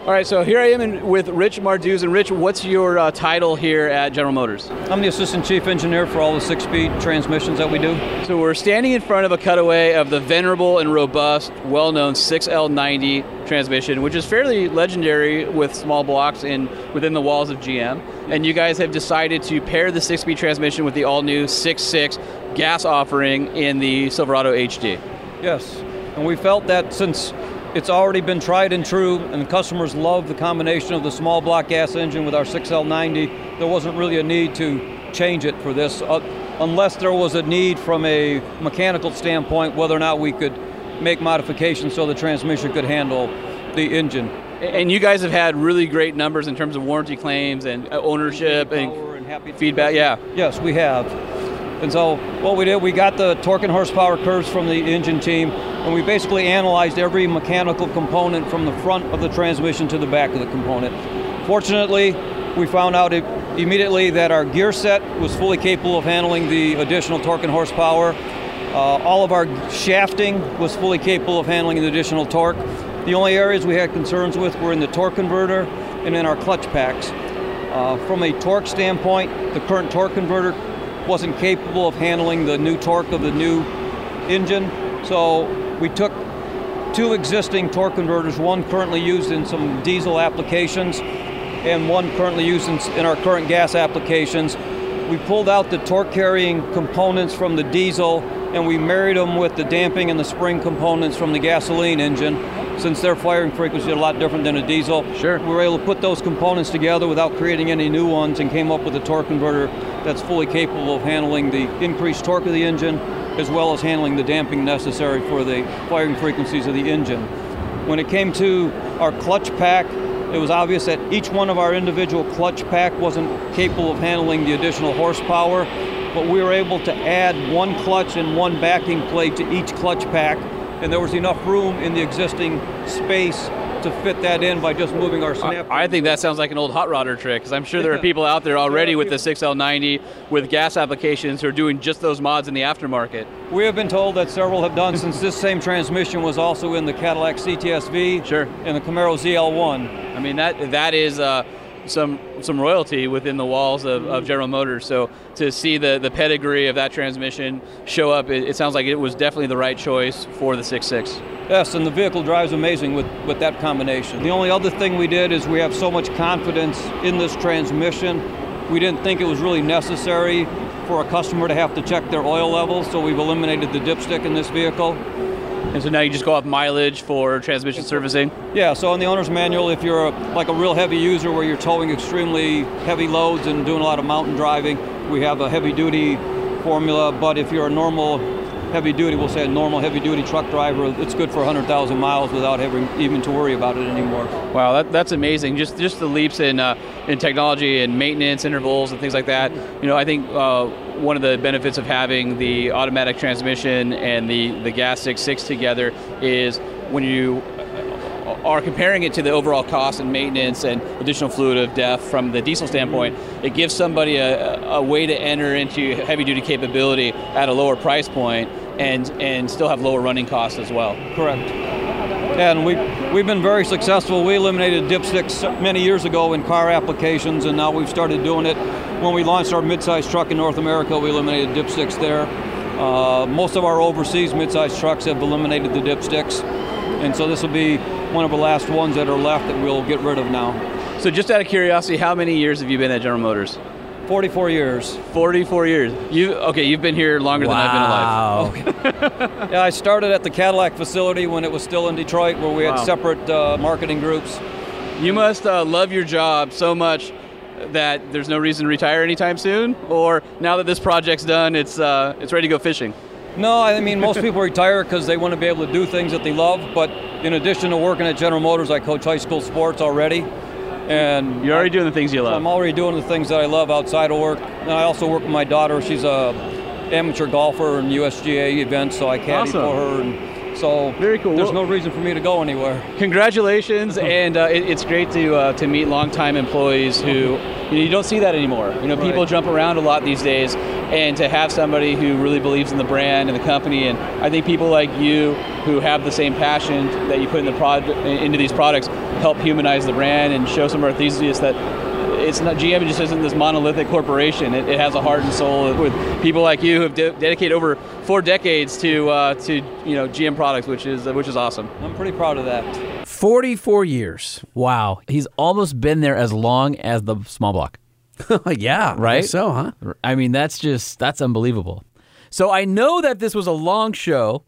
All right, so here I am in, with Rich Marduz, and Rich, what's your uh, title here at General Motors? I'm the assistant chief engineer for all the six-speed transmissions that we do. So we're standing in front of a cutaway of the venerable and robust, well-known 6L90 transmission, which is fairly legendary with small blocks in within the walls of GM. And you guys have decided to pair the six-speed transmission with the all-new 6.6 gas offering in the Silverado HD. Yes, and we felt that since it's already been tried and true, and customers love the combination of the small block gas engine with our 6L90, there wasn't really a need to change it for this, uh, unless there was a need from a mechanical standpoint, whether or not we could make modifications so the transmission could handle the engine. And you guys have had really great numbers in terms of warranty claims and uh, ownership and, feedback. Yeah. Yes, we have. And so what we did, we got the torque and horsepower curves from the engine team, and we basically analyzed every mechanical component from the front of the transmission to the back of the component. Fortunately, we found out immediately that our gear set was fully capable of handling the additional torque and horsepower. Uh, all of our shafting was fully capable of handling the additional torque. The only areas we had concerns with were in the torque converter and in our clutch packs. Uh, from a torque standpoint, the current torque converter wasn't capable of handling the new torque of the new engine. So we took two existing torque converters, one currently used in some diesel applications and one currently used in, in our current gas applications. We pulled out the torque carrying components from the diesel and we married them with the damping and the spring components from the gasoline engine. Since their firing frequency is a lot different than a diesel, sure. we were able to put those components together without creating any new ones and came up with a torque converter that's fully capable of handling the increased torque of the engine as well as handling the damping necessary for the firing frequencies of the engine. When it came to our clutch pack, it was obvious that each one of our individual clutch pack wasn't capable of handling the additional horsepower, but we were able to add one clutch and one backing plate to each clutch pack, and there was enough room in the existing space to fit that in by just moving our snap. I think that sounds like an old hot rodder trick because I'm sure there are people out there already with the 6L90 with gas applications who are doing just those mods in the aftermarket. We have been told that several have done since this same transmission was also in the Cadillac CTS-V sure. and the Camaro ZL1. I mean that that is uh, some some royalty within the walls of, of, General Motors. So to see the, the pedigree of that transmission show up, it, it sounds like it was definitely the right choice for the 6.6. Yes, and the vehicle drives amazing with, with that combination. The only other thing we did is we have so much confidence in this transmission. We didn't think it was really necessary for a customer to have to check their oil levels, so we've eliminated the dipstick in this vehicle. And so now you just go off mileage for transmission servicing? Yeah, so in the owner's manual, if you're a, like a real heavy user where you're towing extremely heavy loads and doing a lot of mountain driving, we have a heavy duty formula. But if you're a normal heavy duty, we'll say a normal heavy duty truck driver, it's good for 100,000 miles without having even to worry about it anymore. Wow, that, that's amazing. Just just the leaps in uh, in technology and maintenance intervals and things like that. You know, I think uh, one of the benefits of having the automatic transmission and the the gas six six together is when you are comparing it to the overall cost and maintenance and additional fluid of DEF from the diesel standpoint, it gives somebody a, a way to enter into heavy duty capability at a lower price point and and still have lower running costs as well. Correct. And we we've been very successful. We eliminated dipsticks many years ago in car applications, and now we've started doing it. When we launched our midsize truck in North America, we eliminated dipsticks there. Uh, most of our overseas midsize trucks have eliminated the dipsticks, and so this will be one of the last ones that are left that we'll get rid of now. So, just out of curiosity, how many years have you been at General Motors? 44 years. 44 years. You okay? You've been here longer wow. than I've been alive. [LAUGHS] yeah, I started at the Cadillac facility when it was still in Detroit, where we had Wow. separate uh, marketing groups. You must uh, love your job so much that there's no reason to retire anytime soon. Or now that this project's done, it's uh, it's ready to go fishing. No, I mean most people retire because they want to be able to do things that they love. But in addition to working at General Motors, I coach high school sports already, and You're already doing the things you love. I'm already doing the things that I love outside of work. And I also work with my daughter. She's a amateur golfer in USGA events, so I caddy Awesome. for her. And so very cool. There's no reason for me to go anywhere. Congratulations, [LAUGHS] and uh, it, it's great to uh, to meet longtime employees who you, know, you don't see that anymore. You know, people Right. jump around a lot these days, and to have somebody who really believes in the brand and the company, and I think people like you who have the same passion that you put in the prod into these products help humanize the brand and show some of our enthusiasts that. It's not GM just isn't this monolithic corporation. It, it has a heart and soul with people like you who have de- dedicated over four decades to uh, to you know GM products, which is which is awesome. I'm pretty proud of that. 44 years. Wow, he's almost been there as long as the small block. [LAUGHS] yeah, right. so, huh? I mean, that's just that's unbelievable. So I know that this was a long show,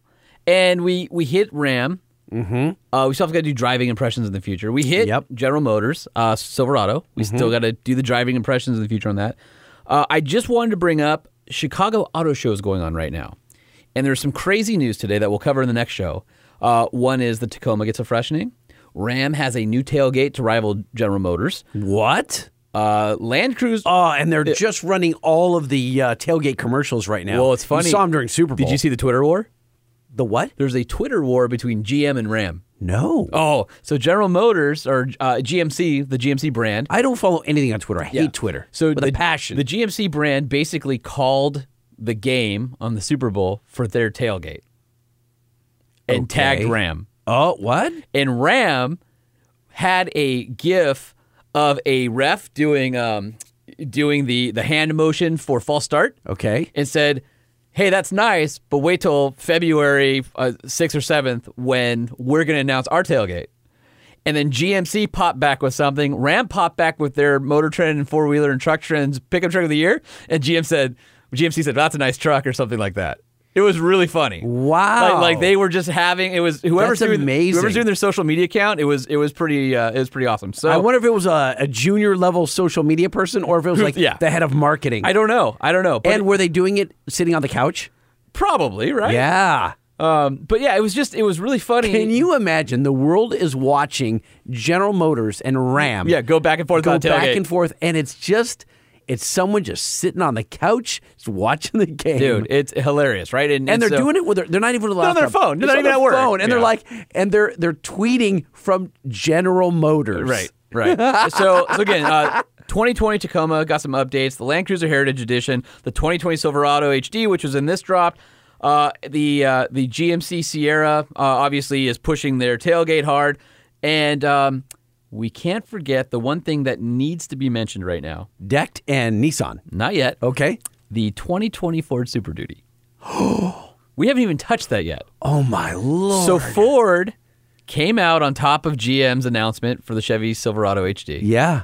and we we hit Ram. Mm-hmm. Uh, we still have got to do driving impressions in the future. We hit Yep. General Motors, uh, Silverado. We Mhm. still got to do the driving impressions in the future on that. Uh, I just wanted to bring up Chicago Auto Show is going on right now, and there's some crazy news today that we'll cover in the next show. Uh, one is the Tacoma gets a freshening. Ram has a new tailgate to rival General Motors. What? Uh, Land Cruise. Oh, and they're just running all of the uh, tailgate commercials right now. Well, it's funny. You saw them during Super Bowl. Did you see the Twitter war? The what? There's a Twitter war between GM and Ram. No. Oh, so General Motors or uh, GMC, the GMC brand. I don't follow anything on Twitter. I hate Yeah. Twitter. So with the a passion. The GMC brand basically called the game on the Super Bowl for their tailgate and Okay. tagged Ram. Oh, what? And Ram had a GIF of a ref doing um, doing the the hand motion for false start. Okay. And said, "Hey, that's nice, but wait till February uh, sixth or seventh when we're going to announce our tailgate." And then GMC popped back with something. Ram popped back with their Motor Trend and four wheeler and truck trends pickup truck of the year. And GM said, GMC said, "That's a nice truck" or something like that. It was really funny. Wow. Like, like they were just having it was whoever's That's doing amazing. whoever's doing their social media account. It was it was pretty uh, it was pretty awesome. So I wonder if it was a, a junior level social media person or if it was like Yeah. the head of marketing. I don't know. I don't know. But and were they doing it sitting on the couch? probably right. Yeah. Um, but yeah, it was just it was really funny. Can you imagine the world is watching General Motors and Ram? Yeah, go back and forth go back tailgate. and forth, and it's just it's someone just sitting on the couch, just watching the game, Dude, it's hilarious, right? and they're so- doing it with their, they're not even on their phone. They're not even at work. phone, and they're like, and they're they're tweeting from General Motors, Right, right. [LAUGHS] so, so again, uh, 2020 Tacoma got some updates. The Land Cruiser Heritage Edition, the 2020 Silverado HD, which was in this drop. Uh, the uh, the GMC Sierra uh, obviously is pushing their tailgate hard, and um, we can't forget the one thing that needs to be mentioned right now. Decked and Nissan. Not yet. Okay. The 2020 Ford Super Duty. [GASPS] we haven't even touched that yet. Oh my lord! So Ford came out on top of GM's announcement for the Chevy Silverado HD. Yeah.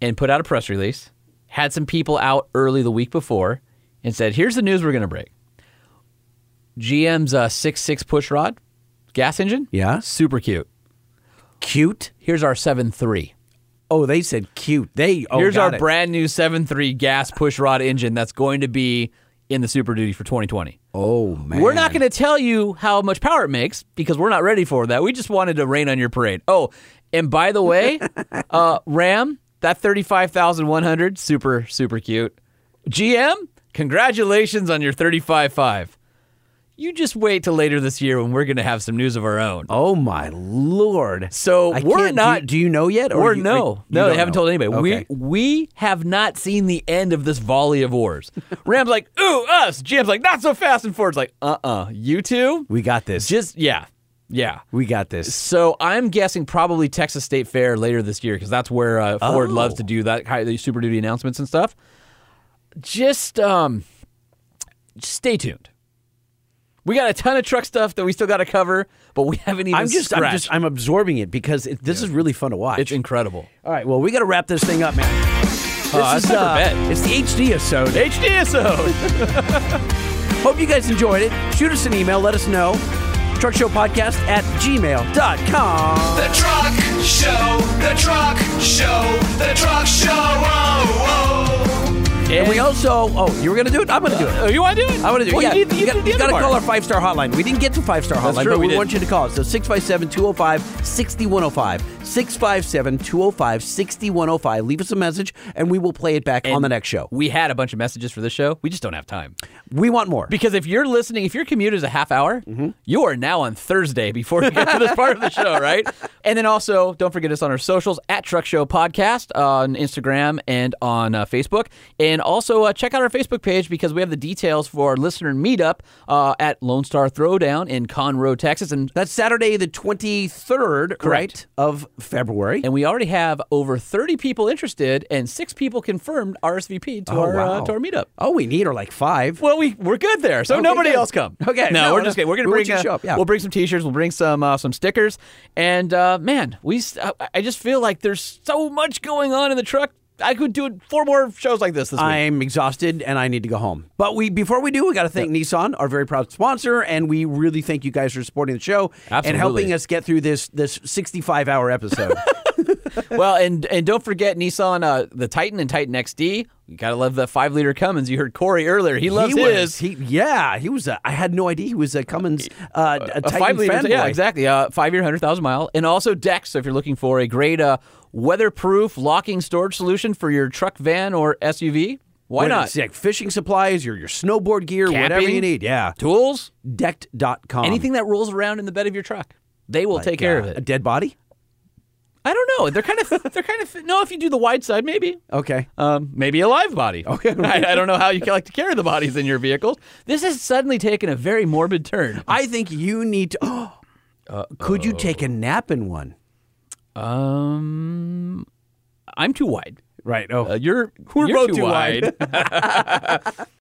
And put out a press release, had some people out early the week before, and said, here's the news we're going to break. GM's uh, 6.6 push rod gas engine. Yeah. Super cute. Cute. Here's our 7.3. Oh, they said cute. They oh, Here's our it. brand new 7.3 gas push rod engine that's going to be in the Super Duty for 2020. Oh man, We're not going to tell you how much power it makes because we're not ready for that. We just wanted to rain on your parade. Oh, and by the way, [LAUGHS] uh, Ram, that 35,100, super, super cute. GM, congratulations on your 35.5. You just wait till later this year when we're going to have some news of our own. Oh my lord! So I we're can't- do you- do you know yet, or We're you- no, you no. They haven't know? told anybody. Okay. We we have not seen the end of this volley of wars. [LAUGHS] Ram's like, ooh, us. GM's like, not so fast. And Ford's like, uh, uh you two. We got this. Just yeah, yeah. We got this. So I'm guessing probably Texas State Fair later this year because that's where uh, Ford Oh. loves to do that kind of Super Duty announcements and stuff. Just um, just stay tuned. We got a ton of truck stuff that we still got to cover, but we haven't even. I'm just, I'm just, I'm absorbing it because it, this is really fun to watch. It's incredible. All right, well, we got to wrap this thing up, man. This that's is, not uh, bad. It's the HD episode. HD episode. [LAUGHS] Hope you guys enjoyed it. Shoot us an email. Let us know. Truckshowpodcast at gmail.com. The truck show, the truck show, the truck show. Oh, oh. And we also, oh, you were going to do it? I'm going to do it. Oh, you want to do it? I want to do it. Well, yeah, you need- you got, did got to call our five star hotline. We didn't get to five star hotline, true, but we we, want you to call us. So 657 205 6105. 657 205 6105. Leave us a message and we will play it back on the next show. We had a bunch of messages for this show. We just don't have time. We want more. Because if you're listening, if your commute is a half hour, Mm-hmm. you are now on Thursday before you get to this part of the [LAUGHS] show, right? And then also, don't forget us on our socials at Truck Show Podcast on Instagram and on uh, Facebook. And also, uh, check out our Facebook page because we have the details for our listener meetup uh, at Lone Star Throwdown in Conroe, Texas. And That's Saturday, the 23rd, right, of February. and we already have over 30 people interested and six people confirmed RSVP to, Oh, our, wow. uh, to our meetup. Oh, we need are like five. Well, we we're good there, so Okay, nobody good. else come. Okay, no, no, we're no. just kidding. We're gonna bring you to uh, show up, yeah. We'll bring some T-shirts. We'll bring some uh, some stickers, and uh, man, we I just feel like there's so much going on in the truck. I could do four more shows like this this week. I'm exhausted and I need to go home. But we before we do, we got to thank Nissan, our very proud sponsor, and we really thank you guys for supporting the show and helping us get through this this 65 hour episode. [LAUGHS] [LAUGHS] well, and and don't forget Nissan, uh, the Titan and Titan XD. You gotta love the five liter Cummins. You heard Corey earlier. He loves he his. Was, he, yeah, he was. A, I had no idea he was a Cummins uh, a, a Titan five liter, yeah, exactly. Uh, five year, hundred thousand mile, and also Decked. So if you're looking for a great uh, weatherproof locking storage solution for your truck, van, or SUV, why not? is it? Like fishing supplies, your your snowboard gear, whatever you need. Yeah, Tools, decked.com. anything that rolls around in the bed of your truck, they will Like, take care uh, of it. A dead body. I don't know. They're kind of [LAUGHS] they're kind of no. If you do the wide side, maybe. Okay. Um, maybe a live body. [LAUGHS] Okay. I, I don't know how you like to carry the bodies in your vehicles. This has suddenly taken a very morbid turn. I think you need to. [GASPS] could you take a nap in one? Um, I'm too wide. Right. Oh, Uh, you're We're you're both too wide. [LAUGHS] [LAUGHS]